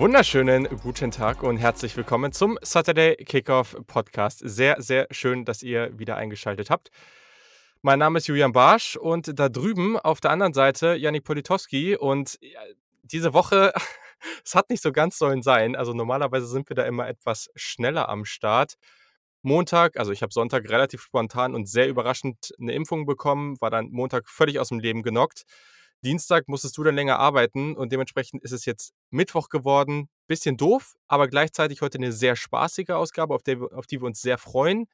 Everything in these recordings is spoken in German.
Wunderschönen guten Tag und herzlich willkommen zum Saturday Kickoff Podcast. Sehr, sehr schön, dass ihr wieder eingeschaltet habt. Mein Name ist Julian Barsch und da drüben auf der anderen Seite Janik Politowski und diese Woche, es hat nicht so ganz sollen sein. Also normalerweise sind wir da immer etwas schneller am Start. Montag, also ich habe Sonntag relativ spontan und sehr überraschend eine Impfung bekommen, war dann Montag völlig aus dem Leben genockt. Dienstag musstest du dann länger arbeiten und dementsprechend ist es jetzt Mittwoch geworden. Bisschen doof, aber gleichzeitig heute eine sehr spaßige Ausgabe, auf, der, auf die wir uns sehr freuen.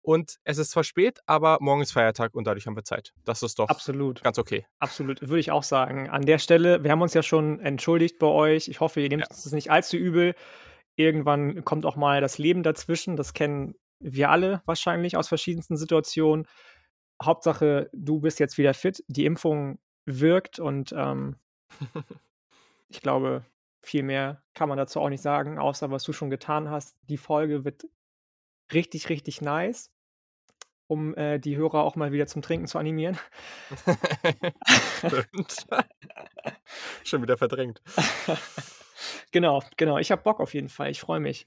Und es ist zwar spät, aber morgen ist Feiertag und dadurch haben wir Zeit. Das ist doch Absolut. ganz okay. Absolut, würde ich auch sagen. An der Stelle, wir haben uns ja schon entschuldigt bei euch. Ich hoffe, ihr nehmt es nicht allzu übel. Irgendwann kommt auch mal das Leben dazwischen. Das kennen wir alle wahrscheinlich aus verschiedensten Situationen. Hauptsache, du bist jetzt wieder fit. Die Impfung wirkt und ähm, ich glaube, viel mehr kann man dazu auch nicht sagen, außer was du schon getan hast. Die Folge wird richtig, richtig nice, um äh, die Hörer auch mal wieder zum Trinken zu animieren. Schon wieder verdrängt. genau, genau. Ich habe Bock auf jeden Fall. Ich freue mich.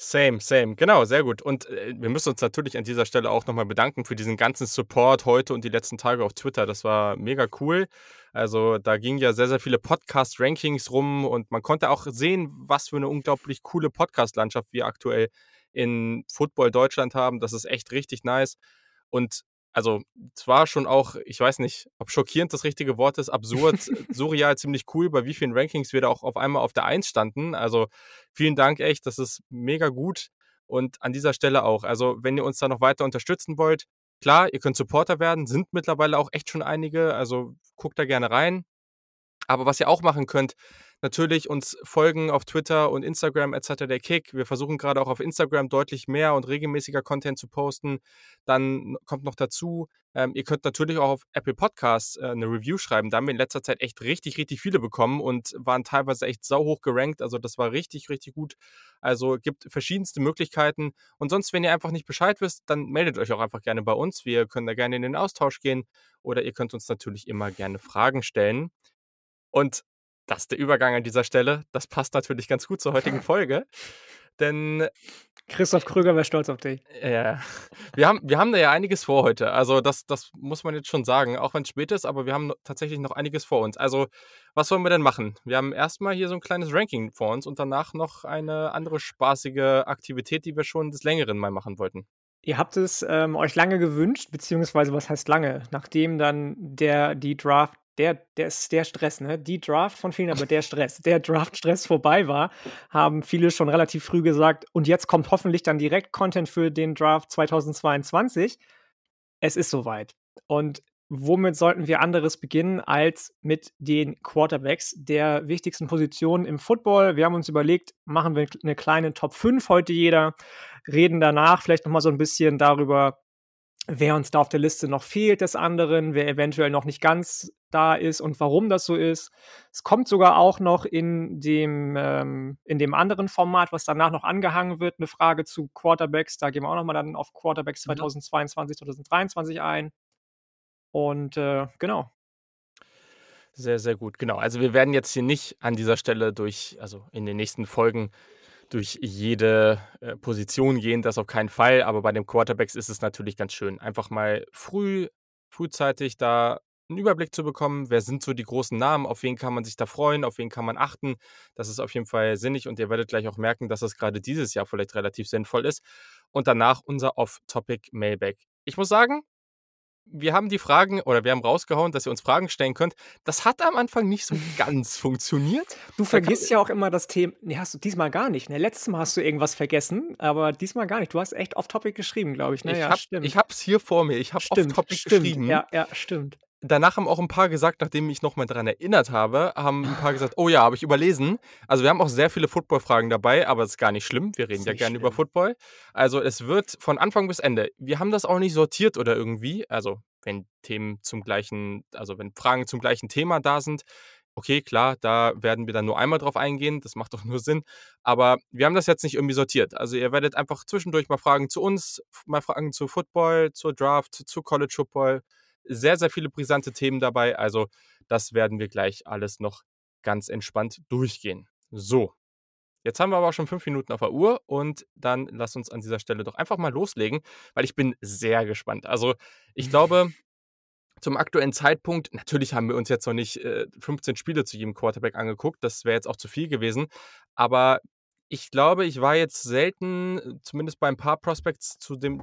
Same, same. Genau, sehr gut. Und äh, wir müssen uns natürlich an dieser Stelle auch nochmal bedanken für diesen ganzen Support heute und die letzten Tage auf Twitter. Das war mega cool. Also da gingen ja sehr, sehr viele Podcast-Rankings rum und man konnte auch sehen, was für eine unglaublich coole Podcast-Landschaft wir aktuell in Football Deutschland haben. Das ist echt richtig nice. Und also zwar schon auch, ich weiß nicht, ob schockierend das richtige Wort ist, absurd, surreal, ziemlich cool, bei wie vielen Rankings wir da auch auf einmal auf der Eins standen. Also vielen Dank echt, das ist mega gut. Und an dieser Stelle auch, also wenn ihr uns da noch weiter unterstützen wollt, klar, ihr könnt Supporter werden, sind mittlerweile auch echt schon einige, also guckt da gerne rein. Aber was ihr auch machen könnt, natürlich uns folgen auf Twitter und Instagram etc. der Kick. Wir versuchen gerade auch auf Instagram deutlich mehr und regelmäßiger Content zu posten. Dann kommt noch dazu, ähm, ihr könnt natürlich auch auf Apple Podcasts äh, eine Review schreiben. Da haben wir in letzter Zeit echt richtig, richtig viele bekommen und waren teilweise echt sauhoch gerankt. Also das war richtig, richtig gut. Also gibt verschiedenste Möglichkeiten. Und sonst, wenn ihr einfach nicht Bescheid wisst, dann meldet euch auch einfach gerne bei uns. Wir können da gerne in den Austausch gehen oder ihr könnt uns natürlich immer gerne Fragen stellen. Und das ist der Übergang an dieser Stelle. Das passt natürlich ganz gut zur heutigen Folge. Denn Christoph Kröger wäre stolz auf dich. Ja, wir haben, wir haben da ja einiges vor heute. Also das, das muss man jetzt schon sagen, auch wenn es spät ist, aber wir haben tatsächlich noch einiges vor uns. Also was wollen wir denn machen? Wir haben erstmal hier so ein kleines Ranking vor uns und danach noch eine andere spaßige Aktivität, die wir schon des Längeren mal machen wollten. Ihr habt es ähm, euch lange gewünscht, beziehungsweise was heißt lange? Nachdem dann der die Draft der, der, der Stress, ne? Die Draft von vielen, aber der Stress, der Draft-Stress vorbei war, haben viele schon relativ früh gesagt. Und jetzt kommt hoffentlich dann direkt Content für den Draft 2022. Es ist soweit. Und womit sollten wir anderes beginnen als mit den Quarterbacks der wichtigsten Positionen im Football? Wir haben uns überlegt, machen wir eine kleine Top 5 heute jeder, reden danach vielleicht nochmal so ein bisschen darüber, wer uns da auf der Liste noch fehlt des anderen, wer eventuell noch nicht ganz da ist und warum das so ist. Es kommt sogar auch noch in dem, ähm, in dem anderen Format, was danach noch angehangen wird, eine Frage zu Quarterbacks. Da gehen wir auch nochmal dann auf Quarterbacks 2022, mhm. 2023 ein. Und äh, genau. Sehr, sehr gut. Genau. Also wir werden jetzt hier nicht an dieser Stelle durch, also in den nächsten Folgen durch jede äh, Position gehen, das auf keinen Fall. Aber bei den Quarterbacks ist es natürlich ganz schön, einfach mal früh, frühzeitig da einen Überblick zu bekommen, wer sind so die großen Namen, auf wen kann man sich da freuen, auf wen kann man achten. Das ist auf jeden Fall sinnig und ihr werdet gleich auch merken, dass es gerade dieses Jahr vielleicht relativ sinnvoll ist. Und danach unser Off-Topic Mailback. Ich muss sagen, wir haben die Fragen oder wir haben rausgehauen, dass ihr uns Fragen stellen könnt. Das hat am Anfang nicht so ganz funktioniert. Du vergisst ja auch immer das Thema. Nee, hast du diesmal gar nicht. Ne? Letztes Mal hast du irgendwas vergessen, aber diesmal gar nicht. Du hast echt off-topic geschrieben, glaube ich. Ne? Ich ja, habe es hier vor mir. Ich habe off-topic geschrieben. Ja, ja, stimmt danach haben auch ein paar gesagt, nachdem ich nochmal daran erinnert habe, haben ein paar gesagt, oh ja, habe ich überlesen. Also wir haben auch sehr viele Football-Fragen dabei, aber das ist gar nicht schlimm. Wir reden ja gerne über Football. Also es wird von Anfang bis Ende. Wir haben das auch nicht sortiert oder irgendwie. Also wenn Themen zum gleichen, also wenn Fragen zum gleichen Thema da sind, okay, klar, da werden wir dann nur einmal drauf eingehen, das macht doch nur Sinn. Aber wir haben das jetzt nicht irgendwie sortiert. Also ihr werdet einfach zwischendurch mal Fragen zu uns, mal Fragen zu Football, zur Draft, zu College Football, sehr, sehr viele brisante Themen dabei. Also das werden wir gleich alles noch ganz entspannt durchgehen. So, Jetzt haben wir aber auch schon fünf Minuten auf der Uhr und dann lass uns an dieser Stelle doch einfach mal loslegen, weil ich bin sehr gespannt. Also ich glaube, zum aktuellen Zeitpunkt, natürlich haben wir uns jetzt noch nicht äh, 15 Spiele zu jedem Quarterback angeguckt, das wäre jetzt auch zu viel gewesen, aber ich glaube, ich war jetzt selten, zumindest bei ein paar Prospects, zu dem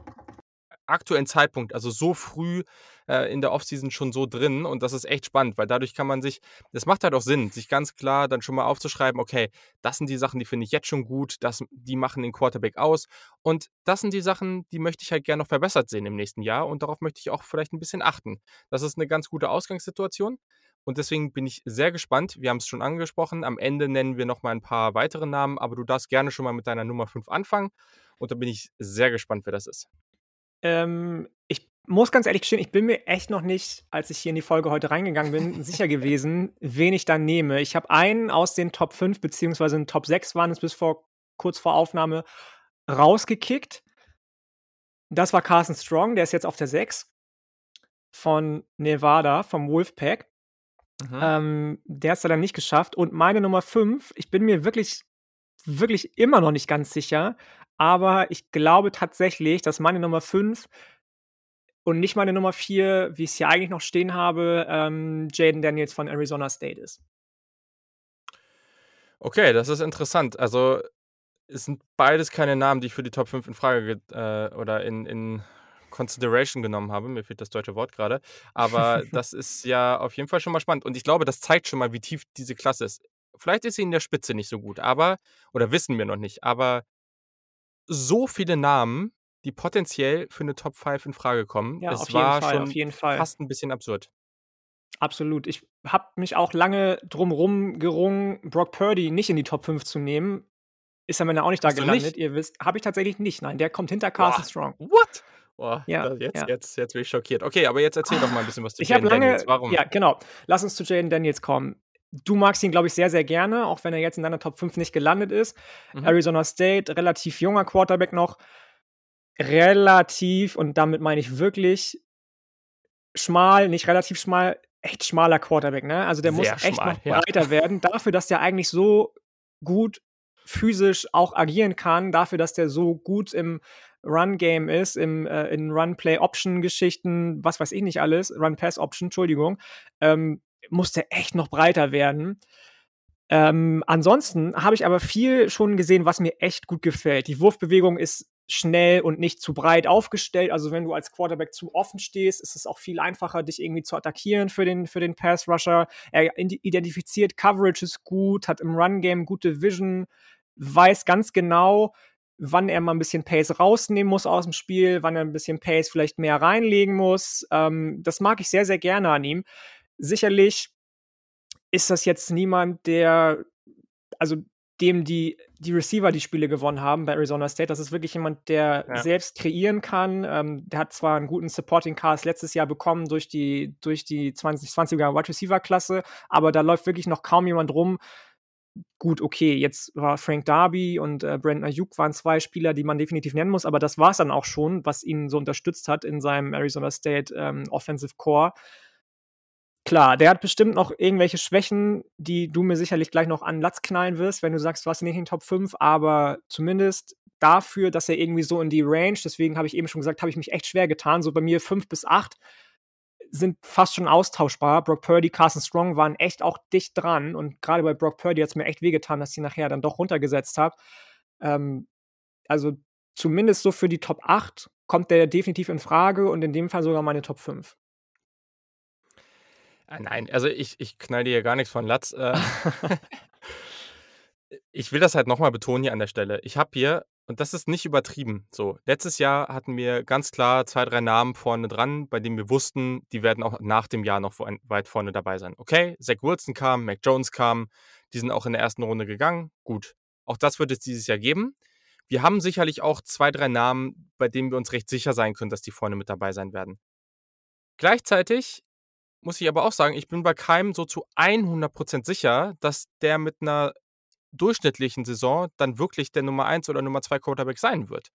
aktuellen Zeitpunkt, also so früh äh, in der Offseason schon so drin und das ist echt spannend, weil dadurch kann man sich, das macht halt auch Sinn, sich ganz klar dann schon mal aufzuschreiben, okay, das sind die Sachen, die finde ich jetzt schon gut, das, die machen den Quarterback aus und das sind die Sachen, die möchte ich halt gerne noch verbessert sehen im nächsten Jahr und darauf möchte ich auch vielleicht ein bisschen achten. Das ist eine ganz gute Ausgangssituation. Und deswegen bin ich sehr gespannt. Wir haben es schon angesprochen. Am Ende nennen wir noch mal ein paar weitere Namen, aber du darfst gerne schon mal mit deiner Nummer 5 anfangen. Und da bin ich sehr gespannt, wer das ist. Ähm, ich muss ganz ehrlich gestehen, ich bin mir echt noch nicht, als ich hier in die Folge heute reingegangen bin, sicher gewesen, wen ich da nehme. Ich habe einen aus den Top 5, beziehungsweise in Top 6 waren es bis vor kurz vor Aufnahme rausgekickt. Das war Carson Strong, der ist jetzt auf der 6 von Nevada, vom Wolfpack. Ähm, der hat es dann nicht geschafft. Und meine Nummer 5, ich bin mir wirklich, wirklich immer noch nicht ganz sicher, aber ich glaube tatsächlich, dass meine Nummer 5 und nicht meine Nummer 4, wie ich es hier eigentlich noch stehen habe, ähm, Jaden Daniels von Arizona State ist. Okay, das ist interessant. Also, es sind beides keine Namen, die ich für die Top 5 in Frage äh, oder in, in Consideration genommen habe. Mir fehlt das deutsche Wort gerade. Aber das ist ja auf jeden Fall schon mal spannend. Und ich glaube, das zeigt schon mal, wie tief diese Klasse ist. Vielleicht ist sie in der Spitze nicht so gut, aber, oder wissen wir noch nicht, aber so viele Namen, die potenziell für eine Top 5 in Frage kommen. Ja, es auf war jeden Fall, schon auf jeden Fall. fast ein bisschen absurd. Absolut. Ich habe mich auch lange drumherum gerungen, Brock Purdy nicht in die Top 5 zu nehmen. Ist am Ende auch nicht da Hast gelandet, nicht? ihr wisst. Habe ich tatsächlich nicht. Nein, der kommt hinter Carson Boah, Strong. what? Boah, Ja, jetzt, ja. jetzt, jetzt bin ich schockiert. Okay, aber jetzt erzähl doch mal ein bisschen was zu Ich habe Jaden lange, Daniels. Warum? ja, genau. Lass uns zu Jaden Daniels kommen. Du magst ihn, glaube ich, sehr, sehr gerne, auch wenn er jetzt in deiner Top 5 nicht gelandet ist. Mhm. Arizona State, relativ junger Quarterback noch. Relativ, und damit meine ich wirklich schmal, nicht relativ schmal, echt schmaler Quarterback, ne? Also der muss Sehr echt schmal, noch ja. breiter werden, dafür, dass der eigentlich so gut physisch auch agieren kann, dafür, dass der so gut im Run-Game ist, im, äh, in Run-Play-Option-Geschichten, was weiß ich nicht alles, Run-Pass-Option, Entschuldigung, ähm, muss der echt noch breiter werden. Ähm, ansonsten habe ich aber viel schon gesehen, was mir echt gut gefällt. Die Wurfbewegung ist schnell und nicht zu breit aufgestellt. Also wenn du als Quarterback zu offen stehst, ist es auch viel einfacher, dich irgendwie zu attackieren für den, für den Pass-Rusher. Er identifiziert Coverages gut, hat im Run-Game gute Vision, weiß ganz genau, wann er mal ein bisschen Pace rausnehmen muss aus dem Spiel, wann er ein bisschen Pace vielleicht mehr reinlegen muss. Ähm, das mag ich sehr, sehr gerne an ihm. Sicherlich ist das jetzt niemand, der, also dem die, die Receiver die Spiele gewonnen haben bei Arizona State. Das ist wirklich jemand, der Ja. selbst kreieren kann. Ähm, der hat zwar einen guten Supporting Cast letztes Jahr bekommen durch die, durch die 2020er Wide Receiver Klasse, aber da läuft wirklich noch kaum jemand rum. Gut, okay, jetzt war Frank Darby und äh, Brandon Ayuk waren zwei Spieler, die man definitiv nennen muss, aber das war es dann auch schon, was ihn so unterstützt hat in seinem Arizona State ähm, Offensive Core. Klar, der hat bestimmt noch irgendwelche Schwächen, die du mir sicherlich gleich noch an Latz knallen wirst, wenn du sagst, du hast ihn nicht in den Top 5, aber zumindest dafür, dass er irgendwie so in die Range, deswegen habe ich eben schon gesagt, habe ich mich echt schwer getan. So bei mir 5 bis 8 sind fast schon austauschbar. Brock Purdy, Carson Strong waren echt auch dicht dran und gerade bei Brock Purdy hat es mir echt wehgetan, dass ich ihn nachher dann doch runtergesetzt habe. Ähm, also zumindest so für die Top 8 kommt der definitiv in Frage und in dem Fall sogar meine Top 5. Ah, Nein, also ich, ich knall dir hier gar nichts von Latz. Äh, ich will das halt nochmal betonen hier an der Stelle. Ich habe hier, und das ist nicht übertrieben, so, letztes Jahr hatten wir ganz klar zwei, drei Namen vorne dran, bei denen wir wussten, die werden auch nach dem Jahr noch weit vorne dabei sein. Okay, Zach Wilson kam, Mac Jones kam, die sind auch in der ersten Runde gegangen. Gut, auch das wird es dieses Jahr geben. Wir haben sicherlich auch zwei, drei Namen, bei denen wir uns recht sicher sein können, dass die vorne mit dabei sein werden. Gleichzeitig muss ich aber auch sagen, ich bin bei keinem so zu 100% sicher, dass der mit einer durchschnittlichen Saison dann wirklich der Nummer 1 oder Nummer 2 Quarterback sein wird.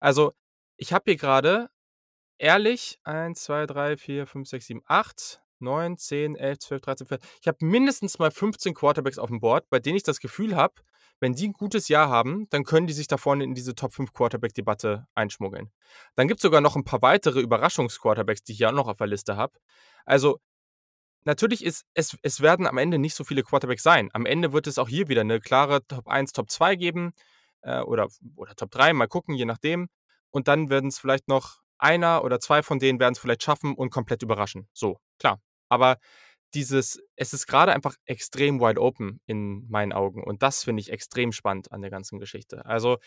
Also, ich habe hier gerade ehrlich 1, 2, 3, 4, 5, 6, 7, 8, 9, 10, 11, 12, 13, 14. Ich habe mindestens mal 15 Quarterbacks auf dem Board, bei denen ich das Gefühl habe, wenn die ein gutes Jahr haben, dann können die sich da vorne in diese Top 5 Quarterback-Debatte einschmuggeln. Dann gibt es sogar noch ein paar weitere Überraschungsquarterbacks, die ich hier auch noch auf der Liste habe. Also, natürlich ist es, es werden am Ende nicht so viele Quarterbacks sein. Am Ende wird es auch hier wieder eine klare Top 1, Top 2 geben äh, oder, oder Top 3, mal gucken, je nachdem. Und dann werden es vielleicht noch einer oder zwei von denen werden es vielleicht schaffen und komplett überraschen. So, klar. Aber dieses, es ist gerade einfach extrem wide open in meinen Augen. Und das finde ich extrem spannend an der ganzen Geschichte. Also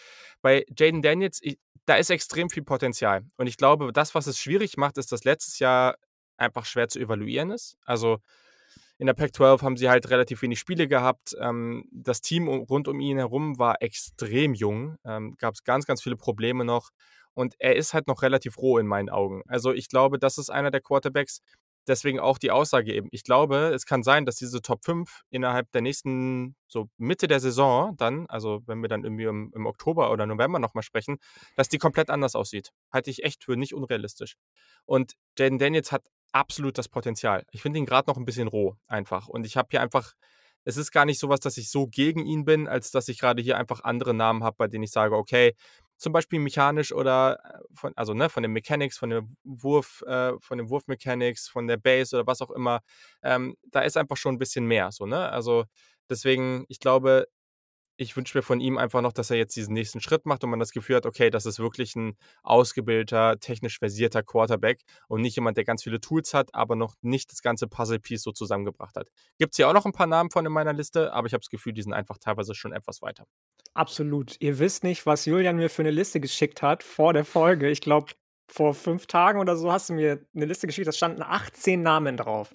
bei Jaden Daniels, ich, da ist extrem viel Potenzial. Und ich glaube, das, was es schwierig macht, ist, dass letztes Jahr einfach schwer zu evaluieren ist. Also in der Pac-12 haben sie halt relativ wenig Spiele gehabt. Ähm, das Team rund um ihn herum war extrem jung. Ähm, Gab es ganz, ganz viele Probleme noch. Und er ist halt noch relativ roh in meinen Augen. Also ich glaube, das ist einer der Quarterbacks, deswegen auch die Aussage eben. Ich glaube, es kann sein, dass diese Top 5 innerhalb der nächsten, so Mitte der Saison dann, also wenn wir dann irgendwie im, im Oktober oder November nochmal sprechen, dass die komplett anders aussieht. Halte ich echt für nicht unrealistisch. Und Jaden Daniels hat absolut das Potenzial. Ich finde ihn gerade noch ein bisschen roh einfach. Und ich habe hier einfach, es ist gar nicht so was, dass ich so gegen ihn bin, als dass ich gerade hier einfach andere Namen habe, bei denen ich sage, okay, zum Beispiel mechanisch oder äh, von, also ne, von den Mechanics, von dem Wurf, äh, von den Wurfmechanics, von der Base oder was auch immer, ähm, da ist einfach schon ein bisschen mehr so, ne? Also deswegen, ich glaube, ich wünsche mir von ihm einfach noch, dass er jetzt diesen nächsten Schritt macht und man das Gefühl hat, okay, das ist wirklich ein ausgebildeter, technisch versierter Quarterback und nicht jemand, der ganz viele Tools hat, aber noch nicht das ganze Puzzle-Piece so zusammengebracht hat. Gibt es hier auch noch ein paar Namen von in meiner Liste, aber ich habe das Gefühl, die sind einfach teilweise schon etwas weiter. Absolut. Ihr wisst nicht, was Julian mir für eine Liste geschickt hat vor der Folge. Ich glaube, vor fünf Tagen oder so hast du mir eine Liste geschickt, da standen 18 Namen drauf.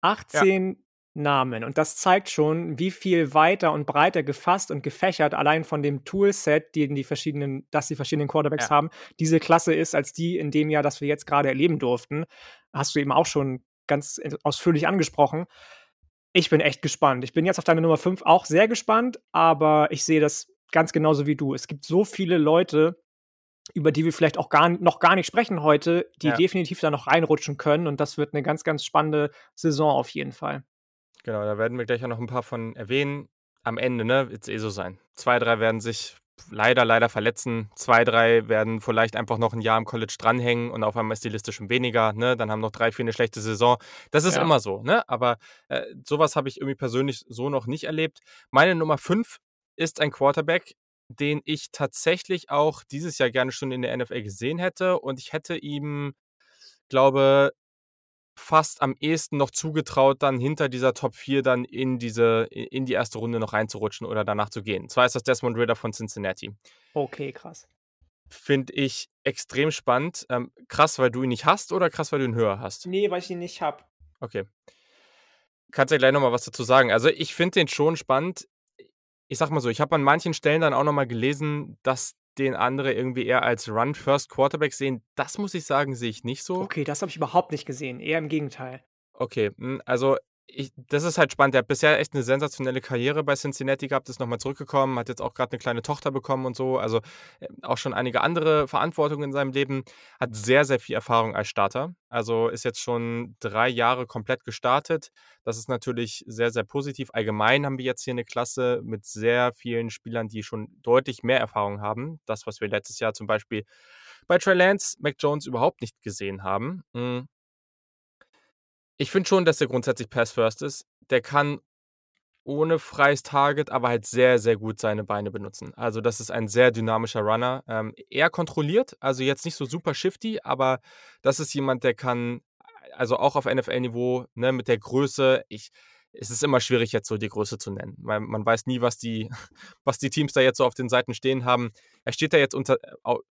18 ja. Namen. Und das zeigt schon, wie viel weiter und breiter gefasst und gefächert allein von dem Toolset, die die verschiedenen, dass die verschiedenen Quarterbacks ja. haben, diese Klasse ist, als die in dem Jahr, das wir jetzt gerade erleben durften. Hast du eben auch schon ganz ausführlich angesprochen. Ich bin echt gespannt. Ich bin jetzt auf deine Nummer 5 auch sehr gespannt, aber ich sehe das ganz genauso wie du. Es gibt so viele Leute, über die wir vielleicht auch gar, noch gar nicht sprechen heute, die ja. definitiv da noch reinrutschen können. Und das wird eine ganz, ganz spannende Saison auf jeden Fall. Genau, da werden wir gleich auch noch ein paar von erwähnen. Am Ende, ne, wird es eh so sein. Zwei, drei werden sich leider, leider verletzen. Zwei, drei werden vielleicht einfach noch ein Jahr im College dranhängen und auf einmal ist die Liste schon weniger. Ne? Dann haben noch drei, vier eine schlechte Saison. Das ist ja. immer so, ne? Aber äh, sowas habe ich irgendwie persönlich so noch nicht erlebt. Meine Nummer fünf ist ein Quarterback, den ich tatsächlich auch dieses Jahr gerne schon in der NFL gesehen hätte. Und ich hätte ihm, glaube, fast am ehesten noch zugetraut, dann hinter dieser Top 4 dann in diese, in die erste Runde noch reinzurutschen oder danach zu gehen. Zwar ist das Desmond Ritter von Cincinnati. Okay, krass. Finde ich extrem spannend. Ähm, krass, weil du ihn nicht hast oder krass, weil du ihn höher hast? Nee, weil ich ihn nicht habe. Okay. Kannst ja gleich nochmal was dazu sagen. Also ich finde den schon spannend. Ich sag mal so, ich habe an manchen Stellen dann auch nochmal gelesen, dass den andere irgendwie eher als Run-First-Quarterback sehen. Das muss ich sagen, sehe ich nicht so. Okay, das habe ich überhaupt nicht gesehen. Eher im Gegenteil. Okay, hm, also ich, das ist halt spannend. Der hat bisher echt eine sensationelle Karriere bei Cincinnati gehabt, ist nochmal zurückgekommen, hat jetzt auch gerade eine kleine Tochter bekommen und so. Also äh, auch schon einige andere Verantwortungen in seinem Leben. Hat sehr, sehr viel Erfahrung als Starter. Also ist jetzt schon drei Jahre komplett gestartet. Das ist natürlich sehr, sehr positiv. Allgemein haben wir jetzt hier eine Klasse mit sehr vielen Spielern, die schon deutlich mehr Erfahrung haben. Das, was wir letztes Jahr zum Beispiel bei Trey Lance, Mac Jones überhaupt nicht gesehen haben. Hm. Ich finde schon, dass der grundsätzlich Pass First ist. Der kann ohne freies Target, aber halt sehr, sehr gut seine Beine benutzen. Also das ist ein sehr dynamischer Runner. Ähm, eher kontrolliert, also jetzt nicht so super shifty, aber das ist jemand, der kann, also auch auf NFL-Niveau, ne, mit der Größe, ich, es ist immer schwierig, jetzt so die Größe zu nennen. Man, man weiß nie, was die, was die Teams da jetzt so auf den Seiten stehen haben. Er steht da jetzt unter,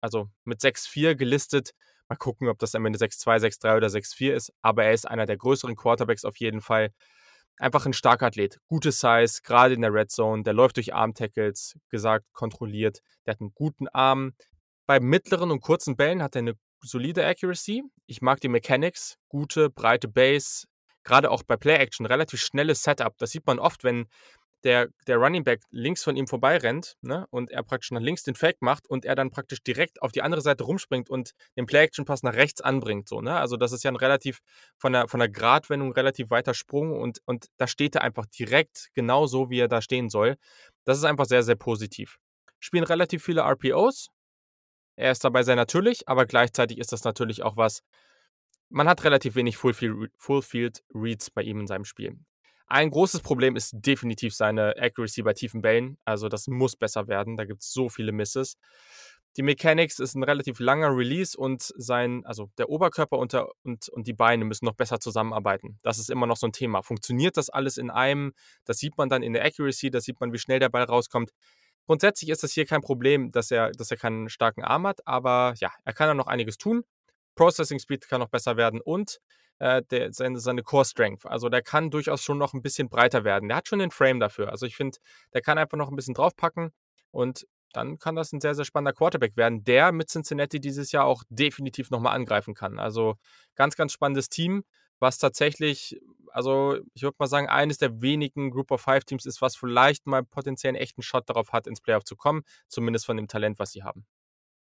also mit 6-4 gelistet. Mal gucken, ob das am Ende 6-2, 6-3 oder 6-4 ist. Aber er ist einer der größeren Quarterbacks auf jeden Fall. Einfach ein starker Athlet. Gute Size, gerade in der Red Zone. Der läuft durch Arm-Tackles, gesagt, kontrolliert. Der hat einen guten Arm. Bei mittleren und kurzen Bällen hat er eine solide Accuracy. Ich mag die Mechanics. Gute, breite Base. Gerade auch bei Play-Action. Relativ schnelles Setup. Das sieht man oft, wenn der, der Running Back links von ihm vorbeirennt ne, und er praktisch nach links den Fake macht und er dann praktisch direkt auf die andere Seite rumspringt und den Play-Action-Pass nach rechts anbringt. So, ne? Also das ist ja ein relativ von der, von der Gradwendung relativ weiter Sprung und, und da steht er einfach direkt genau so, wie er da stehen soll. Das ist einfach sehr, sehr positiv. Spielen relativ viele RPOs. Er ist dabei sehr natürlich, aber gleichzeitig ist das natürlich auch was, man hat relativ wenig Full-Field Reads bei ihm in seinem Spiel. Ein großes Problem ist definitiv seine Accuracy bei tiefen Bällen. Also das muss besser werden. Da gibt es so viele Misses. Die Mechanics ist ein relativ langer Release und sein, also der Oberkörper und, der, und, und die Beine müssen noch besser zusammenarbeiten. Das ist immer noch so ein Thema. Funktioniert das alles in einem? Das sieht man dann in der Accuracy, da sieht man, wie schnell der Ball rauskommt. Grundsätzlich ist das hier kein Problem, dass er, dass er keinen starken Arm hat, aber ja, er kann ja noch einiges tun. Processing Speed kann noch besser werden und äh, der, seine, seine Core Strength. Also der kann durchaus schon noch ein bisschen breiter werden. Der hat schon den Frame dafür. Also ich finde, der kann einfach noch ein bisschen draufpacken und dann kann das ein sehr, sehr spannender Quarterback werden, der mit Cincinnati dieses Jahr auch definitiv nochmal angreifen kann. Also ganz, ganz spannendes Team, was tatsächlich, also ich würde mal sagen, eines der wenigen Group of Five Teams ist, was vielleicht mal potenziell einen echten Shot darauf hat, ins Playoff zu kommen, zumindest von dem Talent, was sie haben.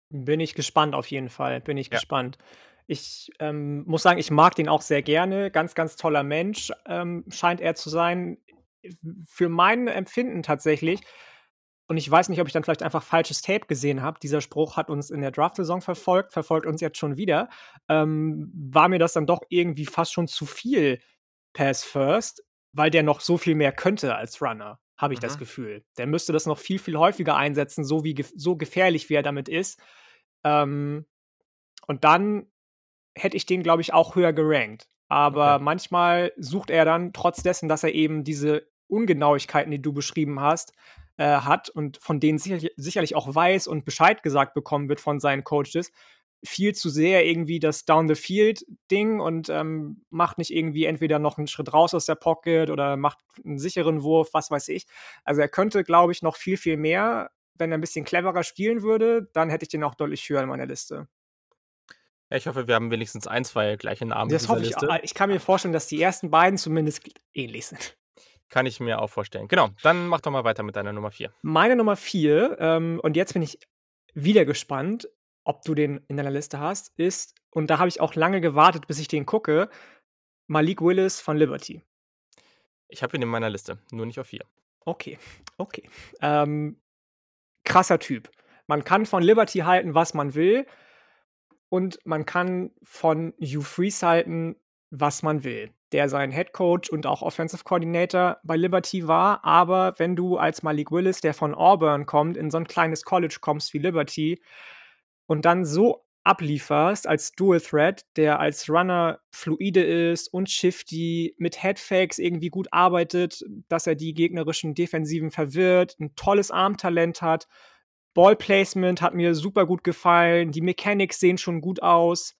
Bin ich gespannt auf jeden Fall, bin ich ja. gespannt. Ich ähm, muss sagen, ich mag den auch sehr gerne. Ganz, ganz toller Mensch ähm, scheint er zu sein. Für mein Empfinden tatsächlich, und ich weiß nicht, ob ich dann vielleicht einfach falsches Tape gesehen habe, dieser Spruch hat uns in der Draft-Saison verfolgt, verfolgt uns jetzt schon wieder, ähm, war mir das dann doch irgendwie fast schon zu viel Pass First, weil der noch so viel mehr könnte als Runner, habe ich mhm. das Gefühl. Der müsste das noch viel, viel häufiger einsetzen, so, wie, so gefährlich wie er damit ist. Ähm, und dann hätte ich den, glaube ich, auch höher gerankt. Aber okay. manchmal sucht er dann, trotz dessen, dass er eben diese Ungenauigkeiten, die du beschrieben hast, äh, hat und von denen sicherlich, sicherlich auch weiß und Bescheid gesagt bekommen wird von seinen Coaches, viel zu sehr irgendwie das Down-the-Field-Ding und ähm, macht nicht irgendwie entweder noch einen Schritt raus aus der Pocket oder macht einen sicheren Wurf, was weiß ich. Also er könnte, glaube ich, noch viel, viel mehr. Wenn er ein bisschen cleverer spielen würde, dann hätte ich den auch deutlich höher in meiner Liste. Ich hoffe, wir haben wenigstens ein, zwei gleiche Namen. Das hoffe ich. Liste. Auch. Ich kann mir vorstellen, dass die ersten beiden zumindest ähnlich sind. Kann ich mir auch vorstellen. Genau, dann mach doch mal weiter mit deiner Nummer 4. Meine Nummer 4, ähm, und jetzt bin ich wieder gespannt, ob du den in deiner Liste hast, ist, und da habe ich auch lange gewartet, bis ich den gucke, Malik Willis von Liberty. Ich habe ihn in meiner Liste, nur nicht auf 4. Okay, okay. Ähm, krasser Typ. Man kann von Liberty halten, was man will und man kann von Hugh Freeze halten, was man will, der sein Head Coach und auch Offensive Coordinator bei Liberty war. Aber wenn du als Malik Willis, der von Auburn kommt, in so ein kleines College kommst wie Liberty und dann so ablieferst als Dual Threat, der als Runner fluide ist und shifty, mit Headfakes irgendwie gut arbeitet, dass er die gegnerischen Defensiven verwirrt, ein tolles Armtalent hat Ballplacement hat mir super gut gefallen. Die Mechanics sehen schon gut aus.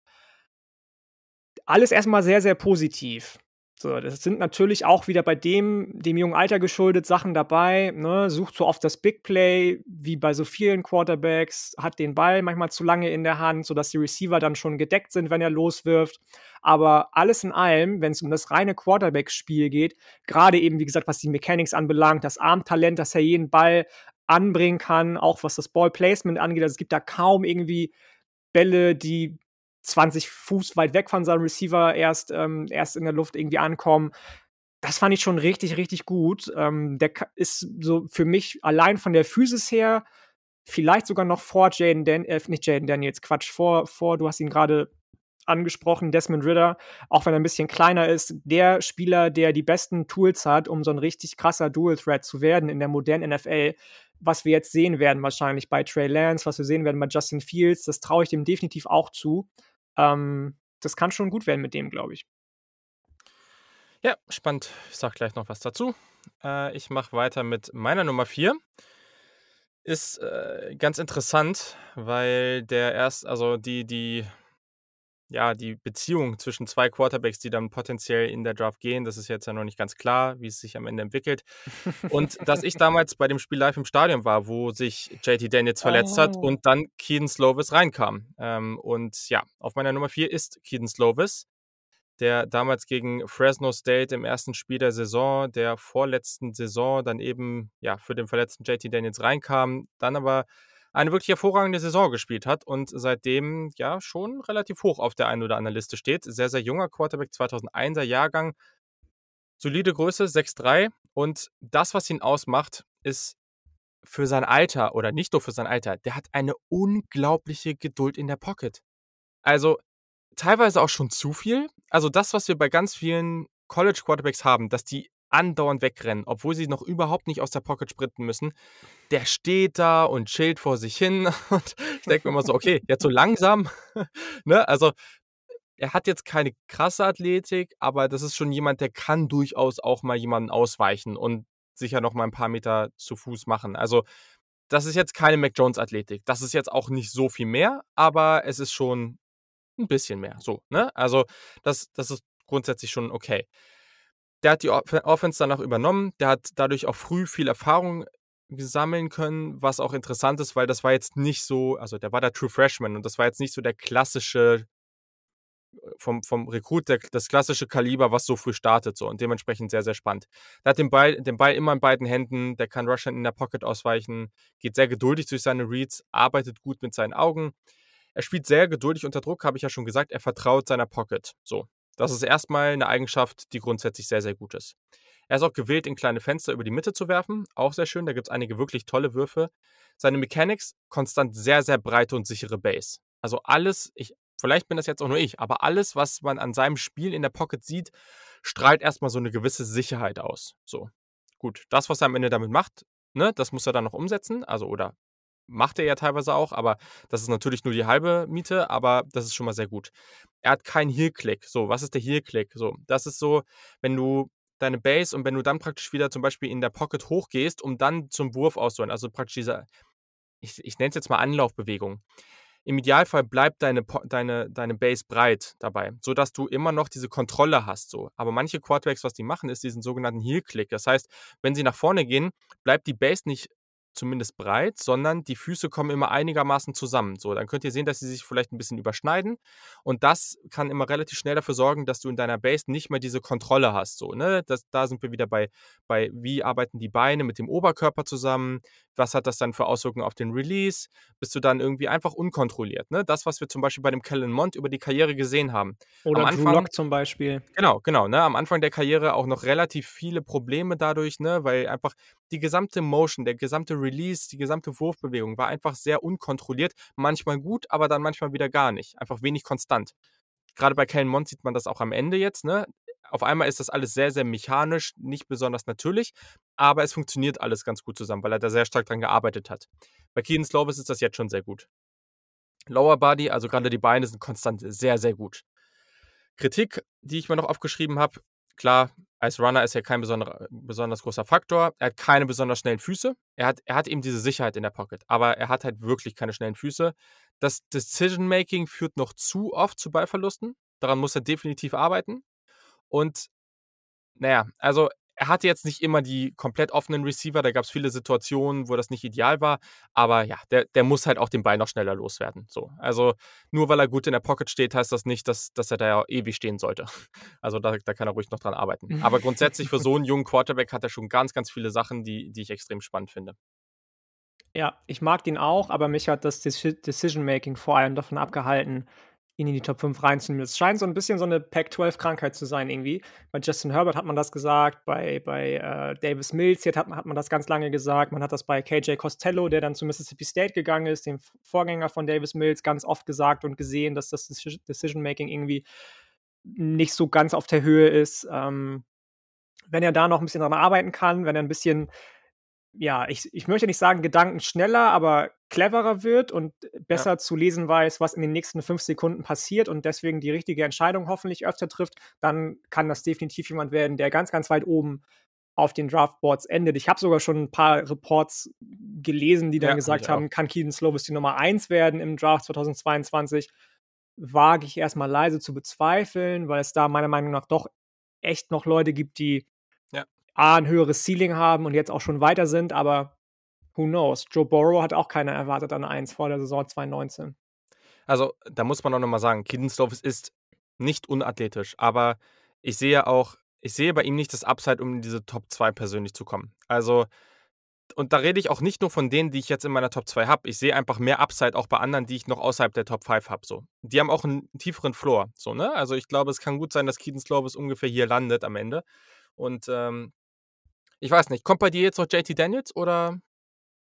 Alles erstmal sehr, sehr positiv. So, das sind natürlich auch wieder bei dem, dem jungen Alter geschuldet, Sachen dabei. Ne? Sucht so oft das Big Play, wie bei so vielen Quarterbacks, hat den Ball manchmal zu lange in der Hand, sodass die Receiver dann schon gedeckt sind, wenn er loswirft. Aber alles in allem, wenn es um das reine Quarterback-Spiel geht, gerade eben, wie gesagt, was die Mechanics anbelangt, das Armtalent, dass er jeden Ball anbringen kann, auch was das Ballplacement angeht. Also es gibt da kaum irgendwie Bälle, die 20 Fuß weit weg von seinem Receiver erst, ähm, erst in der Luft irgendwie ankommen. Das fand ich schon richtig, richtig gut. Ähm, der ist so für mich allein von der Physis her vielleicht sogar noch vor Jaden Dan äh, nicht Jaden Daniels, Quatsch, vor, vor, du hast ihn gerade angesprochen, Desmond Ritter, auch wenn er ein bisschen kleiner ist, der Spieler, der die besten Tools hat, um so ein richtig krasser Dual-Threat zu werden in der modernen NFL. Was wir jetzt sehen werden, wahrscheinlich bei Trey Lance, was wir sehen werden bei Justin Fields, das traue ich dem definitiv auch zu. Ähm, das kann schon gut werden mit dem, glaube ich. Ja, spannend. Ich sage gleich noch was dazu. Äh, ich mache weiter mit meiner Nummer 4 ist äh, ganz interessant, weil der erst, also die, die ja, die Beziehung zwischen zwei Quarterbacks, die dann potenziell in der Draft gehen, das ist jetzt ja noch nicht ganz klar, wie es sich am Ende entwickelt. Und dass ich damals bei dem Spiel live im Stadion war, wo sich JT Daniels verletzt oh. hat und dann Keaton Slovis reinkam. Ähm, und ja, auf meiner Nummer 4 ist Keaton Slovis. der damals gegen Fresno State im ersten Spiel der Saison, der vorletzten Saison, dann eben ja für den verletzten JT Daniels reinkam, dann aber eine wirklich hervorragende Saison gespielt hat und seitdem ja schon relativ hoch auf der einen oder anderen Liste steht. Sehr, sehr junger Quarterback, 2001er Jahrgang, solide Größe, 6'3 und das, was ihn ausmacht, ist für sein Alter oder nicht nur für sein Alter, der hat eine unglaubliche Geduld in der Pocket. Also teilweise auch schon zu viel. Also das, was wir bei ganz vielen College Quarterbacks haben, dass die andauernd wegrennen, obwohl sie noch überhaupt nicht aus der Pocket sprinten müssen. Der steht da und chillt vor sich hin und ich denke mir immer so, okay, jetzt so langsam. ne? Also er hat jetzt keine krasse Athletik, aber das ist schon jemand, der kann durchaus auch mal jemanden ausweichen und sicher noch mal ein paar Meter zu Fuß machen. Also das ist jetzt keine Mac Jones Athletik. Das ist jetzt auch nicht so viel mehr, aber es ist schon ein bisschen mehr. So, ne? Also das, das ist grundsätzlich schon okay. Der hat die Offense danach übernommen. Der hat dadurch auch früh viel Erfahrung sammeln können, was auch interessant ist, weil das war jetzt nicht so, also der war der True Freshman und das war jetzt nicht so der klassische vom, vom Rekrut der, das klassische Kaliber, was so früh startet, so und dementsprechend sehr, sehr spannend. Der hat den Ball, den Ball immer in beiden Händen, der kann Russian in der Pocket ausweichen, geht sehr geduldig durch seine Reads, arbeitet gut mit seinen Augen. Er spielt sehr geduldig unter Druck, habe ich ja schon gesagt, er vertraut seiner Pocket. So. Das ist erstmal eine Eigenschaft, die grundsätzlich sehr, sehr gut ist. Er ist auch gewillt, in kleine Fenster über die Mitte zu werfen. Auch sehr schön. Da gibt es einige wirklich tolle Würfe. Seine Mechanics, konstant sehr, sehr breite und sichere Base. Also alles, ich vielleicht bin das jetzt auch nur ich, aber alles, was man an seinem Spiel in der Pocket sieht, strahlt erstmal so eine gewisse Sicherheit aus. So. Gut, das, was er am Ende damit macht, ne, das muss er dann noch umsetzen, also oder macht er ja teilweise auch, aber das ist natürlich nur die halbe Miete, aber das ist schon mal sehr gut. Er hat keinen Heel-Click. So, was ist der Heel-Click? So, das ist so, wenn du deine Base und wenn du dann praktisch wieder zum Beispiel in der Pocket hochgehst, um dann zum Wurf auszuholen, also praktisch diese, ich, ich nenne es jetzt mal Anlaufbewegung. Im Idealfall bleibt deine, deine, deine Base breit dabei, sodass du immer noch diese Kontrolle hast. So. Aber manche Quarterbacks, was die machen, ist diesen sogenannten Heel-Click. Das heißt, wenn sie nach vorne gehen, bleibt die Base nicht zumindest breit, sondern die Füße kommen immer einigermaßen zusammen. So, dann könnt ihr sehen, dass sie sich vielleicht ein bisschen überschneiden. Und das kann immer relativ schnell dafür sorgen, dass du in deiner Base nicht mehr diese Kontrolle hast. So, ne? das, da sind wir wieder bei, bei, wie arbeiten die Beine mit dem Oberkörper zusammen, was hat das dann für Auswirkungen auf den Release? Bist du dann irgendwie einfach unkontrolliert? Ne? Das, was wir zum Beispiel bei dem Kellen Mond über die Karriere gesehen haben. Oder Am Anfang, Lock zum Beispiel. Genau, genau. Ne? Am Anfang der Karriere auch noch relativ viele Probleme dadurch, ne? weil einfach die gesamte Motion, der gesamte Release, die gesamte Wurfbewegung war einfach sehr unkontrolliert. Manchmal gut, aber dann manchmal wieder gar nicht. Einfach wenig konstant. Gerade bei Kellen Mond sieht man das auch am Ende jetzt. Ne? auf einmal ist das alles sehr, sehr mechanisch, nicht besonders natürlich, aber es funktioniert alles ganz gut zusammen, weil er da sehr stark dran gearbeitet hat. Bei Keaton Slovis ist das jetzt schon sehr gut. Lower Body, also gerade die Beine sind konstant sehr, sehr gut. Kritik, die ich mir noch aufgeschrieben habe, klar, als Runner ist er kein besonders großer Faktor. Er hat keine besonders schnellen Füße. Er hat, er hat eben diese Sicherheit in der Pocket, aber er hat halt wirklich keine schnellen Füße. Das Decision-Making führt noch zu oft zu Ballverlusten. Daran muss er definitiv arbeiten. Und naja, also er hatte jetzt nicht immer die komplett offenen Receiver, da gab es viele Situationen, wo das nicht ideal war, aber ja, der, der muss halt auch den Ball noch schneller loswerden. So. Also nur weil er gut in der Pocket steht, heißt das nicht, dass, dass er da ja ewig stehen sollte. Also da, da kann er ruhig noch dran arbeiten. Aber grundsätzlich für so einen jungen Quarterback hat er schon ganz, ganz viele Sachen, die, die ich extrem spannend finde. Ja, ich mag den auch, aber mich hat das Decision-Making vor allem davon abgehalten, ihn in die Top 5 reinzunehmen. Es scheint so ein bisschen so eine Pac-12-Krankheit zu sein irgendwie. Bei Justin Herbert hat man das gesagt, bei, bei äh, Davis Mills hat, hat man das ganz lange gesagt, man hat das bei KJ Costello, der dann zu Mississippi State gegangen ist, dem Vorgänger von Davis Mills, ganz oft gesagt und gesehen, dass das Decision-Making irgendwie nicht so ganz auf der Höhe ist. Ähm, wenn er da noch ein bisschen dran arbeiten kann, wenn er ein bisschen ja, ich, ich möchte nicht sagen, Gedanken schneller, aber cleverer wird und besser ja. zu lesen weiß, was in den nächsten fünf Sekunden passiert und deswegen die richtige Entscheidung hoffentlich öfter trifft, dann kann das definitiv jemand werden, der ganz, ganz weit oben auf den Draftboards endet. Ich habe sogar schon ein paar Reports gelesen, die dann ja, gesagt haben, kann Keaton Slovis die Nummer 1 werden im Draft 2022. Wage ich erstmal leise zu bezweifeln, weil es da meiner Meinung nach doch echt noch Leute gibt, die A, ein höheres Ceiling haben und jetzt auch schon weiter sind, aber who knows? Joe Burrow hat auch keiner erwartet an 1 vor der Saison 2019. Also, da muss man auch nochmal sagen, Kiddensdorf ist nicht unathletisch, aber ich sehe auch ich sehe bei ihm nicht das Upside, um in diese Top 2 persönlich zu kommen. Also und da rede ich auch nicht nur von denen, die ich jetzt in meiner Top 2 habe. Ich sehe einfach mehr Upside auch bei anderen, die ich noch außerhalb der Top 5 habe. So. Die haben auch einen tieferen Floor. So, ne? Also ich glaube, es kann gut sein, dass Keaton Slovis ungefähr hier landet am Ende. Und ähm, ich weiß nicht, kommt bei dir jetzt noch JT Daniels oder?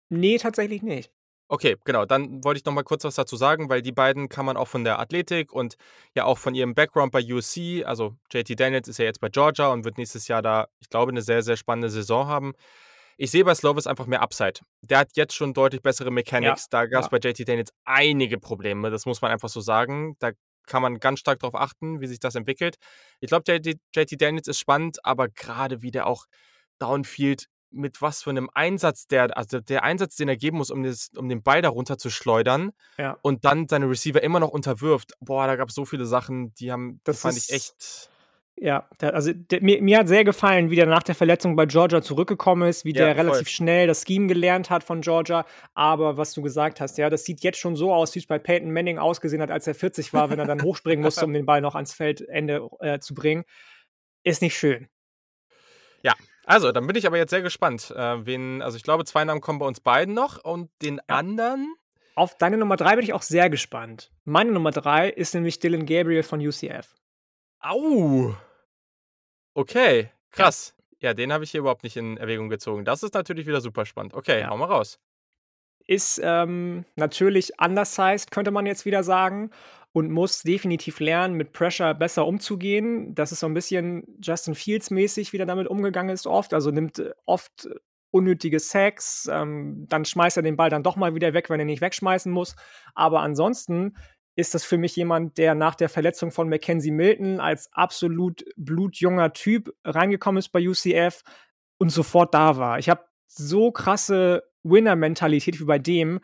Nee, tatsächlich nicht. Okay, genau. Dann wollte ich noch mal kurz was dazu sagen, weil die beiden kann man auch von der Athletik und ja auch von ihrem Background bei USC, also JT Daniels ist ja jetzt bei Georgia und wird nächstes Jahr da, ich glaube, eine sehr, sehr spannende Saison haben. Ich sehe bei Slovis einfach mehr Upside. Der hat jetzt schon deutlich bessere Mechanics. Ja, da gab es ja. bei JT Daniels einige Probleme, das muss man einfach so sagen. Da kann man ganz stark darauf achten, wie sich das entwickelt. Ich glaube, JT, JT Daniels ist spannend, aber gerade wie der auch Downfield mit was für einem Einsatz der, also der Einsatz, den er geben muss, um, das, um den Ball darunter zu schleudern ja. und dann seine Receiver immer noch unterwirft. Boah, da gab es so viele Sachen, die haben, das fand ich echt. Ja, der, also der, mir, mir hat sehr gefallen, wie der nach der Verletzung bei Georgia zurückgekommen ist, wie ja, der relativ voll. schnell das Scheme gelernt hat von Georgia. Aber was du gesagt hast, ja, das sieht jetzt schon so aus, wie es bei Peyton Manning ausgesehen hat, als er 40 war, wenn er dann hochspringen musste, um den Ball noch ans Feldende äh, zu bringen. Ist nicht schön. Ja, also, dann bin ich aber jetzt sehr gespannt. Äh, wen, also ich glaube, zwei Namen kommen bei uns beiden noch und den ja. anderen. Auf deine Nummer drei bin ich auch sehr gespannt. Meine Nummer drei ist nämlich Dylan Gabriel von UCF. Au! Okay, krass. Ja, ja den habe ich hier überhaupt nicht in Erwägung gezogen. Das ist natürlich wieder super spannend. Okay, ja. hau mal raus. Ist ähm, natürlich undersized, könnte man jetzt wieder sagen und muss definitiv lernen, mit Pressure besser umzugehen. Das ist so ein bisschen Justin Fields mäßig, wie er damit umgegangen ist oft. Also nimmt äh, oft unnötige Sacks, ähm, dann schmeißt er den Ball dann doch mal wieder weg, wenn er nicht wegschmeißen muss. Aber ansonsten ist das für mich jemand, der nach der Verletzung von Mackenzie Milton als absolut blutjunger Typ reingekommen ist bei UCF und sofort da war. Ich habe so krasse Winner-Mentalität wie bei dem,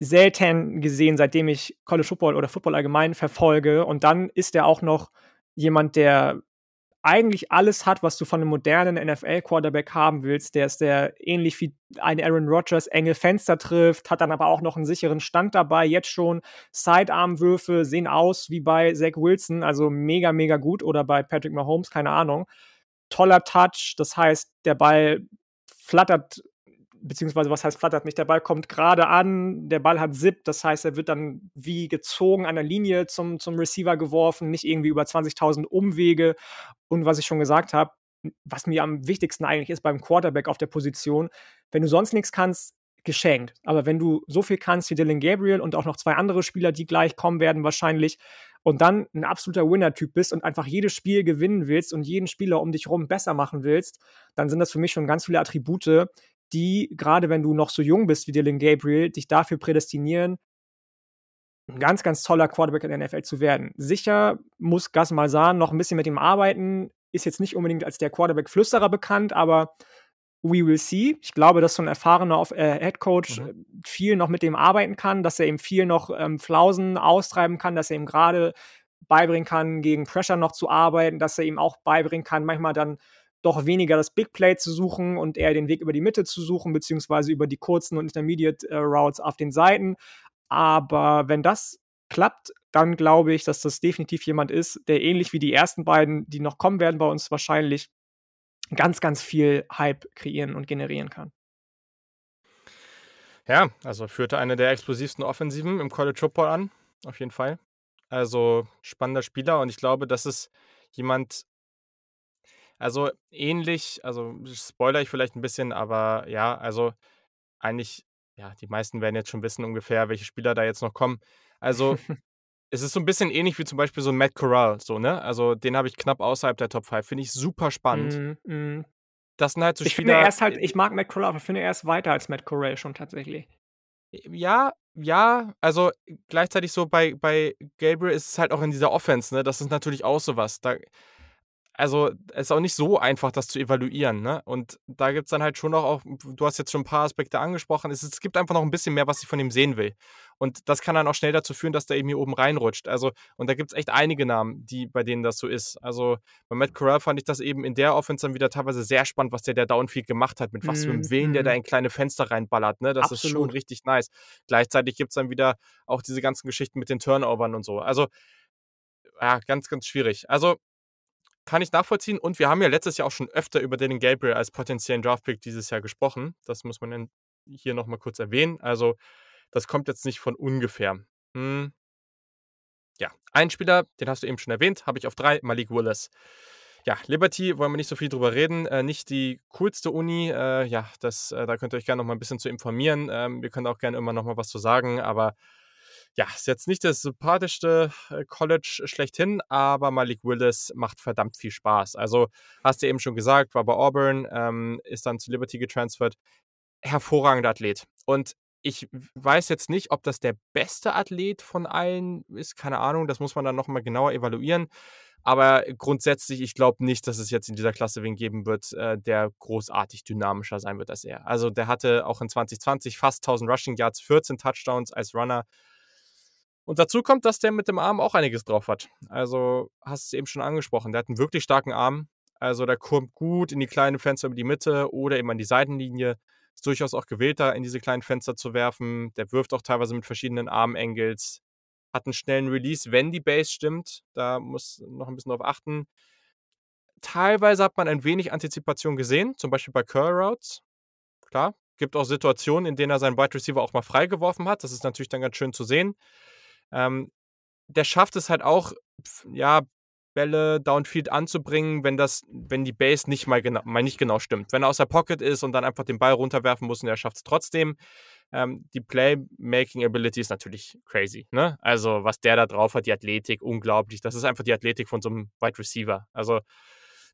selten gesehen, seitdem ich College Football oder Football allgemein verfolge. Und dann ist er auch noch jemand, der eigentlich alles hat, was du von einem modernen NFL-Quarterback haben willst. Der ist der ähnlich wie ein Aaron Rodgers enge Fenster trifft, hat dann aber auch noch einen sicheren Stand dabei. Jetzt schon Sidearm-Würfe sehen aus wie bei Zach Wilson, also mega, mega gut. Oder bei Patrick Mahomes, keine Ahnung. Toller Touch, das heißt, der Ball flattert beziehungsweise was heißt flattert nicht, der Ball kommt gerade an, der Ball hat Zip, das heißt, er wird dann wie gezogen an der Linie zum, zum Receiver geworfen, nicht irgendwie über 20.000 Umwege. Und was ich schon gesagt habe, was mir am wichtigsten eigentlich ist beim Quarterback auf der Position, wenn du sonst nichts kannst, geschenkt. Aber wenn du so viel kannst wie Dylan Gabriel und auch noch zwei andere Spieler, die gleich kommen werden wahrscheinlich, und dann ein absoluter Winner-Typ bist und einfach jedes Spiel gewinnen willst und jeden Spieler um dich herum besser machen willst, dann sind das für mich schon ganz viele Attribute, die, gerade wenn du noch so jung bist wie Dylan Gabriel, dich dafür prädestinieren, ein ganz, ganz toller Quarterback in der NFL zu werden. Sicher muss Gas Malzahn noch ein bisschen mit ihm arbeiten, ist jetzt nicht unbedingt als der Quarterback-Flüsterer bekannt, aber we will see. Ich glaube, dass so ein erfahrener äh, Head Coach mhm. viel noch mit dem arbeiten kann, dass er ihm viel noch ähm, Flausen austreiben kann, dass er ihm gerade beibringen kann, gegen Pressure noch zu arbeiten, dass er ihm auch beibringen kann, manchmal dann doch weniger das Big Play zu suchen und eher den Weg über die Mitte zu suchen, beziehungsweise über die kurzen und Intermediate äh, Routes auf den Seiten. Aber wenn das klappt, dann glaube ich, dass das definitiv jemand ist, der ähnlich wie die ersten beiden, die noch kommen werden bei uns wahrscheinlich, ganz, ganz viel Hype kreieren und generieren kann. Ja, also führte eine der explosivsten Offensiven im College Football an, auf jeden Fall. Also spannender Spieler und ich glaube, das ist jemand, also ähnlich, also spoiler ich vielleicht ein bisschen, aber ja, also eigentlich, ja, die meisten werden jetzt schon wissen ungefähr, welche Spieler da jetzt noch kommen. Also es ist so ein bisschen ähnlich wie zum Beispiel so ein Matt Corral, so, ne? Also den habe ich knapp außerhalb der Top 5. Finde ich super spannend. Mm, mm. Das sind halt so ich Spieler. Finde, er ist halt, ich mag Matt Corral, aber ich finde, er ist weiter als Matt Corral schon tatsächlich. Ja, ja, also gleichzeitig so bei, bei Gabriel ist es halt auch in dieser Offense, ne? Das ist natürlich auch sowas. Da, also es ist auch nicht so einfach, das zu evaluieren. Ne? Und da gibt es dann halt schon noch auch, du hast jetzt schon ein paar Aspekte angesprochen, es, es, gibt einfach noch ein bisschen mehr, was ich von ihm sehen will. Und das kann dann auch schnell dazu führen, dass der eben hier oben reinrutscht. Also, und da gibt es echt einige Namen, die, bei denen das so ist. Also bei Matt Corral fand ich das eben in der Offense dann wieder teilweise sehr spannend, was der der Downfield gemacht hat, mit was für einem mhm, Willen der da mhm. in kleine Fenster reinballert. Ne? Das Absolut. ist schon richtig nice. Gleichzeitig gibt es dann wieder auch diese ganzen Geschichten mit den Turnovern und so. Also ja, ganz, ganz schwierig. Also kann ich nachvollziehen. Und wir haben ja letztes Jahr auch schon öfter über Dylan Gabriel als potenziellen Draftpick dieses Jahr gesprochen. Das muss man hier nochmal kurz erwähnen. Also, das kommt jetzt nicht von ungefähr. Hm. Ja, ein Spieler, den hast du eben schon erwähnt, habe ich auf drei, Malik Willis. Ja, Liberty wollen wir nicht so viel drüber reden. Äh, nicht die coolste Uni. Äh, ja, das, äh, da könnt ihr euch gerne noch mal ein bisschen zu informieren. Ähm, wir können auch gerne immer noch mal was zu sagen, aber ja, ist jetzt nicht das sympathischste äh, College schlechthin, aber Malik Willis macht verdammt viel Spaß. Also, hast du eben schon gesagt, war bei Auburn, ähm, ist dann zu Liberty getransfert. Hervorragender Athlet. Und ich weiß jetzt nicht, ob das der beste Athlet von allen ist, keine Ahnung, das muss man dann nochmal genauer evaluieren. Aber grundsätzlich, ich glaube nicht, dass es jetzt in dieser Klasse wen geben wird, äh, der großartig dynamischer sein wird als er. Also der hatte auch in 2020 fast 1000 Rushing Yards, 14 Touchdowns als Runner. Und dazu kommt, dass der mit dem Arm auch einiges drauf hat. Also hast du es eben schon angesprochen, der hat einen wirklich starken Arm. Also der kommt gut in die kleinen Fenster über die Mitte oder eben an die Seitenlinie. Ist durchaus auch gewählt, da in diese kleinen Fenster zu werfen. Der wirft auch teilweise mit verschiedenen Armangles hat einen schnellen Release, wenn die Base stimmt. Da muss noch ein bisschen drauf achten. Teilweise hat man ein wenig Antizipation gesehen, zum Beispiel bei Curl Routes. Klar, gibt auch Situationen, in denen er seinen Wide Receiver auch mal freigeworfen hat. Das ist natürlich dann ganz schön zu sehen. Ähm, der schafft es halt auch, ja, Bälle downfield anzubringen, wenn das, wenn die Base nicht mal, genau, mal nicht genau stimmt. Wenn er aus der Pocket ist und dann einfach den Ball runterwerfen muss und er schafft es trotzdem. Ähm, die Playmaking-Ability ist natürlich crazy. Ne? Also, was der da drauf hat, die Athletik, unglaublich. Das ist einfach die Athletik von so einem Wide Receiver. Also,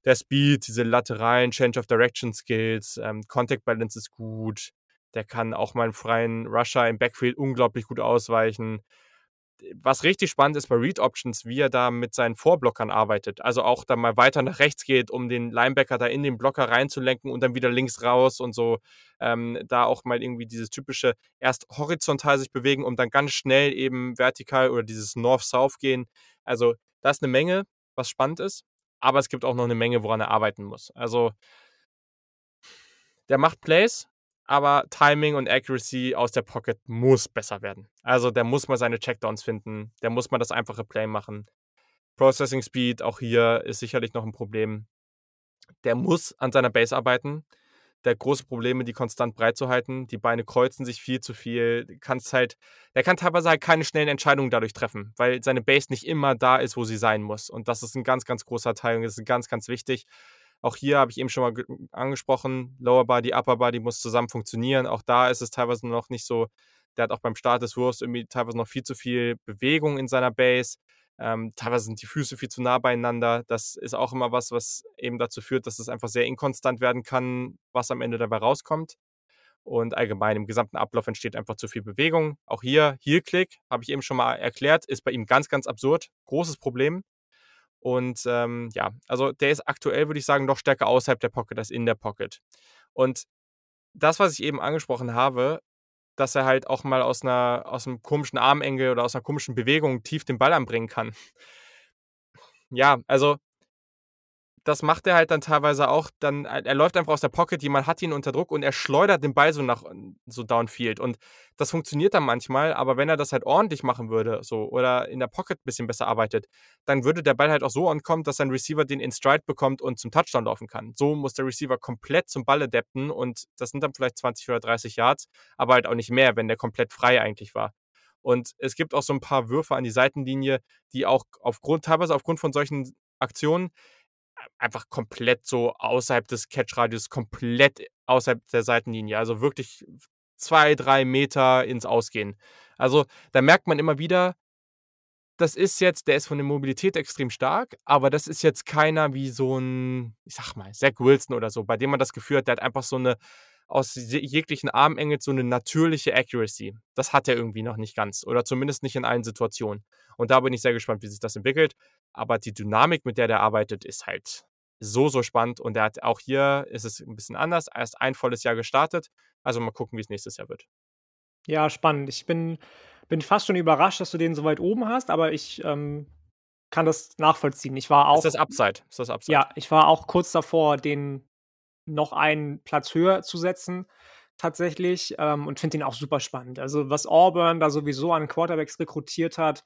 der Speed, diese lateralen Change of Direction Skills, ähm, Contact Balance ist gut. Der kann auch mal einen freien Rusher im Backfield unglaublich gut ausweichen was richtig spannend ist bei Read Options, wie er da mit seinen Vorblockern arbeitet. Also auch da mal weiter nach rechts geht, um den Linebacker da in den Blocker reinzulenken und dann wieder links raus und so. Ähm, da auch mal irgendwie dieses typische erst horizontal sich bewegen, um dann ganz schnell eben vertikal oder dieses North-South gehen. Also da ist eine Menge, was spannend ist, aber es gibt auch noch eine Menge, woran er arbeiten muss. Also der macht Plays, aber Timing und Accuracy aus der Pocket muss besser werden. Also der muss mal seine Checkdowns finden, der muss mal das einfache Play machen. Processing Speed, auch hier ist sicherlich noch ein Problem. Der muss an seiner Base arbeiten. Der hat große Probleme, die konstant breit zu halten. Die Beine kreuzen sich viel zu viel. Kannst halt, der kann teilweise halt keine schnellen Entscheidungen dadurch treffen, weil seine Base nicht immer da ist, wo sie sein muss. Und das ist ein ganz, ganz großer Teil und das ist ganz, ganz wichtig. Auch hier habe ich eben schon mal angesprochen, Lower Body, Upper Body muss zusammen funktionieren. Auch da ist es teilweise noch nicht so, der hat auch beim Start des Wurfs irgendwie teilweise noch viel zu viel Bewegung in seiner Base. Ähm, teilweise sind die Füße viel zu nah beieinander. Das ist auch immer was, was eben dazu führt, dass es einfach sehr inkonstant werden kann, was am Ende dabei rauskommt. Und allgemein im gesamten Ablauf entsteht einfach zu viel Bewegung. Auch hier, Heel-Click, habe ich eben schon mal erklärt, ist bei ihm ganz, ganz absurd. Großes Problem. Und ähm, ja, also der ist aktuell, würde ich sagen, noch stärker außerhalb der Pocket als in der Pocket. Und das, was ich eben angesprochen habe, dass er halt auch mal aus einer aus einem komischen Armengel oder aus einer komischen Bewegung tief den Ball anbringen kann. Ja, also das macht er halt dann teilweise auch. Dann, äh, er läuft einfach aus der Pocket, jemand hat ihn unter Druck und er schleudert den Ball so nach so downfield. Und das funktioniert dann manchmal, aber wenn er das halt ordentlich machen würde, so oder in der Pocket ein bisschen besser arbeitet, dann würde der Ball halt auch so ankommen, dass sein Receiver den in Stride bekommt und zum Touchdown laufen kann. So muss der Receiver komplett zum Ball adapten und das sind dann vielleicht 20 oder 30 Yards, aber halt auch nicht mehr, wenn der komplett frei eigentlich war. Und es gibt auch so ein paar Würfe an die Seitenlinie, die auch aufgrund, teilweise aufgrund von solchen Aktionen einfach komplett so außerhalb des Catch-Radius, komplett außerhalb der Seitenlinie. Also wirklich zwei, drei Meter ins Ausgehen. Also da merkt man immer wieder, das ist jetzt, der ist von der Mobilität extrem stark, aber das ist jetzt keiner wie so ein, ich sag mal, Zach Wilson oder so, bei dem man das Gefühl hat, der hat einfach so eine aus jeglichen Armengel so eine natürliche Accuracy. Das hat er irgendwie noch nicht ganz oder zumindest nicht in allen Situationen. Und da bin ich sehr gespannt, wie sich das entwickelt. Aber die Dynamik, mit der der arbeitet, ist halt so, so spannend. Und er hat auch hier ist es ein bisschen anders. Er ist ein volles Jahr gestartet. Also mal gucken, wie es nächstes Jahr wird. Ja, spannend. Ich bin, bin fast schon überrascht, dass du den so weit oben hast, aber ich ähm, kann das nachvollziehen. Ich war auch. Ist das Upside? Ist das Upside? Ja, ich war auch kurz davor, den noch einen Platz höher zu setzen, tatsächlich, ähm, und finde ihn auch super spannend. Also, was Auburn da sowieso an Quarterbacks rekrutiert hat,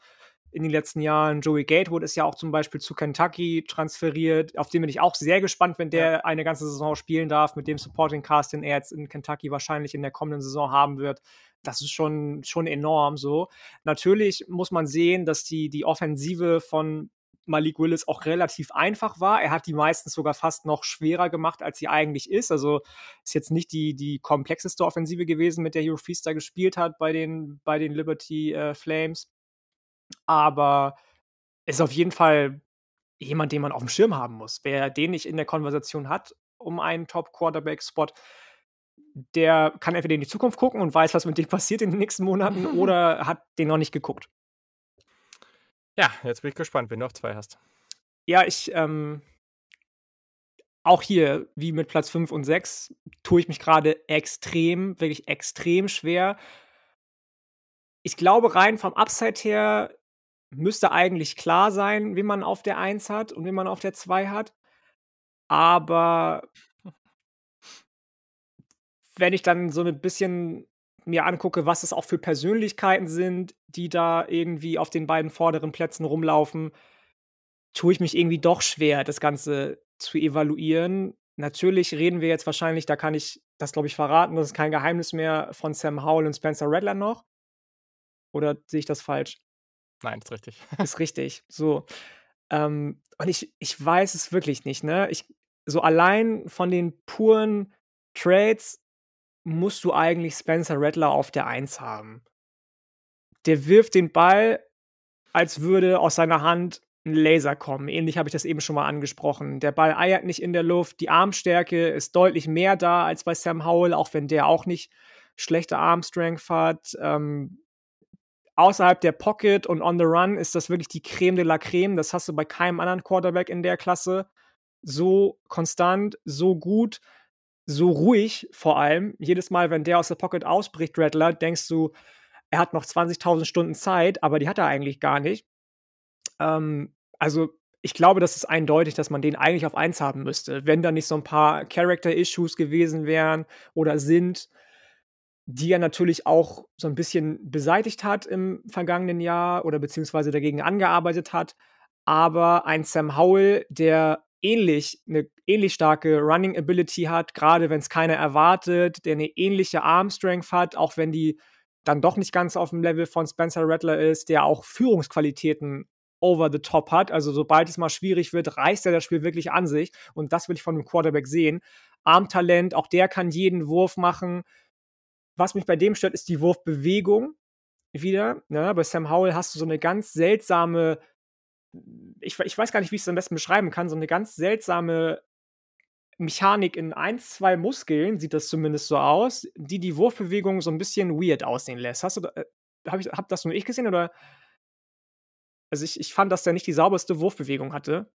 in den letzten Jahren. Joey Gatewood ist ja auch zum Beispiel zu Kentucky transferiert, auf den bin ich auch sehr gespannt, wenn der ja. eine ganze Saison spielen darf, mit dem Supporting Cast, den er jetzt in Kentucky wahrscheinlich in der kommenden Saison haben wird. Das ist schon, schon enorm so. Natürlich muss man sehen, dass die, die Offensive von Malik Willis auch relativ einfach war. Er hat die meistens sogar fast noch schwerer gemacht, als sie eigentlich ist. Also ist jetzt nicht die, die komplexeste Offensive gewesen, mit der Hugh Feaster gespielt hat bei den, bei den Liberty äh, Flames. Aber ist auf jeden Fall jemand, den man auf dem Schirm haben muss. Wer den nicht in der Konversation hat um einen Top-Quarterback-Spot, der kann entweder in die Zukunft gucken und weiß, was mit dem passiert in den nächsten Monaten, oder hat den noch nicht geguckt. Ja, jetzt bin ich gespannt, wenn du noch zwei hast. Ja, ich, ähm, auch hier, wie mit Platz 5 und 6, tue ich mich gerade extrem, wirklich extrem schwer. Ich glaube, rein vom Upside her müsste eigentlich klar sein, wie man auf der 1 hat und wie man auf der 2 hat. Aber wenn ich dann so ein bisschen mir angucke, was es auch für Persönlichkeiten sind, die da irgendwie auf den beiden vorderen Plätzen rumlaufen, tue ich mich irgendwie doch schwer, das Ganze zu evaluieren. Natürlich reden wir jetzt wahrscheinlich, da kann ich das, glaube ich, verraten, das ist kein Geheimnis mehr von Sam Howell und Spencer Rattler noch. Oder sehe ich das falsch? Nein, ist richtig. ist richtig. So. Ähm, und ich, ich weiß es wirklich nicht, ne? Ich, so allein von den puren Trades musst du eigentlich Spencer Rattler auf der Eins haben. Der wirft den Ball, als würde aus seiner Hand ein Laser kommen. Ähnlich habe ich das eben schon mal angesprochen. Der Ball eiert nicht in der Luft, die Armstärke ist deutlich mehr da als bei Sam Howell, auch wenn der auch nicht schlechte Armstrength hat. Ähm, außerhalb der Pocket und on the run ist das wirklich die Creme de la Creme. Das hast du bei keinem anderen Quarterback in der Klasse. So konstant, so gut so ruhig vor allem. Jedes Mal, wenn der aus der Pocket ausbricht, Rattler, denkst du, er hat noch 20.000 Stunden Zeit, aber die hat er eigentlich gar nicht. Ähm, also ich glaube, das ist eindeutig, dass man den eigentlich auf 1 haben müsste. Wenn da nicht so ein paar Character-Issues gewesen wären oder sind, die er natürlich auch so ein bisschen beseitigt hat im vergangenen Jahr oder beziehungsweise dagegen angearbeitet hat. Aber ein Sam Howell, der ähnlich eine ähnlich starke Running Ability hat, gerade wenn es keiner erwartet, der eine ähnliche Arm Strength hat, auch wenn die dann doch nicht ganz auf dem Level von Spencer Rattler ist, der auch Führungsqualitäten over the top hat. Also sobald es mal schwierig wird, reißt er das Spiel wirklich an sich und das will ich von einem Quarterback sehen. Armtalent, auch der kann jeden Wurf machen. Was mich bei dem stört, ist die Wurfbewegung wieder. Ne? Bei Sam Howell hast du so eine ganz seltsame ich, ich weiß gar nicht, wie ich es am besten beschreiben kann, so eine ganz seltsame Mechanik in ein, zwei Muskeln, sieht das zumindest so aus, die die Wurfbewegung so ein bisschen weird aussehen lässt. Hast du, äh, hab, ich, hab das nur ich gesehen oder? Also ich, ich fand, dass der nicht die sauberste Wurfbewegung hatte.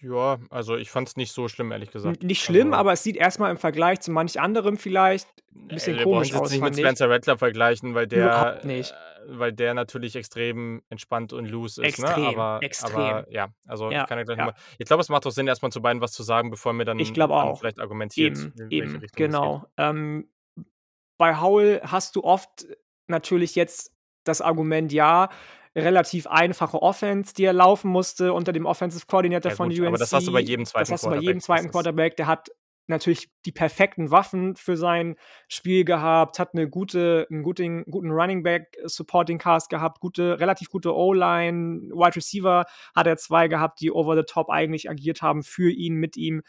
Ja, also ich fand es nicht so schlimm, ehrlich gesagt. Nicht schlimm, also, aber es sieht erstmal im Vergleich zu manch anderem vielleicht ein bisschen äh, komisch aus. Wir nicht mit Spencer Rattler vergleichen, weil der. Äh, weil der natürlich extrem entspannt und loose ist. Ne? Extrem, ne? aber, extrem. aber ja, also ja, ich kann ja gleich ja. nochmal. Ich glaube, es macht doch Sinn, erstmal zu beiden was zu sagen, bevor mir dann, ich dann auch. vielleicht argumentiert, eben, eben, Genau. Ähm, bei Howell hast du oft natürlich jetzt das Argument, ja, relativ einfache Offense, die er laufen musste unter dem Offensive Coordinator ja, von UNC. Aber das hast du bei jedem zweiten Quarterback. Das hast du bei jedem zweiten Quarterback. Der hat natürlich die perfekten Waffen für sein Spiel gehabt, hat eine gute, einen guten, guten Running Back Supporting Cast gehabt, gute, relativ gute O-Line, Wide Receiver hat er zwei gehabt, die over the top eigentlich agiert haben für ihn, mit ihm.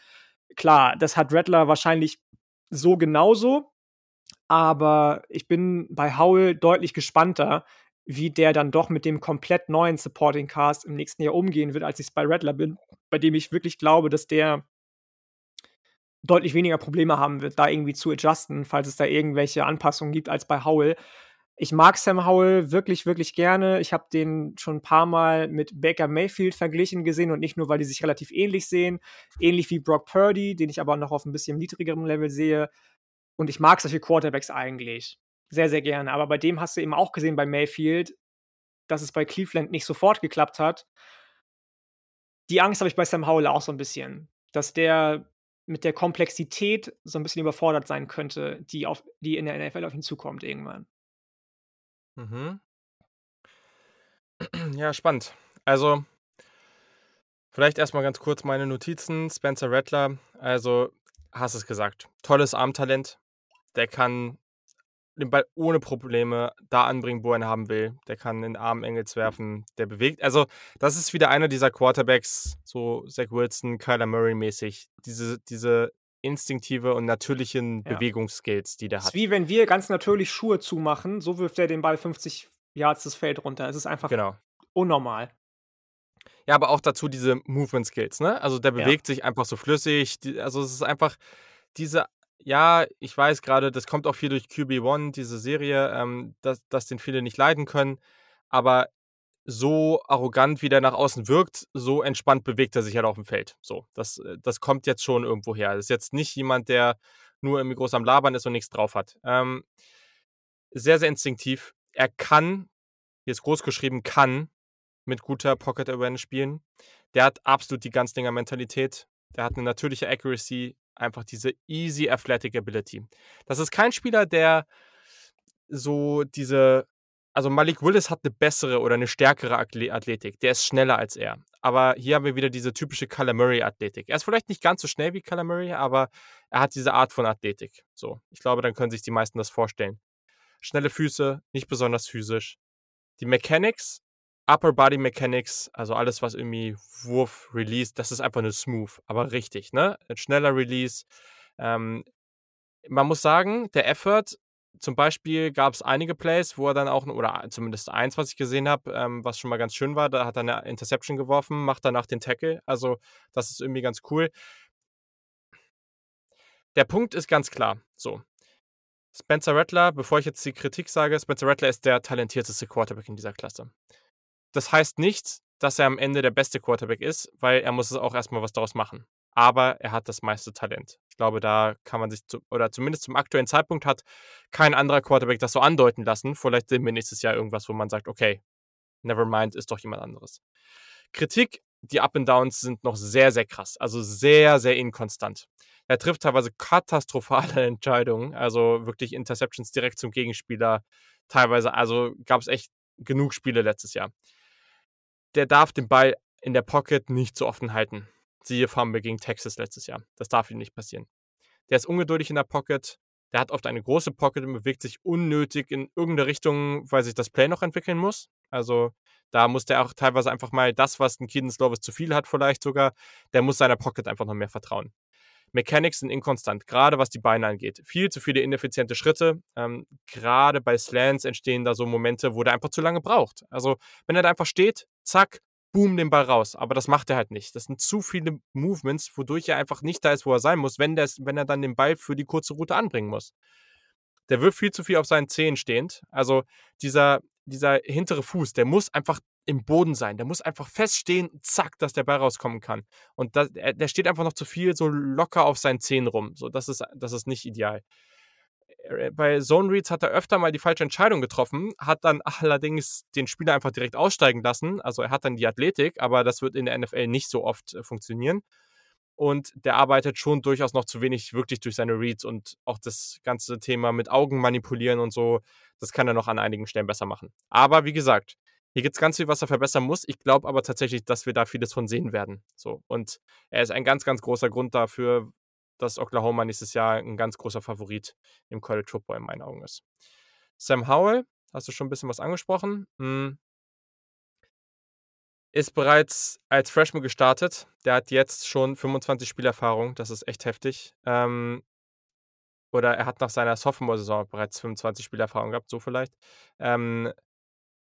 Klar, das hat Rattler wahrscheinlich so genauso, aber ich bin bei Howell deutlich gespannter, wie der dann doch mit dem komplett neuen Supporting Cast im nächsten Jahr umgehen wird, als ich es bei Rattler bin, bei dem ich wirklich glaube, dass der deutlich weniger Probleme haben wird, da irgendwie zu adjusten, falls es da irgendwelche Anpassungen gibt als bei Howell. Ich mag Sam Howell wirklich, wirklich gerne. Ich habe den schon ein paar Mal mit Baker Mayfield verglichen gesehen und nicht nur, weil die sich relativ ähnlich sehen. Ähnlich wie Brock Purdy, den ich aber noch auf ein bisschen niedrigerem Level sehe. Und ich mag solche Quarterbacks eigentlich. Sehr, sehr gerne. Aber bei dem hast du eben auch gesehen bei Mayfield, dass es bei Cleveland nicht sofort geklappt hat. Die Angst habe ich bei Sam Howell auch so ein bisschen. Dass der mit der Komplexität so ein bisschen überfordert sein könnte, die, auf, die in der NFL auf ihn zukommt irgendwann. Mhm. Ja, spannend. Also, vielleicht erstmal ganz kurz meine Notizen. Spencer Rattler, also, hast es gesagt, tolles Armtalent. Der kann den Ball ohne Probleme da anbringen, wo er ihn haben will. Der kann in Arm Engels werfen, der bewegt. Also, das ist wieder einer dieser Quarterbacks, so Zach Wilson, Kyler Murray mäßig. Diese, diese instinktive und natürlichen Ja. Bewegungsskills, die der Es ist hat. wie wenn wir ganz natürlich Schuhe zumachen, so wirft er den Ball 50 Yards das Feld runter. Es ist einfach Genau. unnormal. Ja, aber auch dazu diese Movement Skills, ne? Also, der Ja. bewegt sich einfach so flüssig. Die also, es ist einfach diese ja, ich weiß gerade, das kommt auch viel durch QB1, diese Serie, ähm, dass dass den viele nicht leiden können, aber so arrogant, wie der nach außen wirkt, so entspannt bewegt er sich halt auf dem Feld. So, das äh, das kommt jetzt schon irgendwo her. Das ist jetzt nicht jemand, der nur irgendwie groß am Labern ist und nichts drauf hat. Ähm, sehr, sehr instinktiv. Er kann, hier ist groß geschrieben, kann mit guter Pocket Awareness spielen. Der hat absolut die Ganzdinger-Mentalität. Der hat eine natürliche Accuracy, einfach diese easy athletic Ability. Das ist kein Spieler, der so diese also Malik Willis hat eine bessere oder eine stärkere Athletik. Der ist schneller als er. Aber hier haben wir wieder diese typische Kyler Murray-Athletik. Er ist vielleicht nicht ganz so schnell wie Murray, aber er hat diese Art von Athletik. So, ich glaube, dann können sich die meisten das vorstellen. Schnelle Füße, nicht besonders physisch. Die Mechanics, Upper Body Mechanics, also alles, was irgendwie Wurf, Release, das ist einfach nur smooth, aber richtig, ne? Ein schneller Release. Ähm, man muss sagen, der Effort, zum Beispiel gab es einige Plays, wo er dann auch, oder zumindest eins, was ich gesehen habe, ähm, was schon mal ganz schön war, da hat er eine Interception geworfen, macht danach den Tackle. Also, das ist irgendwie ganz cool. Der Punkt ist ganz klar. So. Spencer Rattler, bevor ich jetzt die Kritik sage, Spencer Rattler ist der talentierteste Quarterback in dieser Klasse. Das heißt nicht, dass er am Ende der beste Quarterback ist, weil er muss es auch erstmal was daraus machen. Aber er hat das meiste Talent. Ich glaube, da kann man sich, zu, oder zumindest zum aktuellen Zeitpunkt hat kein anderer Quarterback das so andeuten lassen. Vielleicht sehen wir nächstes Jahr irgendwas, wo man sagt, okay, never mind, ist doch jemand anderes. Kritik, die Up and Downs sind noch sehr, sehr krass. Also sehr, sehr inkonstant. Er trifft teilweise katastrophale Entscheidungen, also wirklich Interceptions direkt zum Gegenspieler. Teilweise, also gab es echt genug Spiele letztes Jahr. Der darf den Ball in der Pocket nicht so offen halten. Siehe Fumble gegen Texas letztes Jahr. Das darf ihm nicht passieren. Der ist ungeduldig in der Pocket. Der hat oft eine große Pocket und bewegt sich unnötig in irgendeine Richtung, weil sich das Play noch entwickeln muss. Also da muss der auch teilweise einfach mal das, was ein Keaton Slovis zu viel hat, vielleicht sogar, der muss seiner Pocket einfach noch mehr vertrauen. Mechanics sind inkonstant, gerade was die Beine angeht. Viel zu viele ineffiziente Schritte. Ähm, gerade bei Slants entstehen da so Momente, wo der einfach zu lange braucht. Also, wenn er da einfach steht, zack, boom, den Ball raus. Aber das macht er halt nicht. Das sind zu viele Movements, wodurch er einfach nicht da ist, wo er sein muss, wenn, wenn er dann den Ball für die kurze Route anbringen muss. Der wirft viel zu viel auf seinen Zehen stehend. Also, dieser, dieser hintere Fuß, der muss einfach im Boden sein. Der muss einfach feststehen, zack, dass der Ball rauskommen kann. Und das, der steht einfach noch zu viel so locker auf seinen Zehen rum. So, das ist, das ist nicht ideal. Bei Zone Reads hat er öfter mal die falsche Entscheidung getroffen, hat dann allerdings den Spieler einfach direkt aussteigen lassen. Also er hat dann die Athletik, aber das wird in der NFL nicht so oft äh, funktionieren. Und der arbeitet schon durchaus noch zu wenig wirklich durch seine Reads und auch das ganze Thema mit Augen manipulieren und so, das kann er noch an einigen Stellen besser machen. Aber wie gesagt, hier gibt es ganz viel, was er verbessern muss. Ich glaube aber tatsächlich, dass wir da vieles von sehen werden. So. Und er ist ein ganz, ganz großer Grund dafür, dass Oklahoma nächstes Jahr ein ganz großer Favorit im College Football in meinen Augen ist. Sam Howell, hast du schon ein bisschen was angesprochen, hm. ist bereits als Freshman gestartet. Der hat jetzt schon 25 Spielerfahrung. Das ist echt heftig. Ähm, oder er hat nach seiner Sophomore-Saison bereits 25 Spielerfahrung gehabt, so vielleicht. Ähm,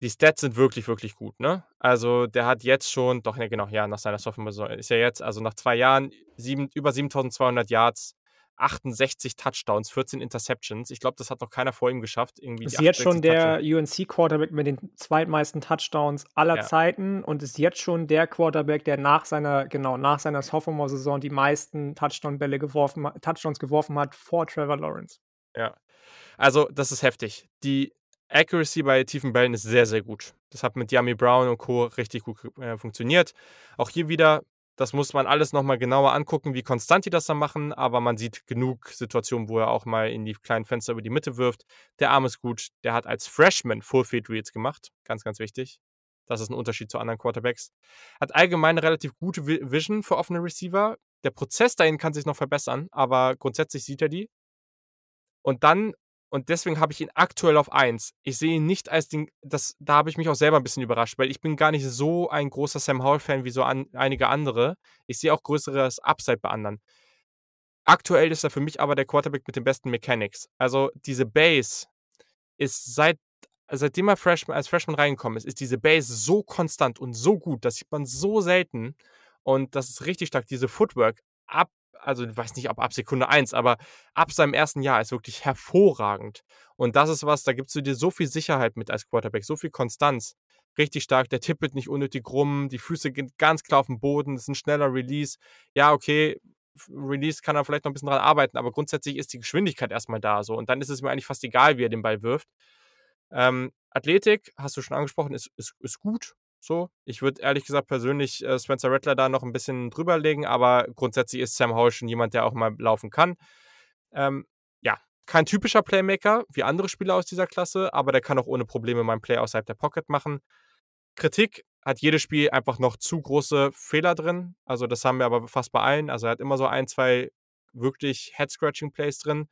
die Stats sind wirklich, wirklich gut, ne? Also der hat jetzt schon, doch, ne, genau, ja, nach seiner Sophomore-Saison ist ja jetzt, also nach zwei Jahren, sieben, über 7200 Yards, 68 Touchdowns, 14 Interceptions. Ich glaube, das hat noch keiner vor ihm geschafft. Irgendwie ist jetzt schon der UNC-Quarterback mit den zweitmeisten Touchdowns aller ja. Zeiten und ist jetzt schon der Quarterback, der nach seiner, genau, nach seiner Sophomore-Saison die meisten Touchdown-Bälle geworfen, Touchdowns geworfen hat vor Trevor Lawrence. Ja. Also, das ist heftig. Die Accuracy bei tiefen Bällen ist sehr, sehr gut. Das hat mit Yami Brown und Co. richtig gut äh, funktioniert. Auch hier wieder, das muss man alles nochmal genauer angucken, wie konstant die das dann machen, aber man sieht genug Situationen, wo er auch mal in die kleinen Fenster über die Mitte wirft. Der Arm ist gut. Der hat als Freshman Full Field Reads gemacht. Ganz, ganz wichtig. Das ist ein Unterschied zu anderen Quarterbacks. Hat allgemein relativ gute Vision für offene Receiver. Der Prozess dahin kann sich noch verbessern, aber grundsätzlich sieht er die. Und dann, und deswegen habe ich ihn aktuell auf 1. Ich sehe ihn nicht als den, das, da habe ich mich auch selber ein bisschen überrascht, weil ich bin gar nicht so ein großer Sam Howell-Fan wie so an, einige andere. Ich sehe auch größeres Upside bei anderen. Aktuell ist er für mich aber der Quarterback mit den besten Mechanics. Also diese Base ist seit seitdem er Freshman, als Freshman reingekommen ist, ist diese Base so konstant und so gut, das sieht man so selten. Und das ist richtig stark. Diese Footwork ab, also ich weiß nicht, ob ab Sekunde 1, aber ab seinem ersten Jahr ist wirklich hervorragend. Und das ist was, da gibst du dir so viel Sicherheit mit als Quarterback, so viel Konstanz. Richtig stark, der tippelt nicht unnötig rum, die Füße gehen ganz klar auf den Boden, das ist ein schneller Release. Ja, okay, Release kann er vielleicht noch ein bisschen dran arbeiten, aber grundsätzlich ist die Geschwindigkeit erstmal da so. Und dann ist es mir eigentlich fast egal, wie er den Ball wirft. Ähm, Athletik, hast du schon angesprochen, ist, ist, ist gut. So. Ich würde ehrlich gesagt persönlich äh, Spencer Rattler da noch ein bisschen drüber legen, aber grundsätzlich ist Sam Howell schon jemand, der auch mal laufen kann. Ähm, ja, kein typischer Playmaker wie andere Spieler aus dieser Klasse, aber der kann auch ohne Probleme mein Play außerhalb der Pocket machen. Kritik hat jedes Spiel einfach noch zu große Fehler drin. Also das haben wir aber fast bei allen. Also er hat immer so ein, zwei wirklich Head-Scratching-Plays drin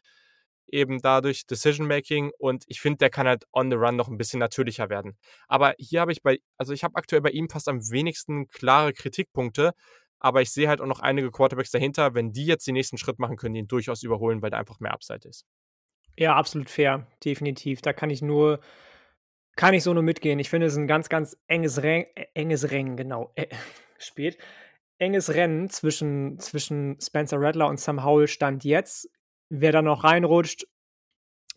eben dadurch Decision Making und ich finde, der kann halt on the run noch ein bisschen natürlicher werden. Aber hier habe ich bei, also ich habe aktuell bei ihm fast am wenigsten klare Kritikpunkte, aber ich sehe halt auch noch einige Quarterbacks dahinter. Wenn die jetzt den nächsten Schritt machen, können die ihn durchaus überholen, weil da einfach mehr Upside ist. Ja, absolut fair, definitiv. Da kann ich nur, kann ich so nur mitgehen. Ich finde, es ist ein ganz, ganz enges Rennen, äh, enges Rennen, genau, äh, spät. Enges Rennen zwischen, zwischen Spencer Rattler und Sam Howell stand jetzt. Wer da noch reinrutscht,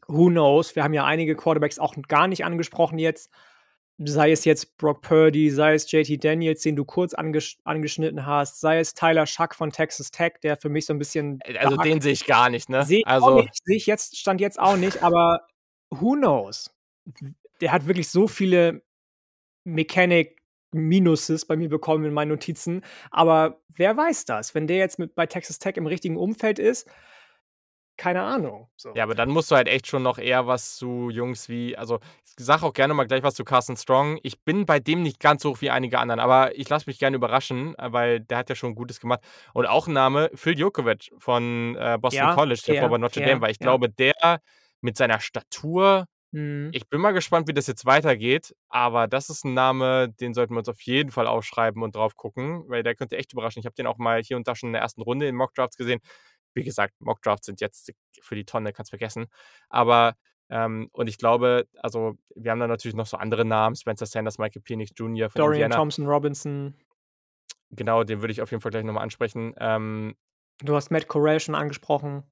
who knows? Wir haben ja einige Quarterbacks auch gar nicht angesprochen jetzt. Sei es jetzt Brock Purdy, sei es JT Daniels, den du kurz anges angeschnitten hast, sei es Tyler Schuck von Texas Tech, der für mich so ein bisschen. Äh, also den sehe ich gar nicht, ne? Sehe ich also sehe ich jetzt, stand jetzt auch nicht, aber who knows? Der hat wirklich so viele Mechanik Minuses bei mir bekommen in meinen Notizen. Aber wer weiß das? Wenn der jetzt mit bei Texas Tech im richtigen Umfeld ist, keine Ahnung. So. Ja, aber dann musst du halt echt schon noch eher was zu Jungs wie, also ich sag auch gerne mal gleich was zu Carson Strong. Ich bin bei dem nicht ganz so hoch wie einige anderen, aber ich lasse mich gerne überraschen, äh, weil der hat ja schon Gutes gemacht. Und auch ein Name, Phil Djokovic von äh, Boston ja, College, der vor bei Notre Dame war. Ich ja. glaube, der mit seiner Statur, mhm. ich bin mal gespannt, wie das jetzt weitergeht, aber das ist ein Name, den sollten wir uns auf jeden Fall aufschreiben und drauf gucken, weil der könnte echt überraschen. Ich habe den auch mal hier und da schon in der ersten Runde in Mock Drafts gesehen wie gesagt, Mockdrafts sind jetzt für die Tonne, kannst vergessen. Aber ähm, und ich glaube, also wir haben da natürlich noch so andere Namen, Spencer Sanders, Michael Penix Jr. von Dorian Indiana. Thompson Robinson. Genau, den würde ich auf jeden Fall gleich nochmal ansprechen. Ähm, du hast Matt Corral schon angesprochen.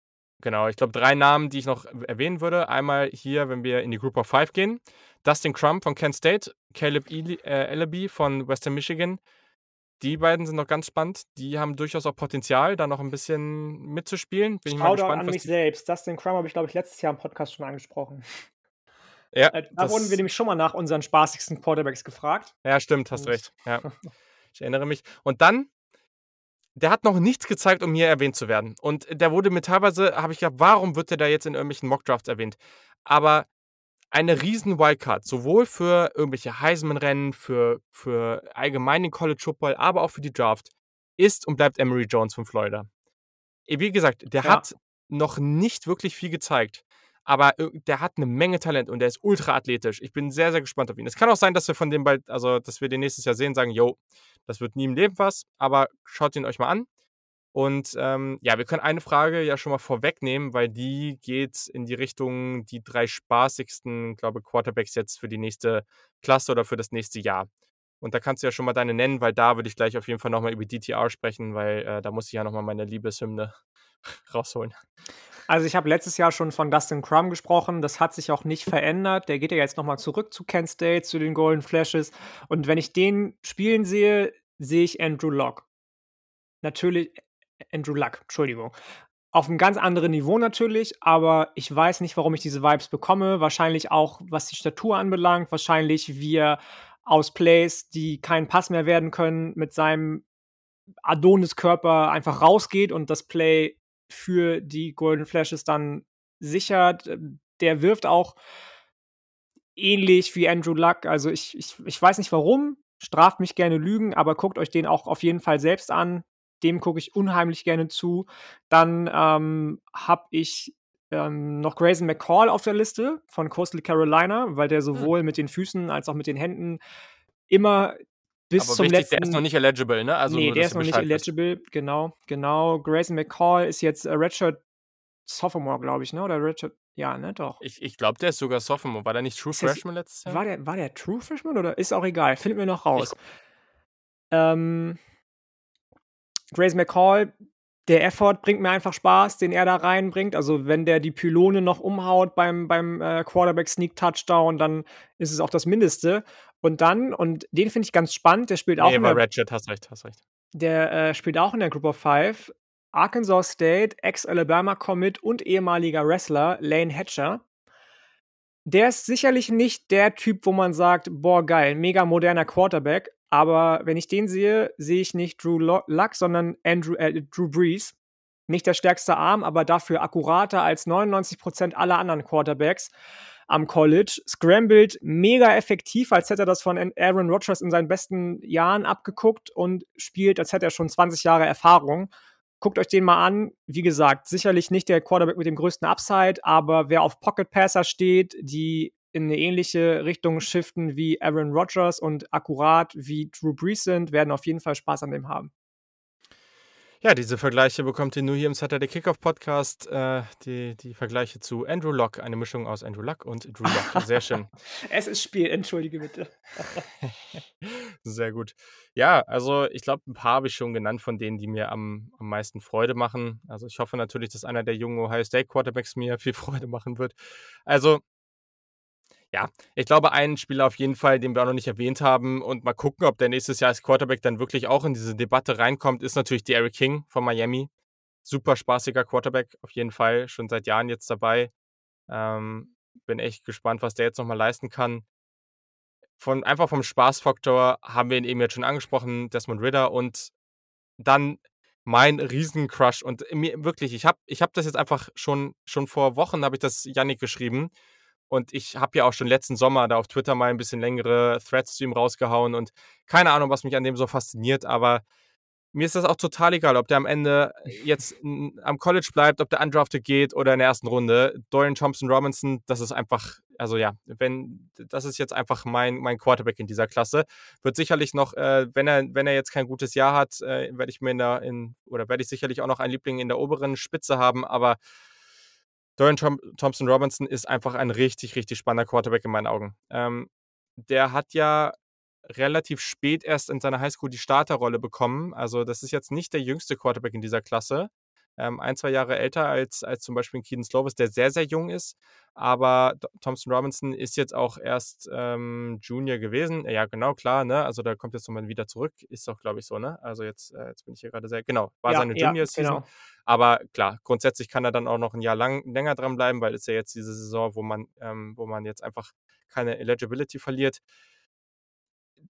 Genau, ich glaube, drei Namen, die ich noch erwähnen würde. Einmal hier, wenn wir in die Group of Five gehen. Dustin Crump von Kent State, Caleb äh, Ellaby von Western Michigan, die beiden sind noch ganz spannend. Die haben durchaus auch Potenzial, da noch ein bisschen mitzuspielen. Bin ich mal gespannt, an mich selbst. Dustin Crumb habe ich, glaube ich, letztes Jahr im Podcast schon angesprochen. Ja, äh, da wurden wir nämlich schon mal nach unseren spaßigsten Quarterbacks gefragt. Ja, stimmt, hast Und recht. Ja. Ich erinnere mich. Und dann, der hat noch nichts gezeigt, um hier erwähnt zu werden. Und der wurde mir teilweise, habe ich gedacht, warum wird der da jetzt in irgendwelchen Mockdrafts erwähnt? Aber eine riesen Wildcard, sowohl für irgendwelche Heisman-Rennen, für, für allgemein den College Football, aber auch für die Draft, ist und bleibt Emery Jones von Florida. Wie gesagt, der ja. hat noch nicht wirklich viel gezeigt, aber der hat eine Menge Talent und der ist ultra athletisch. Ich bin sehr, sehr gespannt auf ihn. Es kann auch sein, dass wir von dem bald, also dass wir den nächstes Jahr sehen, sagen, yo, das wird nie im Leben was, aber schaut ihn euch mal an. Und ähm, ja, wir können eine Frage ja schon mal vorwegnehmen, weil die geht in die Richtung die drei spaßigsten, glaube Quarterbacks jetzt für die nächste Klasse oder für das nächste Jahr. Und da kannst du ja schon mal deine nennen, weil da würde ich gleich auf jeden Fall nochmal über DTR sprechen, weil äh, da muss ich ja nochmal meine Liebeshymne rausholen. Also ich habe letztes Jahr schon von Dustin Crum gesprochen. Das hat sich auch nicht verändert. Der geht ja jetzt nochmal zurück zu Kent State, zu den Golden Flashes. Und wenn ich den spielen sehe, sehe ich Andrew Locke. Natürlich, Andrew Luck, Entschuldigung. Auf einem ganz anderen Niveau natürlich, aber ich weiß nicht, warum ich diese Vibes bekomme. Wahrscheinlich auch, was die Statur anbelangt. Wahrscheinlich, wie er aus Plays, die kein Pass mehr werden können, mit seinem Adonis-Körper einfach rausgeht und das Play für die Golden Flashes dann sichert. Der wirft auch ähnlich wie Andrew Luck. Also ich, ich, ich weiß nicht warum, straft mich gerne Lügen, aber guckt euch den auch auf jeden Fall selbst an. Dem gucke ich unheimlich gerne zu. Dann ähm, habe ich ähm, noch Grayson McCall auf der Liste von Coastal Carolina, weil der hm. sowohl hm. mit den Füßen als auch mit den Händen immer bis Aber zum wichtig, letzten. Der ist noch nicht eligible, ne? Also nee, nur, der ist noch nicht eligible, bist. genau, genau. Grayson McCall ist jetzt Redshirt Sophomore, glaube ich, ne? Oder Redshirt, ja, ne, doch. Ich, ich glaube, der ist sogar Sophomore. War der nicht True Freshman letztes Jahr? War der, war der True Freshman oder ist auch egal? Findet mir noch raus. Ähm, Grayson McCall, der Effort bringt mir einfach Spaß, den er da reinbringt. Also, wenn der die Pylone noch umhaut beim, beim äh, Quarterback-Sneak-Touchdown, dann ist es auch das Mindeste. Und dann, und den finde ich ganz spannend, der spielt auch nee, in der, Ratchet, hast recht, hast recht. Der äh, spielt auch in der Group of Five. Arkansas State, Ex-Alabama-Commit und ehemaliger Wrestler Lane Hatcher. Der ist sicherlich nicht der Typ, wo man sagt, boah, geil, mega moderner Quarterback. Aber wenn ich den sehe, sehe ich nicht Drew Luck, sondern Andrew, äh, Drew Brees. Nicht der stärkste Arm, aber dafür akkurater als 99% aller anderen Quarterbacks am College. Scrambled mega effektiv, als hätte er das von Aaron Rodgers in seinen besten Jahren abgeguckt und spielt, als hätte er schon 20 Jahre Erfahrung. Guckt euch den mal an. Wie gesagt, sicherlich nicht der Quarterback mit dem größten Upside, aber wer auf Pocket Passer steht, die in eine ähnliche Richtung shiften wie Aaron Rodgers und akkurat wie Drew Brees sind, werden auf jeden Fall Spaß an dem haben. Ja, diese Vergleiche bekommt ihr nur hier im Saturday Kickoff Podcast. Äh, die, die Vergleiche zu Andrew Luck, eine Mischung aus Andrew Luck und Drew Luck. Sehr schön. es ist Spiel, entschuldige bitte. Sehr gut. Ja, also ich glaube, ein paar habe ich schon genannt von denen, die mir am, am meisten Freude machen. Also ich hoffe natürlich, dass einer der jungen Ohio State Quarterbacks mir viel Freude machen wird. Also ja, ich glaube, einen Spieler auf jeden Fall, den wir auch noch nicht erwähnt haben und mal gucken, ob der nächstes Jahr als Quarterback dann wirklich auch in diese Debatte reinkommt, ist natürlich Derrick King von Miami. Super spaßiger Quarterback, auf jeden Fall, schon seit Jahren jetzt dabei. Ähm, bin echt gespannt, was der jetzt nochmal leisten kann. Von, einfach vom Spaßfaktor haben wir ihn eben jetzt schon angesprochen, Desmond Ritter und dann mein Riesencrush und mir wirklich, ich habe ich hab das jetzt einfach schon, schon vor Wochen, habe ich das Yannick geschrieben und ich habe ja auch schon letzten Sommer da auf Twitter mal ein bisschen längere Threads zu ihm rausgehauen und keine Ahnung, was mich an dem so fasziniert, aber mir ist das auch total egal, ob der am Ende jetzt am College bleibt, ob der undrafted geht oder in der ersten Runde. Dorian Thompson Robinson, das ist einfach, also ja, wenn, das ist jetzt einfach mein, mein Quarterback in dieser Klasse. Wird sicherlich noch, äh, wenn er, wenn er jetzt kein gutes Jahr hat, äh, werde ich mir in der, in, oder werde ich sicherlich auch noch einen Liebling in der oberen Spitze haben, aber Dorian Thompson Robinson ist einfach ein richtig, richtig spannender Quarterback in meinen Augen. Ähm, der hat ja relativ spät erst in seiner Highschool die Starterrolle bekommen. Also das ist jetzt nicht der jüngste Quarterback in dieser Klasse ähm, ein, zwei Jahre älter als, als zum Beispiel Keaton Slovis, der sehr, sehr jung ist. Aber Thompson Robinson ist jetzt auch erst ähm, Junior gewesen. Ja, genau, klar, ne? Also da kommt jetzt nochmal wieder zurück. Ist doch, glaube ich, so, ne? Also jetzt, äh, jetzt bin ich hier gerade sehr, genau, war ja, seine Junior-Season. Genau. Aber klar, grundsätzlich kann er dann auch noch ein Jahr lang, länger dranbleiben, weil es ja jetzt diese Saison, wo man, ähm, wo man jetzt einfach keine Eligibility verliert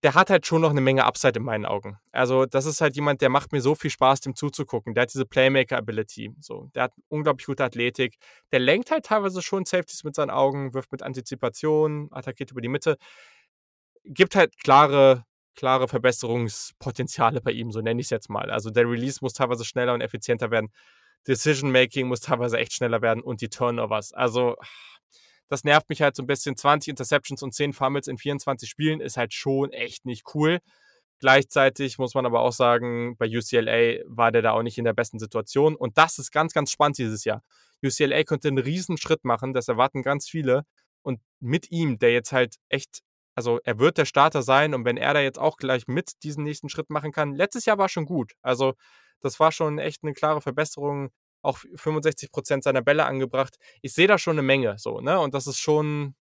der hat halt schon noch eine Menge Upside in meinen Augen. Also, das ist halt jemand, der macht mir so viel Spaß, dem zuzugucken. Der hat diese Playmaker-Ability. So, der hat unglaublich gute Athletik. Der lenkt halt teilweise schon Safeties mit seinen Augen, wirft mit Antizipation, attackiert über die Mitte. Gibt halt klare, klare Verbesserungspotenziale bei ihm, so nenne ich es jetzt mal. Also, der Release muss teilweise schneller und effizienter werden. Decision Making muss teilweise echt schneller werden und die Turnovers. Also, das nervt mich halt so ein bisschen. 20 Interceptions und 10 Fumbles in 24 Spielen ist halt schon echt nicht cool. Gleichzeitig muss man aber auch sagen, bei UCLA war der da auch nicht in der besten Situation. Und das ist ganz, ganz spannend dieses Jahr. UCLA könnte einen riesen Schritt machen, das erwarten ganz viele. Und mit ihm, der jetzt halt echt, also er wird der Starter sein und wenn er da jetzt auch gleich mit diesen nächsten Schritt machen kann, letztes Jahr war schon gut. Also das war schon echt eine klare Verbesserung auch 65 Prozent seiner Bälle angebracht. Ich sehe da schon eine Menge so, ne? Und das ist schon,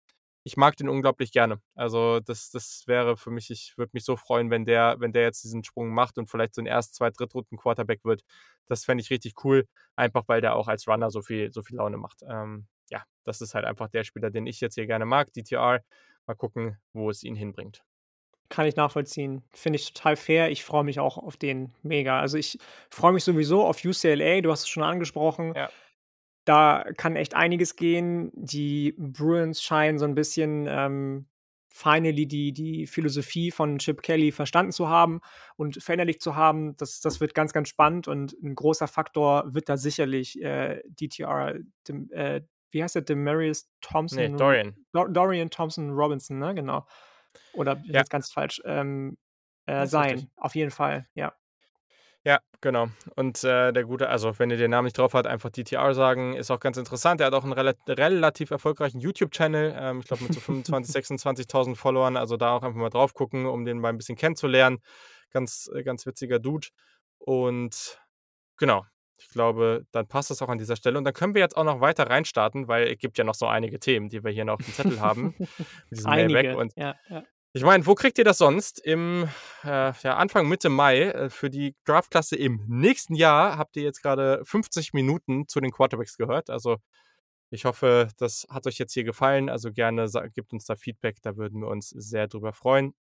ich mag den unglaublich gerne. Also das, das wäre für mich, ich würde mich so freuen, wenn der, wenn der jetzt diesen Sprung macht und vielleicht so ein erst, zwei, drittrunden Quarterback wird. Das fände ich richtig cool, einfach weil der auch als Runner so viel, so viel Laune macht. Ähm, ja, das ist halt einfach der Spieler, den ich jetzt hier gerne mag, DTR. Mal gucken, wo es ihn hinbringt. Kann ich nachvollziehen. Finde ich total fair. Ich freue mich auch auf den mega. Also ich freue mich sowieso auf UCLA, du hast es schon angesprochen. Ja. da kann echt einiges gehen. Die Bruins scheinen so ein bisschen ähm, finally die, die Philosophie von Chip Kelly verstanden zu haben und verinnerlicht zu haben. Das, das wird ganz, ganz spannend und ein großer Faktor wird da sicherlich äh, DTR, dem, äh, wie heißt der, Demarius Thompson? Nee, Dorian. Dorian Thompson Robinson, ne, genau. Oder ja. jetzt ganz falsch. Ähm, äh, sein, richtig. auf jeden Fall, ja. Ja, genau. Und äh, der gute, also wenn ihr den Namen nicht drauf hat, einfach DTR sagen, ist auch ganz interessant. Er hat auch einen rel relativ erfolgreichen YouTube-Channel, ähm, ich glaube mit so 25.000, 26.000 Followern. Also da auch einfach mal drauf gucken, um den mal ein bisschen kennenzulernen. Ganz, äh, ganz witziger Dude. Und genau, ich glaube, dann passt das auch an dieser Stelle. Und dann können wir jetzt auch noch weiter reinstarten, weil es gibt ja noch so einige Themen, die wir hier noch auf dem Zettel haben. mit diesem einige. Und ja, ja. Ich meine, wo kriegt ihr das sonst? Im äh, ja, Anfang, Mitte Mai äh, für die Draftklasse im nächsten Jahr habt ihr jetzt gerade 50 Minuten zu den Quarterbacks gehört. Also ich hoffe, das hat euch jetzt hier gefallen. Also gerne gebt uns da Feedback, da würden wir uns sehr drüber freuen.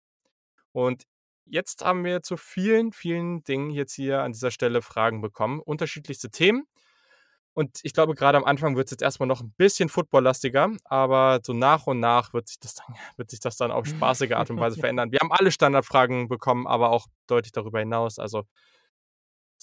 Und jetzt haben wir zu vielen, vielen Dingen jetzt hier an dieser Stelle Fragen bekommen. Unterschiedlichste Themen. Und ich glaube, gerade am Anfang wird es jetzt erstmal noch ein bisschen footballlastiger, aber so nach und nach wird sich das dann, wird sich das dann auf spaßige Art und Weise verändern. Wir haben alle Standardfragen bekommen, aber auch deutlich darüber hinaus. Also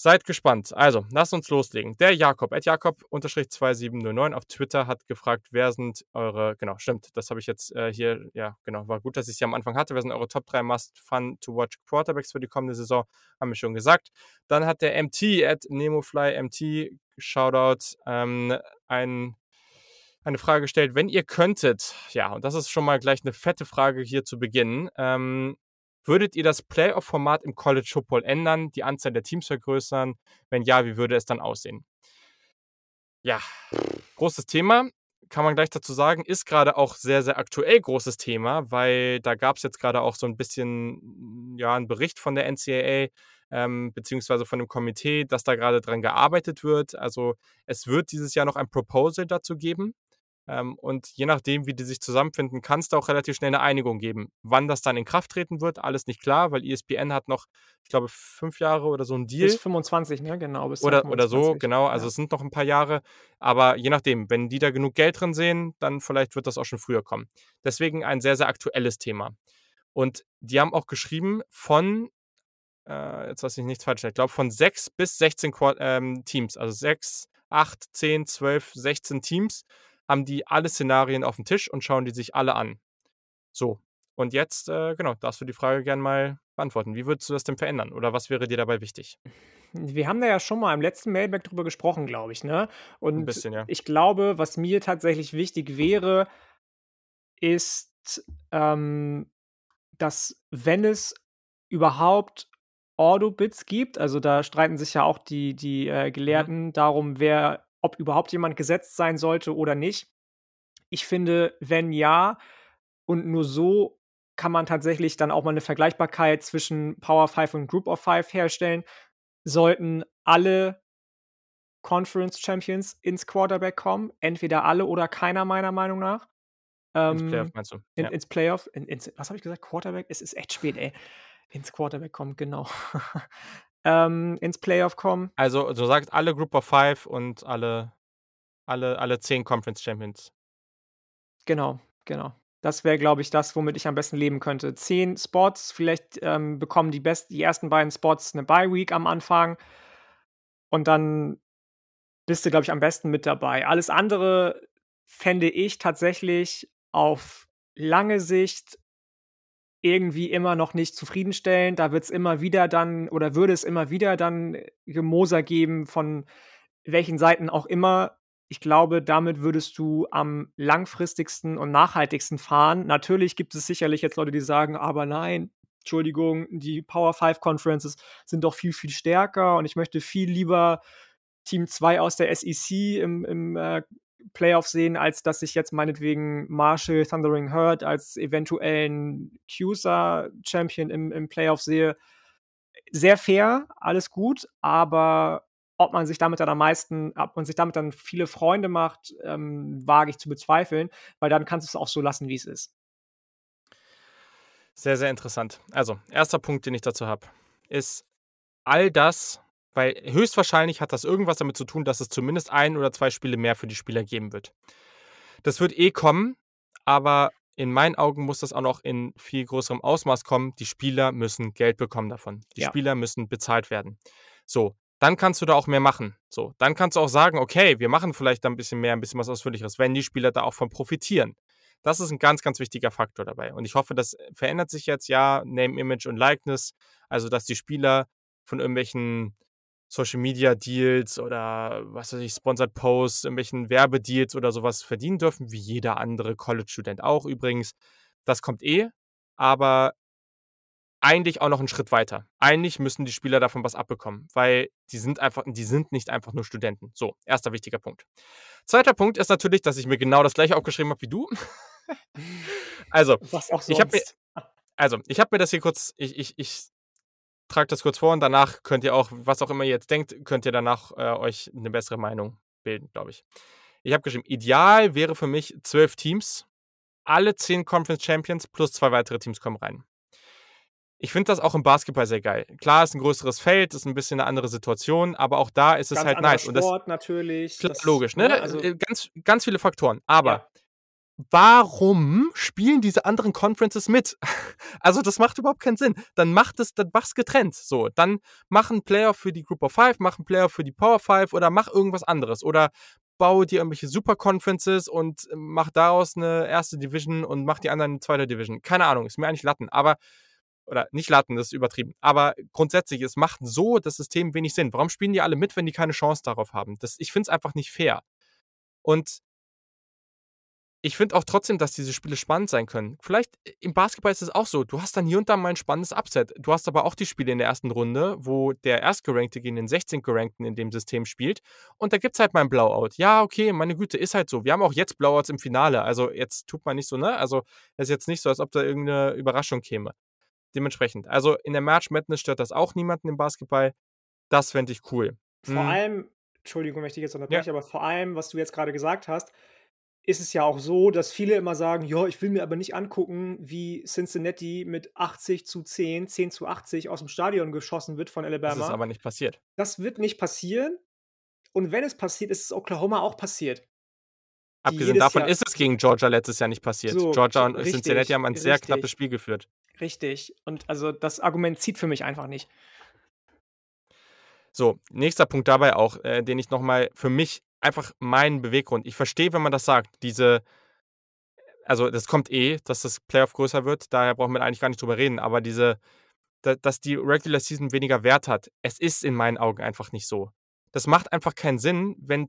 Seid gespannt. Also, lasst uns loslegen. Der Jakob, at Jakob-2709 auf Twitter hat gefragt, wer sind eure, genau, stimmt, das habe ich jetzt äh, hier, ja, genau, war gut, dass ich es hier am Anfang hatte. Wer sind eure Top 3 Must-Fun-to-Watch Quarterbacks für die kommende Saison? Haben wir schon gesagt. Dann hat der MT, at NemoFlyMT, Shoutout, ähm, ein, eine Frage gestellt, wenn ihr könntet, ja, und das ist schon mal gleich eine fette Frage hier zu Beginn, ähm, Würdet ihr das Playoff-Format im College Football ändern, die Anzahl der Teams vergrößern? Wenn ja, wie würde es dann aussehen? Ja, großes Thema. Kann man gleich dazu sagen, ist gerade auch sehr, sehr aktuell großes Thema, weil da gab es jetzt gerade auch so ein bisschen, ja, einen Bericht von der NCAA, ähm, beziehungsweise von dem Komitee, dass da gerade dran gearbeitet wird. Also es wird dieses Jahr noch ein Proposal dazu geben. Ähm, und je nachdem, wie die sich zusammenfinden, kann es da auch relativ schnell eine Einigung geben. Wann das dann in Kraft treten wird, alles nicht klar, weil ESPN hat noch, ich glaube, fünf Jahre oder so ein Deal. Bis 25, ne? Genau. Bis oder, oder so, genau. Also ja. es sind noch ein paar Jahre. Aber je nachdem, wenn die da genug Geld drin sehen, dann vielleicht wird das auch schon früher kommen. Deswegen ein sehr, sehr aktuelles Thema. Und die haben auch geschrieben von, äh, jetzt weiß ich nichts falsch, ich glaube von sechs bis 16 ähm, Teams. Also sechs, acht, zehn, zwölf, 16 Teams haben die alle Szenarien auf dem Tisch und schauen die sich alle an. So. Und jetzt, äh, genau, darfst du die Frage gerne mal beantworten. Wie würdest du das denn verändern? Oder was wäre dir dabei wichtig? Wir haben da ja schon mal im letzten Mailback drüber gesprochen, glaube ich, ne? Und Ein bisschen, ja. ich glaube, was mir tatsächlich wichtig wäre, ist, ähm, dass wenn es überhaupt Ordo-Bits gibt, also da streiten sich ja auch die, die äh, mhm. Gelehrten mhm. darum, wer ob überhaupt jemand gesetzt sein sollte oder nicht. Ich finde, wenn ja, und nur so kann man tatsächlich dann auch mal eine Vergleichbarkeit zwischen Power 5 und Group of 5 herstellen, sollten alle Conference Champions ins Quarterback kommen. Entweder alle oder keiner, meiner Meinung nach. Ähm, ins Playoff meinst du? In, ja. Ins Playoff. In, ins, was habe ich gesagt? Quarterback? Es ist echt spät, ey. Ins Quarterback kommen, genau. ähm, ins Playoff kommen. Also, du sagst alle Group of Five und alle, alle, alle zehn Conference Champions. Genau, genau. Das wäre, glaube ich, das, womit ich am besten leben könnte. Zehn Spots, vielleicht ähm, bekommen die, best die ersten beiden Spots eine Bye-Week am Anfang. Und dann bist du, glaube ich, am besten mit dabei. Alles andere fände ich tatsächlich auf lange Sicht irgendwie immer noch nicht zufriedenstellend. Da wird es immer wieder dann oder würde es immer wieder dann Gemoser geben von welchen Seiten auch immer. Ich glaube, damit würdest du am langfristigsten und nachhaltigsten fahren. Natürlich gibt es sicherlich jetzt Leute, die sagen, aber nein, Entschuldigung, die Power 5 Conferences sind doch viel, viel stärker und ich möchte viel lieber Team 2 aus der SEC im, im äh, Playoff sehen, als dass ich jetzt meinetwegen Marshall Thundering Herd als eventuellen CUSA-Champion im, im Playoff sehe. Sehr fair, alles gut, aber ob man sich damit dann am meisten, ob man sich damit dann viele Freunde macht, ähm, wage ich zu bezweifeln, weil dann kannst du es auch so lassen, wie es ist. Sehr, sehr interessant. Also, erster Punkt, den ich dazu habe, ist all das, Weil höchstwahrscheinlich hat das irgendwas damit zu tun, dass es zumindest ein oder zwei Spiele mehr für die Spieler geben wird. Das wird eh kommen, aber in meinen Augen muss das auch noch in viel größerem Ausmaß kommen. Die Spieler müssen Geld bekommen davon. Die ja. Spieler müssen bezahlt werden. So, dann kannst du da auch mehr machen. So, dann kannst du auch sagen, okay, wir machen vielleicht da ein bisschen mehr, ein bisschen was Ausführlicheres, wenn die Spieler da auch von profitieren. Das ist ein ganz, ganz wichtiger Faktor dabei. Und ich hoffe, das verändert sich jetzt ja, Name, Image und Likeness. Also, dass die Spieler von irgendwelchen Social Media Deals oder was weiß ich, Sponsored Posts, irgendwelchen Werbedeals oder sowas verdienen dürfen, wie jeder andere College-Student auch übrigens. Das kommt eh, aber eigentlich auch noch einen Schritt weiter. Eigentlich müssen die Spieler davon was abbekommen, weil die sind einfach, die sind nicht einfach nur Studenten. So, erster wichtiger Punkt. Zweiter Punkt ist natürlich, dass ich mir genau das gleiche aufgeschrieben habe wie du. also, ich habe mir, also, ich habe mir das hier kurz, ich, ich, ich trage das kurz vor und danach könnt ihr auch, was auch immer ihr jetzt denkt, könnt ihr danach äh, euch eine bessere Meinung bilden, glaube ich. Ich habe geschrieben, ideal wäre für mich zwölf Teams, alle zehn Conference Champions plus zwei weitere Teams kommen rein. Ich finde das auch im Basketball sehr geil. Klar, ist ein größeres Feld, ist ein bisschen eine andere Situation, aber auch da ist es ganz halt nice. Sport und das, natürlich. Klar, das, logisch, ne? ne? Also, äh, ganz, ganz viele Faktoren. Aber ja warum spielen diese anderen Conferences mit? Also das macht überhaupt keinen Sinn. Dann macht es, dann mach's getrennt. So, dann mach einen Player für die Group of Five, mach einen Player für die Power Five oder mach irgendwas anderes oder baue dir irgendwelche Super Conferences und mach daraus eine erste Division und mach die anderen eine zweite Division. Keine Ahnung, ist mir eigentlich Latten, aber oder nicht Latten, das ist übertrieben. Aber grundsätzlich, es macht so das System wenig Sinn. Warum spielen die alle mit, wenn die keine Chance darauf haben? Das, ich finde es einfach nicht fair. Und ich finde auch trotzdem, dass diese Spiele spannend sein können. Vielleicht äh, im Basketball ist es auch so. Du hast dann hier und da mal ein spannendes Upset. Du hast aber auch die Spiele in der ersten Runde, wo der Erstgerankte gegen den 16-Gerankten in dem System spielt. Und da gibt es halt mal ein Blowout. Ja, okay, meine Güte, ist halt so. Wir haben auch jetzt Blowouts im Finale. Also jetzt tut man nicht so, ne? Also es ist jetzt nicht so, als ob da irgendeine Überraschung käme. Dementsprechend. Also in der March Madness stört das auch niemanden im Basketball. Das fände ich cool. Vor hm. allem, Entschuldigung, möchte ich jetzt unterbrechen, ja. aber vor allem, was du jetzt gerade gesagt hast, ist es ja auch so, dass viele immer sagen: „Ja, ich will mir aber nicht angucken, wie Cincinnati mit 80 zu 10, 10 zu 80 aus dem Stadion geschossen wird von Alabama.“ Das ist aber nicht passiert. Das wird nicht passieren. Und wenn es passiert, ist es Oklahoma auch passiert. Abgesehen davon Jahr ist es gegen Georgia letztes Jahr nicht passiert. So, Georgia und richtig, Cincinnati haben ein sehr richtig, knappes Spiel geführt. Richtig. Und also das Argument zieht für mich einfach nicht. So, nächster Punkt dabei auch, äh, den ich nochmal für mich einfach meinen Beweggrund. Ich verstehe, wenn man das sagt, diese, also das kommt eh, dass das Playoff größer wird, daher brauchen wir eigentlich gar nicht drüber reden, aber diese, da, dass die Regular Season weniger Wert hat, es ist in meinen Augen einfach nicht so. Das macht einfach keinen Sinn, wenn,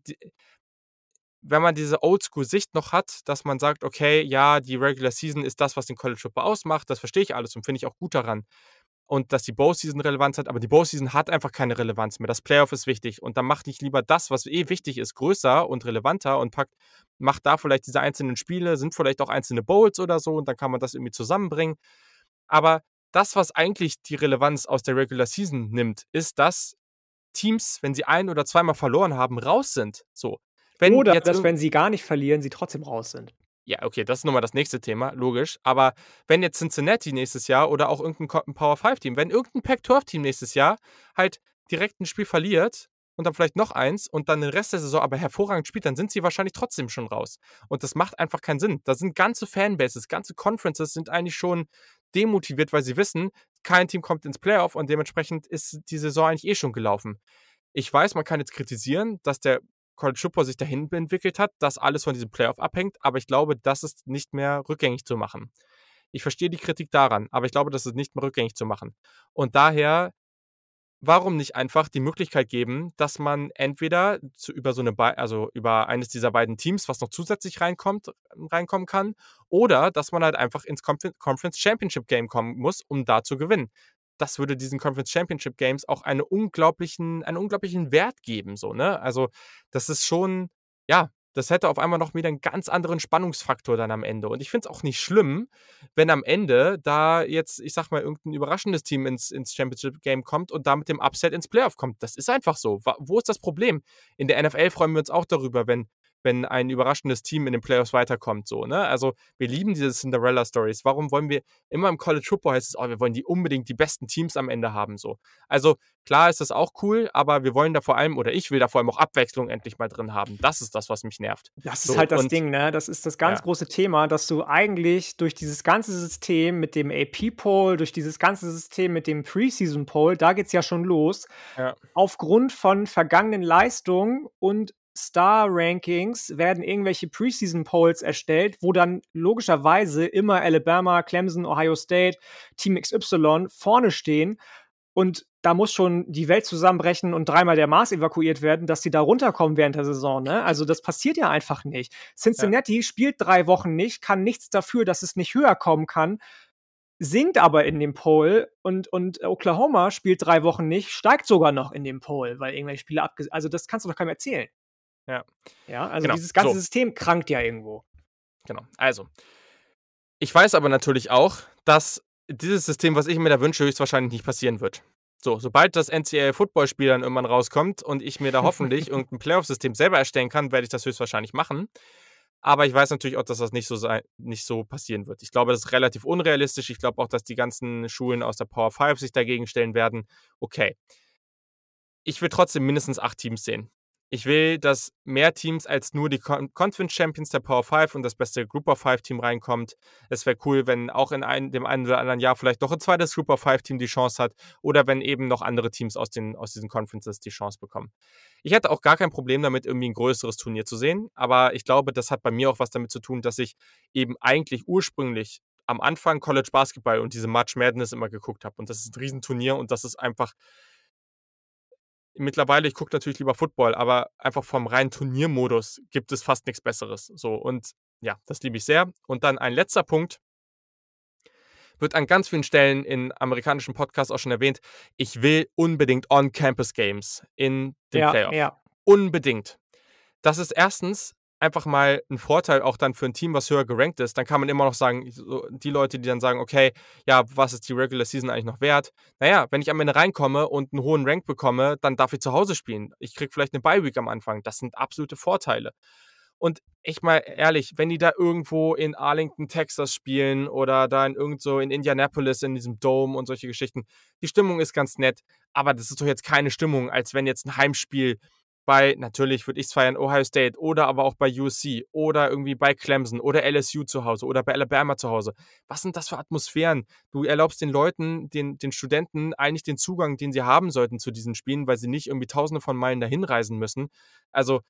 wenn man diese Oldschool-Sicht noch hat, dass man sagt, okay, ja, die Regular Season ist das, was den College Football ausmacht, das verstehe ich alles und finde ich auch gut daran und dass die Bow-Season Relevanz hat, aber die Bow-Season hat einfach keine Relevanz mehr. Das Playoff ist wichtig und dann mache ich lieber das, was eh wichtig ist, größer und relevanter und packt, macht da vielleicht diese einzelnen Spiele, sind vielleicht auch einzelne Bowls oder so und dann kann man das irgendwie zusammenbringen. Aber das, was eigentlich die Relevanz aus der Regular Season nimmt, ist, dass Teams, wenn sie ein oder zweimal verloren haben, raus sind. So. Wenn oder dass, wenn sie gar nicht verlieren, sie trotzdem raus sind. Ja, okay, das ist nochmal das nächste Thema, logisch. Aber wenn jetzt Cincinnati nächstes Jahr oder auch irgendein Power 5-Team, wenn irgendein Pac-12-Team nächstes Jahr halt direkt ein Spiel verliert und dann vielleicht noch eins und dann den Rest der Saison aber hervorragend spielt, dann sind sie wahrscheinlich trotzdem schon raus. Und das macht einfach keinen Sinn. Da sind ganze Fanbases, ganze Conferences sind eigentlich schon demotiviert, weil sie wissen, kein Team kommt ins Playoff und dementsprechend ist die Saison eigentlich eh schon gelaufen. Ich weiß, man kann jetzt kritisieren, dass der College Football sich dahin entwickelt hat, dass alles von diesem Playoff abhängt, aber ich glaube, das ist nicht mehr rückgängig zu machen. Ich verstehe die Kritik daran, aber ich glaube, das ist nicht mehr rückgängig zu machen. Und daher, warum nicht einfach die Möglichkeit geben, dass man entweder zu, über so eine, also über eines dieser beiden Teams, was noch zusätzlich reinkommt, reinkommen kann, oder dass man halt einfach ins Conference Championship Game kommen muss, um da zu gewinnen das würde diesen Conference Championship Games auch eine unglaublichen, einen unglaublichen Wert geben. So, ne? Also, das ist schon, ja, das hätte auf einmal noch wieder einen ganz anderen Spannungsfaktor dann am Ende. Und ich finde es auch nicht schlimm, wenn am Ende da jetzt, ich sag mal, irgendein überraschendes Team ins, ins Championship Game kommt und da mit dem Upset ins Playoff kommt. Das ist einfach so. Wo ist das Problem? In der NFL freuen wir uns auch darüber, wenn wenn ein überraschendes Team in den Playoffs weiterkommt. So, ne? Also wir lieben diese Cinderella-Stories. Warum wollen wir immer im College Football heißt es, oh, wir wollen die unbedingt die besten Teams am Ende haben. So. Also klar ist das auch cool, aber wir wollen da vor allem, oder ich will da vor allem auch Abwechslung endlich mal drin haben. Das ist das, was mich nervt. Das ist so, halt das Ding, ne? Das ist das ganz ja. große Thema, dass du eigentlich durch dieses ganze System mit dem AP-Poll, durch dieses ganze System mit dem Preseason-Poll, da geht es ja schon los, ja. aufgrund von vergangenen Leistungen und Star-Rankings werden irgendwelche Preseason-Polls erstellt, wo dann logischerweise immer Alabama, Clemson, Ohio State, Team XY vorne stehen. Und da muss schon die Welt zusammenbrechen und dreimal der Mars evakuiert werden, dass sie da runterkommen während der Saison. Ne? Also das passiert ja einfach nicht. Cincinnati ja. spielt drei Wochen nicht, kann nichts dafür, dass es nicht höher kommen kann, sinkt aber in dem Poll und, und Oklahoma spielt drei Wochen nicht, steigt sogar noch in dem Poll, weil irgendwelche Spiele abgesagt. Also das kannst du doch keinem erzählen. Ja. Ja, also genau. dieses ganze so. System krankt ja irgendwo. Genau. Also, ich weiß aber natürlich auch, dass dieses System, was ich mir da wünsche, höchstwahrscheinlich nicht passieren wird. So, sobald das NCAA-Football-Spiel dann irgendwann rauskommt und ich mir da hoffentlich irgendein Playoff-System selber erstellen kann, werde ich das höchstwahrscheinlich machen. Aber ich weiß natürlich auch, dass das nicht so, sei, nicht so passieren wird. Ich glaube, das ist relativ unrealistisch. Ich glaube auch, dass die ganzen Schulen aus der Power 5 sich dagegen stellen werden. Okay. Ich will trotzdem mindestens acht Teams sehen. Ich will, dass mehr Teams als nur die Con Conference Champions der Power 5 und das beste Group of 5 Team reinkommt. Es wäre cool, wenn auch in ein, dem einen oder anderen Jahr vielleicht noch ein zweites Group of 5 Team die Chance hat oder wenn eben noch andere Teams aus, den, aus diesen Conferences die Chance bekommen. Ich hätte auch gar kein Problem damit, irgendwie ein größeres Turnier zu sehen, aber ich glaube, das hat bei mir auch was damit zu tun, dass ich eben eigentlich ursprünglich am Anfang College Basketball und diese March Madness immer geguckt habe und das ist ein Riesenturnier und das ist einfach mittlerweile, ich gucke natürlich lieber Football, aber einfach vom reinen Turniermodus gibt es fast nichts Besseres. So, und ja, das liebe ich sehr. Und dann ein letzter Punkt. Wird an ganz vielen Stellen in amerikanischen Podcasts auch schon erwähnt. Ich will unbedingt On-Campus-Games in den ja, Playoff. Ja. Unbedingt. Das ist erstens einfach mal ein Vorteil auch dann für ein Team, was höher gerankt ist. Dann kann man immer noch sagen, die Leute, die dann sagen, okay, ja, was ist die Regular Season eigentlich noch wert? Naja, wenn ich am Ende reinkomme und einen hohen Rank bekomme, dann darf ich zu Hause spielen. Ich kriege vielleicht eine Bye-Week am Anfang. Das sind absolute Vorteile. Und ich mal ehrlich, wenn die da irgendwo in Arlington, Texas spielen oder da in irgendwo in Indianapolis in diesem Dome und solche Geschichten, die Stimmung ist ganz nett, aber das ist doch jetzt keine Stimmung, als wenn jetzt ein Heimspiel bei, natürlich würde ich es feiern, Ohio State oder aber auch bei USC oder irgendwie bei Clemson oder LSU zu Hause oder bei Alabama zu Hause. Was sind das für Atmosphären? Du erlaubst den Leuten, den, den Studenten eigentlich den Zugang, den sie haben sollten zu diesen Spielen, weil sie nicht irgendwie tausende von Meilen dahin reisen müssen. Also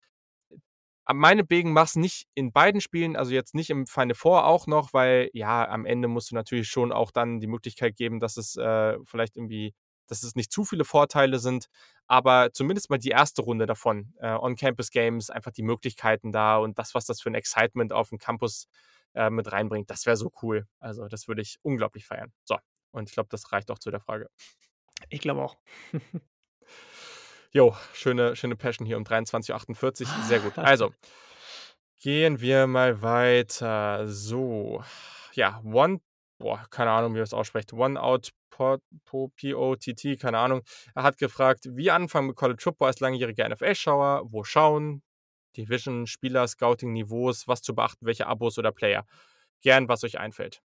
meine Begen mach's nicht in beiden Spielen, also jetzt nicht im Final Four auch noch, weil ja, am Ende musst du natürlich schon auch dann die Möglichkeit geben, dass es äh, vielleicht irgendwie dass es nicht zu viele Vorteile sind, aber zumindest mal die erste Runde davon, äh, On-Campus-Games, einfach die Möglichkeiten da und das, was das für ein Excitement auf dem Campus äh, mit reinbringt, das wäre so cool. Also das würde ich unglaublich feiern. So, und ich glaube, das reicht auch zu der Frage. Ich glaube auch. Jo, schöne, schöne Passion hier um 23.48 Uhr. Sehr gut. Also, gehen wir mal weiter. So, ja, One boah, keine Ahnung, wie man es ausspricht, One-Out P-O-T-T, keine Ahnung. Er hat gefragt, wie anfangen mit College Football als langjähriger NFL-Schauer, wo schauen, Division, Spieler, Scouting-Niveaus, was zu beachten, welche Abos oder Player. Gern, was euch einfällt.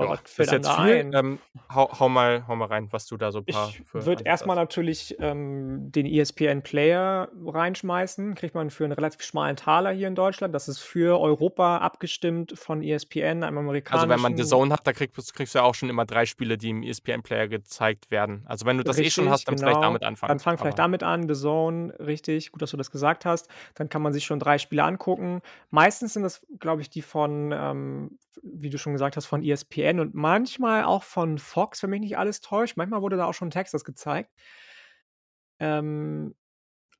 Ja, was fällt jetzt viel. Ähm, hau, hau, mal, hau mal rein, was du da so paar Ich würde erstmal natürlich ähm, den ESPN Player reinschmeißen. Kriegt man für einen relativ schmalen Taler hier in Deutschland. Das ist für Europa abgestimmt von ESPN, einem amerikanischen. Also wenn man The Zone hat, da kriegst, kriegst, du ja auch schon immer drei Spiele, die im ESPN Player gezeigt werden. Also wenn du das richtig, eh schon hast, dann genau. vielleicht damit anfangen. Dann fang vielleicht damit an, The Zone, richtig, gut, dass du das gesagt hast. Dann kann man sich schon drei Spiele angucken. Meistens sind das, glaube ich, die von, ähm, wie du schon gesagt hast, von ESPN und manchmal auch von Fox, wenn mich nicht alles täuscht. Manchmal wurde da auch schon Texas gezeigt. Ähm,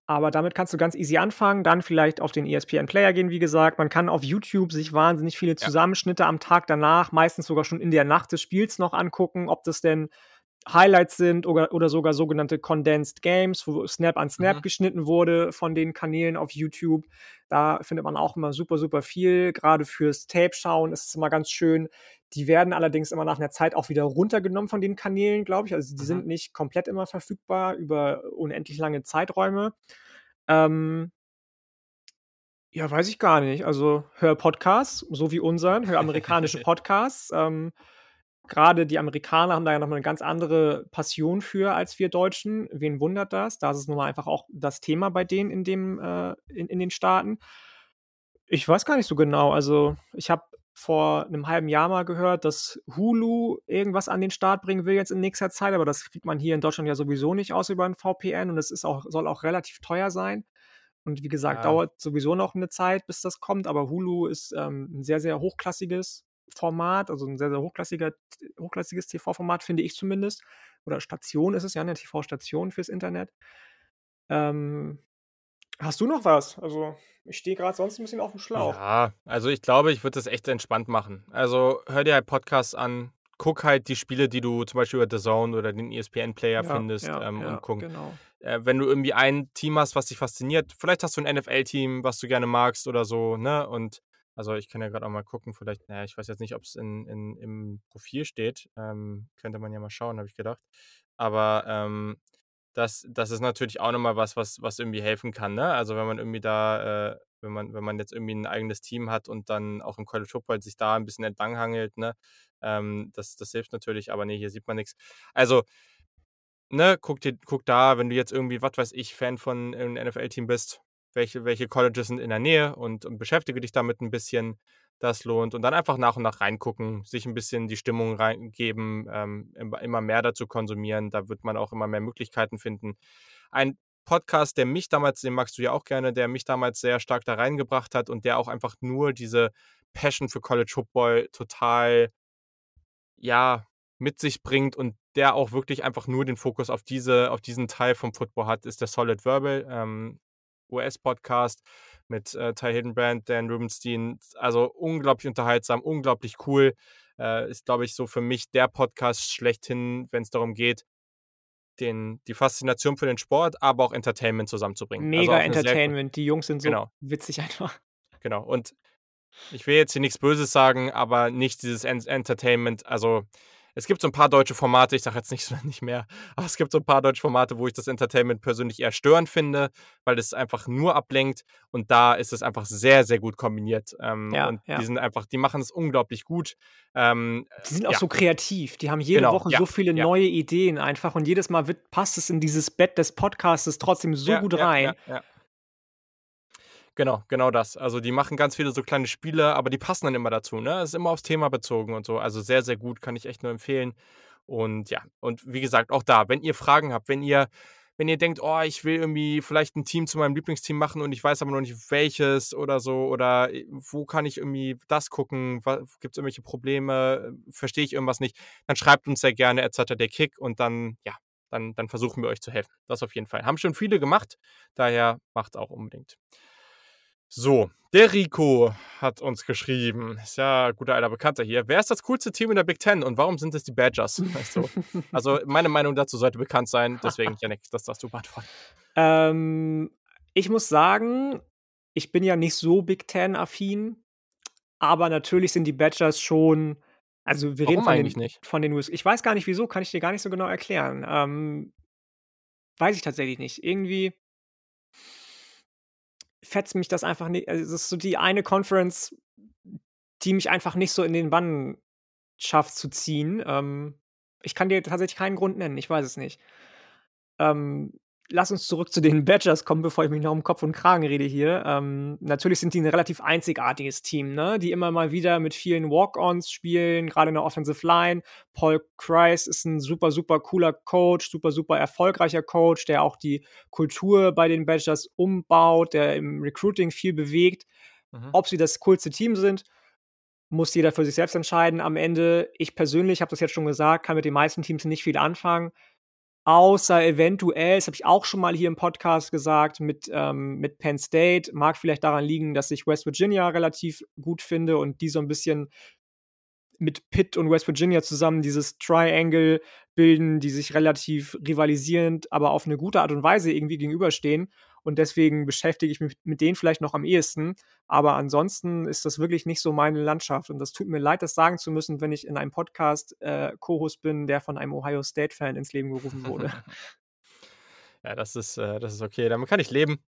aber damit kannst du ganz easy anfangen, dann vielleicht auf den ESPN Player gehen, wie gesagt. Man kann auf YouTube sich wahnsinnig viele Zusammenschnitte ja. am Tag danach, meistens sogar schon in der Nacht des Spiels noch angucken, ob das denn Highlights sind oder, oder sogar sogenannte Condensed Games, wo Snap an Snap mhm. geschnitten wurde von den Kanälen auf YouTube. Da findet man auch immer super, super viel. Gerade fürs Tape schauen ist es immer ganz schön. Die werden allerdings immer nach einer Zeit auch wieder runtergenommen von den Kanälen, glaube ich. Also die mhm. sind nicht komplett immer verfügbar über unendlich lange Zeiträume. Ähm, Ja, weiß ich gar nicht. Also, höre Podcasts, so wie unseren, höre amerikanische Podcasts. Ähm, grade die Amerikaner haben da ja noch mal 'ne ganz andere Passion für als wir Deutschen. Wen wundert das? Da ist es nun mal einfach auch das Thema bei denen in dem äh, in in den Staaten. Ich weiß gar nicht so genau. Also, ich habe vor 'nem halben Jahr mal gehört, dass Hulu irgendwas an den Start bringen will jetzt in nächster Zeit, aber das kriegt man hier in Deutschland ja sowieso nicht außer über 'n VPN und es ist auch soll auch relativ teuer sein. Und wie gesagt, Ja. dauert sowieso noch 'ne Zeit, bis das kommt, aber Hulu ist, ähm, 'n sehr, sehr hochklassiges Format, also 'n sehr, sehr hochklassiger hochklassiges TV-Format, finde ich zumindest. Oder Station ist es ja, 'ne TV-Station fürs Internet. Ähm, hast du noch was? Also, ich stehe grad sonst 'n bisschen aufm Schlauch. Ja, also, ich glaube, ich würde das echt entspannt machen. Also, hör dir halt Podcasts an, guck halt die Spiele, die du zum Beispiel über DAZN oder den ESPN-Player Ja, findest, ja, ähm, und ja, guck. genau. Äh, wenn du irgendwie ein Team hast, was dich fasziniert vielleicht hast du 'n NFL-Team, was du gerne magst oder so, ne? Und also, ich kann ja grad auch mal gucken, vielleicht na ja, ich weiß jetzt nicht, ob's in in im Profil steht. Ähm, könnte man ja mal schauen, habe ich gedacht. Aber, ähm, das das ist natürlich auch noch mal was, was was irgendwie helfen kann, ne? Also, wenn man irgendwie da äh, wenn man wenn man jetzt irgendwie 'n eigenes Team hat und dann auch im College Football sich da 'n bisschen entlanghangelt, ne? Ähm, das das hilft natürlich, aber ne, hier sieht man nix. Also ne, guck dir guck da, wenn du jetzt irgendwie, was weiß ich, Fan von irgend 'nem NFL-Team bist, welche welche Colleges sind in der Nähe und und beschäftige dich damit 'n bisschen. Das lohnt. Und dann einfach nach und nach reingucken, sich 'n bisschen die Stimmung reingeben, ähm, immer immer mehr dazu konsumieren. Da wird man auch immer mehr Möglichkeiten finden. Ein Podcast, der mich damals den magst du ja auch gerne, der mich damals sehr stark da reingebracht hat und der auch einfach nur diese Passion für College Football total ja, mit sich bringt und der auch wirklich einfach nur den Fokus auf diese auf diesen Teil vom Football hat, ist der Solid Verbal, ähm, US-Podcast mit, äh, Ty Hildenbrand, Dan Rubenstein. Also, unglaublich unterhaltsam, unglaublich cool. Äh, ist, glaube ich, so für mich der Podcast schlechthin, wenn's darum geht, den die Faszination für den Sport, aber auch Entertainment zusammenzubringen. Also, Mega gut Entertainment. Die Jungs sind so genau. witzig einfach. Genau. Und ich will jetzt hier nix Böses sagen, aber nicht dieses Ent Entertainment. Also, es gibt so 'n paar deutsche Formate, ich sage jetzt nicht nicht mehr, aber es gibt so 'n paar deutsche Formate, wo ich das Entertainment persönlich eher störend finde, weil es einfach nur ablenkt und da ist es einfach sehr, sehr gut kombiniert. Ähm, Ja, und ja. die sind einfach die machen es unglaublich gut. Ähm, Die sind auch ja. so kreativ. Die haben jede Genau, Woche so viele neue Ideen einfach und jedes Mal wird passt es in dieses Bett des Podcastes trotzdem so gut rein. ja. Genau, genau das. Also, die machen ganz viele so kleine Spiele, aber die passen dann immer dazu, ne? Ist immer aufs Thema bezogen und so. Also, sehr, sehr gut, kann ich echt nur empfehlen. Und ja, und wie gesagt, auch da, wenn ihr Fragen habt, wenn ihr wenn ihr denkt: „Oh, ich will irgendwie vielleicht 'n Team zu meinem Lieblingsteam machen und ich weiß aber noch nicht welches oder so oder, äh, wo kann ich irgendwie das gucken? Wa gibt's irgendwelche Probleme? Verstehe ich irgendwas nicht?“ Dann schreibt uns sehr gerne @saturday_kick und dann ja, dann dann versuchen wir euch zu helfen. Das auf jeden Fall. Haben schon viele gemacht, daher macht's auch unbedingt. So, der Rico hat uns geschrieben, ist ja guter alter Bekannter hier: „Wer ist das coolste Team in der Big Ten und warum sind es die Badgers?“ Weißt du? Also, meine Meinung dazu sollte bekannt sein, deswegen, Jannik, das darfst du beantworten. Ähm, ich muss sagen, ich bin ja nicht so Big Ten-affin, aber natürlich sind die Badgers schon also, wir reden Warum von eigentlich den nicht? von den US ich weiß gar nicht wieso, kann ich dir gar nicht so genau erklären. Ähm weiß ich tatsächlich nicht. Irgendwie fetzt mich das einfach ni also, es ist so die eine Conference, die mich einfach nicht so in den Bann schafft zu ziehen. Ähm, ich kann dir tatsächlich keinen Grund nennen, ich weiß es nicht. Ähm, lass uns zurück zu den Badgers kommen, bevor ich mich noch um Kopf und Kragen rede hier. Ähm, natürlich sind die 'n relativ einzigartiges Team, ne, die immer mal wieder mit vielen Walk-ons spielen, grade in der Offensive Line. Paul Chryst ist 'n super, super cooler Coach, super, super erfolgreicher Coach, der auch die Kultur bei den Badgers umbaut, der im Recruiting viel bewegt. Mhm. Ob sie das coolste Team sind, muss jeder für sich selbst entscheiden am Ende. Ich persönlich habe das jetzt schon gesagt, kann mit den meisten Teams nicht viel anfangen, außer eventuell, das habe ich auch schon mal hier im Podcast gesagt, mit ähm, mit Penn State. Mag vielleicht daran liegen, dass ich West Virginia relativ gut finde und die so 'n bisschen mit Pitt und West Virginia zusammen dieses Triangle bilden, die sich relativ rivalisierend, aber auf 'ne gute Art und Weise irgendwie gegenüberstehen. Und deswegen beschäftige ich mich mit denen vielleicht noch am ehesten. Aber ansonsten ist das wirklich nicht so meine Landschaft. Und das tut mir leid, das sagen zu müssen, wenn ich in einem Podcast, äh, Co-Host bin, der von einem Ohio State-Fan ins Leben gerufen wurde. Ja, das ist äh, das ist okay, damit kann ich leben.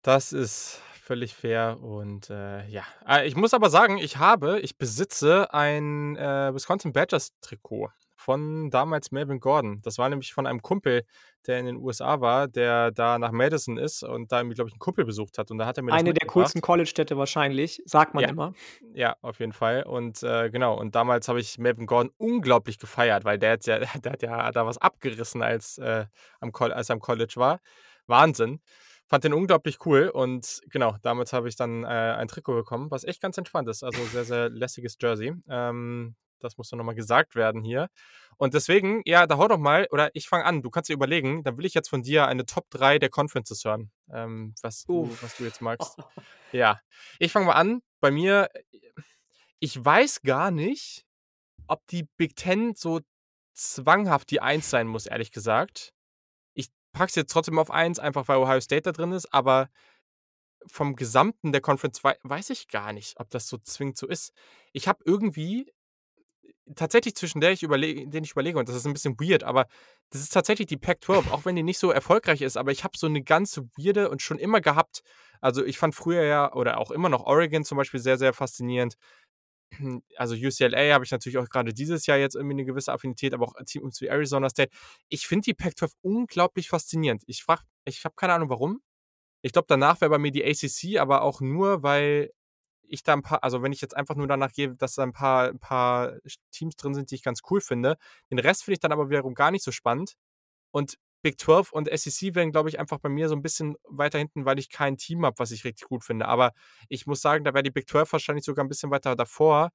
Das ist völlig fair und, äh, ja. Äh, ich muss aber sagen, ich habe ich besitze ein, äh, Wisconsin Badgers Trikot von damals Melvin Gordon. Das war nämlich von einem Kumpel, der in den USA war, der da nach Madison ist und da irgendwie, glaube ich, 'n Kumpel besucht hat und da hat er mir das Eine der coolsten. College-Städte wahrscheinlich, sagt man Ja. immer. Ja, auf jeden Fall und, äh, genau und damals habe ich Melvin Gordon unglaublich gefeiert, weil der hat ja der hat ja da was abgerissen, als, äh, am als er am College war. Wahnsinn. Fand den unglaublich cool und genau, damals habe ich dann, äh, ein Trikot bekommen, was echt ganz entspannt ist. Also, sehr, sehr lässiges Jersey. Ähm, das muss doch noch mal gesagt werden hier. Und deswegen, ja, da hau doch mal oder ich fange an. Du kannst dir überlegen, dann will ich jetzt von dir eine Top 3 der Conferences hören, ähm, was du was du jetzt magst. Ja, ich fange mal an. Bei mir ich weiß gar nicht, ob die Big 10 so zwanghaft die 1 sein muss, ehrlich gesagt. Ich packe sie jetzt trotzdem auf 1, einfach weil Ohio State da drin ist, aber vom Gesamten der Conference wei weiß ich gar nicht, ob das so zwingend so ist. Ich habe irgendwie tatsächlich zwischen der ich überle denen ich überlege und das ist 'n bisschen weird, aber das ist tatsächlich die Pac-12, auch wenn die nicht so erfolgreich ist, aber ich habe so 'ne ganz weirde und schon immer gehabt also, ich fand früher ja oder auch immer noch Oregon zum Beispiel sehr, sehr faszinierend. Also, UCLA habe ich natürlich auch grade dieses Jahr jetzt irgendwie 'ne gewisse Affinität, aber auch Teams wie Arizona State. Ich finde die Pac-12 unglaublich faszinierend. Ich frage ich habe keine Ahnung warum. Ich glaube, danach wäre bei mir die ACC, aber auch nur, weil ich da 'n paar also, wenn ich jetzt einfach nur danach gehe, dass da 'n paar 'n paar Teams drin sind, die ich ganz cool finde. Den Rest finde ich dann aber wiederum gar nicht so spannend. Und Big 12 und SEC wären, glaube ich, einfach bei mir so 'n bisschen weiter hinten, weil ich kein Team habe, was ich richtig gut finde. Aber ich muss sagen, da wäre die Big 12 wahrscheinlich sogar 'n bisschen weiter davor.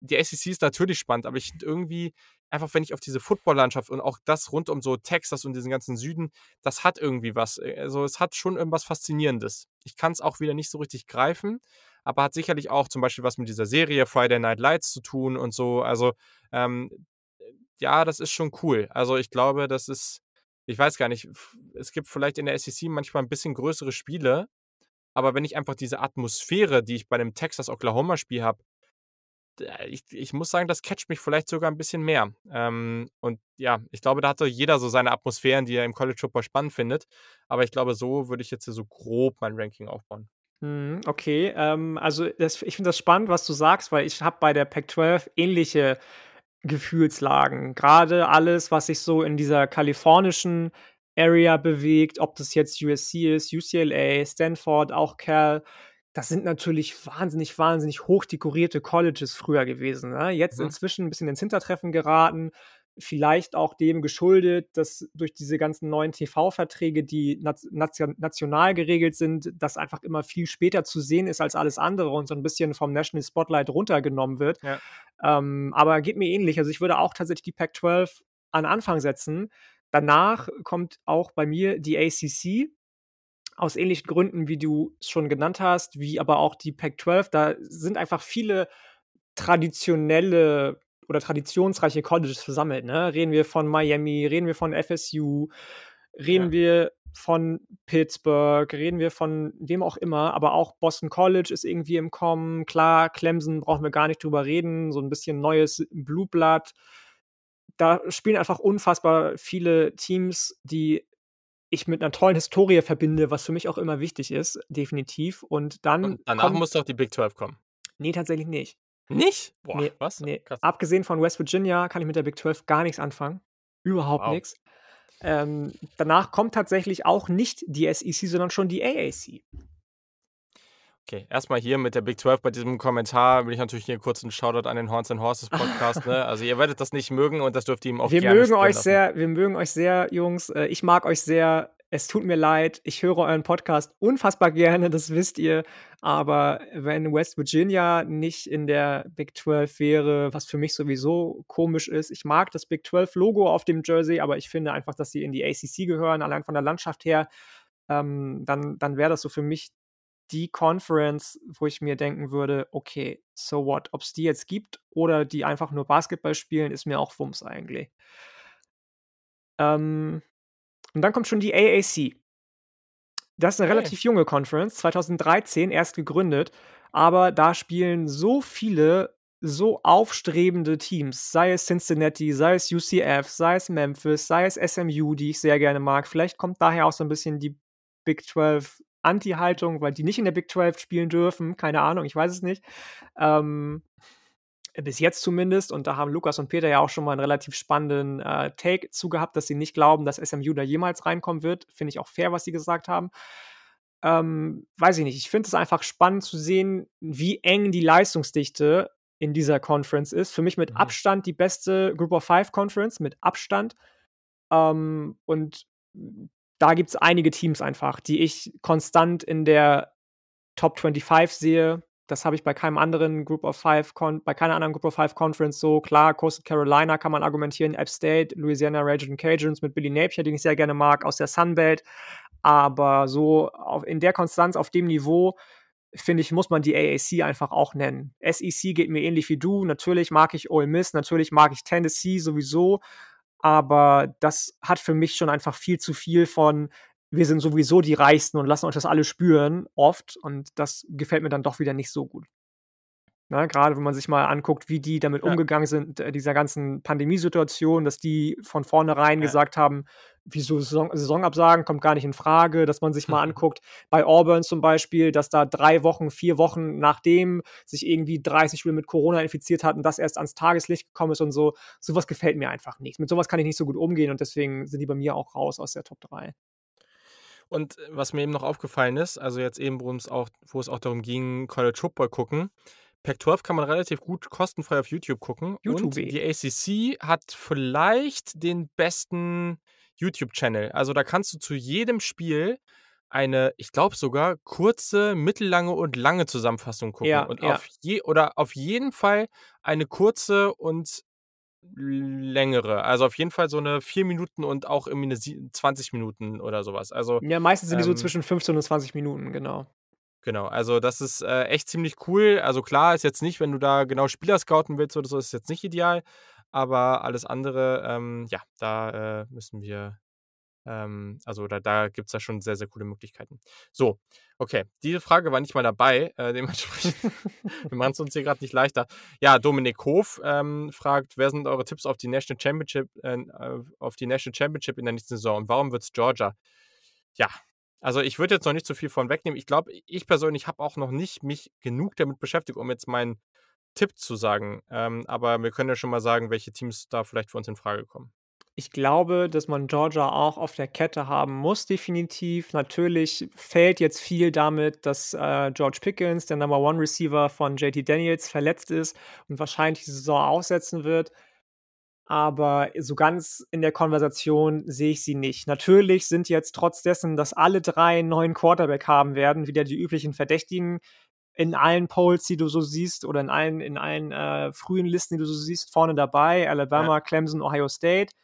Die SEC ist natürlich spannend, aber ich finde irgendwie einfach, wenn ich auf diese Football-Landschaft und auch das rund um so Texas und diesen ganzen Süden, das hat irgendwie was. Also, es hat schon irgendwas Faszinierendes. Ich kann's auch wieder nicht so richtig greifen, aber hat sicherlich auch zum Beispiel was mit dieser Serie Friday Night Lights zu tun und so. Also, ähm, ja, das ist schon cool. Also, ich glaube, das ist ich weiß gar nicht, es gibt vielleicht in der SEC manchmal 'n bisschen größere Spiele, aber wenn ich einfach diese Atmosphäre, die ich bei 'nem Texas-Oklahoma-Spiel habe d ich ich muss sagen, das catcht mich vielleicht sogar 'n bisschen mehr. Ähm, und ja, ich glaube, da hat so jeder so seine Atmosphären, die er im College Football spannend findet. Aber ich glaube, so würde ich jetzt hier so grob mein Ranking aufbauen. Mhm, okay. Ähm, also, das ich finde das spannend, was du sagst, weil ich habe bei der Pac-12 ähnliche Gefühlslagen. Grade alles, was sich so in dieser kalifornischen Area bewegt, ob das jetzt USC ist, UCLA, Stanford, auch Cal. Das sind natürlich wahnsinnig, wahnsinnig hochdekorierte Colleges früher gewesen, ne? Jetzt Mhm. inzwischen 'n bisschen ins Hintertreffen geraten. Vielleicht auch dem geschuldet, dass durch diese ganzen neuen TV-Verträge, die nat natio national geregelt sind, das einfach immer viel später zu sehen ist als alles andere und so 'n bisschen vom National Spotlight runtergenommen wird. Ja. Ähm, aber geht mir ähnlich. Also, ich würde auch tatsächlich die Pac-12 an Anfang setzen. Danach kommt auch bei mir die ACC aus ähnlichen Gründen, wie du es schon genannt hast, wie aber auch die Pac-12. Da sind einfach viele traditionelle oder traditionsreiche Colleges versammelt, ne? Reden wir von Miami, reden wir von FSU, reden Ja. wir von Pittsburgh, reden wir von wem auch immer, aber auch Boston College ist irgendwie im Kommen. Klar, Clemson brauchen wir gar nicht drüber reden, so 'n bisschen neues Blue Blood. Da spielen einfach unfassbar viele Teams, die ich mit 'ner tollen Historie verbinde, was für mich auch immer wichtig ist, definitiv. Und dann Und danach kommt muss doch die Big 12 kommen. Ne, tatsächlich nicht. Nicht? Boah, Ne, was? ne. Krass. Abgesehen von West Virginia kann ich mit der Big 12 gar nix anfangen. Überhaupt Wow. nix. Ähm, danach kommt tatsächlich auch nicht die SEC, sondern schon die AAC. Okay, erst mal hier mit der Big 12 bei diesem Kommentar will ich natürlich hier kurz 'n Shoutout an den Horns and Horses Podcast, ne? Also, ihr werdet das nicht mögen und das dürft ihr ihm auch Wir gerne mögen euch lassen. sehr wir mögen euch sehr, Jungs. Äh, ich mag euch sehr. Es tut mir leid. Ich höre euren Podcast unfassbar gerne, das wisst ihr. Aber wenn West Virginia nicht in der Big 12 wäre, was für mich sowieso komisch ist ich mag das Big 12 Logo auf dem Jersey, aber ich finde einfach, dass sie in die ACC gehören, allein von der Landschaft her. Ähm, dann dann wäre das so für mich die Conference, wo ich mir denken würde: „Okay, so what?“ Ob's die jetzt gibt oder die einfach nur Basketball spielen, ist mir auch Wumms eigentlich. Ähm, und dann kommt schon die AAC. Das ist 'ne Okay. relativ junge Conference, 2013 erst gegründet, aber da spielen so viele so aufstrebende Teams, sei es Cincinnati, sei es UCF, sei es Memphis, sei es SMU, die ich sehr gerne mag. Vielleicht kommt daher auch so 'n bisschen die Big 12 Anti-Haltung, weil die nicht in der Big 12 spielen dürfen. Keine Ahnung, ich weiß es nicht. Ähm, bis jetzt zumindest. Und da haben Lukas und Peter ja auch schon mal einen relativ spannenden äh, Take zu gehabt, dass sie nicht glauben, dass SMU da jemals reinkommen wird. Finde ich auch fair, was sie gesagt haben. Ähm, weiß ich nicht. Ich finde es einfach spannend zu sehen, wie eng die Leistungsdichte in dieser Conference ist. Für mich mit mhm. Abstand die beste Group of Five Conference, mit Abstand. Ähm, und da gibt es einige Teams einfach, die ich konstant in der Top 25 sehe. Das habe ich bei keinem anderen Group of Five, bei keiner anderen Group of Five Conference so. Klar, Coastal Carolina kann man argumentieren, App State, Louisiana Raging Cajuns mit Billy Napier, den ich sehr gerne mag, aus der Sunbelt. Aber so auf, in der Konstanz, auf dem Niveau, finde ich, muss man die AAC einfach auch nennen. SEC geht mir ähnlich wie du. Natürlich mag ich Ole Miss, natürlich mag ich Tennessee sowieso. Aber das hat für mich schon einfach viel zu viel von, wir sind sowieso die Reichsten und lassen euch das alle spüren, oft. Und das gefällt mir dann doch wieder nicht so gut. Ne, Gerade wenn man sich mal anguckt, wie die damit ja. umgegangen sind, äh, dieser ganzen Pandemiesituation, dass die von vornherein ja. gesagt haben, wieso Saison, Saisonabsagen kommt gar nicht in Frage, dass man sich mal anguckt, bei Auburn zum Beispiel, dass da drei Wochen, vier Wochen nachdem sich irgendwie 30 Spieler mit Corona infiziert hatten, das erst ans Tageslicht gekommen ist und so. Sowas gefällt mir einfach nicht. Mit sowas kann ich nicht so gut umgehen und deswegen sind die bei mir auch raus aus der Top 3. Und äh, was mir eben noch aufgefallen ist, also jetzt eben, wo es auch, wo es auch darum ging, College Football gucken, Pac-12 kann man relativ gut kostenfrei auf YouTube gucken. YouTube. Und die ACC hat vielleicht den besten YouTube-Channel. Also da kannst du zu jedem Spiel eine, ich glaube sogar, kurze, mittellange und lange Zusammenfassung gucken. Ja, und ja. auf je, oder auf jeden Fall eine kurze und längere. Also auf jeden Fall so eine 4 Minuten und auch irgendwie eine 20 Minuten oder sowas. Also, ja, meistens sind die so ähm zwischen 15 und 20 Minuten, genau. Genau, also das ist äh, echt ziemlich cool. Also klar ist jetzt nicht, wenn du da genau Spieler scouten willst oder so, ist jetzt nicht ideal. Aber alles andere, ähm, ja, da äh, müssen wir, ähm, also da, da gibt es ja schon sehr, sehr coole Möglichkeiten. So, okay, diese Frage war nicht mal dabei, äh, dementsprechend, wir machen es uns hier gerade nicht leichter. Ja, Dominik Hof ähm, fragt, wer sind eure Tipps auf die National Championship, äh, auf die National Championship in der nächsten Saison und warum wird es Georgia? Ja, also ich würde jetzt noch nicht so viel von wegnehmen. Ich glaube, ich persönlich habe auch noch nicht mich genug damit beschäftigt, um jetzt meinen Tipp zu sagen. Ähm, aber wir können ja schon mal sagen, welche Teams da vielleicht für uns in Frage kommen. Ich glaube, dass man Georgia auch auf der Kette haben muss, definitiv. Natürlich fällt jetzt viel damit, dass äh, George Pickens, der Number One Receiver von JT Daniels, verletzt ist und wahrscheinlich die Saison aussetzen wird aber so ganz in der Konversation sehe ich sie nicht. Natürlich sind jetzt trotz dessen, dass alle drei einen neuen Quarterback haben werden, wieder die üblichen Verdächtigen in allen Polls, die du so siehst, oder in allen, in allen äh, frühen Listen, die du so siehst, vorne dabei. Alabama, ja. Clemson, Ohio State.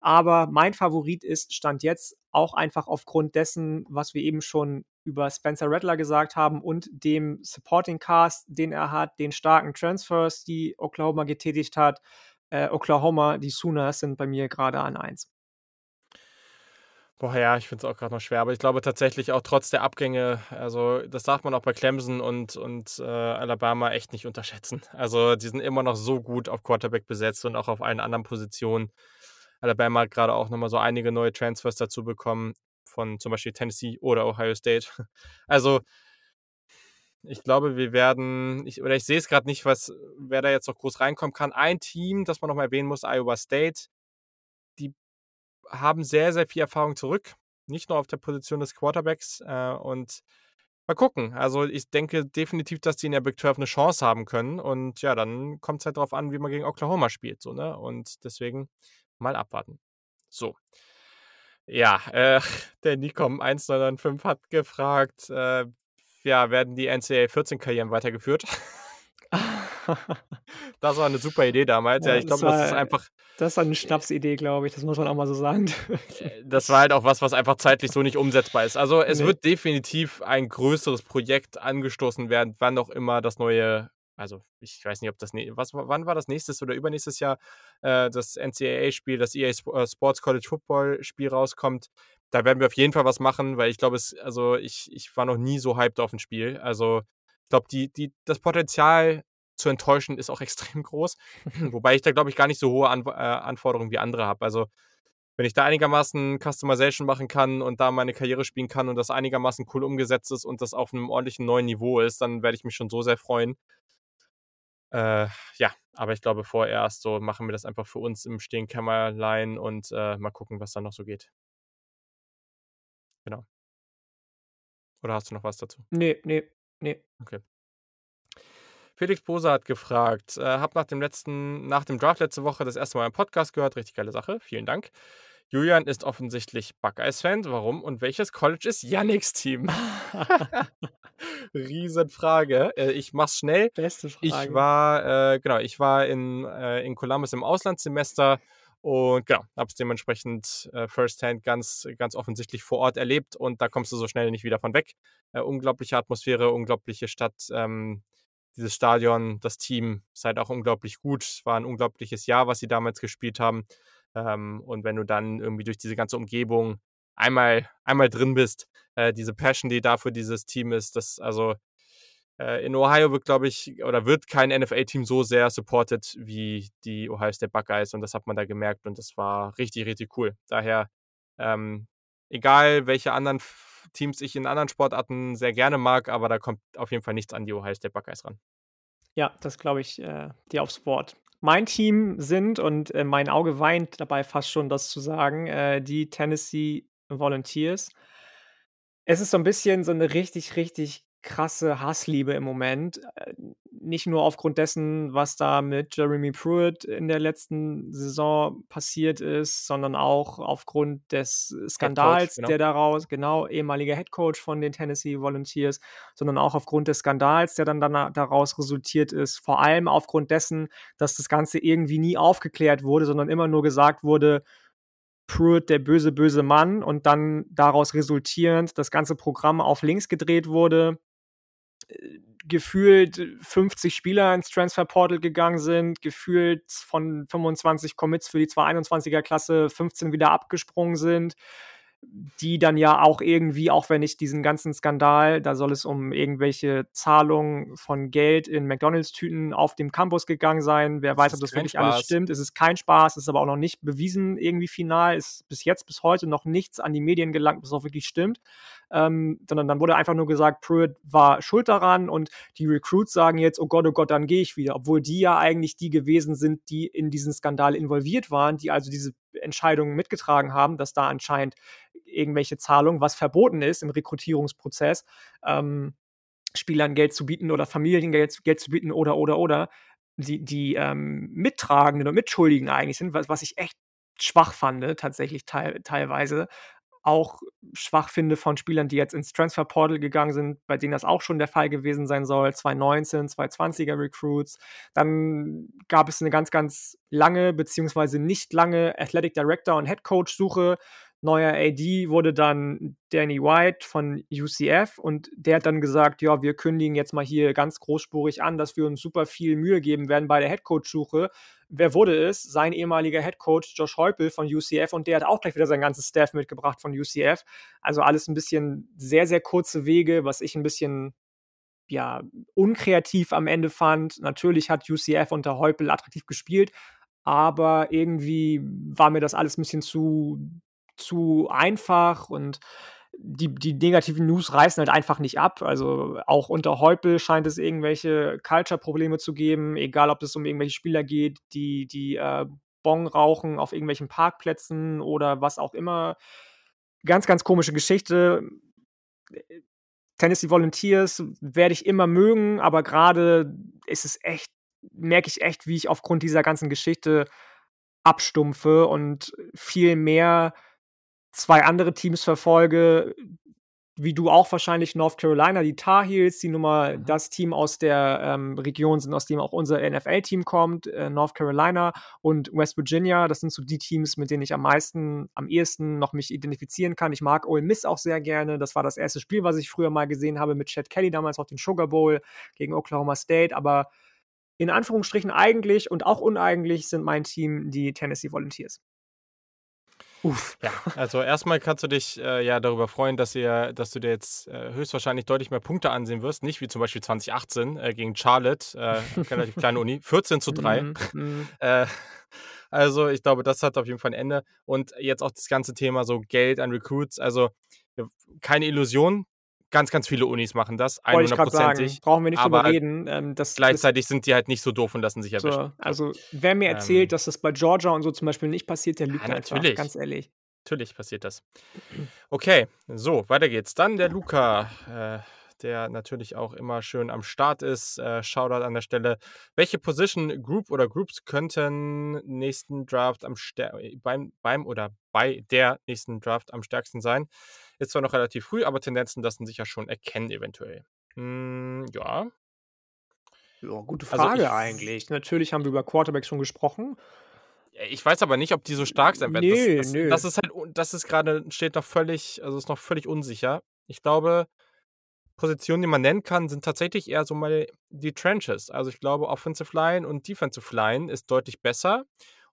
Aber mein Favorit ist, stand jetzt auch einfach aufgrund dessen, was wir eben schon über Spencer Rattler gesagt haben und dem Supporting Cast, den er hat, den starken Transfers, die Oklahoma getätigt hat äh, Oklahoma, die Sooners sind bei mir gerade an 1. Boah, ja, ich finde es auch gerade noch schwer, aber ich glaube tatsächlich auch trotz der Abgänge, also das darf man auch bei Clemson und, und äh, Alabama echt nicht unterschätzen. Also die sind immer noch so gut auf Quarterback besetzt und auch auf allen anderen Positionen. Alabama hat gerade auch nochmal so einige neue Transfers dazu bekommen, von zum Beispiel Tennessee oder Ohio State. Also ich glaube, wir werden, ich, oder ich sehe es gerade nicht, was, wer da jetzt noch groß reinkommen kann. Ein Team, das man noch mal erwähnen muss, Iowa State, die haben sehr, sehr viel Erfahrung zurück. Nicht nur auf der Position des Quarterbacks. Äh, und mal gucken. Also ich denke definitiv, dass die in der Big 12 eine Chance haben können. Und ja, dann kommt es halt darauf an, wie man gegen Oklahoma spielt. So, ne? Und deswegen mal abwarten. So. Ja, äh, der Nikom 1995 hat gefragt, äh, ja, werden die NCAA 14-Karrieren weitergeführt. das war eine super Idee damals. Ja, ja ich glaube, das, ist einfach. Das ist eine Schnapsidee, glaube ich. Das muss man auch mal so sagen. Äh, das war halt auch was, was einfach zeitlich so nicht umsetzbar ist. Also, es nee. wird definitiv ein größeres Projekt angestoßen werden, wann auch immer das neue. Also, ich weiß nicht, ob das. Was, wann war das nächstes oder übernächstes Jahr äh, das NCAA-Spiel, das EA äh, Sports College Football-Spiel rauskommt? da werden wir auf jeden Fall was machen, weil ich glaube, es, also ich, ich war noch nie so hyped auf ein Spiel. Also ich glaube, die, die, das Potenzial zu enttäuschen ist auch extrem groß. Wobei ich da, glaube ich, gar nicht so hohe An äh, Anforderungen wie andere habe. Also wenn ich da einigermaßen Customization machen kann und da meine Karriere spielen kann und das einigermaßen cool umgesetzt ist und das auf einem ordentlichen neuen Niveau ist, dann werde ich mich schon so sehr freuen. Äh, ja, aber ich glaube vorerst so machen wir das einfach für uns im stillen Kämmerlein und äh, mal gucken, was da noch so geht. Genau. Oder hast du noch was dazu? Nee, nee, nee. Okay. Felix Poser hat gefragt, äh, hab nach dem letzten, nach dem Draft letzte Woche das erste Mal einen Podcast gehört, richtig geile Sache, vielen Dank. Julian ist offensichtlich Buckeyes-Fan. Warum und welches College ist Yannicks Team? Riesenfrage. Äh, ich mach's schnell. Beste Frage. Ich war, äh, genau, ich war in, äh, in Columbus im Auslandssemester und genau, habe es dementsprechend äh, firsthand ganz, ganz offensichtlich vor Ort erlebt und da kommst du so schnell nicht wieder von weg. Äh, unglaubliche Atmosphäre, unglaubliche Stadt. Ähm, dieses Stadion, das Team halt auch unglaublich gut. Es war ein unglaubliches Jahr, was sie damals gespielt haben. Ähm, und wenn du dann irgendwie durch diese ganze Umgebung einmal, einmal drin bist, äh, diese Passion, die da für dieses Team ist, das also äh, in Ohio wird, glaube ich, oder wird kein NFL-Team so sehr supported wie die Ohio State Buckeyes und das hat man da gemerkt und das war richtig, richtig cool. Daher, ähm, egal welche anderen Teams ich in anderen Sportarten sehr gerne mag, aber da kommt auf jeden Fall nichts an die Ohio State Buckeyes ran. Ja, das glaube ich äh, dir aufs Wort mein Team sind, und äh, mein Auge weint dabei fast schon, das zu sagen, äh, die Tennessee Volunteers. Es ist so ein bisschen so eine richtig, richtig krasse Hassliebe im Moment. Äh, nicht nur aufgrund dessen, was da mit Jeremy Pruitt in der letzten Saison passiert ist, sondern auch aufgrund des Skandals, genau. der daraus, genau, ehemaliger Headcoach von den Tennessee Volunteers, sondern auch aufgrund des Skandals, der dann daraus resultiert ist. Vor allem aufgrund dessen, dass das Ganze irgendwie nie aufgeklärt wurde, sondern immer nur gesagt wurde, Pruitt der böse, böse Mann und dann daraus resultierend das ganze Programm auf links gedreht wurde gefühlt 50 Spieler ins Transferportal gegangen sind, gefühlt von 25 Commits für die 221er Klasse 15 wieder abgesprungen sind die dann ja auch irgendwie, auch wenn ich diesen ganzen Skandal, da soll es um irgendwelche Zahlungen von Geld in McDonalds-Tüten auf dem Campus gegangen sein. Wer weiß, ob das wirklich Spaß. alles stimmt. Es ist kein Spaß, es ist aber auch noch nicht bewiesen irgendwie final. Ist bis jetzt, bis heute noch nichts an die Medien gelangt, was auch wirklich stimmt. Ähm, sondern dann wurde einfach nur gesagt, Pruitt war schuld daran und die Recruits sagen jetzt, oh Gott, oh Gott, dann gehe ich wieder. Obwohl die ja eigentlich die gewesen sind, die in diesen Skandal involviert waren, die also diese Entscheidungen mitgetragen haben, dass da anscheinend irgendwelche Zahlungen, was verboten ist im Rekrutierungsprozess, ähm, Spielern Geld zu bieten oder Familien Geld, Geld zu bieten oder, oder, oder, die, die ähm, Mittragenden und Mitschuldigen eigentlich sind, was, was ich echt schwach fand, tatsächlich teil, teilweise. Auch schwach finde von Spielern, die jetzt ins Transferportal gegangen sind, bei denen das auch schon der Fall gewesen sein soll. 2019, 220er Recruits. Dann gab es eine ganz, ganz lange, beziehungsweise nicht lange Athletic Director und Head Coach Suche neuer AD wurde dann Danny White von UCF und der hat dann gesagt, ja, wir kündigen jetzt mal hier ganz großspurig an, dass wir uns super viel Mühe geben werden bei der Headcoach-Suche. Wer wurde es? Sein ehemaliger Headcoach Josh Heupel von UCF und der hat auch gleich wieder sein ganzes Staff mitgebracht von UCF. Also alles ein bisschen sehr, sehr kurze Wege, was ich ein bisschen ja, unkreativ am Ende fand. Natürlich hat UCF unter Heupel attraktiv gespielt, aber irgendwie war mir das alles ein bisschen zu zu einfach und die, die negativen News reißen halt einfach nicht ab. Also auch unter Heupel scheint es irgendwelche Culture-Probleme zu geben, egal ob es um irgendwelche Spieler geht, die, die äh, Bong rauchen auf irgendwelchen Parkplätzen oder was auch immer. Ganz, ganz komische Geschichte. Tennessee Volunteers werde ich immer mögen, aber gerade ist es echt, merke ich echt, wie ich aufgrund dieser ganzen Geschichte abstumpfe und viel mehr zwei andere Teams verfolge, wie du auch wahrscheinlich North Carolina, die Tar Heels, die Nummer, mhm. das Team aus der ähm, Region sind, aus dem auch unser NFL-Team kommt, äh, North Carolina und West Virginia. Das sind so die Teams, mit denen ich am meisten, am ehesten noch mich identifizieren kann. Ich mag Ole Miss auch sehr gerne. Das war das erste Spiel, was ich früher mal gesehen habe mit Chad Kelly, damals auch den Sugar Bowl gegen Oklahoma State. Aber in Anführungsstrichen eigentlich und auch uneigentlich sind mein Team die Tennessee Volunteers. Uff. Ja, also erstmal kannst du dich äh, ja darüber freuen, dass, ihr, dass du dir jetzt äh, höchstwahrscheinlich deutlich mehr Punkte ansehen wirst. Nicht wie zum Beispiel 2018 äh, gegen Charlotte, äh, relativ kleine Uni, 14 zu 3. Mm, mm. Also ich glaube, das hat auf jeden Fall ein Ende. Und jetzt auch das ganze Thema so Geld an Recruits. Also keine Illusion, ganz, ganz viele Unis machen das, 100%. Brauchen wir nicht drüber reden. Ähm, das, gleichzeitig das, sind die halt nicht so doof und lassen sich erwischen. So, also wer mir erzählt, ähm, dass das bei Georgia und so zum Beispiel nicht passiert, der lügt ja, natürlich. ganz ehrlich. Natürlich passiert das. Okay, so, weiter geht's. Dann der Luca. Äh, der natürlich auch immer schön am Start ist. Äh, Shoutout an der Stelle. Welche Position Group oder Groups könnten nächsten Draft am beim, beim oder bei der nächsten Draft am stärksten sein? Ist zwar noch relativ früh, aber Tendenzen lassen sich ja schon erkennen, eventuell. Hm, ja. Ja, gute also Frage also ich, eigentlich. Natürlich haben wir über Quarterbacks schon gesprochen. Ich weiß aber nicht, ob die so stark sein werden. Nee, das, das, nee. das ist halt, das ist gerade, steht noch völlig, also ist noch völlig unsicher. Ich glaube, Positionen, die man nennen kann, sind tatsächlich eher so mal die Trenches. Also ich glaube, Offensive Line und Defensive Line ist deutlich besser.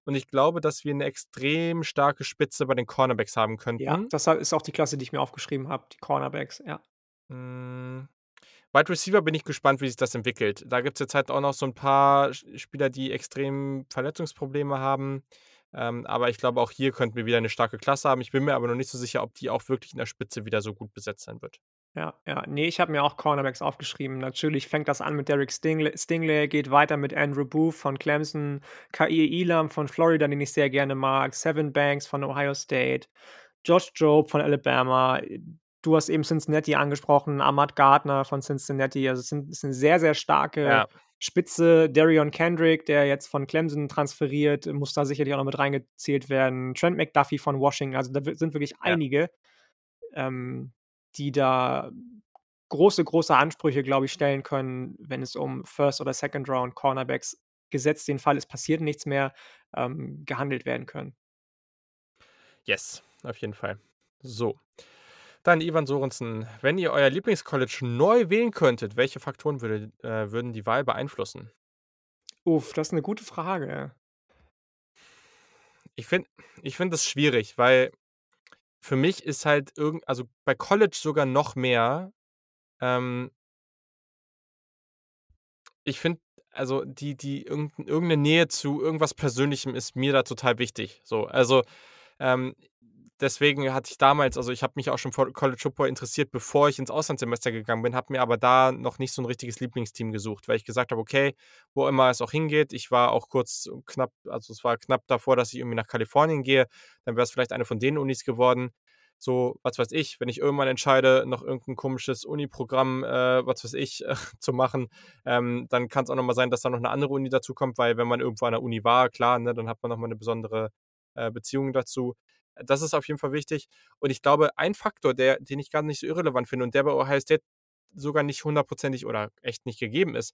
Und ich glaube, dass wir eine extrem starke Spitze bei den Cornerbacks haben könnten. Ja, das ist auch die Klasse, die ich mir aufgeschrieben habe, die Cornerbacks, ja. Hm. Wide Receiver bin ich gespannt, wie sich das entwickelt. Da gibt es jetzt halt auch noch so ein paar Spieler, die extrem Verletzungsprobleme haben. Ähm, aber ich glaube, auch hier könnten wir wieder eine starke Klasse haben. Ich bin mir aber noch nicht so sicher, ob die auch wirklich in der Spitze wieder so gut besetzt sein wird. Ja, ja. Ne, ich habe mir auch Cornerbacks aufgeschrieben. Natürlich fängt das an mit Derek Stingley, Stingley geht weiter mit Andrew Booth von Clemson, Kair Elam von Florida, den ich sehr gerne mag, Seven Banks von Ohio State, Josh Jobe von Alabama. Du hast eben Cincinnati angesprochen, Ahmad Gardner von Cincinnati. Also es sind, es sind sehr, sehr starke ja. Spitze. Darion Kendrick, der jetzt von Clemson transferiert, muss da sicherlich auch noch mit reingezählt werden. Trent McDuffie von Washington. Also da sind wirklich ja. einige. Ähm, die da große, große Ansprüche, glaube ich, stellen können, wenn es um First- oder Second-Round Cornerbacks, gesetzt den Fall, es passiert nichts mehr, ähm, gehandelt werden können. Yes, auf jeden Fall. So. Dann Ivan Sorensen, wenn ihr euer Lieblingscollege neu wählen könntet, welche Faktoren würde, äh, würden die Wahl beeinflussen? Uff, das ist eine gute Frage. Ich finde ich find das schwierig, weil für mich ist halt irgend also bei College sogar noch mehr, ähm ich finde, also die die irgend irgend 'ne Nähe zu irgendwas Persönlichem ist mir da total wichtig, so. Also, ähm, deswegen hatte ich damals also, ich habe mich auch schon vor College Football interessiert, bevor ich ins Auslandssemester gegangen bin, habe mir aber da noch nicht so ein richtiges Lieblingsteam gesucht, weil ich gesagt habe: „Okay, wo immer es auch hingeht“ ich war auch kurz knapp also, es war knapp davor, dass ich irgendwie nach Kalifornien gehe, dann wäre es vielleicht eine von den Unis geworden. So, was weiß ich, wenn ich irgendwann entscheide, noch irgendein komisches Uni-Programm, äh, was weiß ich, äh, zu machen, ähm, dann kann es auch nochmal sein, dass da noch eine andere Uni dazu kommt, weil wenn man irgendwo an der Uni war, klar, ne, dann hat man nochmal eine besondere äh, Beziehung dazu. Das ist auf jeden Fall wichtig. Und ich glaube, ein Faktor, der, den ich gar nicht so irrelevant finde und der bei Ohio State sogar nicht hundertprozentig oder echt nicht gegeben ist,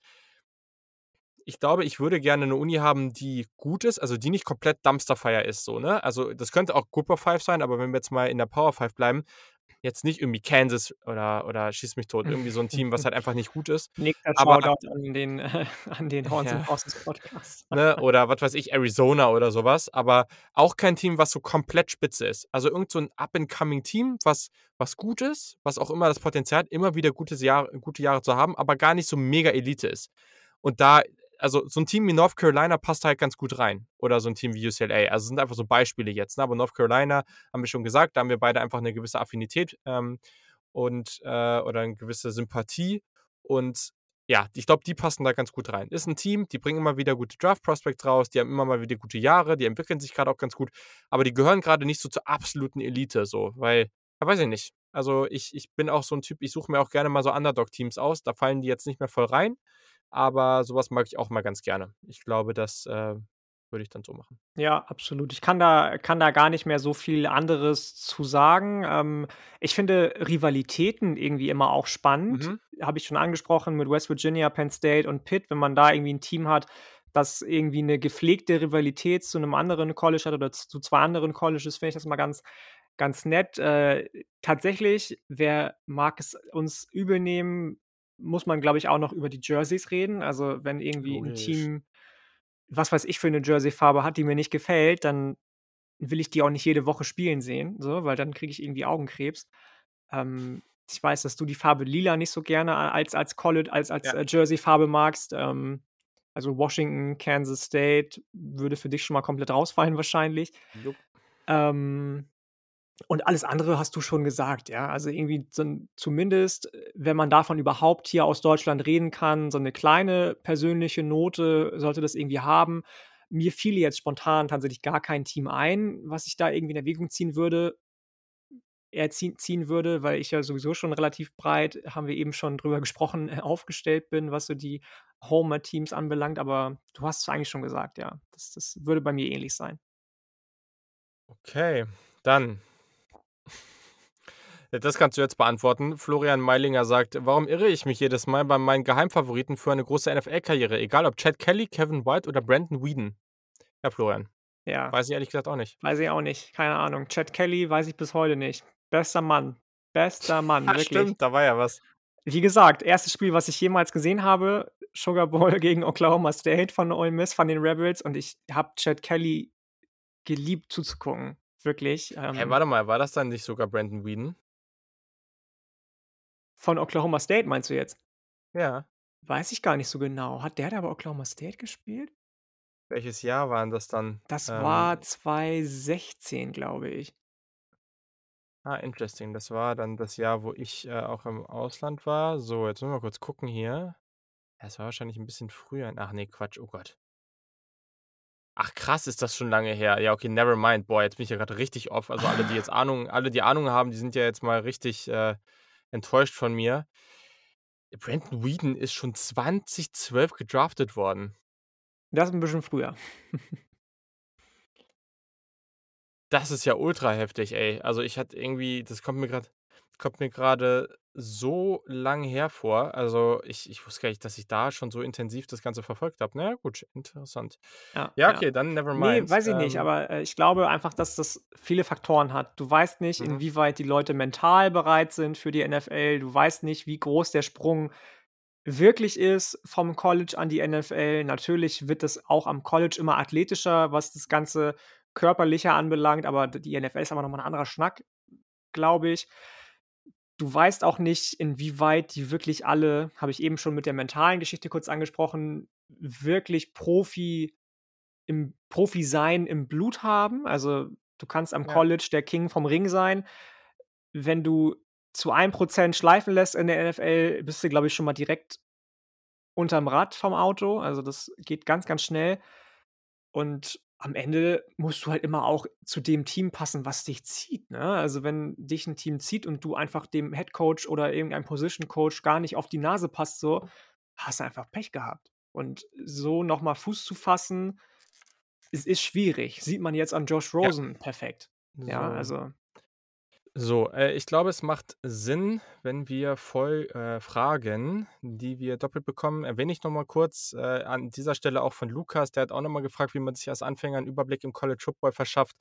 ich glaube, ich würde gerne eine Uni haben, die gut ist, also die nicht komplett Dumpsterfire ist, so, ne? Also das könnte auch Group of Five sein, aber wenn wir jetzt mal in der Power Five bleiben, jetzt nicht irgendwie Kansas oder, oder Schieß mich tot, irgendwie so ein Team, was halt einfach nicht gut ist. Nächster aber Shoutout an den, äh, an den Horns ja. Horses Podcast. Ne? Oder was weiß ich, Arizona oder sowas, aber auch kein Team, was so komplett spitze ist. Also irgend so ein Up-and-Coming-Team, was, was gut ist, was auch immer das Potenzial hat, immer wieder gutes Jahr, gute Jahre zu haben, aber gar nicht so mega Elite ist. Und da also so ein Team wie North Carolina passt halt ganz gut rein. Oder so ein Team wie UCLA. Also sind einfach so Beispiele jetzt. Ne? Aber North Carolina, haben wir schon gesagt, da haben wir beide einfach eine gewisse Affinität ähm, und äh, oder eine gewisse Sympathie. Und ja, ich glaube, die passen da ganz gut rein. Ist ein Team, die bringen immer wieder gute Draft-Prospects raus, die haben immer mal wieder gute Jahre, die entwickeln sich gerade auch ganz gut, aber die gehören gerade nicht so zur absoluten Elite, so, weil, ja, weiß ich nicht. Also ich, ich bin auch so ein Typ, ich suche mir auch gerne mal so Underdog-Teams aus, da fallen die jetzt nicht mehr voll rein aber sowas mag ich auch mal ganz gerne. Ich glaube, das äh, würde ich dann so machen. Ja, absolut. Ich kann da, kann da gar nicht mehr so viel anderes zu sagen. Ähm, ich finde Rivalitäten irgendwie immer auch spannend. Mhm. Habe ich schon angesprochen mit West Virginia, Penn State und Pitt, wenn man da irgendwie ein Team hat, das irgendwie eine gepflegte Rivalität zu einem anderen College hat oder zu zwei anderen Colleges, finde ich das mal ganz, ganz nett. Äh, tatsächlich, wer mag es uns übel nehmen, muss man, glaube ich, auch noch über die Jerseys reden. Also, wenn irgendwie ein Team, was weiß ich für eine Jersey-Farbe hat, die mir nicht gefällt, dann will ich die auch nicht jede Woche spielen sehen, so, weil dann kriege ich irgendwie Augenkrebs. Ähm, ich weiß, dass du die Farbe lila nicht so gerne als, als College, als, als Ja. äh, Jersey-Farbe magst. Ähm, Also Washington, Kansas State würde für dich schon mal komplett rausfallen wahrscheinlich. Ähm, und alles andere hast du schon gesagt, ja. Also irgendwie so 'n zumindest, äh, wenn man davon überhaupt hier aus Deutschland reden kann, so 'ne kleine persönliche Note sollte das irgendwie haben. Mir fiele jetzt spontan tatsächlich gar kein Team ein, was ich da irgendwie in Erwägung ziehen würde eher ziehen würde, weil ich ja sowieso schon relativ breit, haben wir eben schon drüber gesprochen, äh, aufgestellt bin, was so die Homer-Teams anbelangt, aber du hast es eigentlich schon gesagt, ja. Das das würde bei mir ähnlich sein. Okay, dann das kannst du jetzt beantworten. Florian Meilinger sagt: „Warum irre ich mich jedes Mal bei meinen Geheimfavoriten für eine große NFL-Karriere, egal ob Chad Kelly, Kevin White oder Brandon Weeden?“ Ja, Florian, Ja, weiß ich ehrlich gesagt auch nicht. weiß ich auch nicht, keine Ahnung. Chad Kelly weiß ich bis heute nicht. Bester Mann, bester Mann, Ah, wirklich. stimmt, da war ja was. Wie gesagt, erstes Spiel, was ich jemals gesehen habe, Sugar Bowl gegen Oklahoma State von Ole Miss, von den Rebels und ich habe Chad Kelly geliebt zuzugucken, wirklich, ähm warte mal, war das dann nicht sogar Brandon Weeden? Von Oklahoma State meinst du jetzt? Ja. Weiß ich gar nicht so genau. Hat der da bei Oklahoma State gespielt? Welches Jahr waren das dann? Das Ähm war 2016, glaube ich. Ah, interesting. Das war dann das Jahr, wo ich, äh, auch im Ausland war. So, jetzt müssen wir mal kurz gucken hier. Es war wahrscheinlich 'n bisschen früher. Ach ne, Quatsch, oh Gott. Ach krass, ist das schon lange her. Ja, okay, never mind. Boah, jetzt bin ich ja grad richtig off. Also, alle, die jetzt Ahnung alle, die Ahnung haben, die sind ja jetzt mal richtig, äh, enttäuscht von mir. Brandon Weeden ist schon 2012 gedraftet worden. Das ist 'n bisschen früher. Das ist ja ultra heftig, ey. Also, ich hatte irgendwie das kommt mir grad kommt mir grade so lang her vor. Also, ich ich wusste gar nicht, dass ich da schon so intensiv das Ganze verfolgt habe. Na ja, gut, interessant. Ja, Ja, ja. okay, dann never Ne, mind. weiß ich nicht, Ähm aber, äh, ich glaube einfach, dass das viele Faktoren hat. Du weißt nicht, Mhm. inwieweit die Leute mental bereit sind für die NFL. Du weißt nicht, wie groß der Sprung wirklich ist vom College an die NFL. Natürlich wird das auch am College immer athletischer, was das ganze Körperliche anbelangt, aber die NFL ist aber noch mal 'n anderer Schnack, glaube ich. Du weißt auch nicht, inwieweit die wirklich alle habe ich eben schon mit der mentalen Geschichte kurz angesprochen, wirklich Profi im Profi-Sein im Blut haben. Also, du kannst am Ja. College der King vom Ring sein. Wenn du zu 1 % schleifen lässt in der NFL, bist du, glaube ich, schon mal direkt unterm Rad vom Auto. Also, das geht ganz, ganz schnell. Und am Ende musst du halt immer auch zu dem Team passen, was dich zieht, ne? Also, wenn dich 'n Team zieht und du einfach dem Headcoach oder irgendeinem Position Coach gar nicht auf die Nase passt so, hast du einfach Pech gehabt. Und so noch mal Fuß zu fassen, es ist schwierig. Sieht man jetzt an Josh Ja. Rosen perfekt. Ja, So. also So, äh, ich glaube, es macht Sinn, wenn wir voll äh, Fragen, die wir doppelt bekommen, erwähne ich noch mal kurz, äh, an dieser Stelle auch von Lukas. Der hat auch noch mal gefragt, wie man sich als Anfänger 'n Überblick im College Football verschafft.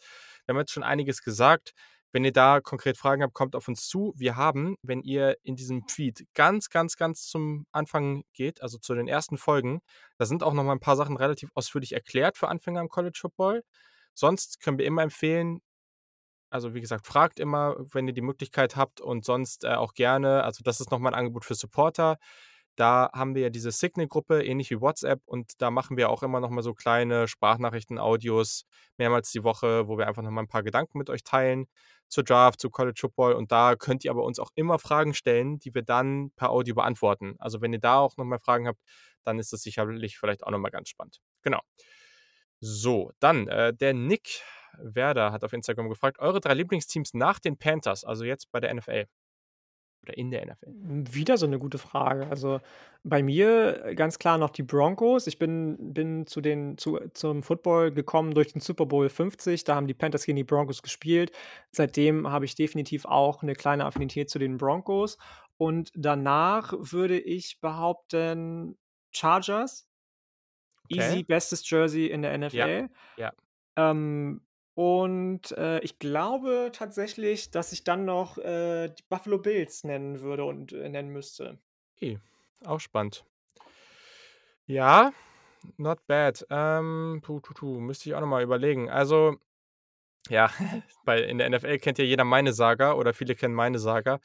Wir haben jetzt schon einiges gesagt. Wenn ihr da konkret Fragen habt, kommt auf uns zu. Wir haben, wenn ihr in diesem Feed ganz, ganz, ganz zum Anfang geht, also zu den ersten Folgen, da sind auch noch mal 'n paar Sachen relativ ausführlich erklärt für Anfänger im College Football. Sonst können wir immer empfehlen also, wie gesagt, fragt immer, wenn ihr die Möglichkeit habt und sonst, äh, auch gerne also, das ist noch mal 'n Angebot für Supporter. Da haben wir ja diese Signal-Gruppe, ähnlich wie WhatsApp und da machen wir auch immer noch mal so kleine Sprachnachrichten, Audios mehrmals die Woche, wo wir einfach noch mal 'n paar Gedanken mit euch teilen zur Draft, zu College Football und da könnt ihr aber uns auch immer Fragen stellen, die wir dann per Audio beantworten. Also, wenn ihr da auch noch mal Fragen habt, dann ist das sicherlich vielleicht auch noch mal ganz spannend. Genau. So, dann, äh, der Nick Werder hat auf Instagram gefragt: „Eure 3 Lieblingsteams nach den Panthers, also jetzt bei der NFL oder in der NFL?“ Hm, wieder so 'ne gute Frage. Also, bei mir, äh, ganz klar noch die Broncos. Ich bin bin zu den zu zum Football gekommen durch den Super Bowl 50. Da haben die Panthers gegen die Broncos gespielt. Seitdem habe ich definitiv auch 'ne kleine Affinität zu den Broncos. Und danach würde ich behaupten, Chargers. Easy, Okay. bestes Jersey in der Ja, NFL. ja. Ähm, und, äh, ich glaube tatsächlich, dass ich dann noch, äh, die Buffalo Bills nennen würde und, äh, nennen müsste. Okay, auch spannend. Ja, not bad. Ähm, puh, tu, tu, müsste ich auch noch mal überlegen. Also, ja, weil in der NFL kennt ja jeder meine Saga oder viele kennen meine Saga.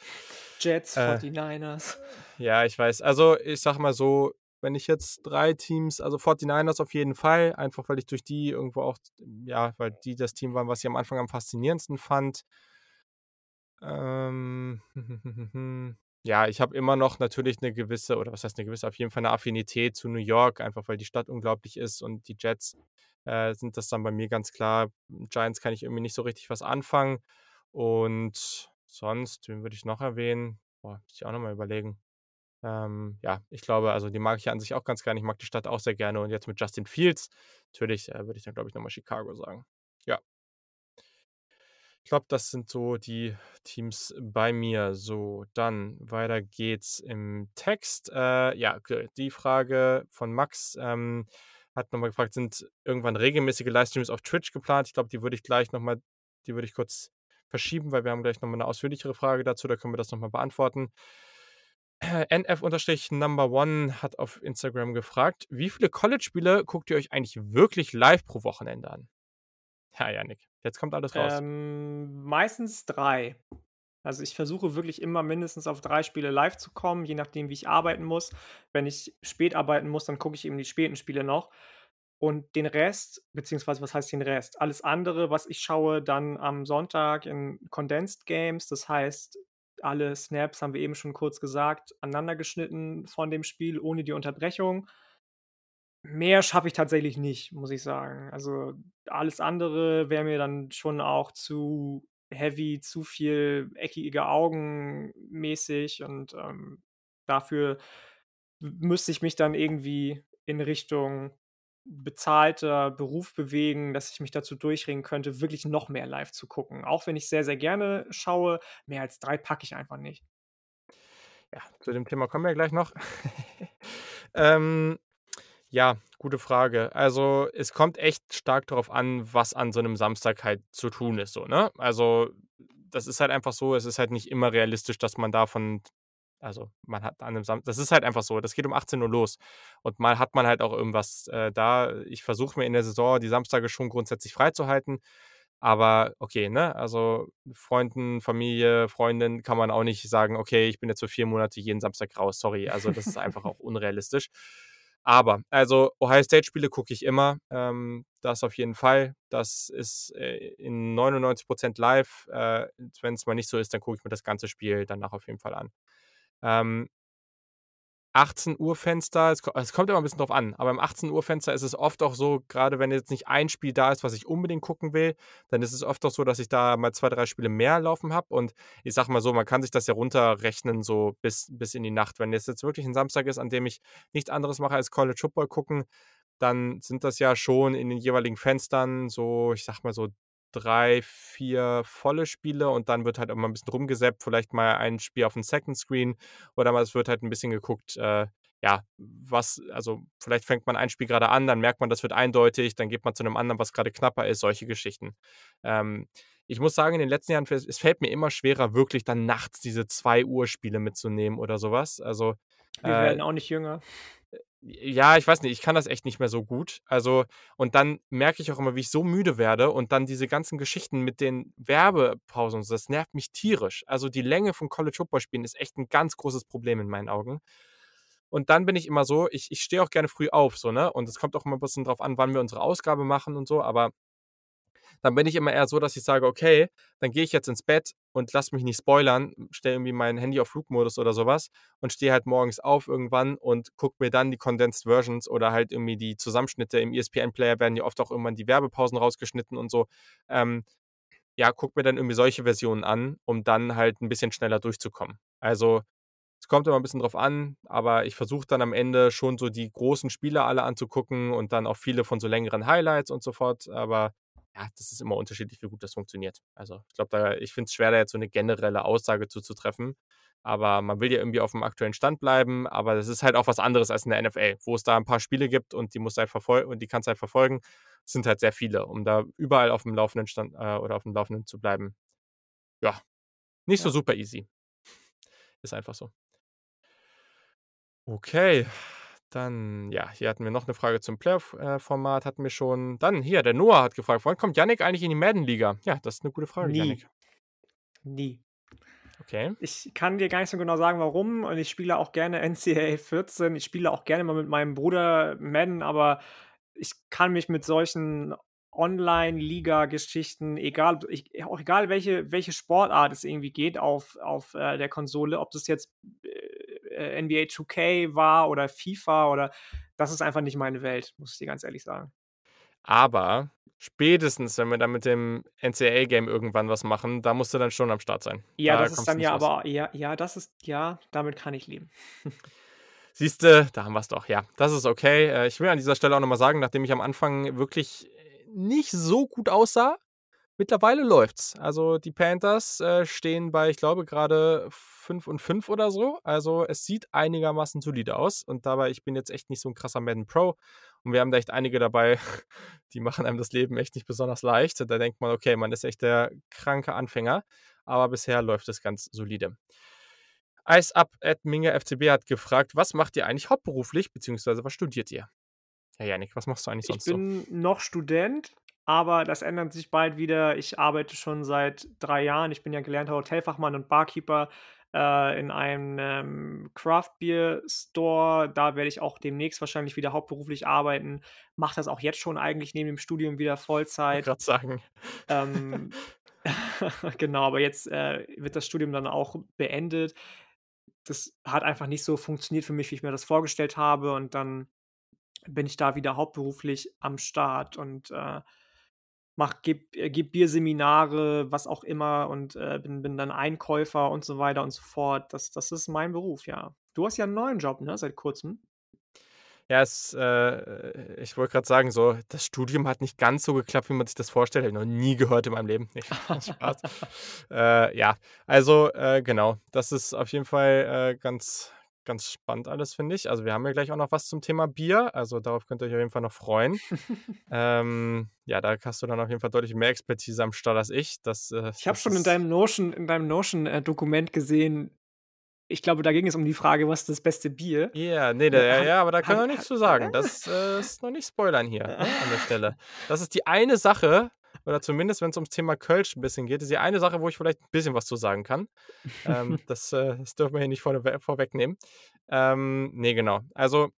Jets, Äh 49ers. Ja, ich weiß. Also, ich sage mal so, wenn ich jetzt drei Teams, also 49ers auf jeden Fall, einfach weil ich durch die irgendwo auch, ja, weil die das Team waren, was ich am Anfang am faszinierendsten fand. Ähm, ja, ich habe immer noch natürlich eine gewisse, oder was heißt eine gewisse, auf jeden Fall eine Affinität zu New York, einfach weil die Stadt unglaublich ist und die Jets äh, sind das dann bei mir ganz klar. Giants kann ich irgendwie nicht so richtig was anfangen. Und sonst, wen würde ich noch erwähnen? Boah, muss ich auch nochmal überlegen. Ähm, ja, ich glaube, also die mag ich an sich auch ganz gerne. Ich mag die Stadt auch sehr gerne. Und jetzt mit Justin Fields, natürlich äh, würde ich dann, glaube ich, nochmal Chicago sagen. Ja. Ich glaube, das sind so die Teams bei mir. So, dann weiter geht's im Text. Äh, ja, die Frage von Max ähm, hat nochmal gefragt, sind irgendwann regelmäßige Livestreams auf Twitch geplant? Ich glaube, die würde ich gleich nochmal, die würde ich kurz verschieben, weil wir haben gleich nochmal eine ausführlichere Frage dazu, da können wir das nochmal beantworten. NF-Number One hat auf Instagram gefragt, wie viele College-Spiele guckt ihr euch eigentlich wirklich live pro Wochenende an? Ja, Janik, jetzt kommt alles raus. Ähm, meistens drei. Also ich versuche wirklich immer mindestens auf drei Spiele live zu kommen, je nachdem, wie ich arbeiten muss. Wenn ich spät arbeiten muss, dann gucke ich eben die späten Spiele noch. Und den Rest, beziehungsweise was heißt den Rest? Alles andere, was ich schaue, dann am Sonntag in Condensed Games. Das heißt, alle Snaps haben wir eben schon kurz gesagt, aneinandergeschnitten von dem Spiel ohne die Unterbrechung. Mehr schaffe ich tatsächlich nicht, muss ich sagen. Also alles andere wäre mir dann schon auch zu heavy, zu viel eckige Augen mäßig und ähm, dafür müsste ich mich dann irgendwie in Richtung bezahlter Beruf bewegen, dass ich mich dazu durchringen könnte, wirklich noch mehr live zu gucken. Auch wenn ich sehr, sehr gerne schaue, mehr als drei packe ich einfach nicht. Ja, zu dem Thema kommen wir gleich noch. ähm, ja, gute Frage. Also, es kommt echt stark darauf an, was an so einem Samstag halt zu tun ist, so, ne? Also, das ist halt einfach so, es ist halt nicht immer realistisch, dass man davon also, man hat an einem Samstag, das ist halt einfach so, das geht um 18 Uhr los. Und mal hat man halt auch irgendwas äh, da. Ich versuche mir in der Saison die Samstage schon grundsätzlich freizuhalten. Aber okay, ne? Also Freunden, Familie, Freundin kann man auch nicht sagen, okay, ich bin jetzt für vier Monate jeden Samstag raus. Sorry. Also das ist einfach auch unrealistisch. Aber, also Ohio State-Spiele gucke ich immer. Ähm, das auf jeden Fall. Das ist äh, in 99% live. Äh, Wenn es mal nicht so ist, dann gucke ich mir das ganze Spiel danach auf jeden Fall an. Ähm, 18 Uhr Fenster, es, es, kommt immer ein bisschen drauf an, aber im 18 Uhr Fenster ist es oft auch so, gerade wenn jetzt nicht ein Spiel da ist, was ich unbedingt gucken will, dann ist es oft auch so, dass ich da mal zwei, drei Spiele mehr laufen habe und ich sag mal so, man kann sich das ja runterrechnen, so bis, bis in die Nacht. Wenn es jetzt wirklich ein Samstag ist, an dem ich nichts anderes mache als College Football gucken, dann sind das ja schon in den jeweiligen Fenstern so, ich sag mal so drei, vier volle Spiele und dann wird halt immer ein bisschen rumgesäppt, vielleicht mal ein Spiel auf dem Second Screen oder mal es wird halt ein bisschen geguckt, äh, ja, was, also vielleicht fängt man ein Spiel gerade an, dann merkt man, das wird eindeutig, dann geht man zu einem anderen, was gerade knapper ist, solche Geschichten. Ähm, ich muss sagen, in den letzten Jahren, es fällt mir immer schwerer, wirklich dann nachts diese 2 Uhr Spiele mitzunehmen oder sowas. Also, Wir äh, werden auch nicht jünger ja, ich weiß nicht, ich kann das echt nicht mehr so gut. Also, und dann merke ich auch immer, wie ich so müde werde und dann diese ganzen Geschichten mit den Werbepausen, das nervt mich tierisch. Also die Länge von College Football Spielen ist echt ein ganz großes Problem in meinen Augen. Und dann bin ich immer so, ich, ich stehe auch gerne früh auf, so, ne? Und es kommt auch immer ein bisschen drauf an, wann wir unsere Ausgabe machen und so, aber dann bin ich immer eher so, dass ich sage, okay, dann gehe ich jetzt ins Bett und lass mich nicht spoilern, stelle irgendwie mein Handy auf Flugmodus oder sowas und stehe halt morgens auf irgendwann und gucke mir dann die Condensed Versions oder halt irgendwie die Zusammenschnitte im ESPN-Player werden ja oft auch irgendwann die Werbepausen rausgeschnitten und so. Ähm, ja, guck mir dann irgendwie solche Versionen an, um dann halt ein bisschen schneller durchzukommen. Also es kommt immer ein bisschen drauf an, aber ich versuche dann am Ende schon so die großen Spiele alle anzugucken und dann auch viele von so längeren Highlights und so fort. Aber ja, das ist immer unterschiedlich, wie gut das funktioniert. Also ich glaube, ich finde es schwer, da jetzt so eine generelle Aussage zuzutreffen. Aber man will ja irgendwie auf dem aktuellen Stand bleiben. Aber das ist halt auch was anderes als in der NFL, wo es da ein paar Spiele gibt und die muss halt verfolgen und die kannst halt verfolgen. Es sind halt sehr viele, um da überall auf dem laufenden Stand äh, oder auf dem Laufenden zu bleiben. Ja, nicht ja. so super easy. Ist einfach so. Okay, dann, ja, hier hatten wir noch eine Frage zum Playoff-Format, hatten wir schon. Dann hier, der Noah hat gefragt, wann kommt Yannick eigentlich in die Madden-Liga? Ja, das ist eine gute Frage, Nie. Yannick. Nie. Okay. Ich kann dir gar nicht so genau sagen, warum und ich spiele auch gerne NCAA 14. Ich spiele auch gerne mal mit meinem Bruder Madden, aber ich kann mich mit solchen Online-Liga-Geschichten, egal ich auch egal welche welche Sportart es irgendwie geht auf auf, äh, der Konsole, ob das jetzt, äh, NBA 2K war oder FIFA oder das ist einfach nicht meine Welt, muss ich dir ganz ehrlich sagen. Aber spätestens, wenn wir dann mit dem NCAA-Game irgendwann was machen, da musst du dann schon am Start sein. Ja, Da das ist du dann ja raus. aber ja ja, das ist ja, damit kann ich leben. Siehste, da haben wir's doch. Ja, das ist okay. Äh, ich will an dieser Stelle auch noch mal sagen, nachdem ich am Anfang wirklich, äh, nicht so gut aussah, mittlerweile läuft's. Also, die Panthers, äh, stehen bei, ich glaube, grade 5 und 5 oder so. Also, es sieht einigermaßen solide aus und dabei ich bin jetzt echt nicht so 'n krasser Madden Pro und wir haben da echt einige dabei, die machen einem das Leben echt nicht besonders leicht. Da denkt man: „Okay, man ist echt der kranke Anfänger“, aber bisher läuft es ganz solide. Eisab@minge_FCB hat gefragt: „Was macht ihr eigentlich hauptberuflich beziehungsweise was studiert ihr?“ Ja, Jannik, was machst du eigentlich Ich sonst so? bin noch Student, aber das ändert sich bald wieder. Ich arbeite schon seit 3 Jahren. Ich bin ja gelernter Hotelfachmann und Barkeeper, äh, in einem Craft Beer Store. Da werde ich auch demnächst wahrscheinlich wieder hauptberuflich arbeiten. Mache das auch jetzt schon eigentlich neben dem Studium wieder Vollzeit. grad sagen. Ähm, genau, aber jetzt, äh, wird das Studium dann auch beendet. Das hat einfach nicht so funktioniert für mich, wie ich mir das vorgestellt habe und dann bin ich da wieder hauptberuflich am Start und, äh, mache gebe äh, gebe Bierseminare, was auch immer und, äh, bin bin dann Einkäufer und so weiter und so fort. Das das ist mein Beruf, ja. Du hast ja 'n neuen Job, ne, seit Kurzem? Ja, es äh, ich wollte grad sagen, so, das Studium hat nicht ganz so geklappt, wie man sich das vorstellt. Habe ich noch nie gehört in meinem Leben. Ne, Spaß. Äh, ja, also, äh, genau, das ist auf jeden Fall, äh, ganz ganz spannend alles, finde ich. Also, wir haben ja gleich auch noch was zum Thema Bier, also, darauf könnt ihr euch auf jeden Fall noch freuen. Ähm, ja, da hast du dann auf jeden Fall deutlich mehr Expertise am Start als ich. Das, äh Ich habe schon in deinem Notion in deinem Notion, äh, Dokument gesehen ich glaube, da ging es um die Frage: „Was ist das beste Bier?“ Ja, ne, da Äh, ja, ja, aber da können wir nix zu sagen. Das, äh, ist noch nicht spoilern hier, ne, an der Stelle. Das ist die eine Sache oder zumindest, wenn's ums Thema Kölsch 'n bisschen geht, ist die eine Sache, wo ich vielleicht 'n bisschen was zu sagen kann. Ähm, das, äh das dürfen wir hier nicht vorne vorwegnehmen. Ähm, ne, genau. Also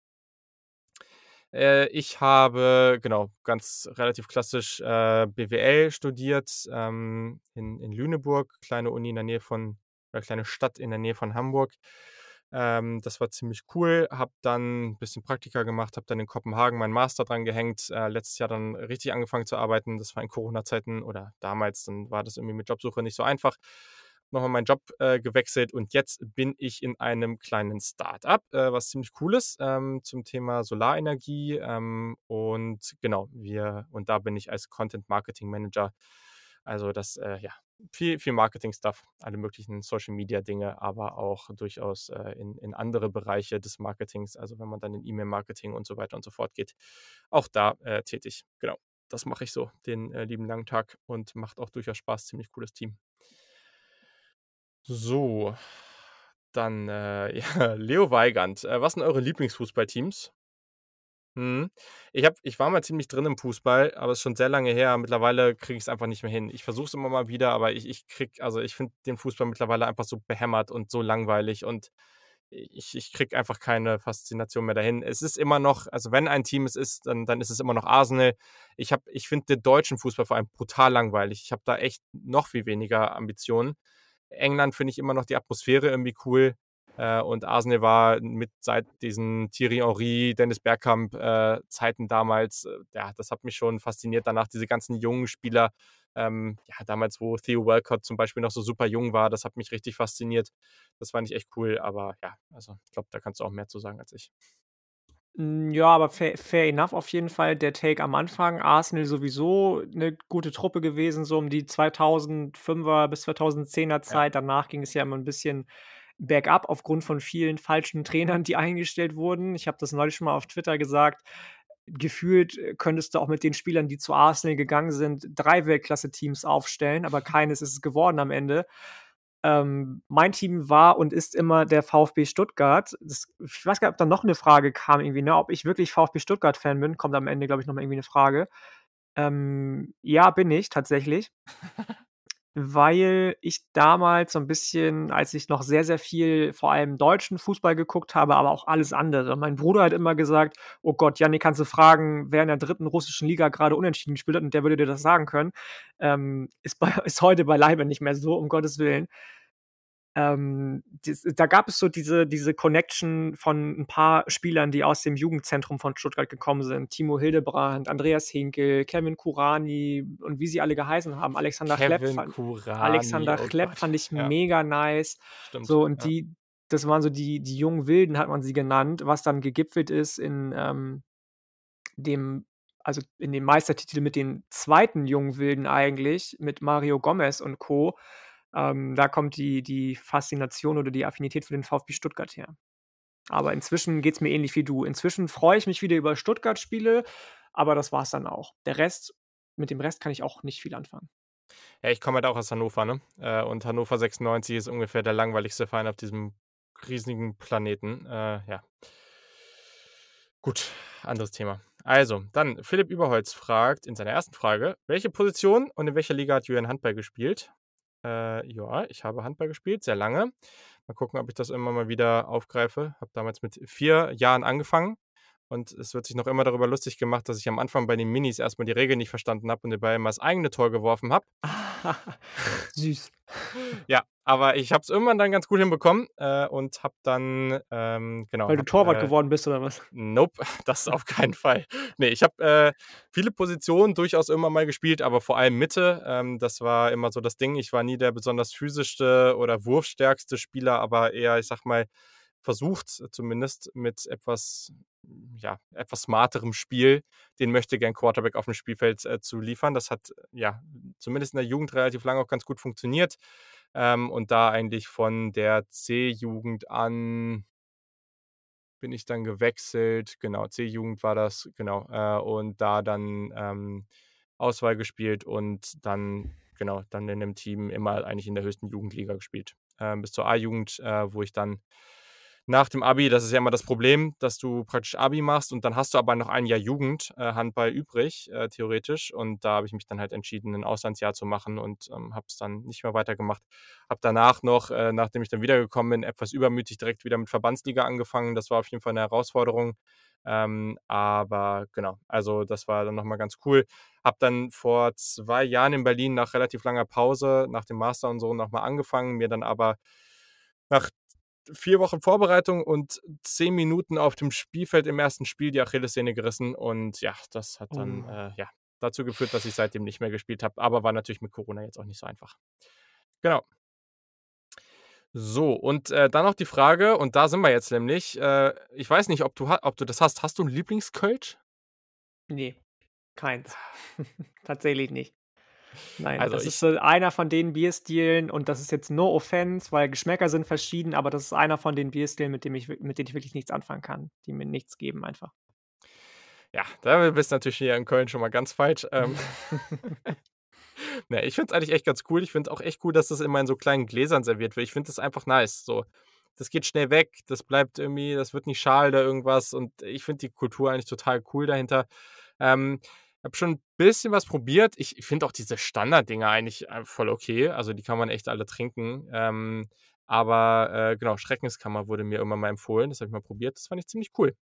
äh, ich habe, genau, ganz relativ klassisch, äh, BWL studiert, ähm, in in Lüneburg, kleine Uni in der Nähe von oder kleine Stadt in der Nähe von Hamburg. Ähm, das war ziemlich cool. Habe dann bisschen Praktika gemacht, habe dann in Kopenhagen meinen Master drangehängt, äh, letztes Jahr dann richtig angefangen zu arbeiten. Das war in Corona-Zeiten oder damals, dann war das irgendwie mit Jobsuche nicht so einfach. Noch mal meinen Job, äh, gewechselt und jetzt bin ich in einem kleinen Start-up, äh, was ziemlich cool ist, ähm, zum Thema Solarenergie. Ähm, und genau, wir und da bin ich als Content Marketing Manager. Also, das, äh, ja, viel viel Marketing-Stuff, alle möglichen Social-Media-Dinge, aber auch durchaus, äh, in in andere Bereiche des Marketings, also, wenn man dann in E-Mail-Marketing und so weiter und so fort geht, auch da, äh, tätig. Genau, das mache ich so den, äh, lieben langen Tag und macht auch durchaus Spaß, ziemlich cooles Team. So, dann, äh, ja, Leo Weigand. Äh, was sind eure Lieblingsfußballteams? Mhm. Ich habe ich war mal ziemlich drin im Fußball, aber ist schon sehr lange her. Mittlerweile kriege ich's einfach nicht mehr hin. Ich versuche es immer mal wieder, aber ich ich kriege also, ich finde den Fußball mittlerweile einfach so behämmert und so langweilig und ich ich kriege einfach keine Faszination mehr dahin. Es ist immer noch also, wenn ein Team es ist, dann dann ist es immer noch Arsenal. Ich ich finde den deutschen Fußball vor allem brutal langweilig. Ich habe da echt noch viel weniger Ambitionen. England finde ich immer noch die Atmosphäre irgendwie cool, und Arsenal war mit seit diesen Thierry Henry, Dennis Bergkamp, äh, Zeiten damals äh, ja, das hat mich schon fasziniert. Danach diese ganzen jungen Spieler, ähm, ja, damals, wo Theo Walcott zum Beispiel noch so super jung war, das hat mich richtig fasziniert. Das fand ich echt cool, aber ja, also, ich glaube, da kannst du auch mehr zu sagen als ich. Hm, ja, aber fair fair enough auf jeden Fall der Take am Anfang. Arsenal sowieso 'ne gute Truppe gewesen, so um die 2005er bis 2010er Ja. Zeit. Danach ging es ja immer 'n bisschen bergab aufgrund von vielen falschen Trainern, die eingestellt wurden. Ich habe das neulich schon mal auf Twitter gesagt. Gefühlt, äh, könntest du auch mit den Spielern, die zu Arsenal gegangen sind, 3 Weltklasse-Teams aufstellen, aber keines ist es geworden am Ende. Ähm, mein Team war und ist immer der VfB Stuttgart. Das ich weiß gar nicht, ob da noch 'ne Frage kam irgendwie, ne, ob ich wirklich VfB Stuttgart-Fan bin, kommt am Ende, glaube ich, noch mal irgendwie 'ne Frage. Ähm, ja, bin ich tatsächlich. weil ich damals so ein bisschen, als ich noch sehr, sehr viel vor allem deutschen Fußball geguckt habe, aber auch alles andere. Mein Bruder hat immer gesagt: „Oh Gott, Janni, kannst du fragen, wer in der dritten russischen Liga gerade unentschieden gespielt hat und der würde dir das sagen können.“ Ähm, ist bei ist heute beileibe nicht mehr so, um Gottes Willen. Ähm, dies da gab es so diese diese Connection von ein paar Spielern, die aus dem Jugendzentrum von Stuttgart gekommen sind. Timo Hildebrand, Andreas Hinkel, Kevin Kurani und wie sie alle geheißen haben. Alexander Klepp fand Kurani, Alexander oh Klepp Gott. fand ich Ja, mega nice. stimmt. So, und Ja. die das waren so die die jungen Wilden, hat man sie genannt, was dann gegipfelt ist in, ähm, dem also, in dem Meistertitel mit den zweiten jungen Wilden eigentlich, mit Mario Gomez und Co. Ähm, da kommt die die Faszination oder die Affinität für den VfB Stuttgart her. Aber inzwischen geht's mir ähnlich wie du. Inzwischen freue ich mich wieder über Stuttgart-Spiele, aber das war's dann auch. Der Rest mit dem Rest kann ich auch nicht viel anfangen. Ja, ich komme halt auch aus Hannover, ne? Äh, und Hannover 96 ist ungefähr der langweiligste Verein auf diesem riesigen Planeten. Äh, ja. Gut, anderes Thema. Also, dann Philipp Überholz fragt in seiner ersten Frage: „Welche Position und in welcher Liga hat Julian Handball gespielt?“ Äh, ja, ich habe Handball gespielt, sehr lange. Mal gucken, ob ich das immer mal wieder aufgreife. Habe damals mit 4 Jahren angefangen und es wird sich noch immer darüber lustig gemacht, dass ich am Anfang bei den Minis erst mal die Regeln nicht verstanden habe und dabei immer das eigene Tor geworfen habe. Süß. Ja, aber ich habe es irgendwann dann ganz gut hinbekommen, äh, und habe dann, ähm, genau, Weil du habe, Torwart äh geworden bist oder was? Nope, das auf keinen Fall. Ne, ich habe, äh, viele Positionen durchaus immer mal gespielt, aber vor allem Mitte. Ähm, das war immer so das Ding. Ich war nie der besonders physischste oder wurfstärkste Spieler, aber eher, ich sage mal, versucht zumindest mit etwas ja, etwas smarterem Spiel den möchte-gern Quarterback auf dem Spielfeld, äh, zu liefern. Das hat, ja, zumindest in der Jugend relativ lange auch ganz gut funktioniert. Ähm, und da eigentlich von der C-Jugend an bin ich dann gewechselt. Genau, C-Jugend war das, genau. Äh, und da dann, ähm, Auswahl gespielt und dann genau, dann in dem Team immer eigentlich in der höchsten Jugendliga gespielt. Ähm, bis zur A-Jugend, äh, wo ich dann nach dem Abi das ist ja immer das Problem, dass du praktisch Abi machst und dann hast du aber noch ein Jahr Jugend äh, übrig, äh, theoretisch. Und da habe ich mich dann halt entschieden, 'n Auslandsjahr zu machen und, ähm, habe es dann nicht mehr weitergemacht. Habe danach noch, äh, nachdem ich dann wiedergekommen bin, etwas übermütig direkt wieder mit Verbandsliga angefangen. Das war auf jeden Fall 'ne Herausforderung. Ähm, aber genau, also das war dann noch mal ganz cool. Habe dann vor 2 Jahren in Berlin nach relativ langer Pause, nach dem Master und so noch mal angefangen, mir dann aber nach 4 Wochen Vorbereitung und 10 Minuten auf dem Spielfeld im ersten Spiel die Achillessehne gerissen und ja, das hat dann, Oh. äh, ja, dazu geführt, dass ich seitdem nicht mehr gespielt habe, aber war natürlich mit Corona jetzt auch nicht so einfach. Genau. So, und, äh, dann noch die Frage, und da sind wir jetzt nämlich, äh, ich weiß nicht, ob du ob du das hast. Hast du 'n Lieblingskölsch? Ne, keins. Tatsächlich nicht. Nein, Also, das ich ist so einer von den Bierstilen und das ist jetzt no offense, weil Geschmäcker sind verschieden, aber das ist einer von den Bierstilen, mit dem ich mit denen ich wirklich nichts anfangen kann, die mir nichts geben einfach. Ja, da bist du natürlich hier in Köln schon mal ganz falsch. Ähm Ne, ich finde es eigentlich echt ganz cool. Ich finde es auch echt cool, dass das immer in so kleinen Gläsern serviert wird. Ich finde das einfach nice, so. Das geht schnell weg, das bleibt irgendwie das wird nicht schal oder irgendwas und ich finde die Kultur eigentlich total cool dahinter. Ähm, habe schon 'n bisschen was probiert. Ich finde auch diese Standarddinger eigentlich, äh, voll okay. Also, die kann man echt alle trinken. Ähm, aber, äh, genau, Schreckenskammer wurde mir irgendwann mal empfohlen. Das habe ich mal probiert. Das fand ich ziemlich cool.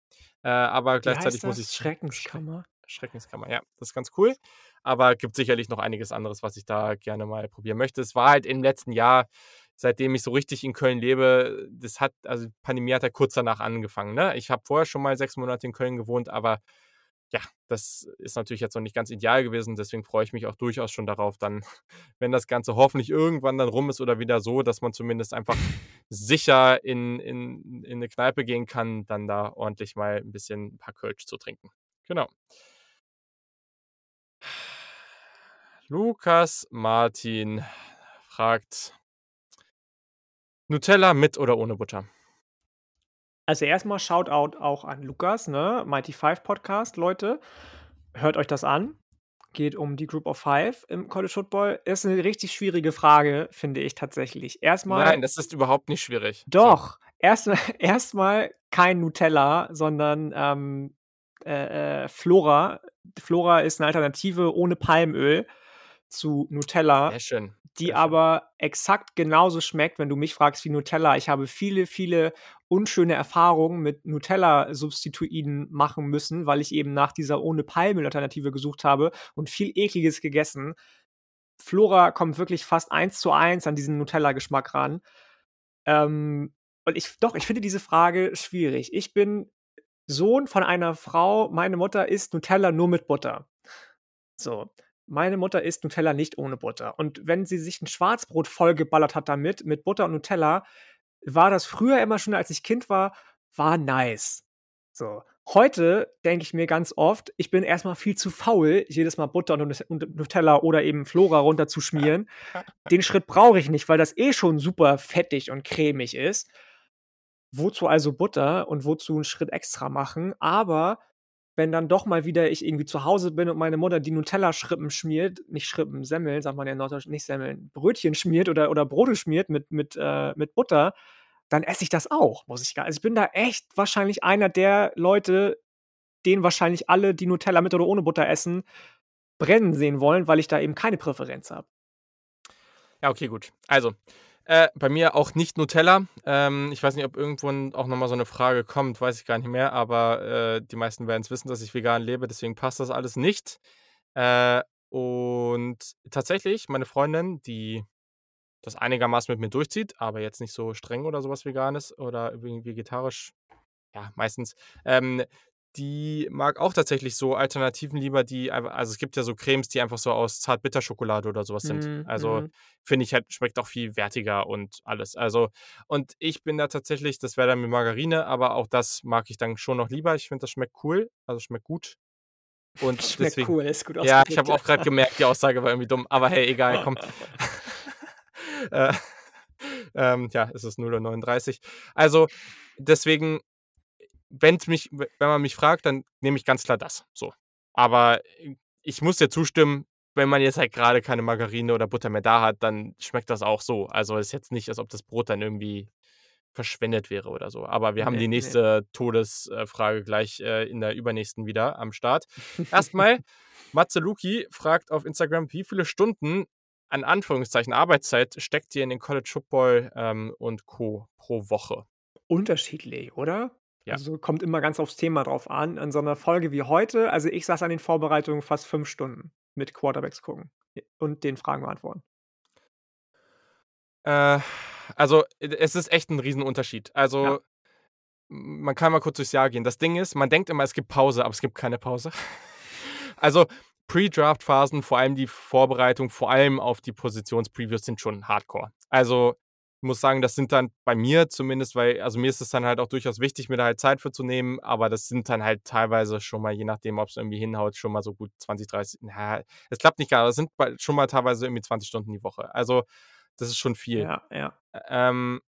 Äh, aber gleichzeitig muss ich Schre Schreckenskammer? Schreckenskammer, ja, das ist ganz cool. Aber gibt sicherlich noch einiges anderes, was ich da gerne mal probieren möchte. Es war halt im letzten Jahr, seitdem ich so richtig in Köln lebe das hat also, Pandemie hat ja kurz danach angefangen, ne? Ich habe vorher schon mal 6 Monate in Köln gewohnt, aber ja, das ist natürlich jetzt noch nicht ganz ideal gewesen. Deswegen freue ich mich auch durchaus schon darauf dann, wenn das Ganze hoffentlich irgendwann dann rum ist oder wieder so, dass man zumindest einfach sicher in in in 'ne Kneipe gehen kann, dann da ordentlich mal 'n bisschen 'n paar Kölsch zu trinken. Genau. Lukas Martin fragt Nutella mit oder ohne Butter? Also, erst mal Shoutout auch an Lukas, ne? Mighty Five Podcast, Leute. Hört euch das an. Geht um die Group of Five im College Football. Ist 'ne richtig schwierige Frage, finde ich tatsächlich. Erst mal Nein, das ist überhaupt nicht schwierig. So. Doch, erst mal erst kein Nutella, sondern, ähm, äh, äh, Flora. Flora ist 'ne Alternative ohne Palmöl zu Nutella. Sehr schön. Die aber exakt genauso schmeckt, wenn du mich fragst, wie Nutella. Ich habe viele, viele unschöne Erfahrungen mit Nutella-Substituiden machen müssen, weil ich eben nach dieser ohne Palmöl-Alternative gesucht habe und viel ekliges gegessen. Flora kommt wirklich fast eins zu eins an diesen Nutella-Geschmack ran. Ähm, und ich, doch, ich finde diese Frage schwierig. Ich bin Sohn von einer Frau, meine Mutter isst Nutella nur mit Butter. So. Meine Mutter isst Nutella nicht ohne Butter. Und wenn sie sich ein Schwarzbrot vollgeballert hat damit, mit Butter und Nutella, war das früher immer schon, als ich Kind war, war nice. So. Heute denke ich mir ganz oft, ich bin erstmal viel zu faul, jedes Mal Butter und Nutella oder eben Flora runterzuschmieren. Den Schritt brauche ich nicht, weil das eh schon super fettig und cremig ist. Wozu also Butter und wozu einen Schritt extra machen? Aber wenn dann doch mal wieder ich irgendwie zu Hause bin und meine Mutter die Nutella-Schrippen schmiert, nicht Schrippen, Semmeln, sagt man ja Norddeutsch, nicht Semmeln, Brötchen schmiert oder, oder Brote schmiert mit, mit, äh, mit Butter, dann esse ich das auch, muss ich gar Also ich bin da echt wahrscheinlich einer der Leute, denen wahrscheinlich alle, die Nutella mit oder ohne Butter essen, brennen sehen wollen, weil ich da eben keine Präferenz habe. Ja, okay, gut. Also, äh, bei mir auch nicht Nutella. Ähm, ich weiß nicht, ob irgendwo auch nochmal so eine Frage kommt, weiß ich gar nicht mehr, aber äh, die meisten werden es wissen, dass ich vegan lebe, deswegen passt das alles nicht. Äh, und tatsächlich, meine Freundin, die das einigermaßen mit mir durchzieht, aber jetzt nicht so streng oder sowas Veganes oder vegetarisch, ja, meistens, ähm, die mag auch tatsächlich so Alternativen lieber, die also es gibt ja so Cremes, die einfach so aus Zartbitterschokolade oder sowas sind. Mhm, Also mhm. finde ich halt, schmeckt auch viel wertiger und alles. Also, und ich bin da tatsächlich, das wäre dann mit Margarine, aber auch das mag ich dann schon noch lieber. Ich finde, das schmeckt cool, also schmeckt gut. Und Schmeckt deswegen, cool, ist gut ja, ich habe auch gerade gemerkt, die Aussage war irgendwie dumm, aber hey, egal, komm. äh, ähm, ja, es ist 0.39 Uhr. Also, deswegen, wenn's mich, wenn man mich fragt, dann nehme ich ganz klar das. So. Aber ich muss dir zustimmen, wenn man jetzt halt gerade keine Margarine oder Butter mehr da hat, dann schmeckt das auch so. Also ist jetzt nicht, als ob das Brot dann irgendwie verschwendet wäre oder so. Aber wir haben Nee, die nee. nächste Todesfrage gleich äh, in der übernächsten wieder am Start. Erstmal, Matze Luki fragt auf Instagram, wie viele Stunden an Anführungszeichen Arbeitszeit steckt ihr in den College Football ähm, und Co. pro Woche? Unterschiedlich, oder? Ja. Also kommt immer ganz aufs Thema drauf an. An so einer Folge wie heute, also ich saß an den Vorbereitungen fast fünf Stunden mit Quarterbacks gucken und den Fragen beantworten. Äh, also, es ist echt ein Riesenunterschied. Also, Ja. man kann mal kurz durchs Jahr gehen. Das Ding ist, man denkt immer, es gibt Pause, aber es gibt keine Pause. Also, Pre-Draft-Phasen, vor allem die Vorbereitung, vor allem auf die Positionspreviews sind schon hardcore. Also, muss sagen, das sind dann bei mir zumindest, weil, also mir ist es dann halt auch durchaus wichtig, mir da halt Zeit für zu nehmen, aber das sind dann halt teilweise schon mal, je nachdem, ob es irgendwie hinhaut, schon mal so gut 20, 30, na, es klappt nicht gar, aber es sind schon mal teilweise irgendwie 20 Stunden die Woche. Also, das ist schon viel. Ja, ja. Ähm,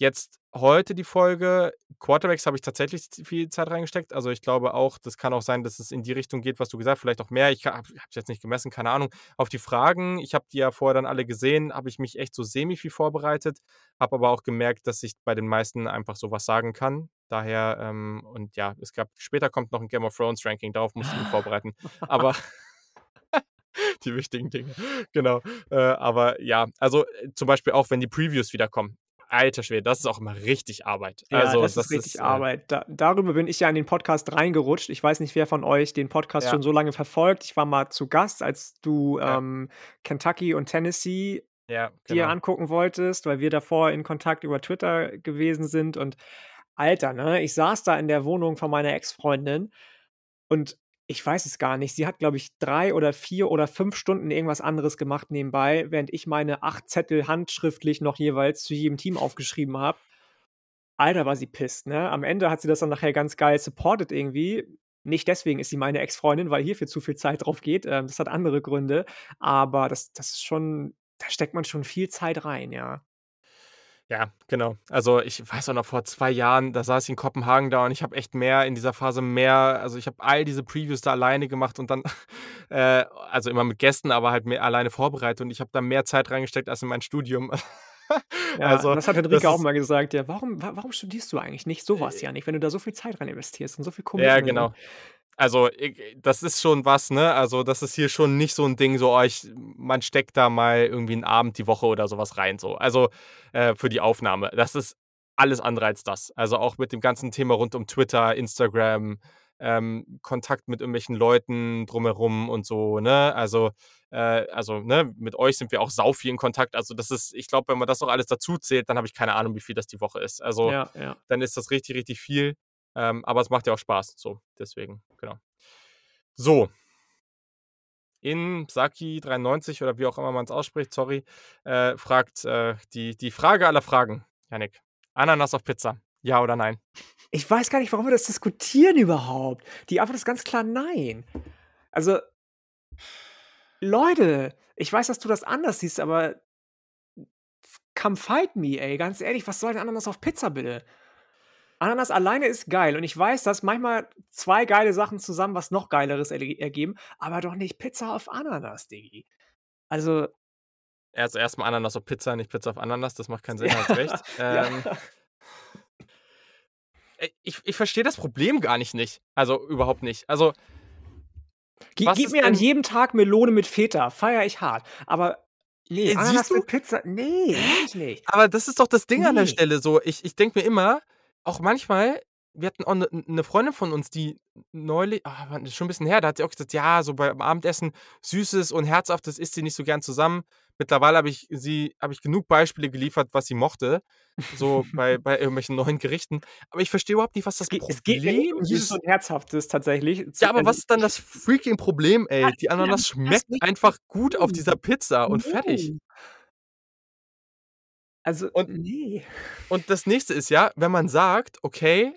jetzt heute die Folge. Quarterbacks habe ich tatsächlich viel Zeit reingesteckt. Also ich glaube auch, das kann auch sein, dass es in die Richtung geht, was du gesagt hast, vielleicht auch mehr. Ich habe es jetzt nicht gemessen, keine Ahnung. Auf die Fragen, ich habe die ja vorher dann alle gesehen, habe ich mich echt so semi viel vorbereitet, habe aber auch gemerkt, dass ich bei den meisten einfach sowas sagen kann. Daher, ähm, und ja, es gab, später kommt noch ein Game of Thrones Ranking, darauf musst du mich vorbereiten. Aber die wichtigen Dinge. Genau. Äh, aber ja, also äh, zum Beispiel auch, wenn die Previews wiederkommen. Alter Schwede, das ist auch immer richtig Arbeit. Ja, also, das, ist richtig äh, Arbeit. Da, darüber bin ich ja in den Podcast reingerutscht. Ich weiß nicht, wer von euch den Podcast Ja. schon so lange verfolgt. Ich war mal zu Gast, als du Ja. ähm, Kentucky und Tennessee Ja, dir genau. angucken wolltest, weil wir davor in Kontakt über Twitter gewesen sind. Und Alter, ne, ich saß da in der Wohnung von meiner Ex-Freundin und ich weiß es gar nicht. Sie hat, glaube ich, drei oder vier oder fünf Stunden irgendwas anderes gemacht nebenbei, während ich meine acht Zettel handschriftlich noch jeweils zu jedem Team aufgeschrieben habe. Alter, war sie pisst, ne? Am Ende hat sie das dann nachher ganz geil supported irgendwie. Nicht deswegen ist sie meine Ex-Freundin, weil hierfür zu viel Zeit drauf geht. Ähm, das hat andere Gründe. Aber das, das ist schon, da steckt man schon viel Zeit rein, ja. Ja, genau. Also ich weiß auch noch vor zwei Jahren, da saß ich in Kopenhagen da und ich habe echt mehr in dieser Phase mehr, also ich habe all diese Previews da alleine gemacht und dann, äh, also immer mit Gästen, aber halt mehr alleine vorbereitet und ich habe da mehr Zeit reingesteckt als in mein Studium. Ja, also, das hat Henrike auch mal gesagt. Ja, warum, wa- warum studierst du eigentlich nicht sowas, Janik, wenn du da so viel Zeit rein investierst und so viel ja, Commitment? genau. Also, das ist schon was, ne? Also, das ist hier schon nicht so ein Ding, so, oh, ich, man steckt da mal irgendwie einen Abend die Woche oder sowas rein, so. Also, äh, für die Aufnahme. Das ist alles andere als das. Also, auch mit dem ganzen Thema rund um Twitter, Instagram, ähm, Kontakt mit irgendwelchen Leuten drumherum und so, ne? Also, äh, also, ne, mit euch sind wir auch sau viel in Kontakt. Also, das ist, ich glaube, wenn man das noch alles dazu zählt, dann habe ich keine Ahnung, wie viel das die Woche ist. Also, Ja, ja. dann ist das richtig, richtig viel. Ähm, aber es macht ja auch Spaß. So, deswegen, genau. So. In Saki93 oder wie auch immer man es ausspricht, sorry, äh, fragt äh, die, die Frage aller Fragen, Janik. Ananas auf Pizza. Ja oder nein? Ich weiß gar nicht, warum wir das diskutieren überhaupt. Die Antwort ist ganz klar nein. Also, Leute, ich weiß, dass du das anders siehst, aber come fight me, ey. Ganz ehrlich, was soll denn Ananas auf Pizza bitte? Ananas alleine ist geil und ich weiß, dass manchmal zwei geile Sachen zusammen was noch Geileres erge ergeben, aber doch nicht Pizza auf Ananas, Diggi. Also Also erstmal Ananas auf Pizza, nicht Pizza auf Ananas, das macht keinen Sinn, hast recht. Ähm, äh, ich ich verstehe das Problem gar nicht nicht. Also, überhaupt nicht. Also was gib mir an jedem Tag Melone mit Feta, feiere ich hart. Aber ne, Äh, Ananas siehst du? mit Pizza, ne, will ich nicht. Aber das ist doch das Ding an der. Stelle so. Ich ich denke mir immer, auch manchmal wir hatten auch 'ne 'ne Freundin von uns, die neulich ah, wann ist schon 'n bisschen her, da hat sie auch gesagt: „Ja, so beim Abendessen Süßes und Herzhaftes isst sie nicht so gern zusammen.“ Mittlerweile habe ich sie habe ich genug Beispiele geliefert, was sie mochte, so bei bei irgendwelchen neuen Gerichten. Aber ich verstehe überhaupt nicht, was Es das geht es geht nicht Problem um Süßes ist. und Herzhaftes tatsächlich. Ja, aber also was ist dann das freaking Problem, ey? Die Ananas das schmeckt einfach gut auf dieser Pizza und fertig. Also, Und ne. und das Nächste ist ja, wenn man sagt: „Okay,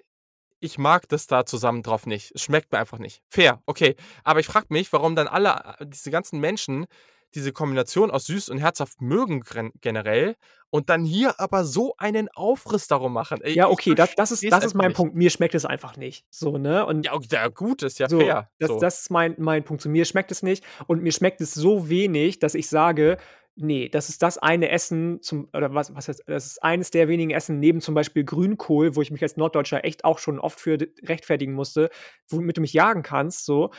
ich mag das da zusammen drauf nicht. Es schmeckt mir einfach nicht.“ Fair, okay. Aber ich frage mich, warum dann alle äh, diese ganzen Menschen diese Kombination aus süß und herzhaft mögen generell und dann hier aber so einen Aufriss darum machen. Ey, Ja, okay, das das ist das ist mein nicht. Punkt. Mir schmeckt es einfach nicht, so, ne? Und Ja, ok ja gut, ist ja so, fair, das so. das ist mein mein Punkt. So, mir schmeckt es nicht und mir schmeckt es so wenig, dass ich sage: „Ne, das ist das eine Essen zum“ oder was was heißt das ist eines der wenigen Essen neben zum Beispiel Grünkohl, wo ich mich als Norddeutscher echt auch schon oft für rechtfertigen musste, womit du mich jagen kannst, so.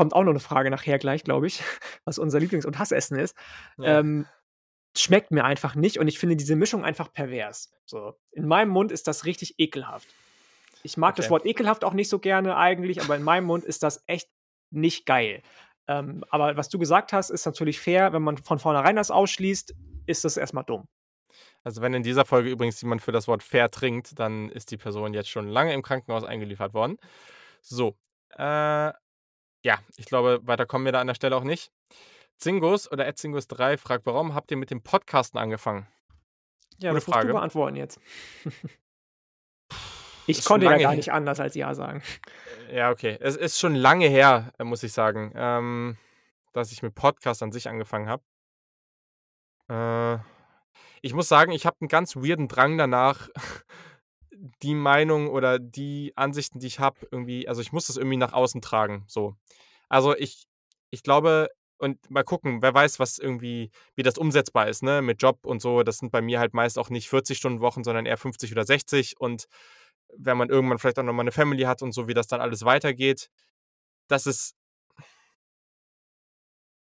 Kommt auch noch 'ne Frage nachher gleich, glaube ich, was unser Lieblings und Hassessen ist. Ja. Ähm, schmeckt mir einfach nicht und ich finde diese Mischung einfach pervers, so. In meinem Mund ist das richtig ekelhaft. Ich mag das Okay. Wort ekelhaft auch nicht so gerne eigentlich, aber in meinem Mund ist das echt nicht geil. Ähm, aber was du gesagt hast, ist natürlich fair. Wenn man von vornherein das ausschließt, ist das erst mal dumm. Also, wenn in dieser Folge übrigens jemand für das Wort fair trinkt, dann ist die Person jetzt schon lange im Krankenhaus eingeliefert worden. So, äh, ja, ich glaube, weiter kommen wir da an der Stelle auch nicht. Zingus oder @zingus3 fragt: „Warum habt ihr mit dem Podcasten angefangen?“ Ja, Gute das musst du Frage. beantworten jetzt. Ich Ist konnte ja gar nicht anders als ja sagen. Äh, ja, okay. Es ist schon lange her, äh, muss ich sagen, ähm, dass ich mit Podcast an sich angefangen habe. Äh, ich muss sagen, ich habe 'n ganz weirden Drang danach, die Meinung oder die Ansichten, die ich habe, irgendwie also, ich muss das irgendwie nach außen tragen, so. Also, ich ich glaube und mal gucken, wer weiß, was irgendwie wie das umsetzbar ist, ne, mit Job und so. Das sind bei mir halt meist auch nicht 40-Stunden-Wochen, sondern eher 50 oder 60 und wenn man irgendwann vielleicht auch noch mal 'ne Family hat und so, wie das dann alles weitergeht, das ist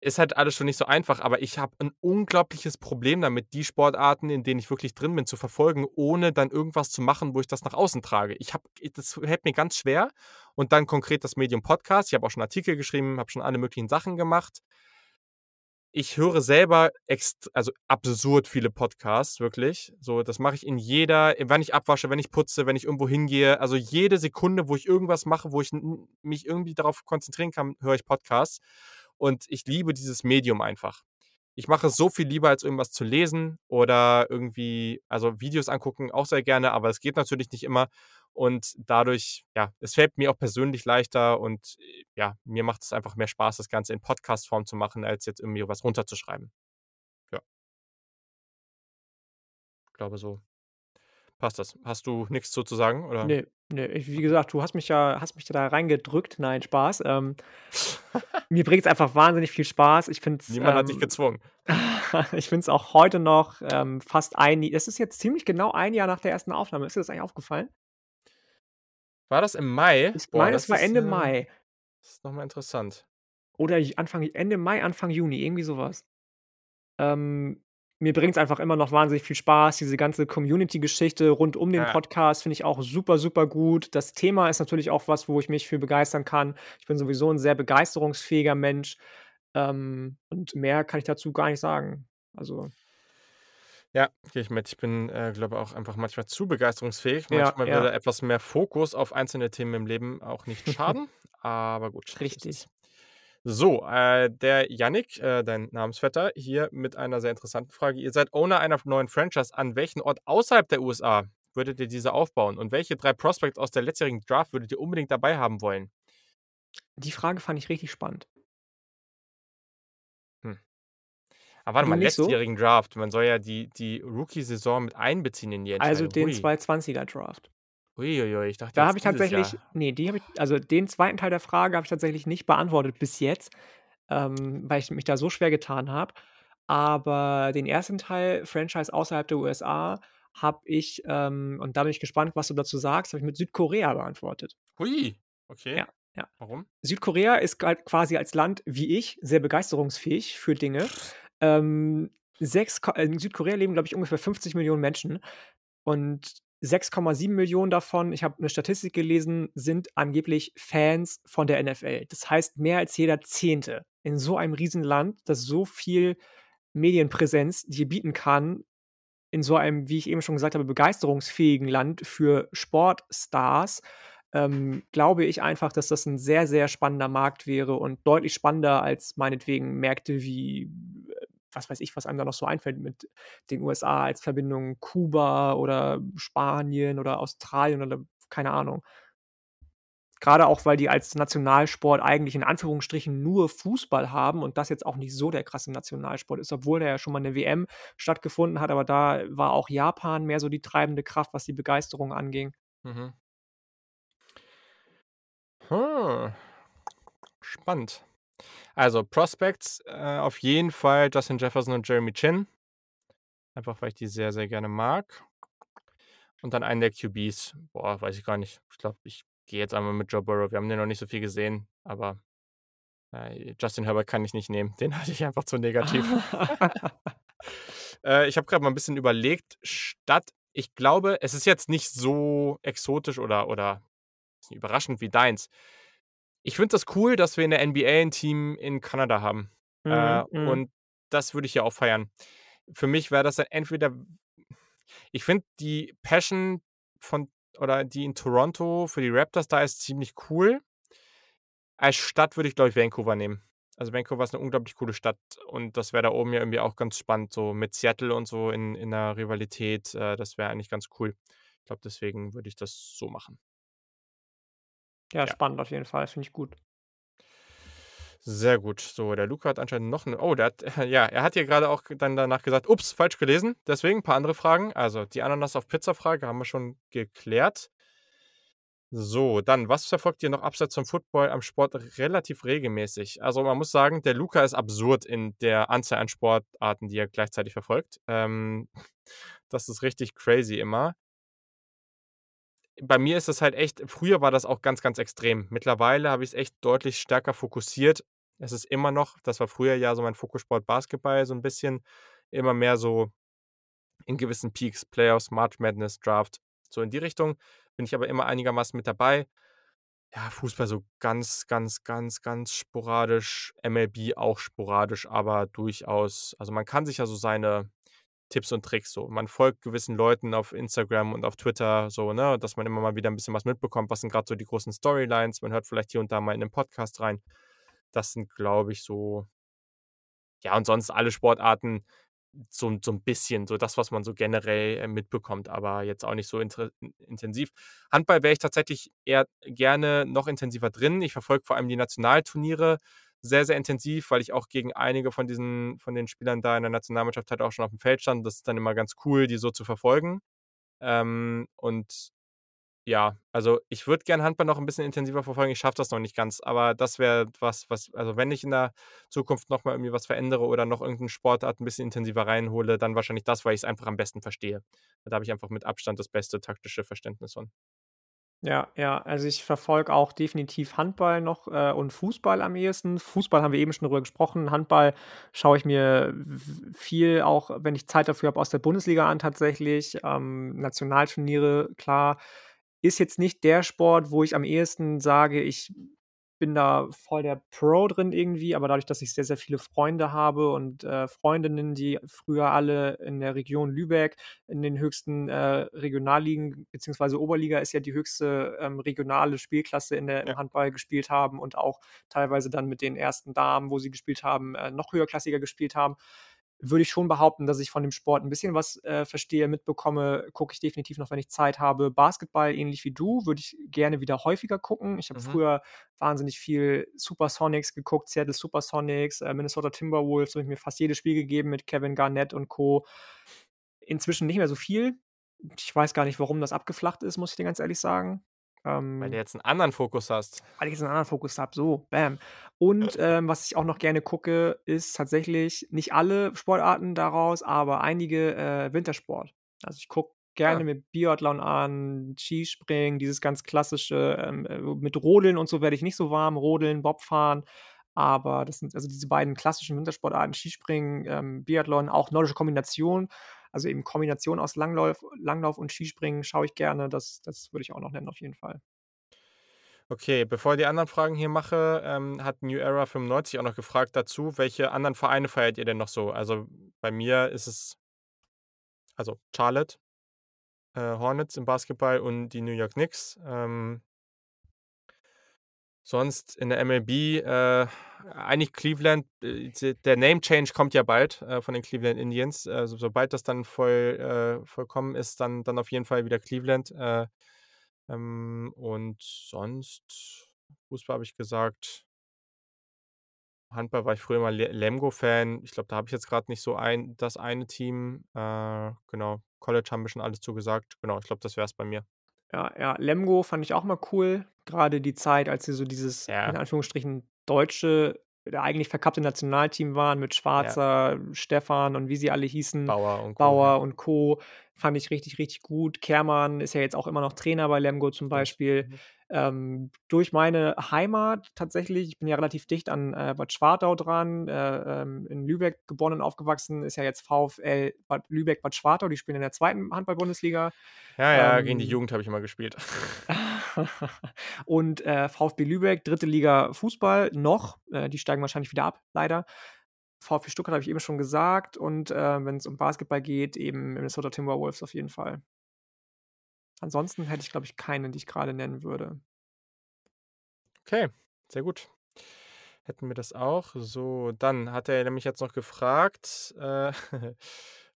ist halt alles schon nicht so einfach, aber ich habe 'n unglaubliches Problem damit, die Sportarten, in denen ich wirklich drin bin, zu verfolgen, ohne dann irgendwas zu machen, wo ich das nach außen trage. Ich habe das fällt mir ganz schwer und dann konkret das Medium Podcast. Ich habe auch schon Artikel geschrieben, habe schon alle möglichen Sachen gemacht. Ich höre selber also, absurd viele Podcasts, wirklich. So, das mache ich in jeder wenn ich abwasche, wenn ich putze, wenn ich irgendwo hingehe. Also, jede Sekunde, wo ich irgendwas mache, wo ich mich irgendwie darauf konzentrieren kann, höre ich Podcasts. Und ich liebe dieses Medium einfach. Ich mache es so viel lieber, als irgendwas zu lesen oder irgendwie also, Videos angucken auch sehr gerne, aber es geht natürlich nicht immer. Und dadurch ja, es fällt mir auch persönlich leichter und, äh, ja, mir macht es einfach mehr Spaß, das Ganze in Podcast-Form zu machen, als jetzt irgendwie was runterzuschreiben. Ja. Ich glaube, so passt das. Hast du nix zu zu sagen, oder? Ne, ne, ich wie gesagt, du hast mich ja hast mich da reingedrückt. Nein, Spaß. Ähm, mir bringt's einfach wahnsinnig viel Spaß. Ich finde es, Niemand hat dich ähm gezwungen. ich finde es auch heute noch, ähm, fast ein es ist jetzt ziemlich genau 1 Jahr nach der ersten Aufnahme. Ist dir das eigentlich aufgefallen? War das im Mai? Ich meine, das es war ist, Ende äh Mai. Das ist noch mal interessant. Oder Anfang Ende Mai, Anfang Juni, irgendwie so was. Ähm, mir bringt's einfach immer noch wahnsinnig viel Spaß. Diese ganze Community-Geschichte rund um den Ja. Podcast finde ich auch super, super gut. Das Thema ist natürlich auch was, wo ich mich für begeistern kann. Ich bin sowieso 'n sehr begeisterungsfähiger Mensch, ähm, und mehr kann ich dazu gar nicht sagen. Also Ja, gehe ich mit. Ich bin, äh, glaube auch einfach manchmal zu begeisterungsfähig. Ja, Manchmal ja. würde etwas mehr Fokus auf einzelne Themen im Leben auch nicht schaden, aber gut, Richtig. So, äh, der Yannick, äh, dein Namensvetter, hier mit einer sehr interessanten Frage. Ihr seid Owner einer neuen Franchise. An welchen Ort außerhalb der USA würdet ihr diese aufbauen? Und welche 3 Prospects aus der letztjährigen Draft würdet ihr unbedingt dabei haben wollen? Die Frage fand ich richtig spannend. Hm. Aber warte Du mal, nicht so? letztjährigen Draft. Man soll ja die die Rookie-Saison mit einbeziehen in die Also, Entscheidung. den Ui. 220er Draft. Ui, ui, ui. Ich dachte Da habe ich tatsächlich Jahr. ne, die habe ich also, den 2. Teil der Frage habe ich tatsächlich nicht beantwortet bis jetzt, ähm, weil ich mich da so schwer getan habe. Aber den 1. Teil, Franchise außerhalb der USA, habe ich, ähm und da bin ich gespannt, was du dazu sagst, habe ich mit Südkorea beantwortet. Hui, okay. Ja, ja. Warum? Südkorea ist halt quasi als Land wie ich sehr begeisterungsfähig für Dinge. Ähm, 6 Ko in Südkorea leben, glaube ich, ungefähr 50.000.000 Menschen und 6,7.000.000 davon, ich habe 'ne Statistik gelesen, sind angeblich Fans von der NFL. Das heißt, mehr als jeder Zehnte in so einem Riesenland, das so viel Medienpräsenz dir bieten kann, in so einem, wie ich eben schon gesagt habe, begeisterungsfähigen Land für Sportstars, ähm, glaube ich einfach, dass das 'n sehr, sehr spannender Markt wäre und deutlich spannender als meinetwegen Märkte wie, äh, was weiß ich, was einem da noch so einfällt mit den USA als Verbindung, Kuba oder Spanien oder Australien oder keine Ahnung. Grade auch, weil die als Nationalsport eigentlich in Anführungsstrichen nur Fußball haben und das jetzt auch nicht so der krasse Nationalsport ist, obwohl da ja schon mal 'ne WM stattgefunden hat, aber da war auch Japan mehr so die treibende Kraft, was die Begeisterung anging. Mhm. Hm. Spannend. Also, Prospects, äh, auf jeden Fall Justin Jefferson und Jeremy Chinn. Einfach, weil ich die sehr, sehr gerne mag. Und dann einen der QBs. Boah, weiß ich gar nicht. Ich glaube, ich gehe jetzt einmal mit Joe Burrow. Wir haben den noch nicht so viel gesehen, aber, äh, Justin Herbert kann ich nicht nehmen. Den halte ich einfach zu negativ. Äh, ich habe grad mal 'n bisschen überlegt, Stadt ich glaube, es ist jetzt nicht so exotisch oder oder überraschend wie deins. Ich finde das cool, dass wir in der NBA 'n Team in Kanada haben, äh, Mhm, mhm. und das würde ich hier auch feiern. Für mich wäre das dann entweder ich finde die Passion von oder die in Toronto für die Raptors da ist ziemlich cool. Als Stadt würde ich, glaube ich, Vancouver nehmen. Also, Vancouver ist 'ne unglaublich coole Stadt und das wäre da oben ja irgendwie auch ganz spannend, so mit Seattle und so in in 'ner Rivalität. Äh, das wäre eigentlich ganz cool. Ich glaube, deswegen würde ich das so machen. Ja, Ja. spannend auf jeden Fall, finde ich gut. Sehr gut. So, der Luca hat anscheinend noch 'ne oh, der hat ja, er hat hier grade auch dann danach gesagt: „Ups, falsch gelesen.“ Deswegen paar andere Fragen. Also, die Ananas-auf-Pizza-Frage haben wir schon geklärt. So, dann, was verfolgt ihr noch abseits vom Football am Sport relativ regelmäßig? Also, man muss sagen, der Luca ist absurd in der Anzahl an Sportarten, die er gleichzeitig verfolgt. Ähm, das ist richtig crazy immer. Bei mir ist das halt echt früher war das auch ganz, ganz extrem. Mittlerweile habe ich's echt deutlich stärker fokussiert. Es ist immer noch das war früher ja so mein Fokussport Basketball so 'n bisschen, immer mehr so in gewissen Peaks, Playoffs, March Madness, Draft. So in die Richtung bin ich aber immer einigermaßen mit dabei. Ja, Fußball so ganz, ganz, ganz, ganz sporadisch, MLB auch sporadisch, aber durchaus also, man kann sich ja so seine Tipps und Tricks so man folgt gewissen Leuten auf Instagram und auf Twitter so, ne, dass man immer mal wieder 'n bisschen was mitbekommt. Was sind grad so die großen Storylines? Man hört vielleicht hier und da mal in 'nen Podcast rein. Das sind, glaube ich, so ja, und sonst alle Sportarten so so 'n bisschen, so das, was man so generell, äh, mitbekommt, aber jetzt auch nicht so intensiv. Handball wäre ich tatsächlich eher gerne noch intensiver drin. Ich verfolge vor allem die Nationalturniere sehr, sehr intensiv, weil ich auch gegen einige von diesen von den Spielern da in der Nationalmannschaft halt auch schon aufm Feld stand. Das ist dann immer ganz cool, die so zu verfolgen. Ähm, und ja, also, ich würde gern Handball noch 'n bisschen intensiver verfolgen. Ich schaffe das noch nicht ganz, aber das wäre was, was also, wenn ich in der Zukunft noch mal irgendwie was verändere oder noch irgend 'ne Sportart 'n bisschen intensiver reinhole, dann wahrscheinlich das, weil ich's einfach am besten verstehe. Da habe ich einfach mit Abstand das beste taktische Verständnis von. Ja, ja, also ich verfolge auch definitiv Handball noch, äh, und Fußball am ehesten. Fußball haben wir eben schon drüber gesprochen. Handball schaue ich mir viel auch, wenn ich Zeit dafür habe, aus der Bundesliga an tatsächlich. Ähm, Nationalturniere, klar. Ist jetzt nicht der Sport, wo ich am ehesten sage, ich bin da voll der Pro drin irgendwie, aber dadurch, dass ich sehr, sehr viele Freunde habe und, äh, Freundinnen, die früher alle in der Region Lübeck in den höchsten, äh, Regionalligen beziehungsweise Oberliga ist ja die höchste, ähm, regionale Spielklasse in der im Ja. Handball gespielt haben und auch teilweise dann mit den ersten Damen, wo sie gespielt haben, äh, noch höherklassiger gespielt haben. Würde ich schon behaupten, dass ich von dem Sport 'n bisschen was, äh, verstehe, mitbekomme, gucke ich definitiv noch, wenn ich Zeit habe. Basketball ähnlich wie du, würde ich gerne wieder häufiger gucken. Ich habe Mhm. früher wahnsinnig viel Supersonics geguckt, Seattle Supersonics, äh, Minnesota Timberwolves, habe ich mir fast jedes Spiel gegeben mit Kevin Garnett und Co. Inzwischen nicht mehr so viel. Ich weiß gar nicht, warum das abgeflacht ist, muss ich dir ganz ehrlich sagen. Weil du Ähm jetzt 'n anderen Fokus hast. weil ich jetzt 'n anderen Fokus habe, so, bam. Und, ähm, was ich auch noch gerne gucke, ist tatsächlich nicht alle Sportarten daraus, aber einige, äh, Wintersport. Also, ich gucke gerne Ah. mir Biathlon an, Skispringen, dieses ganz klassische, ähm, äh, mit Rodeln und so werde ich nicht so warm, Rodeln, Bobfahren, aber das sind also diese beiden klassischen Wintersportarten, Skispringen, ähm, Biathlon, auch Nordische Kombination, also eben Kombination aus Langlauf Langlauf und Skispringen schaue ich gerne. Das das würde ich auch noch nennen auf jeden Fall. Okay, bevor ich die anderen Fragen hier mache, ähm, hat New Era 95 auch noch gefragt dazu: „Welche anderen Vereine feiert ihr denn noch so?“ Also, bei mir ist es also, Charlotte, äh, Hornets im Basketball und die New York Knicks. Ähm sonst in der MLB, äh, eigentlich Cleveland. Äh, der Name Change kommt ja bald, äh, von den Cleveland Indians. Also, sobald das dann voll äh, vollkommen ist, dann dann auf jeden Fall wieder Cleveland. Äh, ähm, und sonst Fußball habe ich gesagt. Handball war ich früher mal Le Lemgo-Fan. Ich glaube, da habe ich jetzt grad nicht so ein das eine Team. Äh, genau. College haben wir schon alles zu gesagt. Genau, ich glaube, das wäre es bei mir. Ja, ja, Lemgo fand ich auch mal cool. Grade die Zeit, als sie so dieses in Ja. Anführungsstrichen deutsche oder eigentlich verkappte Nationalteam waren mit Ja. Schwarzer, Stefan und wie sie alle hießen, Bauer und Co., ja. Bauer und Co. Fand ich richtig, richtig gut. Kehrmann ist ja jetzt auch immer noch Trainer bei Lemgo zum. Beispiel. Mhm. Ähm, durch meine Heimat tatsächlich ich bin ja relativ dicht an, äh, Bad Schwartau dran, äh, ähm, in Lübeck geboren und aufgewachsen, ist ja jetzt VfL Bad Lübeck-Bad Schwartau, die spielen in der 2. Handball-Bundesliga. Ja, ja, gegen die Ähm Jugend habe ich immer gespielt. Und, äh, VfB Lübeck, 3. Liga Fußball noch. Äh, die steigen wahrscheinlich wieder ab, leider. VfB Stuttgart habe ich eben schon gesagt und, äh, wenn's um Basketball geht, eben Minnesota Timberwolves auf jeden Fall. Ansonsten hätte ich, glaube ich, keine, die ich grade nennen würde. Okay, sehr gut. Hätten wir das auch. So, dann hat er nämlich jetzt noch gefragt, äh,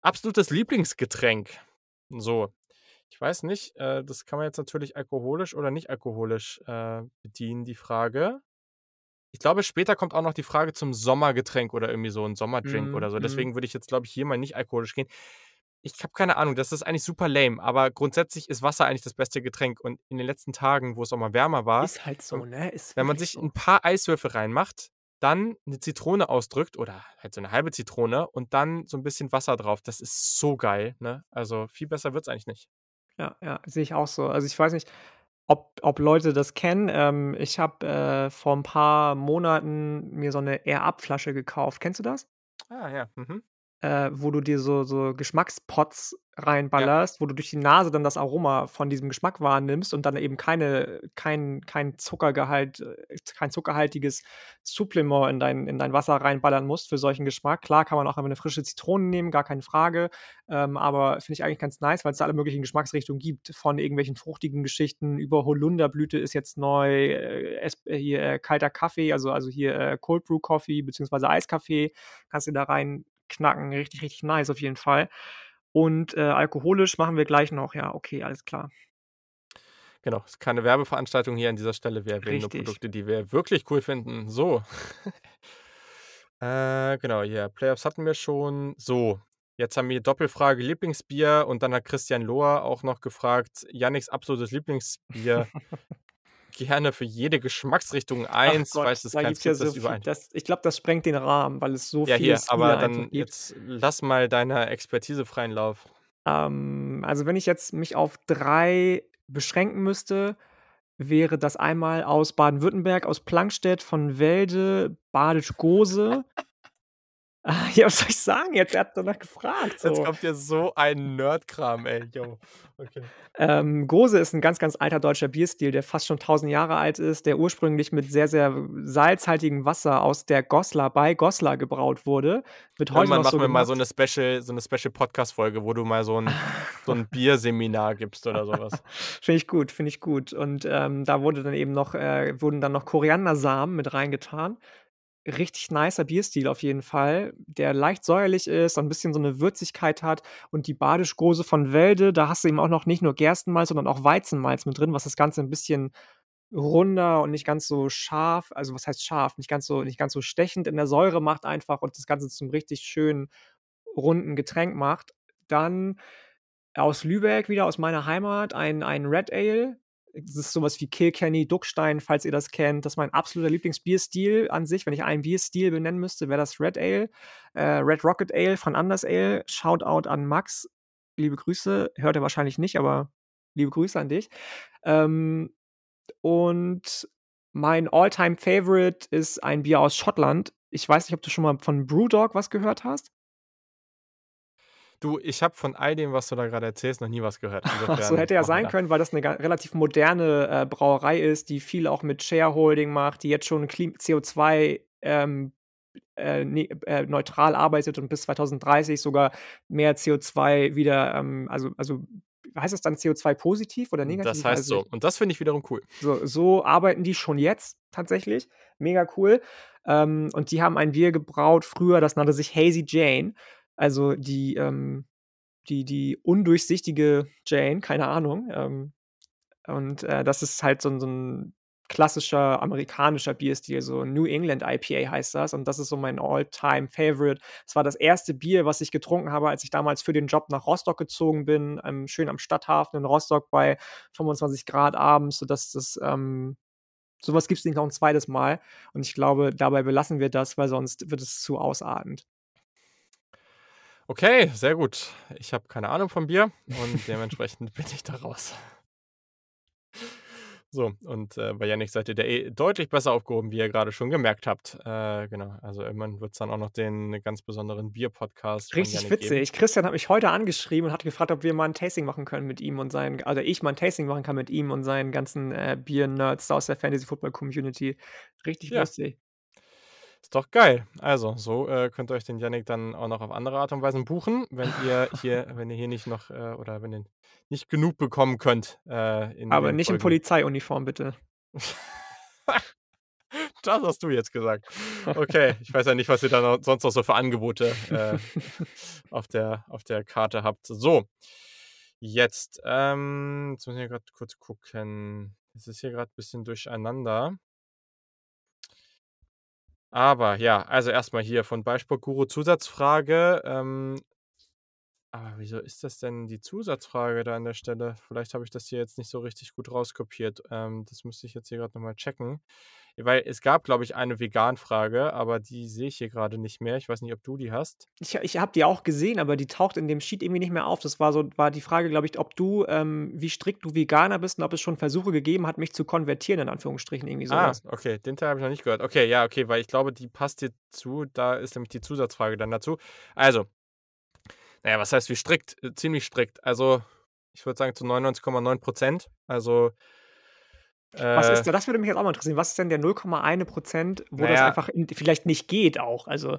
absolutes Lieblingsgetränk. So, ich weiß nicht, äh, das kann man jetzt natürlich alkoholisch oder nicht alkoholisch, äh, bedienen, die Frage. Ich glaube, später kommt auch noch die Frage zum Sommergetränk oder irgendwie so 'n Sommerdrink Mhm, oder so. mhm. Deswegen würde ich jetzt, glaube ich, hier mal nicht alkoholisch gehen. Ich habe keine Ahnung, das ist eigentlich super lame, aber grundsätzlich ist Wasser eigentlich das beste Getränk und in den letzten Tagen, wo es auch mal wärmer war, Ist halt so, ne? Ist wenn man sich so. 'n paar Eiswürfel reinmacht, dann 'ne Zitrone ausdrückt oder halt so 'ne halbe Zitrone und dann so 'n bisschen Wasser drauf. Das ist so geil, ne? Also, viel besser wird's eigentlich nicht. Ja, ja, sehe ich auch so. Also, ich weiß nicht, ob ob Leute das kennen. Ähm, ich habe, äh, vor 'n paar Monaten mir so 'ne Air Up Flasche gekauft. Kennst du das? Ah ja, mhm. Äh, wo du dir so so Geschmackspots Ja. reinballerst, wo du durch die Nase dann das Aroma von diesem Geschmack wahrnimmst und dann eben keine kein kein Zuckergehalt äh, kein zuckerhaltiges Supplement in dein in dein Wasser reinballern musst für solchen Geschmack. Klar kann man auch einfach 'ne frische Zitrone nehmen, gar keine Frage. Ähm, aber finde ich eigentlich ganz nice, weil's da alle möglichen Geschmacksrichtungen gibt, von irgendwelchen fruchtigen Geschichten über Holunderblüte ist jetzt neu, äh, es hier, äh, kalter Kaffee, also also hier, äh, Cold Brew Coffee beziehungsweise Eiskaffee kannst du da reinknacken. Richtig, richtig nice auf jeden Fall. Und, äh, alkoholisch machen wir gleich noch. Ja, okay, alles klar. Genau, ist keine Werbeveranstaltung hier an dieser Stelle. Wir erwähnen nur Richtig. Produkte, die wir wirklich cool finden. So. Äh, genau, hier, Playoffs hatten wir schon. So, jetzt haben wir Doppelfrage Lieblingsbier und dann hat Christian Lohr auch noch gefragt: „Yannicks absolutes Lieblingsbier.“ Gerne für jede Geschmacksrichtung Ach 1, Gott, falls es da gibt's ja so das viel das ich glaube, das sprengt den Rahmen, weil es so Ja, viele hier, Stile aber dann jetzt lass mal deiner Expertise freien Lauf. Ähm, also, wenn ich jetzt mich auf 3 beschränken müsste, wäre das einmal aus Baden-Württemberg, aus Plankstedt, von Welde, Badisch Gose. Ah, ja, was soll ich sagen jetzt? Er hat danach gefragt, Jetzt so. kommt hier so ein Nerdkram, ey, yo. Okay. Ähm, Gose ist 'n ganz, ganz alter deutscher Bierstil, der fast schon 1.000 Jahre alt ist, der ursprünglich mit sehr, sehr salzhaltigem Wasser aus der Goslar bei Goslar gebraut wurde. Wird heute Irgendwann noch so machen wir mal so gemacht. 'ne Special so 'ne Special-Podcast-Folge, wo du mal so 'n so 'n Bierseminar gibst oder so was. Finde ich gut, finde ich gut. Und, ähm, da wurde dann eben noch äh, wurden dann noch Koriandersamen mit reingetan. Richtig nicer Bierstil auf jeden Fall, der leicht säuerlich ist, so 'n bisschen so 'ne Würzigkeit hat. Und die Badisch Gose von Welde, da hast du eben auch noch nicht nur Gerstenmalz, sondern auch Weizenmalz mit drin, was das Ganze 'n bisschen runder und nicht ganz so scharf also, was heißt scharf? Nicht ganz so nicht ganz so stechend in der Säure macht einfach und das Ganze zum richtig schönen, runden Getränk macht. Dann aus Lübeck, wieder aus meiner Heimat, ein ein Red Ale. Das ist so was wie Kilkenny, Duckstein, falls ihr das kennt. Das ist mein absoluter Lieblingsbierstil an sich. Wenn ich einen Bierstil benennen müsste, wäre das Red Ale. Äh, Red Rocket Ale von Anders Ale. Shoutout an Max. Liebe Grüße. Hört er wahrscheinlich nicht, aber liebe Grüße an dich. Ähm, und mein All-Time Favorite ist ein Bier aus Schottland. Ich weiß nicht, ob du schon mal von BrewDog was gehört hast? Du, ich habe von all dem, was du da grade erzählst, noch nie was gehört. So, hätte ja sein können, weil das 'ne ga relativ moderne, äh, Brauerei ist, die viel auch mit Shareholding macht, die jetzt schon Klim CO2, ähm, äh, ne äh, neutral arbeitet und bis 2030 sogar mehr CO2 wieder, ähm also also heißt das dann CO2 positiv oder negativ? Das heißt es so. Und das finde ich wiederum cool. So so arbeiten die schon jetzt tatsächlich. Mega cool. Ähm, und die haben ein Bier gebraut früher, das nannte sich Hazy Jane. Also die, ähm die die undurchsichtige Jane, keine Ahnung. Ähm, und, äh, das ist halt so so 'n klassischer amerikanischer Bierstil, so New England IPA heißt das und das ist so mein All-Time Favorite. Es war das 1. Bier, was ich getrunken habe, als ich damals für den Job nach Rostock gezogen bin, ähm, schön am Stadthafen in Rostock bei 25 C abends, sodass das, ähm so was gibt's nicht noch 'n 2. Mal. Und ich glaube, dabei belassen wir das, weil sonst wird es zu ausartend. Okay, sehr gut. Ich habe keine Ahnung von Bier und dementsprechend bin ich da raus. So, und, äh, bei Jannik seid ihr da eh deutlich besser aufgehoben, wie ihr grade schon gemerkt habt. Äh, genau, also irgendwann wird's dann auch noch den ganz besonderen Bier-Podcast Richtig Jannik geben. witzig. Christian hat mich heute angeschrieben und hat gefragt, ob wir mal 'n Tasting machen können mit ihm und seinen also ich mal 'n Tasting machen kann mit ihm und seinen ganzen, äh, Bier-Nerds aus der Fantasy-Football-Community. Richtig Ja. lustig. Ist doch geil. Also, so, äh, könnt ihr euch den Jannik dann auch noch auf andere Art und Weisen buchen, wenn ihr hier wenn ihr hier nicht noch, äh oder wenn ihr nicht genug bekommen könnt, äh, in Aber nicht in Folgen. Polizeiuniform, bitte. Das hast du jetzt gesagt. Okay, ich weiß ja nicht, was ihr da noch sonst noch so für Angebote, äh, auf der auf der Karte habt. So, jetzt, ähm jetzt muss ich grad kurz gucken. Es ist hier grad bisschen durcheinander. Aber ja, also erst mal hier von Ballsportguru Zusatzfrage, ähm aber wieso ist das denn die Zusatzfrage da an der Stelle? Vielleicht habe ich das hier jetzt nicht so richtig gut rauskopiert. Ähm, das müsste ich jetzt hier grad noch mal checken. Weil es gab, glaube ich, eine Vegan-Frage, aber die sehe ich hier grade nicht mehr. Ich weiß nicht, ob du die hast? Ich ich habe die auch gesehen, aber die taucht in dem Sheet irgendwie nicht mehr auf. Das war so war die Frage, glaube ich, ob du ähm, wie strikt du Veganer bist und ob es schon Versuche gegeben hat, mich zu konvertieren, in Anführungsstrichen, irgendwie so Ah, was. okay, den Teil habe ich noch nicht gehört. Okay, ja, okay, weil ich glaube, die passt hierzu. Da ist nämlich die Zusatzfrage dann dazu. Also, na ja, was heißt wie strikt? Äh, ziemlich strikt. Also, ich würde sagen zu 99,9 %. Also, Was ist äh da das würde mich jetzt auch mal interessieren. Was ist denn der 0,1 %, wo Na das einfach n vielleicht nicht geht auch? Also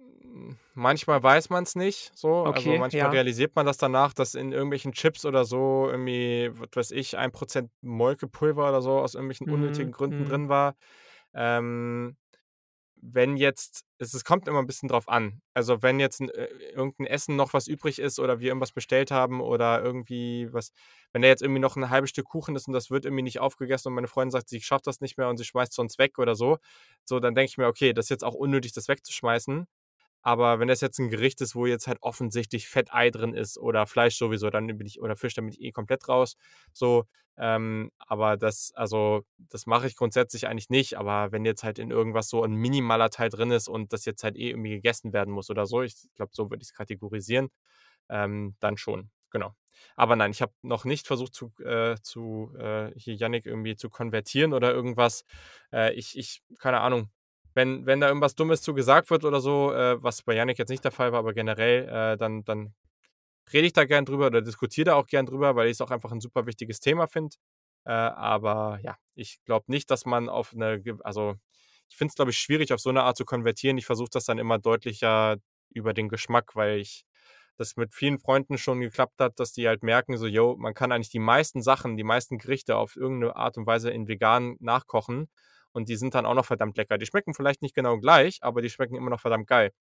Hm, manchmal weiß man's nicht so. Also, Okay, manchmal ja. realisiert man das danach, dass in irgendwelchen Chips oder so irgendwie, was weiß ich, 1 % Molkepulver oder so aus irgendwelchen unnötigen Mhm, Gründen mhm. drin war. Ähm, wenn jetzt es es kommt immer 'n bisschen drauf an. Also, wenn jetzt 'n äh, irgend 'n Essen noch was übrig ist oder wir irgendwas bestellt haben oder irgendwie was wenn da jetzt irgendwie noch 'n halbes Stück Kuchen ist und das wird irgendwie nicht aufgegessen und meine Freundin sagt, sie schafft das nicht mehr und sie schmeißt's sonst weg oder so, so, dann denke ich mir: „Okay, das ist jetzt auch unnötig, das wegzuschmeißen.“ Aber wenn das jetzt 'n Gericht ist, wo jetzt halt offensichtlich Fettei drin ist oder Fleisch sowieso, dann bin ich oder Fisch, dann bin ich eh komplett raus, so. Ähm, aber das also, das mache ich grundsätzlich eigentlich nicht. Aber wenn jetzt halt in irgendwas so 'n minimaler Teil drin ist und das jetzt halt eh irgendwie gegessen werden muss oder so, ich glaube, so würde ich's kategorisieren, ähm, dann schon, genau. aber nein, ich habe noch nicht versucht zu, äh, zu äh, hier Yannick irgendwie zu konvertieren oder irgendwas. Äh, ich, ich, keine Ahnung, wenn, wenn da irgendwas Dummes zu gesagt wird oder so, äh, was bei Yannick jetzt nicht der Fall war, aber generell, äh, dann, dann rede ich da gern drüber oder diskutiere da auch gern drüber, weil ich es auch einfach ein super wichtiges Thema finde. Äh, aber ja, ich glaube nicht, dass man auf eine, also ich finde es, glaube ich, schwierig, auf so eine Art zu konvertieren. Ich versuche das dann immer deutlicher über den Geschmack, weil ich das mit vielen Freunden schon geklappt hat, dass die halt merken, so, yo, man kann eigentlich die meisten Sachen, die meisten Gerichte auf irgendeine Art und Weise in vegan nachkochen und die sind dann auch noch verdammt lecker. Die schmecken vielleicht nicht genau gleich, aber die schmecken immer noch verdammt geil.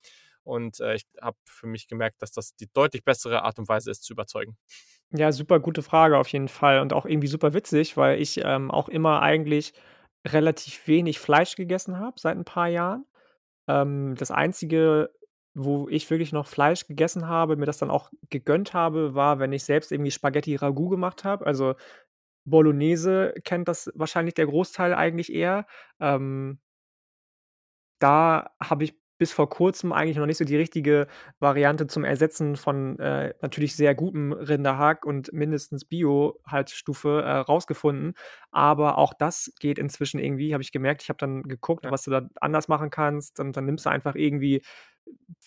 Und äh, ich habe für mich gemerkt, dass das die deutlich bessere Art und Weise ist, zu überzeugen. Ja, super gute Frage auf jeden Fall und auch irgendwie super witzig, weil ich ähm, auch immer eigentlich relativ wenig Fleisch gegessen habe seit ein paar Jahren. Ähm, das Einzige, wo ich wirklich noch Fleisch gegessen habe, mir das dann auch gegönnt habe, war, wenn ich selbst irgendwie Spaghetti Ragout gemacht habe. Also Bolognese kennt das wahrscheinlich der Großteil eigentlich eher. Ähm da habe ich bis vor Kurzem eigentlich noch nicht so die richtige Variante zum Ersetzen von, äh, natürlich sehr gutem Rinderhack und mindestens Bio-Haltstufe, äh, rausgefunden. Aber auch das geht inzwischen irgendwie, habe ich gemerkt. Ich habe dann geguckt, Ja. was du da anders machen kannst und dann nimmst du einfach irgendwie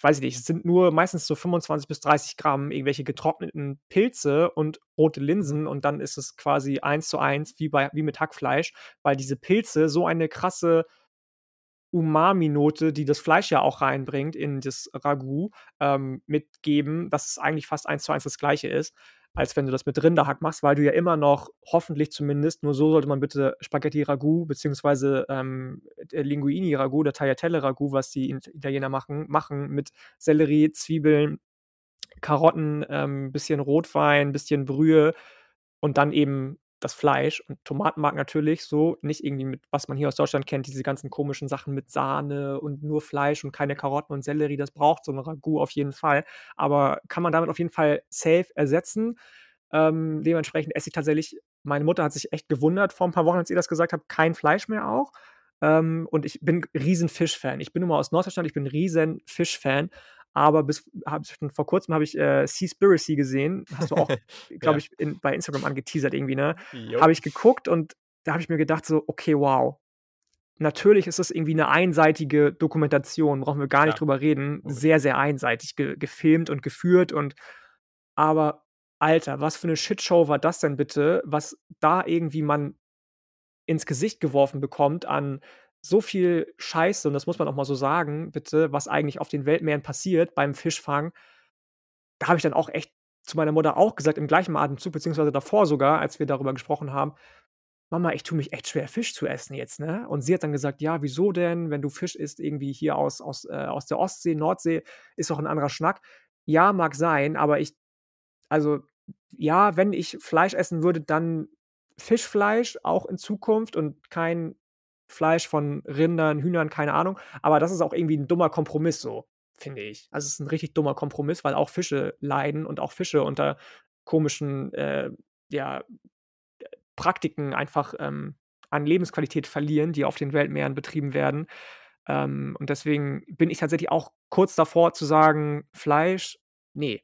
weiß ich nicht, es sind nur meistens so 25 bis 30 Gramm irgendwelche getrockneten Pilze und rote Linsen und dann ist es quasi eins zu eins wie bei wie mit Hackfleisch, weil diese Pilze so eine krasse Umami-Note, die das Fleisch ja auch reinbringt in das Ragout, ähm, mitgeben, dass es eigentlich fast eins zu eins das Gleiche ist, als wenn du das mit Rinderhack machst, weil du ja immer noch, hoffentlich zumindest, nur so sollte man bitte Spaghetti Ragout beziehungsweise ähm, Linguini Ragout oder Tagliatelle Ragout, was die Italiener machen, machen mit Sellerie, Zwiebeln, Karotten, ähm, bisschen Rotwein, bisschen Brühe und dann eben das Fleisch und Tomatenmark natürlich so, nicht irgendwie mit, was man hier aus Deutschland kennt, diese ganzen komischen Sachen mit Sahne und nur Fleisch und keine Karotten und Sellerie, das braucht so ein Ragout auf jeden Fall. Aber kann man damit auf jeden Fall safe ersetzen. Ähm, dementsprechend esse ich tatsächlich, meine Mutter hat sich echt gewundert vor ein paar Wochen, als ihr das gesagt habt, kein Fleisch mehr auch. Ähm, und ich bin riesen Fischfan. Ich bin nun mal aus Norddeutschland, ich bin riesen Fischfan. Aber bis hab, vor kurzem habe ich äh, Seaspiracy gesehen. Hast du auch, glaube ja. ich, in, bei Instagram angeteasert irgendwie, ne? Habe ich geguckt und da habe ich mir gedacht, so, okay, wow. Natürlich ist das irgendwie eine einseitige Dokumentation, brauchen wir gar nicht ja. drüber reden. Sehr, sehr einseitig ge gefilmt und geführt und aber Alter, was für eine Shitshow war das denn bitte, was da irgendwie man ins Gesicht geworfen bekommt an so viel Scheiße, und das muss man auch mal so sagen, bitte, was eigentlich auf den Weltmeeren passiert beim Fischfang. Da habe ich dann auch echt zu meiner Mutter auch gesagt, im gleichen Atemzug, beziehungsweise davor sogar, als wir darüber gesprochen haben, Mama, ich tue mich echt schwer, Fisch zu essen jetzt, ne? Und sie hat dann gesagt, ja, wieso denn, wenn du Fisch isst, irgendwie hier aus, aus, äh, aus der Ostsee, Nordsee, ist doch ein anderer Schnack. Ja, mag sein, aber ich, also, ja, wenn ich Fleisch essen würde, dann Fischfleisch auch in Zukunft und kein Fleisch von Rindern, Hühnern, keine Ahnung. Aber das ist auch irgendwie ein dummer Kompromiss so, finde ich. Also es ist ein richtig dummer Kompromiss, weil auch Fische leiden und auch Fische unter komischen, äh, ja, Praktiken einfach ähm, an Lebensqualität verlieren, die auf den Weltmeeren betrieben werden. Ähm, und deswegen bin ich tatsächlich auch kurz davor zu sagen, Fleisch, nee.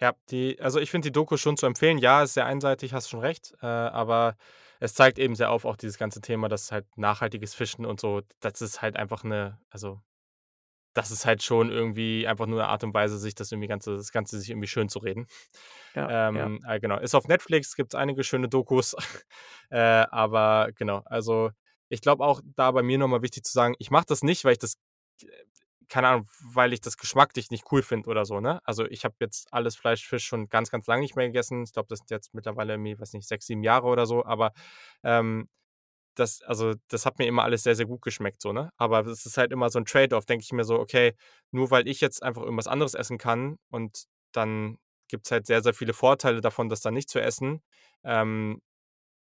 Ja, die, also ich finde die Doku schon zu empfehlen. Ja, ist sehr einseitig, hast schon recht. Äh, aber es zeigt eben sehr auf, auch dieses ganze Thema, dass halt nachhaltiges Fischen und so, das ist halt einfach eine, also das ist halt schon irgendwie einfach nur eine Art und Weise, sich das irgendwie ganze, das Ganze sich irgendwie schön zu reden. Ja, ähm, ja. Äh, genau. Ist auf Netflix, gibt es einige schöne Dokus. äh, aber genau, also ich glaube auch da bei mir nochmal wichtig zu sagen, ich mache das nicht, weil ich das keine Ahnung, weil ich das geschmacklich nicht cool finde oder so, ne? Also ich habe jetzt alles Fleisch, Fisch schon ganz, ganz lange nicht mehr gegessen. Ich glaube, das sind jetzt mittlerweile irgendwie, weiß nicht, sechs, sieben Jahre oder so, aber ähm, das, also das hat mir immer alles sehr, sehr gut geschmeckt, so, ne? Aber es ist halt immer so ein Trade-off, denke ich mir so, okay, nur weil ich jetzt einfach irgendwas anderes essen kann und dann gibt es halt sehr, sehr viele Vorteile davon, das dann nicht zu essen, ähm,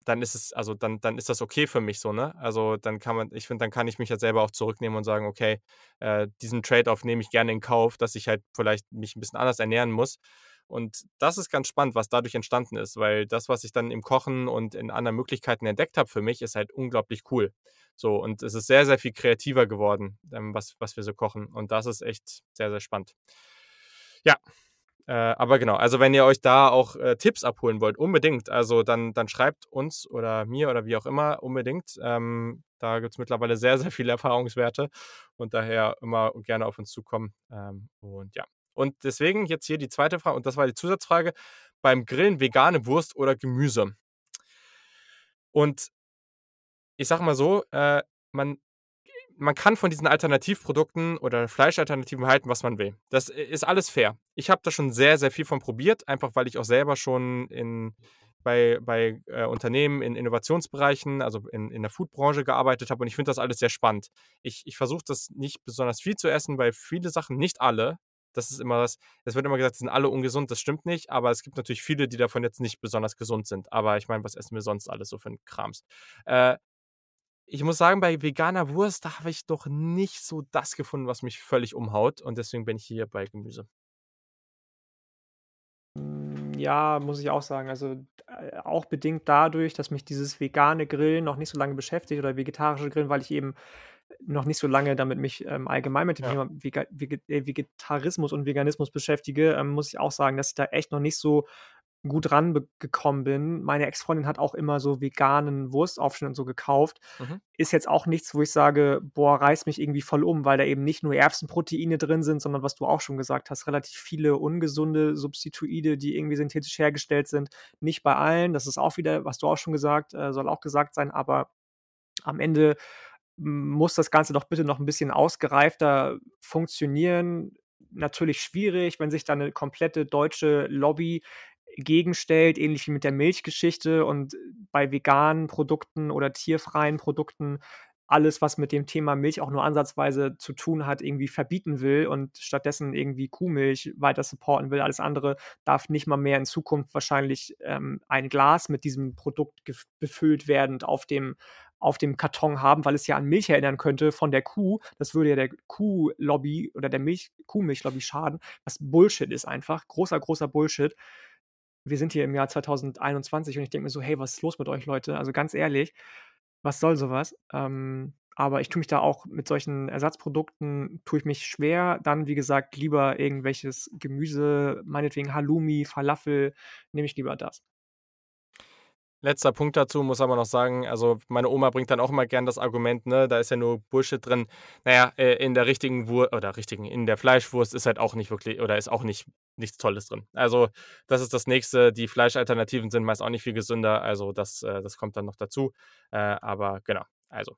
dann ist es, also dann, dann ist das okay für mich so, ne? Also dann kann man, ich finde, dann kann ich mich ja selber auch zurücknehmen und sagen, okay, äh, diesen Trade-off nehme ich gerne in Kauf, dass ich halt vielleicht mich ein bisschen anders ernähren muss. Und das ist ganz spannend, was dadurch entstanden ist, weil das, was ich dann im Kochen und in anderen Möglichkeiten entdeckt habe für mich, ist halt unglaublich cool. So, und es ist sehr, sehr viel kreativer geworden, ähm, was, was wir so kochen. Und das ist echt sehr, sehr spannend. Ja, Äh, aber genau, also wenn ihr euch da auch äh, Tipps abholen wollt, unbedingt, also dann, dann schreibt uns oder mir oder wie auch immer unbedingt. Ähm, da gibt es mittlerweile sehr, sehr viele Erfahrungswerte und daher immer gerne auf uns zukommen. Ähm, und ja. Und deswegen jetzt hier die zweite Frage, und das war die Zusatzfrage, beim Grillen vegane Wurst oder Gemüse? Und ich sag mal so, äh, man man kann von diesen Alternativprodukten oder Fleischalternativen halten, was man will. Das ist alles fair. Ich habe da schon sehr, sehr viel von probiert, einfach weil ich auch selber schon in, bei, bei äh, Unternehmen in Innovationsbereichen, also in, in der Foodbranche gearbeitet habe und ich finde das alles sehr spannend. Ich, ich versuche das nicht besonders viel zu essen, weil viele Sachen, nicht alle, das ist immer das, es wird immer gesagt, sind alle ungesund, das stimmt nicht, aber es gibt natürlich viele, die davon jetzt nicht besonders gesund sind. Aber ich meine, was essen wir sonst alles so für einen Krams? Äh, ich muss sagen, bei veganer Wurst, da habe ich doch nicht so das gefunden, was mich völlig umhaut. Und deswegen bin ich hier bei Gemüse. Ja, muss ich auch sagen. Also, äh, auch bedingt dadurch, dass mich dieses vegane Grillen noch nicht so lange beschäftigt oder vegetarische Grillen, weil ich eben noch nicht so lange damit mich, ähm, allgemein mit dem Ja. Thema Vega Vege äh, Vegetarismus und Veganismus beschäftige, ähm, muss ich auch sagen, dass ich da echt noch nicht so gut rangekommen bin. Meine Ex-Freundin hat auch immer so veganen Wurstaufschnitt und so gekauft. Mhm. Ist jetzt auch nichts, wo ich sage: „Boah, reißt mich irgendwie voll um“, weil da eben nicht nur Erbsenproteine drin sind, sondern was du auch schon gesagt hast, relativ viele ungesunde Substituide, die irgendwie synthetisch hergestellt sind. Nicht bei allen, das ist auch wieder, was du auch schon gesagt äh, soll auch gesagt sein, aber am Ende muss das Ganze doch bitte noch ein bisschen ausgereifter funktionieren. Natürlich schwierig, wenn sich da 'ne komplette deutsche Lobby gegenstellt, ähnlich wie mit der Milchgeschichte und bei veganen Produkten oder tierfreien Produkten alles, was mit dem Thema Milch auch nur ansatzweise zu tun hat, irgendwie verbieten will und stattdessen irgendwie Kuhmilch weiter supporten will. Alles andere darf nicht mal mehr in Zukunft wahrscheinlich, ähm, ein Glas mit diesem Produkt befüllt werdend auf dem auf dem Karton haben, weil es ja an Milch erinnern könnte von der Kuh. Das würde ja der Kuhlobby oder der Milch Kuhmilchlobby schaden, was Bullshit ist einfach. Großer, großer Bullshit wir sind hier im Jahr 2021 und ich denke mir so: „Hey, was ist los mit euch, Leute?“ Also, ganz ehrlich, was soll sowas? Ähm, aber ich tue mich da auch mit solchen Ersatzprodukten tue ich mich schwer. Dann, wie gesagt, lieber irgendwelches Gemüse, meinetwegen Halloumi, Falafel, nehme ich lieber das. Letzter Punkt dazu muss aber noch sagen, also meine Oma bringt dann auch immer gern das Argument, ne, da ist ja nur Bullshit drin. Naja, äh, in der richtigen Wurst oder richtigen, in der Fleischwurst ist halt auch nicht wirklich oder ist auch nicht nichts Tolles drin. Also, das ist das Nächste. Die Fleischalternativen sind meist auch nicht viel gesünder, also das, äh, das kommt dann noch dazu. Äh, aber genau, also.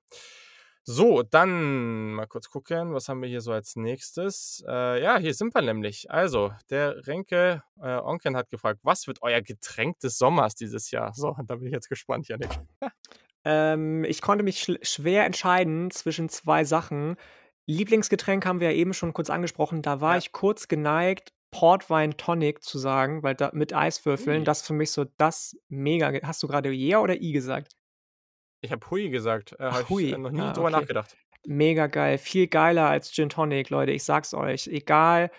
So, dann mal kurz gucken, was haben wir hier so als nächstes? Äh, ja, hier sind wir nämlich. Also, der Renke äh, Onken hat gefragt, was wird euer Getränk des Sommers dieses Jahr? So, da bin ich jetzt gespannt, Janik. Ähm, ich konnte mich schl schwer entscheiden zwischen 2 Sachen. Lieblingsgetränk haben wir ja eben schon kurz angesprochen. Da war Ja. ich kurz geneigt, Portwein Tonic zu sagen, weil da mit Eiswürfeln, Ui. das für mich so das mega hast du gerade Ja oder I gesagt? Ich habe Hui gesagt. Äh, Ach, habe ich Hui. äh, noch nie Ah, drüber okay. nachgedacht. Mega geil. Viel geiler als Gin Tonic, Leute. Ich sag's euch. Egal,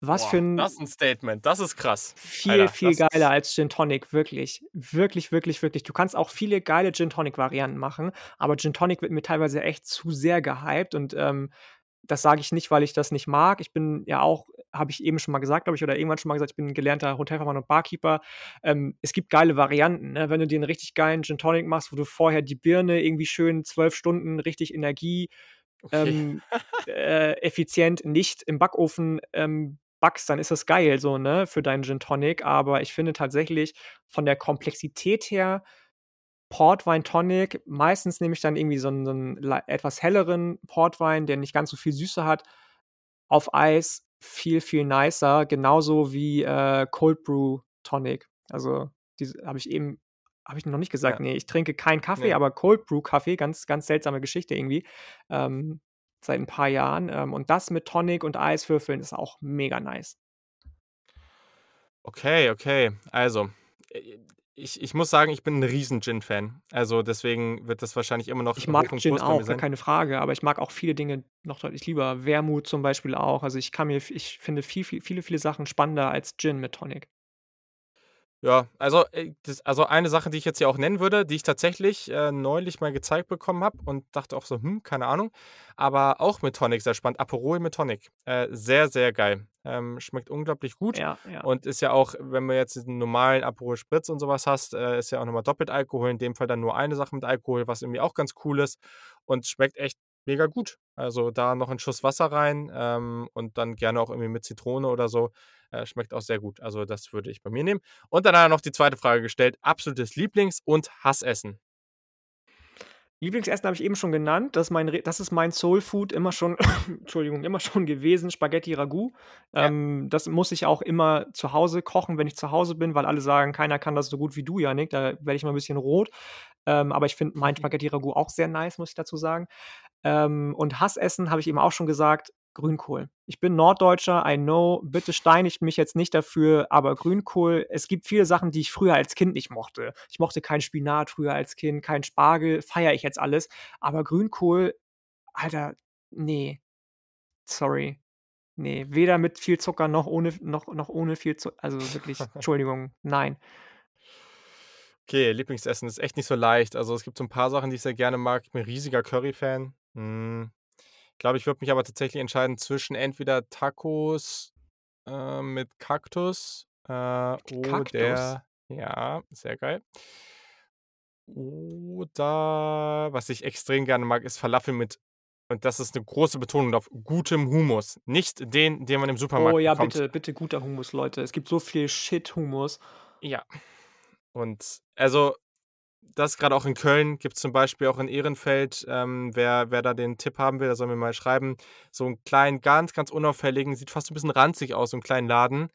was für Boah, 'n das ist ein Statement. Das ist krass. viel, Alter, viel geiler ist als Gin Tonic, wirklich. Wirklich, wirklich, wirklich. Du kannst auch viele geile Gin Tonic Varianten machen, aber Gin Tonic wird mir teilweise echt zu sehr gehypt und, ähm, das sage ich nicht, weil ich das nicht mag. Ich bin ja auch habe ich eben schon mal gesagt, glaube ich, oder irgendwann schon mal gesagt, ich bin 'n gelernter Hotelfachmann und Barkeeper. Ähm, es gibt geile Varianten, ne? Wenn du dir 'n richtig geilen Gin Tonic machst, wo du vorher die Birne irgendwie schön 12 Stunden richtig Energie Okay. ähm, äh, effizient nicht im Backofen, ähm, backst, dann ist das geil so, ne, für deinen Gin Tonic. Aber ich finde tatsächlich von der Komplexität her Portwein Tonic meistens nehme ich dann irgendwie so 'n so 'n lei etwas helleren Portwein, der nicht ganz so viel Süße hat, auf Eis viel, viel nicer, genauso wie, äh, Cold Brew Tonic. Also, habe ich eben habe ich noch nicht gesagt? Ja. Ne, ich trinke keinen Kaffee, Ne. aber Cold Brew Kaffee, ganz, ganz seltsame Geschichte irgendwie, ähm, seit 'n paar Jahren. Ähm, und das mit Tonic und Eiswürfeln ist auch mega nice. Okay, okay. Also, äh, ich ich muss sagen, ich bin 'n riesen Gin-Fan. Also, deswegen wird das wahrscheinlich immer noch Ich mag Gin auch, gar keine Frage, aber ich mag auch viele Dinge noch deutlich lieber. Wermut zum Beispiel auch. Also, ich kann mir ich finde viel, viel viele, viele Sachen spannender als Gin mit Tonic. Ja, also, äh, das also eine Sache, die ich jetzt hier auch nennen würde, die ich tatsächlich, äh, neulich mal gezeigt bekommen habe und dachte auch so: „Hm, keine Ahnung“, aber auch mit Tonic sehr spannend. Aperol mit Tonic. Äh, sehr, sehr geil. Ähm, schmeckt unglaublich gut Ja, ja. und ist ja auch, wenn man jetzt diesen normalen Aperol Spritz und sowas hast, äh, ist ja auch noch mal doppelt Alkohol, in dem Fall dann nur eine Sache mit Alkohol, was irgendwie auch ganz cool ist und schmeckt echt mega gut. Also, da noch 'n Schuss Wasser rein, ähm, und dann gerne auch irgendwie mit Zitrone oder so. Äh, schmeckt auch sehr gut. Also, das würde ich bei mir nehmen. Und dann hat er noch die zweite Frage gestellt: Absolutes Lieblings und Hassessen? Lieblingsessen habe ich eben schon genannt. Das ist mein Re das ist mein Soulfood immer schon Entschuldigung, immer schon gewesen, Spaghetti Ragout. Ja. Ähm, das muss ich auch immer zu Hause kochen, wenn ich zu Hause bin, weil alle sagen: „Keiner kann das so gut wie du, Yannick.“ Da werde ich immer 'n bisschen rot. Ähm, aber ich finde mein Spaghetti Ragout auch sehr nice, muss ich dazu sagen. Ähm, und Hassessen habe ich eben auch schon gesagt, Grünkohl. Ich bin Norddeutscher, I know, bitte steinigt mich jetzt nicht dafür, aber Grünkohl es gibt viele Sachen, die ich früher als Kind nicht mochte. Ich mochte keinen Spinat früher als Kind, keinen Spargel, feiere ich jetzt alles. Aber Grünkohl, Alter, ne. Sorry. Ne, weder mit viel Zucker noch ohne noch noch ohne viel Zu also wirklich, Entschuldigung, nein. Okay, Lieblingsessen ist echt nicht so leicht. Also, es gibt so 'n paar Sachen, die ich sehr gerne mag. Ich bin riesiger Curry-Fan. Hm, glaube, ich würde mich aber tatsächlich entscheiden zwischen entweder Tacos, äh, mit Kaktus, äh, oder ja, sehr geil. Oder was ich extrem gerne mag, ist Falafel mit und das ist 'ne große Betonung auf gutem Hummus. Nicht den, den man im Oh Supermarkt ja, bekommt. bitte, bitte guter Hummus, Leute. Es gibt so viel Shit-Hummus. Ja. Und also, das grade auch in Köln gibt's zum Beispiel auch in Ehrenfeld, ähm, wer wer da den Tipp haben will, der soll mir mal schreiben, so 'n kleinen, ganz, ganz unauffälligen, sieht fast 'n bisschen ranzig aus, so 'n kleinen Laden.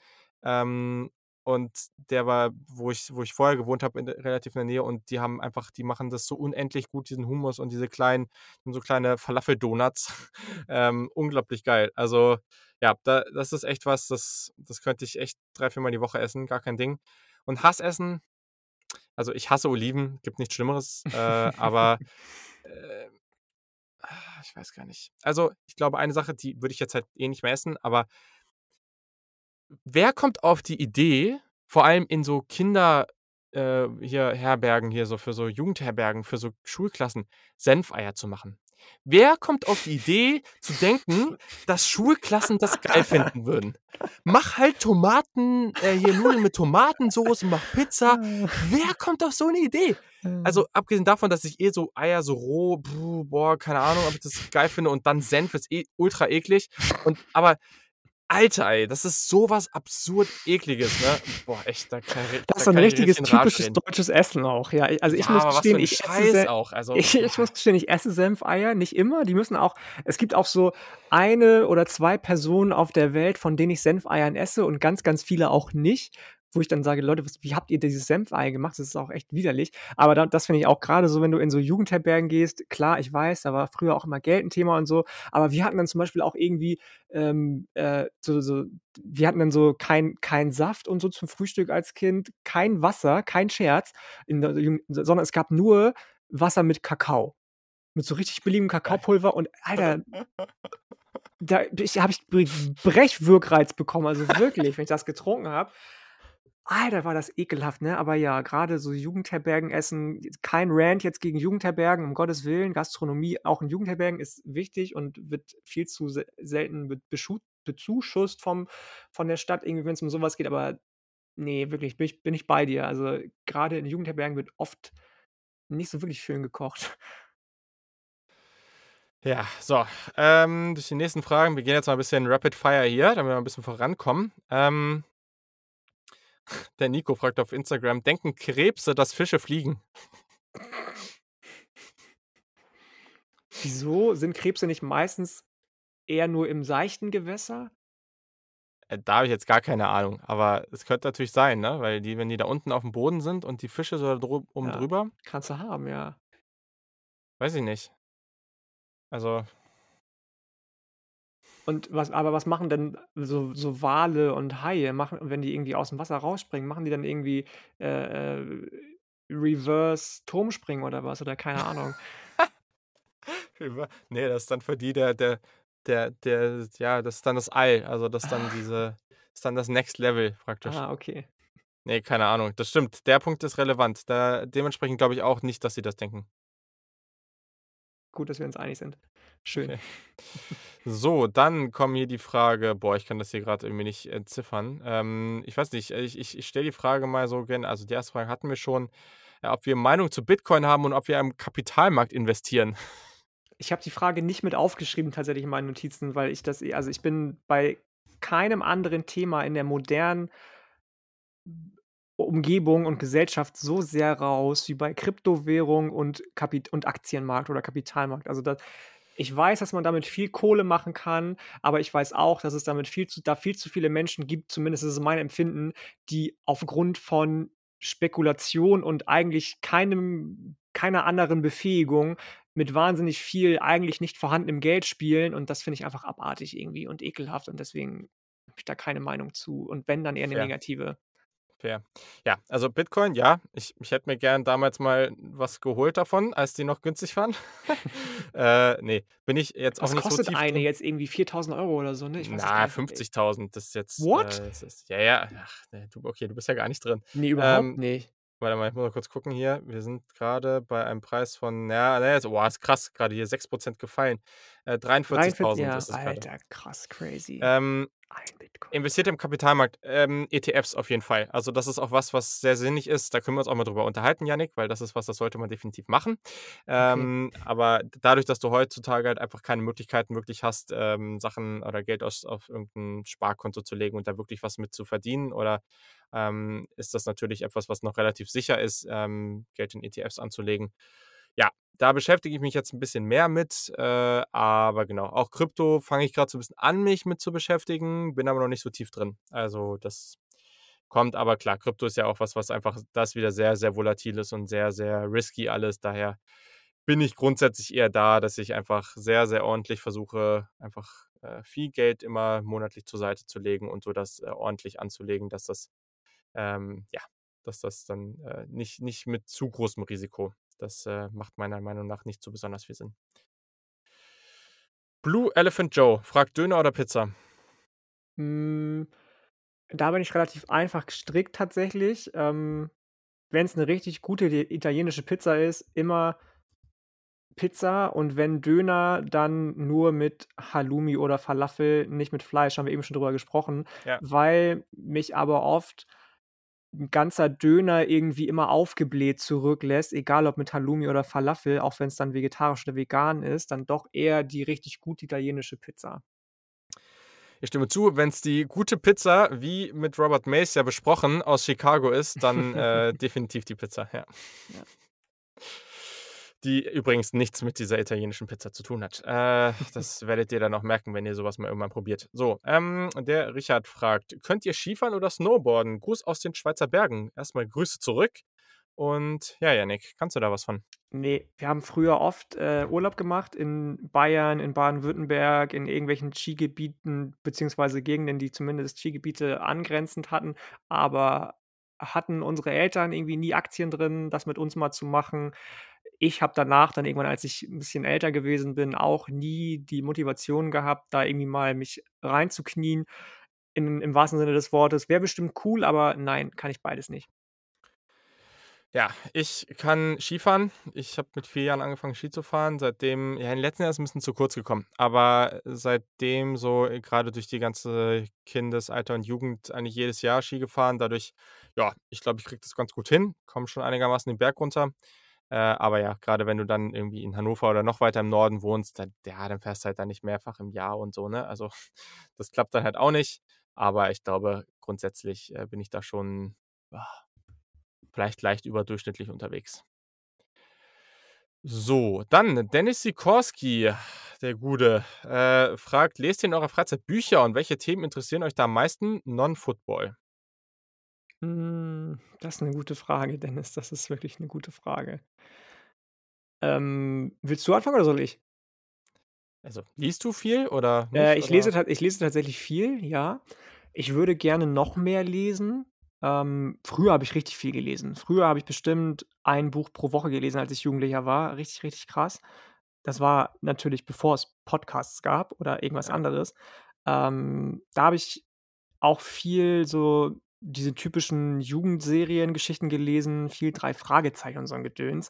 Ähm, und der war, wo ich wo ich vorher gewohnt habe, relativ in der Nähe und die haben einfach die machen das so unendlich gut, diesen Hummus und diese kleinen so kleine Falafel-Donuts. Ähm, unglaublich geil. Also, ja, da das ist echt was, das das könnte ich echt 3, viermal die Woche essen, gar kein Ding. Und Hassessen also, ich hasse Oliven, gibt nichts Schlimmeres, äh, aber, äh, ich weiß gar nicht. Also, ich glaube, eine Sache, die würde ich jetzt halt eh nicht mehr essen, aber wer kommt auf die Idee, vor allem in so Kinder äh, hier Herbergen hier so für so Jugendherbergen, für so Schulklassen, Senfeier zu machen? Wer kommt auf die Idee zu denken, dass Schulklassen das geil finden würden? Mach halt Tomaten äh, hier Nudeln mit Tomatensoße, mach Pizza. Wer kommt auf so 'ne Idee? Also, abgesehen davon, dass ich eh so Eier so roh, boah, keine Ahnung, ob ich das geil finde und dann Senf ist eh ultra eklig und aber Alter, ey, das ist so was absurd Ekliges, ne? Boah, echt, da kann ich Das da ist so 'n kann ich richtiges typisches deutsches Essen auch, ja. Also, Ja, ich muss was für gestehen, ich esse Scheiß Se auch, also, ich ich muss gestehen, ich esse Senfeier, nicht immer, die müssen auch es gibt auch so 1 oder 2 Personen auf der Welt, von denen ich Senfeiern esse und ganz, ganz viele auch nicht, wo ich dann sage: „Leute, was wie habt ihr dieses Senfei gemacht? Das ist auch echt widerlich.“ Aber da das finde ich auch grade so, wenn du in so Jugendherbergen gehst klar, ich weiß, da war früher auch immer Geld 'n Thema und so, aber wir hatten dann zum Beispiel auch irgendwie, ähm, äh, so so wir hatten dann so kein keinen Saft und so zum Frühstück als Kind, kein Wasser, kein Scherz, in sondern es gab nur Wasser mit Kakao. Mit so richtig billigem. Kakaopulver und Alter da habe ich Bre Brechwürgreiz bekommen, also wirklich, wenn ich das getrunken habe. Alter, war das ekelhaft, ne? Aber ja, grade so Jugendherbergenessen kein Rant jetzt gegen Jugendherbergen, um Gottes Willen. Gastronomie auch in Jugendherbergen ist wichtig und wird viel zu se selten bezuschusst vom von der Stadt irgendwie, wenn's um so was geht, aber ne, wirklich, bin ich bin ich bei dir. Also, grade in Jugendherbergen wird oft nicht so wirklich schön gekocht. Ja, so, ähm, durch die nächsten Fragen wir gehen jetzt mal 'n bisschen Rapid Fire hier, damit wir 'n bisschen vorankommen. Ähm der Nico fragt auf Instagram: „Denken Krebse, dass Fische fliegen?“ Wieso sind Krebse nicht meistens eher nur im seichten Gewässer? Äh, da habe ich jetzt gar keine Ahnung, aber es könnte natürlich sein, ne, weil die wenn die da unten aufm Boden sind und die Fische so da oben Ja, drüber kannst du haben, ja. Weiß ich nicht. Also Und was aber was machen denn so so Wale und Haie? Machen wenn die irgendwie aus'm Wasser rausspringen, machen die dann irgendwie, äh, äh, Reverse Turmspringen oder was oder keine Ahnung? Über ne, das ist dann für die der der der der ja, das ist dann das All. Also, das ist dann diese ist dann das Next Level praktisch. Ah, okay. Ne, keine Ahnung. Das stimmt. Der Punkt ist relevant. Da dementsprechend glaube ich auch nicht, dass sie das denken. Gut, dass wir uns einig sind. Schön. Okay. So, dann kommen hier die Frage boah, ich kann das hier grad irgendwie nicht entziffern. Ähm, ich weiß nicht, ich ich ich stelle die Frage mal so gen also, die erste Frage hatten wir schon, ja, ob wir Meinung zu Bitcoin haben und ob wir am Kapitalmarkt investieren. Ich habe die Frage nicht mit aufgeschrieben tatsächlich in meinen Notizen, weil ich das also, ich bin bei keinem anderen Thema in der modernen Umgebung und Gesellschaft so sehr raus wie bei Kryptowährung und Kapit und Aktienmarkt oder Kapitalmarkt. Also, da ich weiß, dass man damit viel Kohle machen kann, aber ich weiß auch, dass es damit viel zu da viel zu viele Menschen gibt, zumindest ist es mein Empfinden, die aufgrund von Spekulation und eigentlich keinem keiner anderen Befähigung mit wahnsinnig viel eigentlich nicht vorhandenem Geld spielen und das finde ich einfach abartig irgendwie und ekelhaft und deswegen habe ich da keine Meinung zu und wenn, dann eher 'ne Fair. negative. Fair. Ja, also, Bitcoin, ja, ich ich hätte mir gern damals mal was geholt davon, als die noch günstig waren. Äh, ne, bin ich jetzt auch Was nicht so kostet tief eine drin. jetzt irgendwie 4.000 € oder so, ne? Ich Na, nicht mehr, ey. 50.000, das ist jetzt, What? äh, ist ja, ja, ach, ne, du okay, du bist ja gar nicht drin. Ne, überhaupt Ähm, nicht. warte mal, ich muss mal kurz gucken hier. Wir sind grade bei einem Preis von ja, ne, jetzt boah, ist krass, grade hier 6 % gefallen. Äh, 43 43.000 ja, ist es grade. Alter, krass, crazy. Ähm, Ein Bitcoin. investiert im Kapitalmarkt, ähm, ETFs auf jeden Fall. Also, das ist auch was, was sehr sinnig ist. Da können wir uns auch mal drüber unterhalten, Jannik, weil das ist was, das sollte man definitiv machen. Okay. Ähm, aber d dadurch, dass du heutzutage halt einfach keine Möglichkeiten wirklich hast, ähm, Sachen oder Geld aus auf irgend 'n Sparkonto zu legen und da wirklich was mit zu verdienen oder, ähm, ist das natürlich etwas, was noch relativ sicher ist, ähm, Geld in ETFs anzulegen. Ja, da beschäftige ich mich jetzt 'n bisschen mehr mit, äh, aber genau, auch Krypto fange ich grad so 'n bisschen an, mich mit zu beschäftigen, bin aber noch nicht so tief drin. Also, das kommt, aber klar, Krypto ist ja auch was, was einfach das wieder sehr, sehr volatil ist und sehr, sehr risky alles. Daher bin ich grundsätzlich eher da, dass ich einfach sehr, sehr ordentlich versuche, einfach, äh, viel Geld immer monatlich zur Seite zu legen und so das, äh, ordentlich anzulegen, dass das, ähm, ja dass das dann, äh, nicht nicht mit zu großem Risiko das, äh, macht meiner Meinung nach nicht so besonders viel Sinn. Blue Elephant Joe fragt: „Döner oder Pizza?“ Hm, da bin ich relativ einfach gestrickt tatsächlich. Ähm, wenn's 'ne richtig gute italienische Pizza ist, immer Pizza und wenn Döner, dann nur mit Halloumi oder Falafel, nicht mit Fleisch, haben wir eben schon drüber gesprochen, Ja. weil mich aber oft 'n ganzer Döner irgendwie immer aufgebläht zurücklässt, egal ob mit Halloumi oder Falafel, auch wenn's dann vegetarisch oder vegan ist, dann doch eher die richtig gute italienische Pizza. Ich stimme zu, wenn's die gute Pizza, wie mit Robert Mays ja besprochen, aus Chicago ist, dann, äh, definitiv die Pizza, ja. Ja. Die übrigens nichts mit dieser italienischen Pizza zu tun hat. Äh, das werdet ihr dann auch merken, wenn ihr so was mal irgendwann probiert. So, ähm, der Richard fragt: „Könnt ihr Skifahren oder Snowboarden? Gruß aus den Schweizer Bergen.“ Erst mal Grüße zurück und ja, Jannik, kannst du da was von? Ne, wir haben früher oft, äh, Urlaub gemacht in Bayern, in Baden-Württemberg, in irgendwelchen Skigebieten beziehungsweise Gegenden, die zumindest Skigebiete angrenzend hatten, aber hatten unsere Eltern irgendwie nie Aktien drin, das mit uns mal zu machen. Ich habe danach dann irgendwann, als ich 'n bisschen älter gewesen bin, auch nie die Motivation gehabt, da irgendwie mal mich reinzuknien in im wahrsten Sinne des Wortes. Wäre bestimmt cool, aber nein, kann ich beides nicht. Ja, ich kann Skifahren. Ich habe mit 4 Jahren angefangen, Ski zu fahren. Seitdem ja, in den letzten Jahren ist 'n bisschen zu kurz gekommen, aber seitdem so grade durch die ganze Kindesalter und Jugend eigentlich jedes Jahr Ski gefahren. Dadurch ja, ich glaube, ich kriege das ganz gut hin, komme schon einigermaßen den Berg runter. Äh, aber ja, grade wenn du dann irgendwie in Hannover oder noch weiter im Norden wohnst, dann ja, dann fährst du halt da nicht mehrfach im Jahr und so, ne? Also, das klappt dann halt auch nicht. Aber ich glaube, grundsätzlich, äh, bin ich da schon, ah, vielleicht leicht überdurchschnittlich unterwegs. So, dann Dennis Sikorski, der Gute, äh, fragt: „Lest ihr in eurer Freizeit Bücher und welche Themen interessieren euch da am meisten non-Football?“ Hm, das ist 'ne gute Frage, Dennis. Das ist wirklich 'ne gute Frage. Ähm, willst du anfangen oder soll ich? Also, liest du viel oder Äh, nicht, ich lese oder? tat ich lese tatsächlich viel, ja. Ich würde gerne noch mehr lesen. Ähm, früher habe ich richtig viel gelesen. Früher habe ich bestimmt ein Buch pro Woche gelesen, als ich Jugendlicher war. Richtig, richtig krass. Das war natürlich, bevor es Podcasts gab oder irgendwas Ja. anderes. Ähm, da habe ich auch viel so diese typischen Jugendseriengeschichten gelesen, viel drei Fragezeichen und so 'n Gedöns.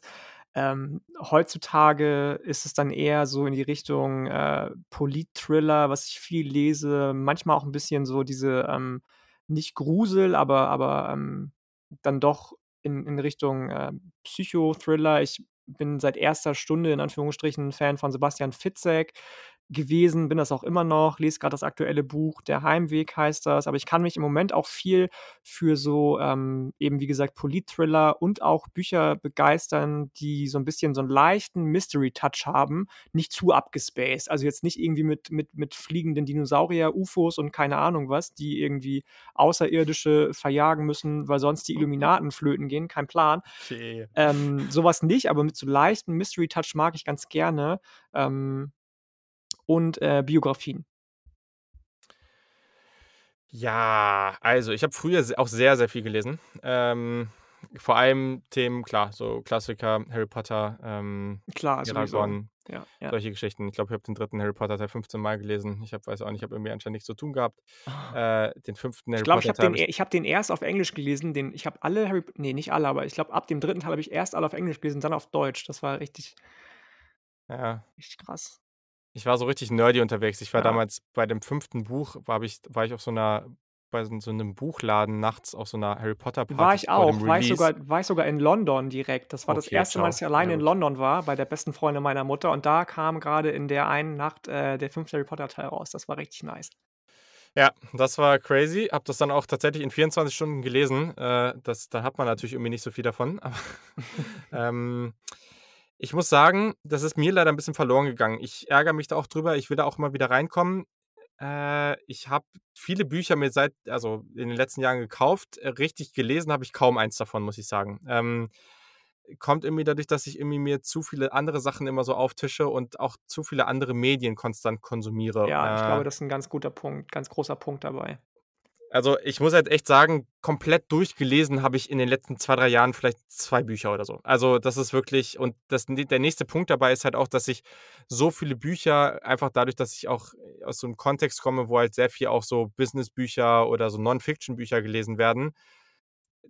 Ähm, heutzutage ist es dann eher so in die Richtung, äh, Polit-Thriller, was ich viel lese, manchmal auch 'n bisschen so diese, ähm, nicht Grusel, aber aber, ähm, dann doch in in Richtung, ähm, Psychothriller. Ich bin seit erster Stunde in Anführungsstrichen Fan von Sebastian Fitzek gewesen, bin das auch immer noch, lese grad das aktuelle Buch. „Der Heimweg“ heißt das, aber ich kann mich im Moment auch viel für so, ähm, eben wie gesagt, Polit-Thriller und auch Bücher begeistern, die so 'n bisschen so 'n leichten Mystery-Touch haben, nicht zu abgespaced. Also, jetzt nicht irgendwie mit mit mit fliegenden Dinosaurier, UFOs und keine Ahnung was, die irgendwie Außerirdische verjagen müssen, weil sonst die Illuminaten flöten gehen, kein Plan. Okay. Ähm, so was nicht, aber mit so leichten Mystery-Touch mag ich ganz gerne. Ähm und, äh, Biografien. Ja, also ich habe früher auch sehr, sehr viel gelesen. Ähm, vor allem Themen, klar, so Klassiker, Harry Potter, ähm, Klar. Eragon, Ja, ja. solche Geschichten. Ich glaube, ich habe den 3. Harry Potter Teil 15 Mal gelesen. Ich habe weiß auch nicht, ich habe irgendwie anscheinend nichts zu tun gehabt. Äh, den 5. Ich Harry glaube, ich Potter Teil e ich ich habe den erst auf Englisch gelesen, den ich habe alle Harry P ne, nicht alle, aber ich glaube, ab dem 3. Teil habe ich erst alle auf Englisch gelesen, dann auf Deutsch. Das war richtig Ja. richtig krass. Ich war so richtig nerdy unterwegs. Ich war Ja. damals bei dem 5. Buch war ich war ich auf so 'ner bei so 'n so 'nem Buchladen nachts auf so 'ner Harry Potter War Party ich vor dem auch. War ich Release. sogar war ich sogar in London direkt. Das war das Okay, 1. Mal, dass ich alleine Sehr in gut. London war, bei der besten Freundin meiner Mutter und da kam grade in der einen Nacht, äh, der 5. Harry Potter Teil raus. Das war richtig nice. Ja, das war crazy. Habe das dann auch tatsächlich in 24 Stunden gelesen. Äh, das da hat man natürlich irgendwie nicht so viel davon, aber, ähm, ich muss sagen, das ist mir leider 'n bisschen verloren gegangen. Ich ärgere mich da auch drüber. Ich will da auch mal wieder reinkommen. Äh, ich habe viele Bücher mir seit also, in den letzten Jahren gekauft. Äh, richtig gelesen habe ich kaum eins davon, muss ich sagen. Ähm, kommt irgendwie dadurch, dass ich irgendwie mir zu viele andere Sachen immer so auftische und auch zu viele andere Medien konstant konsumiere. Ja, ich glaube, Äh das ist 'n ganz guter Punkt ganz großer Punkt dabei. Also, ich muss halt echt sagen, komplett durchgelesen habe ich in den letzten 2, 3 Jahren vielleicht 2 Bücher oder so. Also, das ist wirklich und das der nächste Punkt dabei ist halt auch, dass ich so viele Bücher einfach dadurch, dass ich auch aus so 'nem Kontext komme, wo halt sehr viel auch so Businessbücher oder so Non-Fiction-Bücher gelesen werden,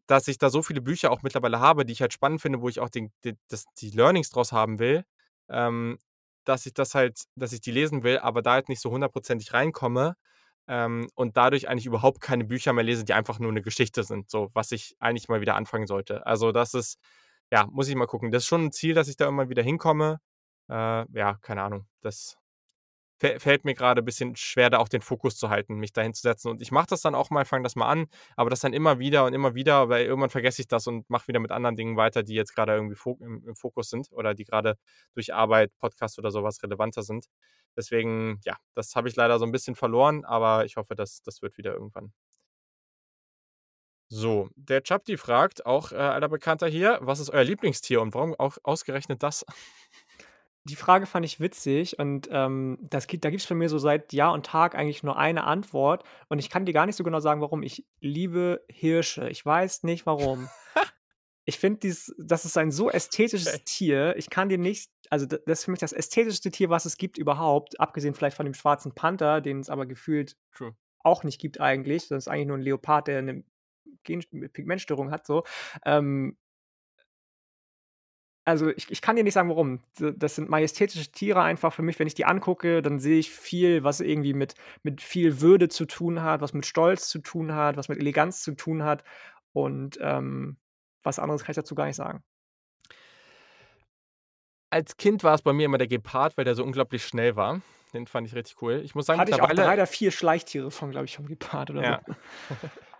dass ich da so viele Bücher auch mittlerweile habe, die ich halt spannend finde, wo ich auch den den das die Learnings draus haben will, ähm, dass ich das halt dass ich die lesen will, aber da halt nicht so hundertprozentig reinkomme, ähm, und dadurch eigentlich überhaupt keine Bücher mehr lese, die einfach nur 'ne Geschichte sind, so, was ich eigentlich mal wieder anfangen sollte. Also, das ist ja, muss ich mal gucken. Das ist schon 'n Ziel, dass ich da immer wieder hinkomme. Äh, ja, keine Ahnung. Das fällt mir grade bisschen schwer, da auch den Fokus zu halten, mich da hinzusetzen. Und ich mache das dann auch mal, fange das mal an, aber das dann immer wieder und immer wieder, weil irgendwann vergesse ich das und mache wieder mit anderen Dingen weiter, die jetzt grade irgendwie im Fokus sind oder die grade durch Arbeit, Podcast oder so was relevanter sind. Deswegen, ja, das habe ich leider so 'n bisschen verloren, aber ich hoffe, das das wird wieder irgendwann. So, der Chapti fragt, auch, äh, alter Bekannter hier: „Was ist euer Lieblingstier und warum auch ausgerechnet das?“ Die Frage fand ich witzig und, ähm, das gibt da gibt's von mir so seit Jahr und Tag eigentlich nur eine Antwort und ich kann dir gar nicht so genau sagen, warum. Ich liebe Hirsche. Ich weiß nicht warum. Ich finde dies das ist ein so ästhetisches Okay. Tier. Ich kann dir nicht also, das ist für mich das ästhetischste Tier, was es gibt überhaupt, abgesehen vielleicht von dem schwarzen Panther, den es aber gefühlt True. auch nicht gibt eigentlich. Das ist eigentlich nur 'n Leopard, der 'ne Gen Pigmentstörung hat so. Ähm also, ich ich kann dir nicht sagen, warum. Das sind majestätische Tiere einfach für mich. Wenn ich die angucke, dann sehe ich viel, was irgendwie mit mit viel Würde zu tun hat, was mit Stolz zu tun hat, was mit Eleganz zu tun hat und, ähm, was anderes kann ich dazu gar nicht sagen. Als Kind war es bei mir immer der Gepard, weil der so unglaublich schnell war. Den fand ich richtig cool. Ich muss sagen, Hatte ich auch 3 mittlerweile oder 4 Schleichtiere von, glaube ich, vom Gepard oder Ja. so.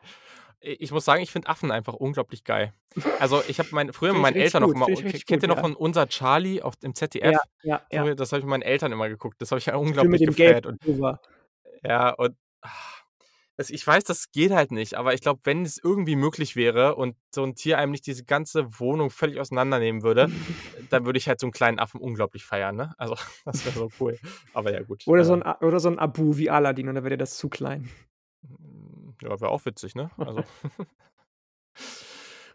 I ich muss sagen, ich finde Affen einfach unglaublich geil. Also, ich habe meine früher mit ich meinen Eltern auch gut, immer ich ke richtig kennt ihr noch ja. von „Unser Charlie“ auf dem ZDF? Ja, ja, ja. Das habe ich mit meinen Eltern immer geguckt. Das habe ich ja mit unglaublich dem gelben gefeiert und ja, und also, ich weiß, das geht halt nicht, aber ich glaube, wenn es irgendwie möglich wäre und so 'n Tier einem nicht diese ganze Wohnung völlig auseinandernehmen würde, dann würde ich halt so 'n kleinen Affen unglaublich feiern, ne? Also, das wäre so cool. Aber ja gut, Oder so äh 'n A oder so 'n Abu wie Aladdin und dann wäre das zu klein. Ja, wäre auch witzig, ne? Also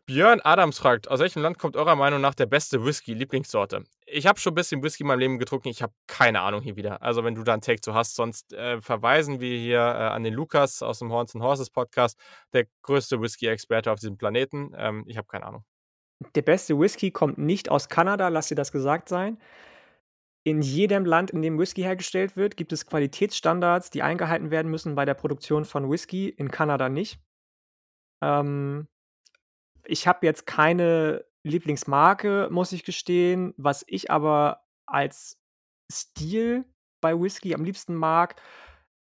Björn Adams fragt, aus welchem Land kommt eurer Meinung nach der beste Whisky, Lieblingssorte? Ich habe schon ein bisschen Whisky in meinem Leben getrunken, ich habe keine Ahnung hier wieder. Also wenn du da einen Take zu hast, sonst äh, verweisen wir hier äh, an den Lukas aus dem Horns and Horses Podcast, der größte Whisky-Experte auf diesem Planeten. Ähm, ich habe keine Ahnung. Der beste Whisky kommt nicht aus Kanada, lass dir das gesagt sein. In jedem Land, in dem Whisky hergestellt wird, gibt es Qualitätsstandards, die eingehalten werden müssen bei der Produktion von Whisky. In Kanada nicht. Ähm, ich habe jetzt keine Lieblingsmarke, muss ich gestehen. Was ich aber als Stil bei Whisky am liebsten mag,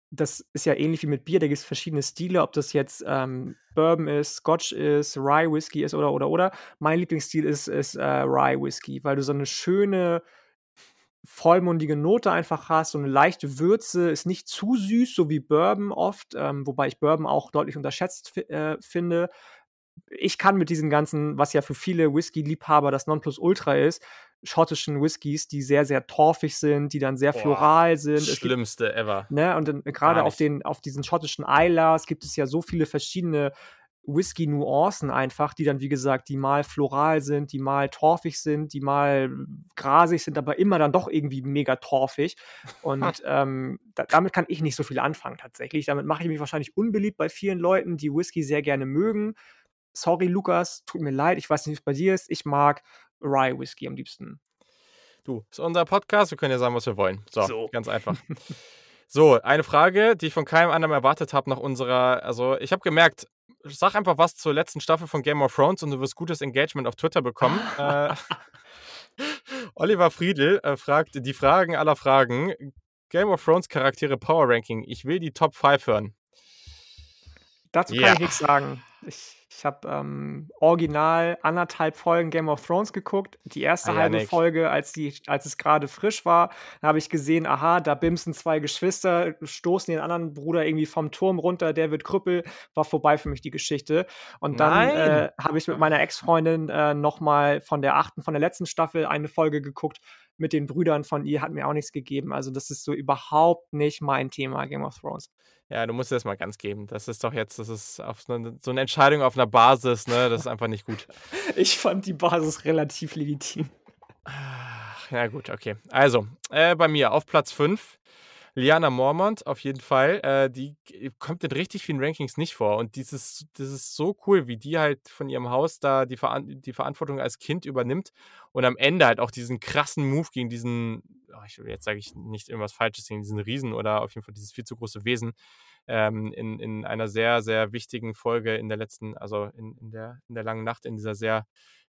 das ist ja ähnlich wie mit Bier, da gibt es verschiedene Stile, ob das jetzt ähm, Bourbon ist, Scotch ist, Rye Whisky ist oder oder oder. Mein Lieblingsstil ist, ist äh, Rye Whisky, weil du so eine schöne, vollmundige Note einfach hast, so eine leichte Würze, ist nicht zu süß, so wie Bourbon oft, ähm, wobei ich Bourbon auch deutlich unterschätzt äh, finde ich kann mit diesen ganzen, was ja für viele Whisky-Liebhaber das Nonplusultra ist, schottischen Whiskys, die sehr, sehr torfig sind, die dann sehr Boah, floral sind. Schlimmste gibt, ever. Ne, und gerade auf, auf diesen schottischen Islars gibt es ja so viele verschiedene Whisky-Nuancen einfach, die dann, wie gesagt, die mal floral sind, die mal torfig sind, die mal grasig sind, aber immer dann doch irgendwie mega torfig. Und ähm, da, damit kann ich nicht so viel anfangen tatsächlich. Damit mache ich mich wahrscheinlich unbeliebt bei vielen Leuten, die Whisky sehr gerne mögen sorry, Lukas, tut mir leid, ich weiß nicht, wie es bei dir ist. Ich mag Rye Whisky am liebsten. Du, ist unser Podcast, wir können ja sagen, was wir wollen. So, so. ganz einfach. so, eine Frage, die ich von keinem anderen erwartet habe nach unserer, also ich habe gemerkt, sag einfach was zur letzten Staffel von Game of Thrones und du wirst gutes Engagement auf Twitter bekommen. äh, Oliver Friedl äh, fragt die Fragen aller Fragen. Game of Thrones Charaktere Power Ranking. Ich will die Top 5 hören. Dazu kann ja. ich nichts sagen. Ich ich habe ähm, original anderthalb Folgen Game of Thrones geguckt. Die erste ah, ja, halbe Nick. Folge, als, die, als es gerade frisch war, habe ich gesehen, aha, da bimsen zwei Geschwister, stoßen den anderen Bruder irgendwie vom Turm runter, der wird Krüppel, war vorbei für mich die Geschichte. Und dann äh, habe ich mit meiner Ex-Freundin äh, nochmal von der achten, von der letzten Staffel eine Folge geguckt mit den Brüdern von ihr, hat mir auch nichts gegeben. Also das ist so überhaupt nicht mein Thema, Game of Thrones. Ja, du musst dir das mal ganz geben. Das ist doch jetzt, das ist auf so eine, so eine Entscheidung auf einer Basis, ne? Das ist einfach nicht gut. ich fand die Basis relativ legitim. Ach, ja, gut, okay. Also, äh, bei mir auf Platz 5 Liana Mormont auf jeden Fall. Äh, die kommt in richtig vielen Rankings nicht vor. Und dieses, das ist so cool, wie die halt von ihrem Haus da die, Ver die Verantwortung als Kind übernimmt und am Ende halt auch diesen krassen Move gegen diesen, oh, ich, jetzt sage ich nicht irgendwas Falsches, gegen diesen Riesen oder auf jeden Fall dieses viel zu große Wesen ähm, in, in einer sehr, sehr wichtigen Folge in der letzten, also in, in, der, in der langen Nacht, in dieser sehr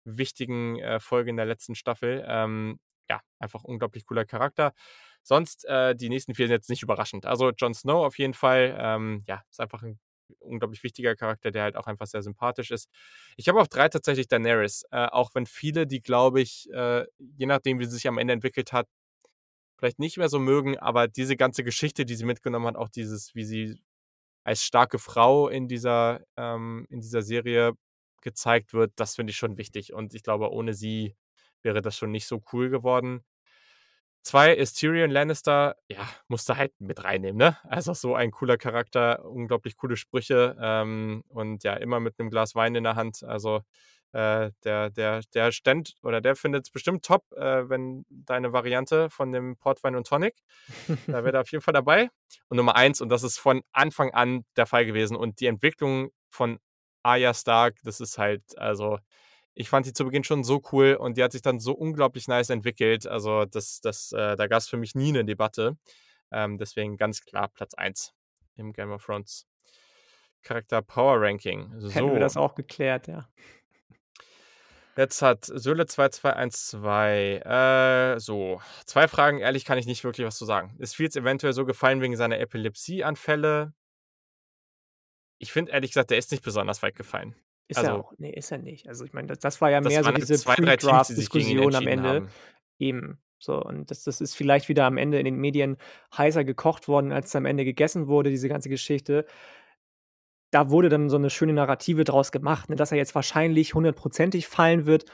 wichtigen äh, Folge in der letzten Staffel. Ähm, ja, einfach unglaublich cooler Charakter. Sonst, äh, die nächsten vier sind jetzt nicht überraschend. Also Jon Snow auf jeden Fall, ähm, ja, ist einfach ein unglaublich wichtiger Charakter, der halt auch einfach sehr sympathisch ist. Ich habe auf drei tatsächlich Daenerys, äh, auch wenn viele, die glaube ich, äh, je nachdem, wie sie sich am Ende entwickelt hat, vielleicht nicht mehr so mögen, aber diese ganze Geschichte, die sie mitgenommen hat, auch dieses, wie sie als starke Frau in dieser, ähm, in dieser Serie gezeigt wird, das finde ich schon wichtig. Und ich glaube, ohne sie wäre das schon nicht so cool geworden. Zwei ist Tyrion Lannister, ja, musste halt mit reinnehmen, ne? Also so ein cooler Charakter, unglaublich coole Sprüche ähm, und ja, immer mit einem Glas Wein in der Hand. Also äh, der, der, der stand oder der findet es bestimmt top, äh, wenn deine Variante von dem Portwein und Tonic, da wäre er auf jeden Fall dabei. Und Nummer eins, und das ist von Anfang an der Fall gewesen. Und die Entwicklung von Arya Stark, das ist halt, also ich fand die zu Beginn schon so cool und die hat sich dann so unglaublich nice entwickelt. Also, das, das, äh, da gab es für mich nie eine Debatte. Ähm, deswegen ganz klar Platz 1 im Game of Thrones Charakter Power Ranking. So. Hätten wir das auch geklärt, ja. Jetzt hat Söhle 2212, äh, so, zwei Fragen, ehrlich kann ich nicht wirklich was zu sagen. Ist Fields eventuell so gefallen wegen seiner Epilepsieanfälle? Ich finde ehrlich gesagt, der ist nicht besonders weit gefallen. Ist also, er auch. Nee, ist er nicht. Also ich meine, das, das war ja mehr so diese Pre-Draft-Diskussion am Ende. Haben. Eben. So, und das, das ist vielleicht wieder am Ende in den Medien heißer gekocht worden, als es am Ende gegessen wurde, diese ganze Geschichte. Da wurde dann so eine schöne Narrative draus gemacht, ne, dass er jetzt wahrscheinlich hundertprozentig fallen wird.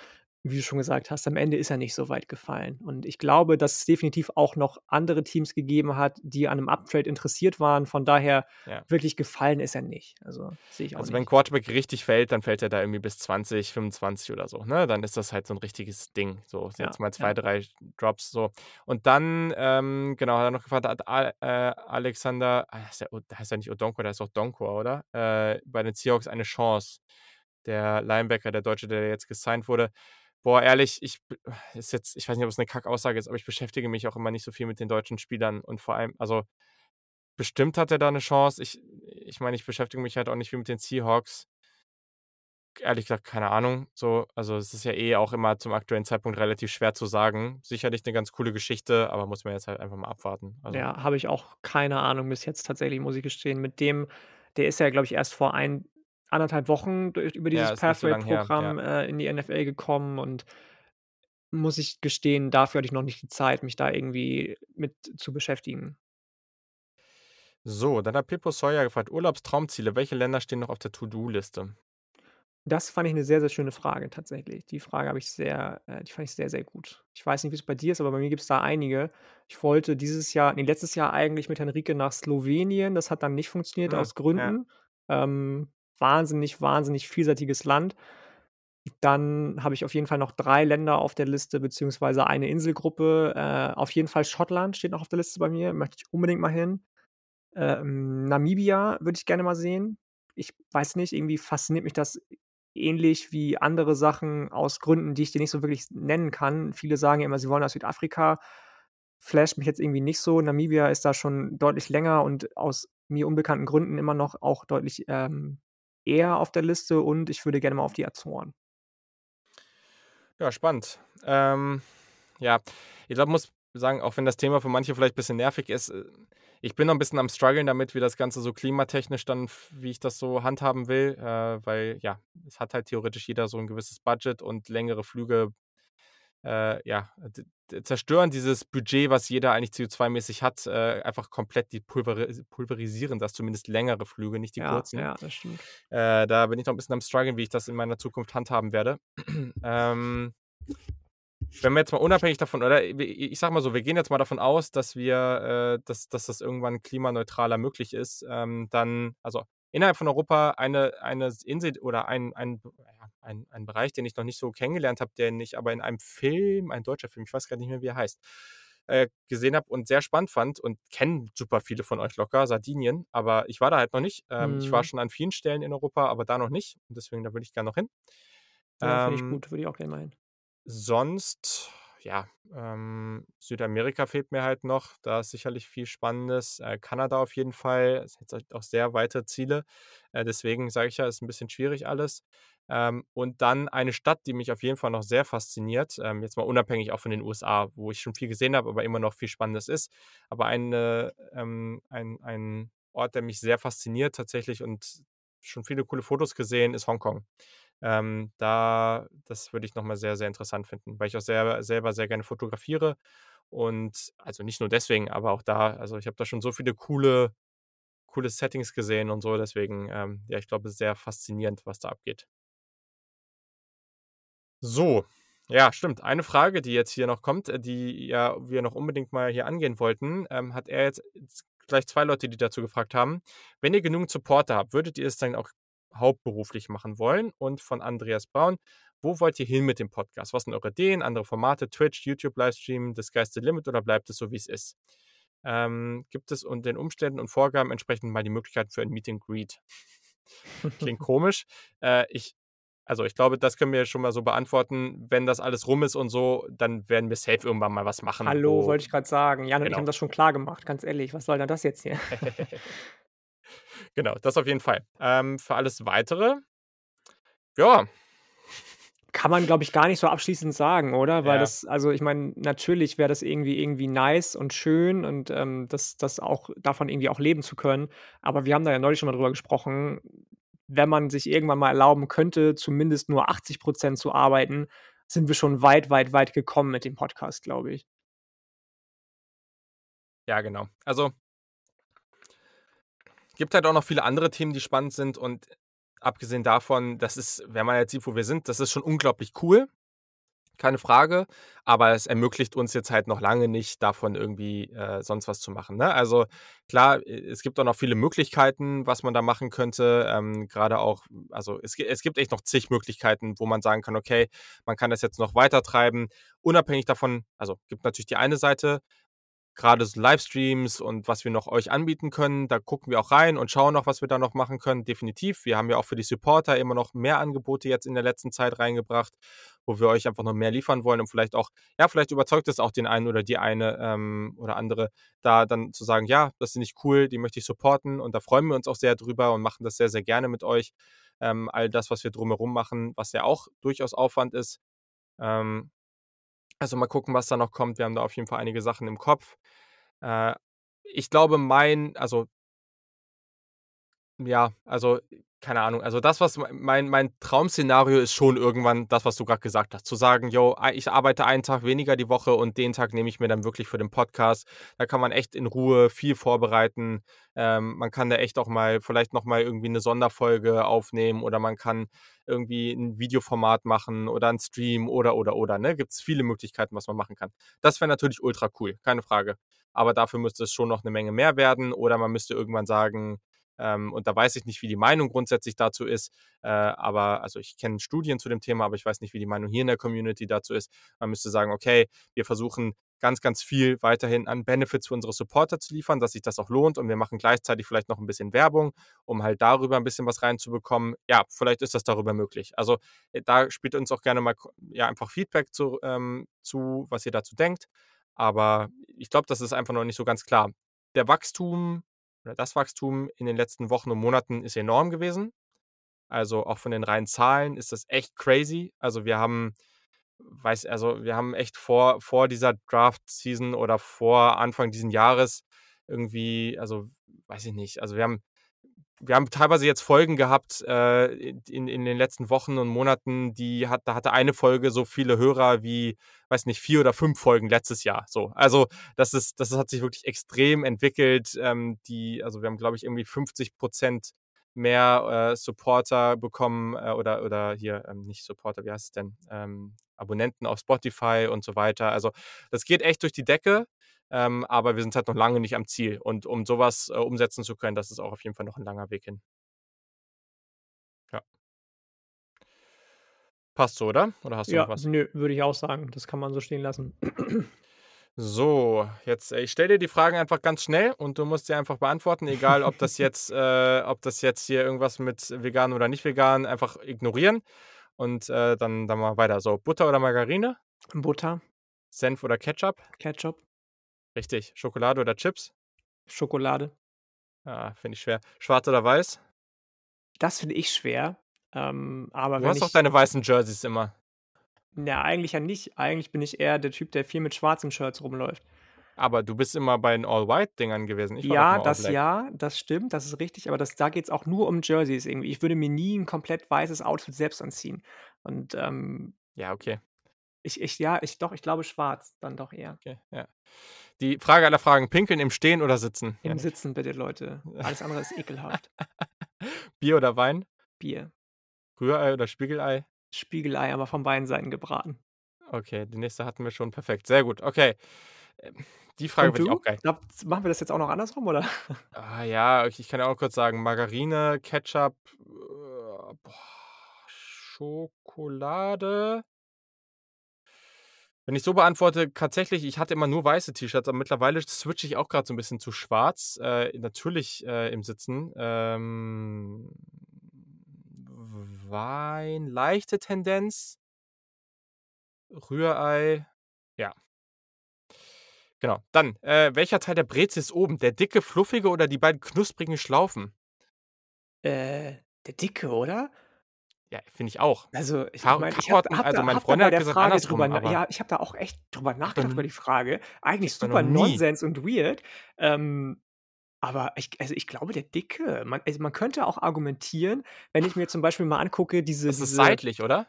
Wie du schon gesagt hast, am Ende ist er nicht so weit gefallen. Und ich glaube, dass es definitiv auch noch andere Teams gegeben hat, die an einem Uptrade interessiert waren. Von daher Ja. wirklich gefallen ist er nicht. Also sehe ich auch Also wenn nicht. Quarterback richtig fällt, dann fällt er da irgendwie bis 20, 25 oder so, ne? Dann ist das halt so ein richtiges Ding. So, Ja, jetzt mal zwei, ja. drei Drops so. Und dann, ähm, genau, hat er noch gefragt, hat äh, Alexander, ah, heißt der, O- heißt er nicht Odonko, der ist auch Donko, oder? Äh, bei den Seahawks eine Chance. Der Linebacker, der Deutsche, der jetzt gesigned wurde. Boah, ehrlich, ich ist jetzt, ich weiß nicht, ob es eine Kackaussage ist, aber ich beschäftige mich auch immer nicht so viel mit den deutschen Spielern und vor allem, also bestimmt hat er da eine Chance. Ich, ich meine, ich beschäftige mich halt auch nicht viel mit den Seahawks ehrlich gesagt keine Ahnung. So, also es ist ja eh auch immer zum aktuellen Zeitpunkt relativ schwer zu sagen. Sicherlich eine ganz coole Geschichte, aber muss man jetzt halt einfach mal abwarten. Also, Ja, habe ich auch keine Ahnung bis jetzt tatsächlich, muss ich gestehen. Mit dem der ist ja, glaube ich, erst vor ein 1,5 Wochen durch über ja, dieses ist nicht so. Ja. Pathway-Programm, äh, in die NFL gekommen und muss ich gestehen, dafür hatte ich noch nicht die Zeit, mich da irgendwie mit zu beschäftigen. So, dann hat Pippo Sawyer gefragt, Urlaubstraumziele, welche Länder stehen noch auf der To-Do-Liste? Das fand ich 'ne sehr, sehr schöne Frage tatsächlich. Die Frage habe ich sehr äh, die fand ich sehr, sehr gut. Ich weiß nicht, wie's bei dir ist, aber bei mir gibt's da einige. Ich wollte dieses Jahr ne, letztes Jahr eigentlich mit Henrike nach Slowenien. Das hat dann nicht funktioniert Hm, aus ja. Gründen. Ähm, wahnsinnig, wahnsinnig vielseitiges Land. Dann habe ich auf jeden Fall noch 3 Länder auf der Liste, beziehungsweise eine Inselgruppe. Äh, auf jeden Fall Schottland steht noch auf der Liste bei mir, möchte ich unbedingt mal hin. Ähm, Namibia würde ich gerne mal sehen. Ich weiß nicht, irgendwie fasziniert mich das ähnlich wie andere Sachen aus Gründen, die ich dir nicht so wirklich nennen kann. Viele sagen immer, sie wollen nach Südafrika. Flasht mich jetzt irgendwie nicht so. Namibia ist da schon deutlich länger und aus mir unbekannten Gründen immer noch auch deutlich, ähm, eher auf der Liste und ich würde gerne mal auf die Azoren. Ja, spannend. Ähm, ja, ich glaube, muss sagen, auch wenn das Thema für manche vielleicht ein bisschen nervig ist, äh, ich bin noch ein bisschen am struggeln damit, wie das Ganze so klimatechnisch dann, wie ich das so handhaben will, äh, weil ja, es hat halt theoretisch jeder so ein gewisses Budget und längere Flüge, äh, ja, zerstören dieses Budget, was jeder eigentlich CO2-mäßig hat, äh, einfach komplett, die pulveri pulverisieren das, zumindest längere Flüge, nicht die Ja, kurzen. ja, das stimmt. Äh, da bin ich noch ein bisschen am struggeln, wie ich das in meiner Zukunft handhaben werde. ähm, wenn wir jetzt mal unabhängig davon, oder ich sag mal so, wir gehen jetzt mal davon aus, dass wir, äh, dass, dass das irgendwann klimaneutraler möglich ist, ähm, dann, also innerhalb von Europa eine, eine Insel oder ein, ein, ein, ein Bereich, den ich noch nicht so kennengelernt habe, den ich aber in einem Film, ein deutscher Film, ich weiß gar nicht mehr, wie er heißt, äh, gesehen habe und sehr spannend fand und kennen super viele von euch locker, Sardinien, aber ich war da halt noch nicht. Ähm, Ich war Mhm. schon an vielen Stellen in Europa, aber da noch nicht und deswegen, da würde ich gerne noch hin. Ja, finde ich Ähm, gut, würde ich auch gerne mal hin. Sonst, ja, ähm, Südamerika fehlt mir halt noch. Da ist sicherlich viel Spannendes. Äh, Kanada auf jeden Fall. Es hat halt auch sehr weite Ziele. Äh, deswegen sage ich ja, ist ein bisschen schwierig alles. Ähm, und dann eine Stadt, die mich auf jeden Fall noch sehr fasziniert. Ähm, jetzt mal unabhängig auch von den USA, wo ich schon viel gesehen habe, aber immer noch viel Spannendes ist. Aber eine, ähm, ein, ein Ort, der mich sehr fasziniert tatsächlich und schon viele coole Fotos gesehen, ist Hongkong. Ähm, da das würde ich noch mal sehr, sehr interessant finden, weil ich auch selber selber sehr gerne fotografiere und also nicht nur deswegen, aber auch da also, ich habe da schon so viele coole coole Settings gesehen und so, deswegen, ähm, ja, ich glaube, sehr faszinierend, was da abgeht. So, ja, stimmt. Eine Frage, die jetzt hier noch kommt, äh, die ja wir noch unbedingt mal hier angehen wollten, ähm, hat er jetzt gleich 2 Leute, die dazu gefragt haben: „Wenn ihr genügend Supporter habt, würdet ihr es dann auch hauptberuflich machen wollen?“ Und von Andreas Braun: „Wo wollt ihr hin mit dem Podcast? Was sind eure Ideen, andere Formate, Twitch, YouTube, Livestream, sky's the limit oder bleibt es so, wie es ist?“ Ähm, gibt es unter den Umständen und Vorgaben entsprechend mal die Möglichkeit für ein Meet and Greet? Klingt komisch. Äh, ich also, ich glaube, das können wir schon mal so beantworten. Wenn das alles rum ist und so, dann werden wir safe irgendwann mal was machen, Hallo, wo wollte ich grad sagen. Jan und ich genau. haben das schon klar gemacht, ganz ehrlich. Was soll denn das jetzt hier? Genau, das auf jeden Fall. Ähm, für alles Weitere ja. Kann man, glaube ich, gar nicht so abschließend sagen, oder? Weil Ja. das also, ich meine, natürlich wäre das irgendwie irgendwie nice und schön und, ähm, das das auch davon irgendwie auch leben zu können. Aber wir haben da ja neulich schon mal drüber gesprochen, wenn man sich irgendwann mal erlauben könnte, zumindest nur 80% zu arbeiten, sind wir schon weit, weit, weit gekommen mit dem Podcast, glaube ich. Ja, genau. Also gibt halt auch noch viele andere Themen, die spannend sind und abgesehen davon, das ist wenn man jetzt sieht, wo wir sind, das ist schon unglaublich cool. keine Frage, aber es ermöglicht uns jetzt halt noch lange nicht, davon irgendwie äh, sonst was zu machen. Ne? Also klar, es gibt auch noch viele Möglichkeiten, was man da machen könnte. Ähm, Gerade auch, also es, es gibt echt noch zig Möglichkeiten, wo man sagen kann, okay, man kann das jetzt noch weiter treiben, unabhängig davon, also gibt natürlich die eine Seite, gerade so Livestreams und was wir noch euch anbieten können. Da gucken wir auch rein und schauen noch, was wir da noch machen können. Definitiv. Wir haben ja auch für die Supporter immer noch mehr Angebote jetzt in der letzten Zeit reingebracht, wo wir euch einfach noch mehr liefern wollen und vielleicht auch, ja, vielleicht überzeugt es auch den einen oder die eine ähm, oder andere, da dann zu sagen, ja, das ist nicht cool, die möchte ich supporten und da freuen wir uns auch sehr drüber und machen das sehr, sehr gerne mit euch. Ähm, all das, was wir drumherum machen, was ja auch durchaus Aufwand ist. Ähm, also mal gucken, was da noch kommt. Wir haben da auf jeden Fall einige Sachen im Kopf. Äh, ich glaube, mein, also ja, also keine Ahnung. Also das, was mein, mein Traum-Szenario ist schon irgendwann das, was du gerade gesagt hast. Zu sagen, yo, ich arbeite einen Tag weniger die Woche und den Tag nehme ich mir dann wirklich für den Podcast. Da kann man echt in Ruhe viel vorbereiten. Ähm, man kann da echt auch mal, vielleicht nochmal irgendwie eine Sonderfolge aufnehmen oder man kann irgendwie ein Videoformat machen oder ein Stream oder, oder, oder. Ne? Gibt es viele Möglichkeiten, was man machen kann. Das wäre natürlich ultra cool, keine Frage. Aber dafür müsste es schon noch eine Menge mehr werden oder man müsste irgendwann sagen, ähm, und da weiß ich nicht, wie die Meinung grundsätzlich dazu ist. Äh, aber also ich kenne Studien zu dem Thema, aber ich weiß nicht, wie die Meinung hier in der Community dazu ist. Man müsste sagen, okay, wir versuchen ganz, ganz viel weiterhin an Benefits für unsere Supporter zu liefern, dass sich das auch lohnt. Und wir machen gleichzeitig vielleicht noch ein bisschen Werbung, um halt darüber ein bisschen was reinzubekommen. Ja, vielleicht ist das darüber möglich. Also äh, da spielt uns auch gerne mal ja, einfach Feedback zu, ähm, zu, was ihr dazu denkt. Aber ich glaube, das ist einfach noch nicht so ganz klar. Der Wachstum oder das Wachstum in den letzten Wochen und Monaten ist enorm gewesen. Also auch von den reinen Zahlen ist das echt crazy. Also wir haben, weiß, also wir haben echt vor, vor dieser Draft-Season oder vor Anfang dieses Jahres irgendwie, also weiß ich nicht, also wir haben wir haben teilweise jetzt Folgen gehabt äh, in, in den letzten Wochen und Monaten, die hat, da hatte eine Folge so viele Hörer wie, weiß nicht, vier oder fünf Folgen letztes Jahr. So, also das ist, das hat sich wirklich extrem entwickelt. Ähm, die, also wir haben, glaube ich, irgendwie 50 Prozent mehr äh, Supporter bekommen äh, oder, oder hier, ähm, nicht Supporter, wie heißt es denn? Ähm, Abonnenten auf Spotify und so weiter. Also das geht echt durch die Decke. Ähm, aber wir sind halt noch lange nicht am Ziel. Und um sowas äh, umsetzen zu können, das ist auch auf jeden Fall noch ein langer Weg hin. Ja. Passt so, oder? Oder hast du ja, noch was? Nö, würde ich auch sagen. Das kann man so stehen lassen. So, jetzt äh, ich stelle dir die Fragen einfach ganz schnell und du musst sie einfach beantworten, egal ob das jetzt, äh, ob das jetzt hier irgendwas mit vegan oder nicht vegan, einfach ignorieren und äh, dann, dann mal weiter. So, Butter oder Margarine? Butter. Senf oder Ketchup? Ketchup. Richtig. Schokolade oder Chips? Schokolade. Ah, finde ich schwer. Schwarz oder weiß? Das finde ich schwer. Ähm, aber du hast ich, doch deine weißen Jerseys immer. Ja, eigentlich ja nicht. Eigentlich bin ich eher der Typ, der viel mit schwarzen Shirts rumläuft. Aber du bist immer bei den All-White-Dingern gewesen. Ja, das ja, das stimmt, das ist richtig, aber das, da geht es auch nur um Jerseys irgendwie. Ich würde mir nie ein komplett weißes Outfit selbst anziehen. Und ähm, ja, okay. Ich, ich, ja, ich doch, ich glaube schwarz, dann doch eher. Okay, ja. Die Frage aller Fragen: Pinkeln im Stehen oder Sitzen? Im ja. Sitzen bitte, Leute. Alles andere ist ekelhaft. Bier oder Wein? Bier. Rührei oder Spiegelei? Spiegelei, aber von beiden Seiten gebraten. Okay, die nächste hatten wir schon. Perfekt. Sehr gut. Okay. Ähm, die Frage finde ich auch geil. Glaub, machen wir das jetzt auch noch andersrum, oder? Ah, ja, ich, ich kann ja auch kurz sagen: Margarine, Ketchup, äh, boah, Schokolade. Wenn ich so beantworte, tatsächlich, ich hatte immer nur weiße T-Shirts, aber mittlerweile switche ich auch gerade so ein bisschen zu schwarz. Äh, natürlich äh, im Sitzen. Ähm, Wein, leichte Tendenz. Rührei, ja. Genau. Dann, äh, welcher Teil der Breze ist oben? Der dicke, fluffige oder die beiden knusprigen Schlaufen? Äh, der dicke, oder? Ja, finde ich auch. Also, ich meine, ich hab also da, hab da Freundin bei hat gesagt Frage drüber, aber ja, ich habe da auch echt drüber nachgedacht über die Frage. Eigentlich super. Nonsens und weird. Ähm, aber ich, also ich glaube, der Dicke. Man, also man könnte auch argumentieren, wenn ich mir zum Beispiel mal angucke, diese. Das ist diese seitlich, oder?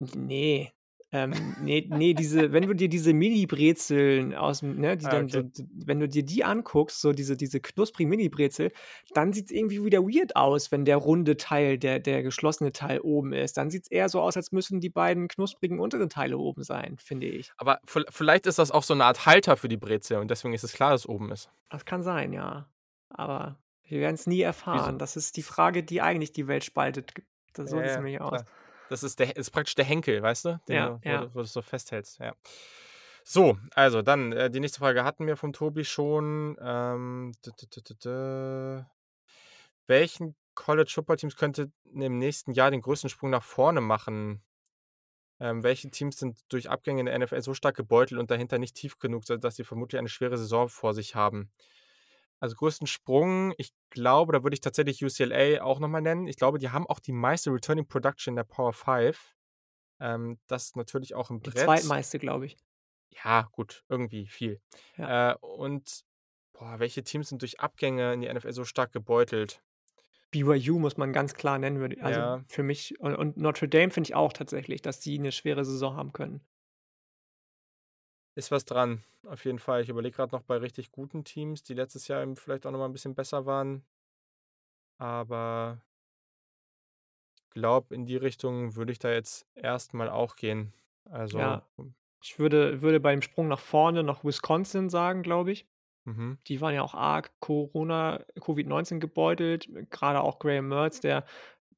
nee. Ähm, ne, ne, diese wenn du dir diese Mini-Brezeln aus'm ne, die Ah, dann so okay. d wenn du dir die anguckst, so diese diese knusprigen Mini-Brezel, dann sieht's irgendwie wieder weird aus, wenn der runde Teil, der der geschlossene Teil oben ist. Dann sieht's eher so aus, als müssten die beiden knusprigen unteren Teile oben sein, finde ich. Aber viel vielleicht ist das auch so 'ne Art Halter für die Brezel und deswegen ist es klar, dass oben ist. Das kann sein, ja. Aber wir werden's nie Wieso? erfahren. Das ist die Frage, die eigentlich die Welt spaltet. So sieht's ja, nämlich aus. klar. Das ist der ist praktisch der Henkel, weißt du, den Ja, du wo ja. du wo du's so festhältst, ja. So, also dann, äh, die nächste Frage hatten wir vom Tobi schon. Ähm, d d d d dä welchen College-Football-Teams könnte im nächsten Jahr den größten Sprung nach vorne machen? Ähm, welche Teams sind durch Abgänge in der NFL so stark gebeutelt und dahinter nicht tief genug, sodass sie vermutlich eine schwere Saison vor sich haben? Also, größten Sprung, ich glaube, da würde ich tatsächlich UCLA auch noch mal nennen. Ich glaube, die haben auch die meiste Returning Production in der Power 5. Ähm, das natürlich auch Die Brett. zweitmeiste, glaube ich. Ja, gut, irgendwie viel. Ja. Äh, und, boah, welche Teams sind durch Abgänge in die NFL so stark gebeutelt? BYU muss man ganz klar nennen, würde also, Ja. für mich und und Notre Dame finde ich auch tatsächlich, dass die 'ne schwere Saison haben können. Ist was dran, auf jeden Fall. Ich überlege grad noch bei richtig guten Teams, die letztes Jahr eben vielleicht auch noch mal 'n bisschen besser waren. Aber glaube, in die Richtung würde ich da jetzt erst mal auch gehen. Also, Ja. Ich würde würde beim Sprung nach vorne noch Wisconsin sagen, glaube ich. Mhm. Die waren ja auch arg Corona Covid-19 gebeutelt, grade auch Graham Mertz, der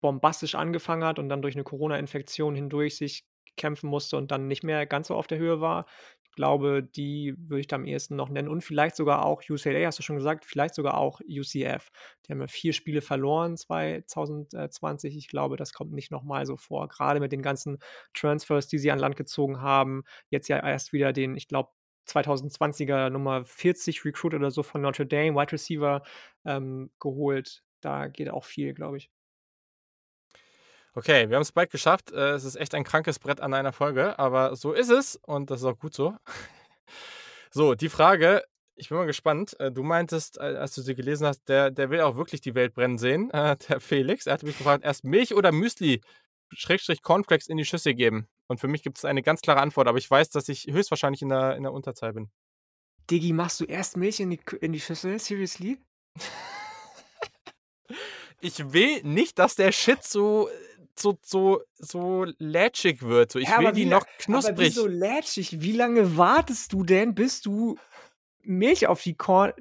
bombastisch angefangen hat und dann durch 'ne Corona-Infektion hindurch sich kämpfen musste und dann nicht mehr ganz so auf der Höhe war. Glaube, die würde ich da am ehesten noch nennen und vielleicht sogar auch UCLA, hast du schon gesagt, vielleicht sogar auch UCF. Die haben ja 4 Spiele verloren 2020. Ich glaube, das kommt nicht noch mal so vor, grade mit den ganzen Transfers, die sie an Land gezogen haben. Jetzt ja erst wieder den, ich glaube, 2020er Nummer 40 Recruit oder so von Notre Dame, Wide Receiver, ähm, geholt. Da geht auch viel, glaube ich. Okay, wir haben's bald geschafft. Äh, es ist echt ein krankes Brett an einer Folge, aber so ist es und das ist auch gut so. So, die Frage, ich bin mal gespannt. Äh, du meintest, a als du sie gelesen hast, der der will auch wirklich die Welt brennen sehen, äh, der Felix. Er hatte mich gefragt: „Erst Milch oder Müsli Schrägstrich Cornflakes in die Schüssel geben?“ Und für mich gibt's eine ganz klare Antwort, aber ich weiß, dass ich höchstwahrscheinlich in der in der Unterzahl bin. Diggi, machst du erst Milch in die in die Schüssel? Seriously? Ich will nicht, dass der Shit so so so so lätschig wird, so. Ich Ja, will die wie noch aber knusprig. wieso lätschig? Wie lange wartest du denn, bis du Milch auf die Corn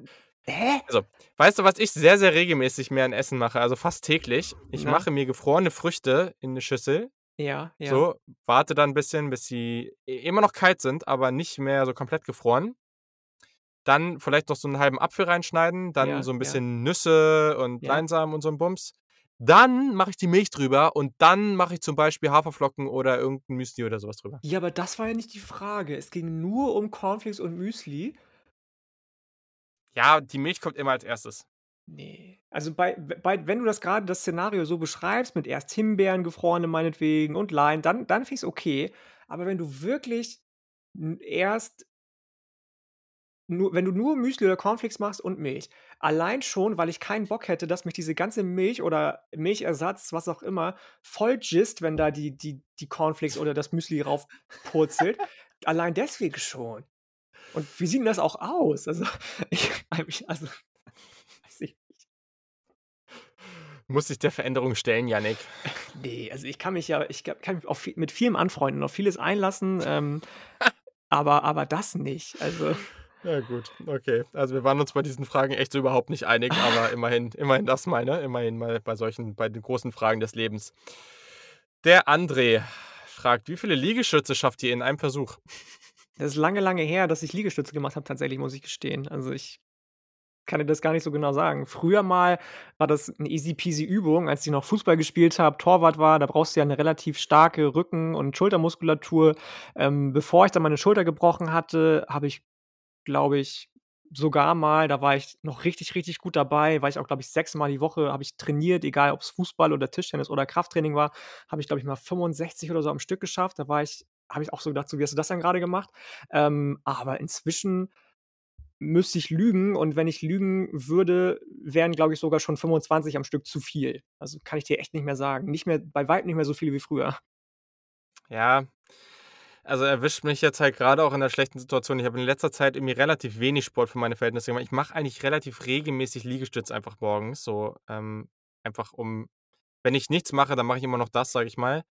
hä? Also, weißt du, was ich sehr, sehr regelmäßig mir an Essen mache, also fast täglich? Ich Na? mache mir gefrorene Früchte in 'ne Schüssel, Ja, ja. so, warte dann 'n bisschen, bis sie immer noch kalt sind, aber nicht mehr so komplett gefroren. Dann vielleicht noch so 'n halben Apfel reinschneiden, dann Ja, so 'n ja. bisschen Nüsse und Ja. Leinsamen und so 'n Bums. Dann mache ich die Milch drüber und dann mache ich zum Beispiel Haferflocken oder irgend 'n Müsli oder so was drüber. Ja, aber das war ja nicht die Frage. Es ging nur um Cornflakes und Müsli. Ja, die Milch kommt immer als 1. Ne. Also, bei bei wenn du das grade das Szenario so beschreibst mit erst Himbeeren, gefrorene meinetwegen und Lein, dann dann finde ich's okay. Aber wenn du wirklich erst nur wenn du nur Müsli oder Cornflakes machst und Milch. Allein schon, weil ich keinen Bock hätte, dass mich diese ganze Milch oder Milchersatz, was auch immer, vollgisst, wenn da die die die Cornflakes oder das Müsli raufpurzelt. Allein deswegen schon. Und wie sieht 'n das auch aus? Also, ich also weiß ich nicht. Musst dich der Veränderung stellen, Jannik. Ne, also, ich kann mich ja ich ka kann mich auf vi mit vielem anfreunden, auf vieles einlassen, ähm, aber aber das nicht. Also Ja gut, okay. Also, wir waren uns bei diesen Fragen echt so überhaupt nicht einig, aber immerhin immerhin das mal, ne? Immerhin mal bei solchen bei den großen Fragen des Lebens. Der André fragt: „Wie viele Liegestütze schafft ihr in einem Versuch?“ Das ist lange, lange her, dass ich Liegestütze gemacht habe tatsächlich, muss ich gestehen. Also, ich kann dir das gar nicht so genau sagen. Früher mal war das 'ne easy peasy Übung, als ich noch Fußball gespielt habe, Torwart war, da brauchst du ja 'ne relativ starke Rücken und Schultermuskulatur. Ähm, bevor ich dann meine Schulter gebrochen hatte, habe ich, glaube ich, sogar mal da war ich noch richtig, richtig gut dabei, war ich auch, glaube ich, 6 Mal die Woche habe ich trainiert, egal ob's Fußball oder Tischtennis oder Krafttraining war, habe ich, glaube ich, mal 65 oder so am Stück geschafft. Da war ich habe ich auch so gedacht: „So, wie hast du das denn grade gemacht?“ Ähm, aber inzwischen müsste ich lügen und wenn ich lügen würde, wären, glaube ich, sogar schon 25 am Stück zu viel. Also, kann ich dir echt nicht mehr sagen. Nicht mehr bei weitem nicht mehr so viele wie früher. Ja. Also erwischt mich jetzt halt gerade auch in der schlechten Situation. Ich habe in letzter Zeit irgendwie relativ wenig Sport für meine Verhältnisse gemacht. Ich mache eigentlich relativ regelmäßig Liegestütz einfach morgens. So, ähm, einfach um, wenn ich nichts mache, dann mache ich immer noch das, sage ich mal.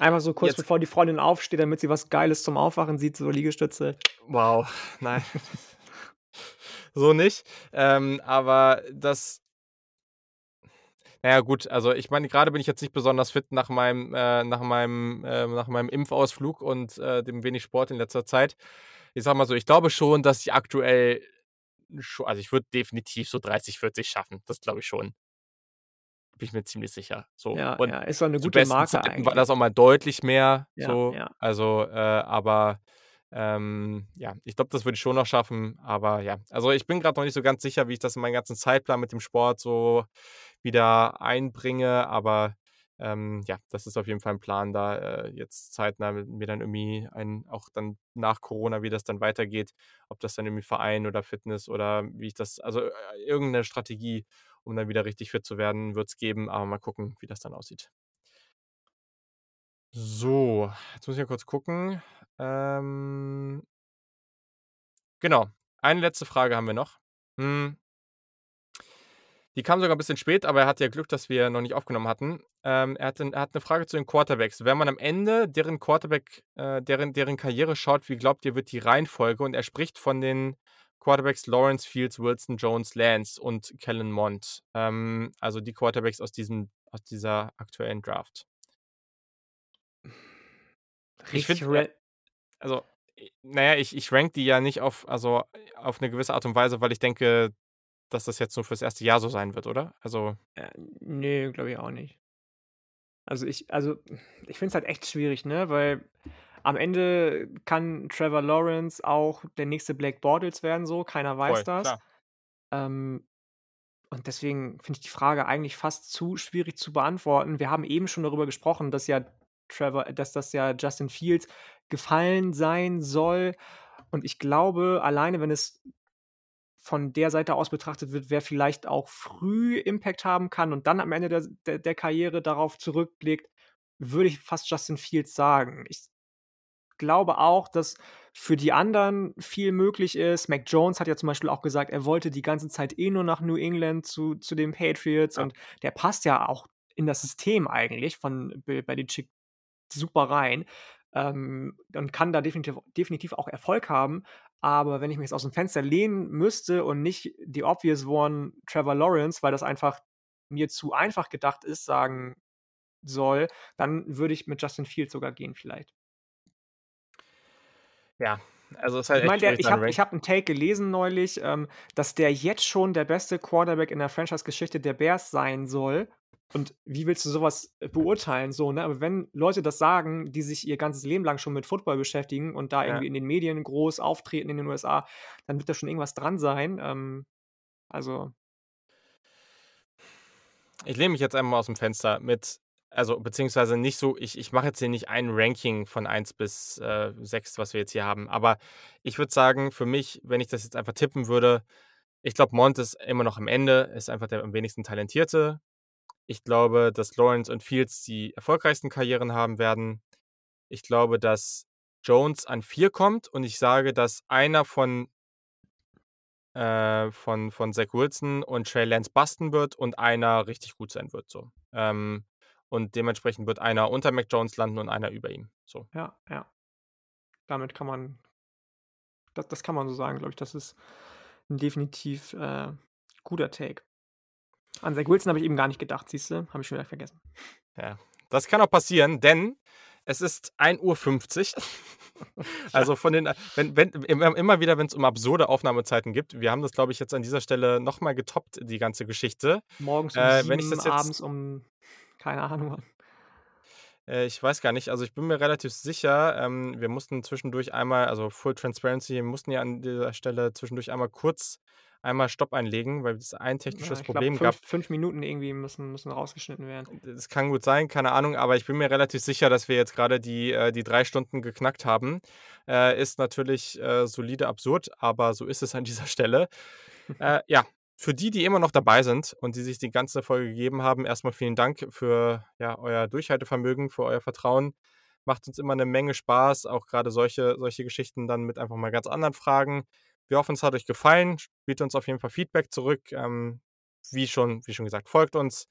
Einfach so kurz Jetzt bevor die Freundin aufsteht, damit sie was Geiles zum Aufwachen sieht, so Liegestütze. Wow, nein. so nicht. Ähm, aber das naja, gut, also ich meine, gerade bin ich jetzt nicht besonders fit nach meinem, äh, nach meinem, äh, nach meinem Impfausflug und äh, dem wenig Sport in letzter Zeit. Ich sag mal so, ich glaube schon, dass ich aktuell also ich würde definitiv so 30, 40 schaffen. Das glaube ich schon. Bin ich mir ziemlich sicher. So. Ja, und ja, ist doch eine gute Marke Zeiten eigentlich. war das auch mal deutlich mehr. Ja, so. ja. Also, äh, aber ähm, ja, ich glaube, das würde ich schon noch schaffen. Aber ja, also ich bin gerade noch nicht so ganz sicher, wie ich das in meinen ganzen Zeitplan mit dem Sport so wieder einbringe. Aber ähm, ja, das ist auf jeden Fall ein Plan, da äh, jetzt zeitnah mir dann irgendwie ein, auch dann nach Corona, wie das dann weitergeht, ob das dann irgendwie Verein oder Fitness oder wie ich das, also äh, irgendeine Strategie, um dann wieder richtig fit zu werden, wird es geben. Aber mal gucken, wie das dann aussieht. So, jetzt muss ich ja kurz gucken. Ähm, genau. Eine letzte Frage haben wir noch. Hm. Die kam sogar ein bisschen spät, aber er hatte ja Glück, dass wir noch nicht aufgenommen hatten. Ähm, er, hat, er hat eine Frage zu den Quarterbacks. Wenn man am Ende deren Quarterback, äh, deren, deren Karriere schaut, wie glaubt ihr, wird die Reihenfolge? Und er spricht von den Quarterbacks Lawrence, Fields, Wilson, Jones, Lance und Kellen Mond. Ähm, also die Quarterbacks aus, diesem, aus dieser aktuellen Draft. Ich finde, also, naja, ich, ich rank die ja nicht auf, also auf eine gewisse Art und Weise, weil ich denke, dass das jetzt nur fürs erste Jahr so sein wird, oder? Also. Äh, nee, glaube ich auch nicht. Also ich, also ich finde es halt echt schwierig, ne? Weil am Ende kann Trevor Lawrence auch der nächste Blake Bortles werden, so, keiner weiß voll, das. Ähm, und deswegen finde ich die Frage eigentlich fast zu schwierig zu beantworten. Wir haben eben schon darüber gesprochen, dass ja Trevor, dass das ja Justin Fields gefallen sein soll. Und ich glaube, alleine wenn es von der Seite aus betrachtet wird, wer vielleicht auch früh Impact haben kann und dann am Ende der, der, der Karriere darauf zurückblickt, würde ich fast Justin Fields sagen. Ich glaube auch, dass für die anderen viel möglich ist. Mac Jones hat ja zum Beispiel auch gesagt, er wollte die ganze Zeit eh nur nach New England zu, zu den Patriots ja. und der passt ja auch in das System eigentlich von bei den Chick super rein ähm, und kann da definitiv, definitiv auch Erfolg haben. Aber wenn ich mich jetzt aus dem Fenster lehnen müsste und nicht die obvious one Trevor Lawrence, weil das einfach mir zu einfach gedacht ist, sagen soll, dann würde ich mit Justin Fields sogar gehen vielleicht. Ja, also ist halt ich meine, ich habe hab einen Take gelesen neulich, ähm, dass der jetzt schon der beste Quarterback in der Franchise-Geschichte der Bears sein soll. Und wie willst du sowas äh, beurteilen? So, ne? Aber wenn Leute das sagen, die sich ihr ganzes Leben lang schon mit Football beschäftigen und da ja. irgendwie in den Medien groß auftreten in den USA, dann wird da schon irgendwas dran sein. Ähm, also. Ich lehne mich jetzt einmal aus dem Fenster mit, also beziehungsweise nicht so, ich, ich mache jetzt hier nicht ein Ranking von 1 bis äh, 6, was wir jetzt hier haben, aber ich würde sagen, für mich, wenn ich das jetzt einfach tippen würde, ich glaube, Mont ist immer noch am Ende, ist einfach der am wenigsten talentierte. Ich glaube, dass Lawrence und Fields die erfolgreichsten Karrieren haben werden. Ich glaube, dass Jones an vier kommt und ich sage, dass einer von, äh, von, von Zach Wilson und Trey Lance basten wird und einer richtig gut sein wird. So. Ähm, und dementsprechend wird einer unter Mac Jones landen und einer über ihm. So. Ja, ja. Damit kann man, das, das kann man so sagen, glaube ich. Das ist ein definitiv äh, guter Take. An Zach Wilson habe ich eben gar nicht gedacht, siehst du? Habe ich schon wieder vergessen. Ja, das kann auch passieren, denn es ist 1.50 Uhr. also von den, wenn, wenn, immer wieder, wenn es um absurde Aufnahmezeiten gibt, wir haben das, glaube ich, jetzt an dieser Stelle nochmal getoppt, die ganze Geschichte. Morgens um äh, wenn ich das jetzt, abends um, keine Ahnung. Äh, ich weiß gar nicht, also ich bin mir relativ sicher, ähm, wir mussten zwischendurch einmal, also Full Transparency, wir mussten ja an dieser Stelle zwischendurch einmal kurz einmal Stopp einlegen, weil es ein technisches ja, Problem glaub, fünf, gab. Fünf Minuten irgendwie müssen, müssen rausgeschnitten werden. Das kann gut sein, keine Ahnung, aber ich bin mir relativ sicher, dass wir jetzt gerade die, äh, die drei Stunden geknackt haben. Äh, ist natürlich äh, solide absurd, aber so ist es an dieser Stelle. äh, ja, für die, die immer noch dabei sind und die sich die ganze Folge gegeben haben, erstmal vielen Dank für ja, euer Durchhaltevermögen, für euer Vertrauen Macht uns immer eine Menge Spaß, auch gerade solche, solche Geschichten dann mit einfach mal ganz anderen Fragen. Wir hoffen, es hat euch gefallen. Spielt uns auf jeden Fall Feedback zurück. Ähm, wie, schon, wie schon gesagt, folgt uns.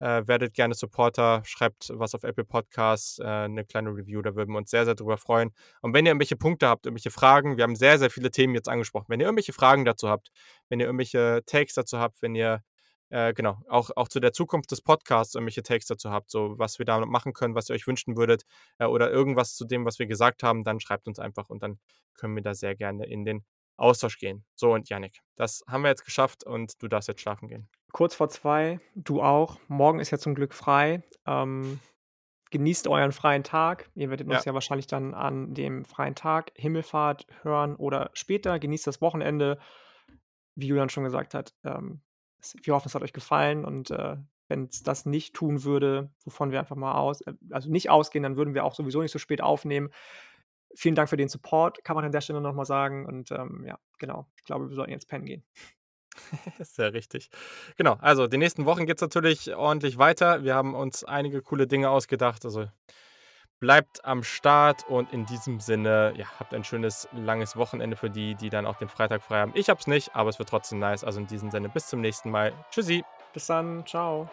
Äh, werdet gerne Supporter, schreibt was auf Apple Podcasts, äh, eine kleine Review, da würden wir uns sehr, sehr drüber freuen. Und wenn ihr irgendwelche Punkte habt, irgendwelche Fragen, wir haben sehr, sehr viele Themen jetzt angesprochen. Wenn ihr irgendwelche Fragen dazu habt, wenn ihr irgendwelche Takes dazu habt, wenn ihr äh, genau, auch, auch zu der Zukunft des Podcasts irgendwelche Takes dazu habt, so was wir da machen können, was ihr euch wünschen würdet äh, oder irgendwas zu dem, was wir gesagt haben, dann schreibt uns einfach und dann können wir da sehr gerne in den Austausch gehen. So und Yannick, das haben wir jetzt geschafft und du darfst jetzt schlafen gehen. Kurz vor zwei, du auch. Morgen ist ja zum Glück frei. Ähm, genießt euren freien Tag. Ihr werdet uns ja. ja wahrscheinlich dann an dem freien Tag Himmelfahrt hören oder später. Genießt das Wochenende. Wie Julian schon gesagt hat, ähm, wir hoffen, es hat euch gefallen und äh, wenn es das nicht tun würde, wovon wir einfach mal aus, äh, also nicht ausgehen, dann würden wir auch sowieso nicht so spät aufnehmen. Vielen Dank für den Support, kann man an der Stelle nochmal sagen. Und ähm, ja, genau, ich glaube, wir sollten jetzt pennen gehen. Sehr richtig. Genau, also die nächsten Wochen geht es natürlich ordentlich weiter. Wir haben uns einige coole Dinge ausgedacht. Also bleibt am Start und in diesem Sinne, ja, habt ein schönes, langes Wochenende für die, die dann auch den Freitag frei haben. Ich hab's nicht, aber es wird trotzdem nice. Also in diesem Sinne, bis zum nächsten Mal. Tschüssi. Bis dann. Ciao.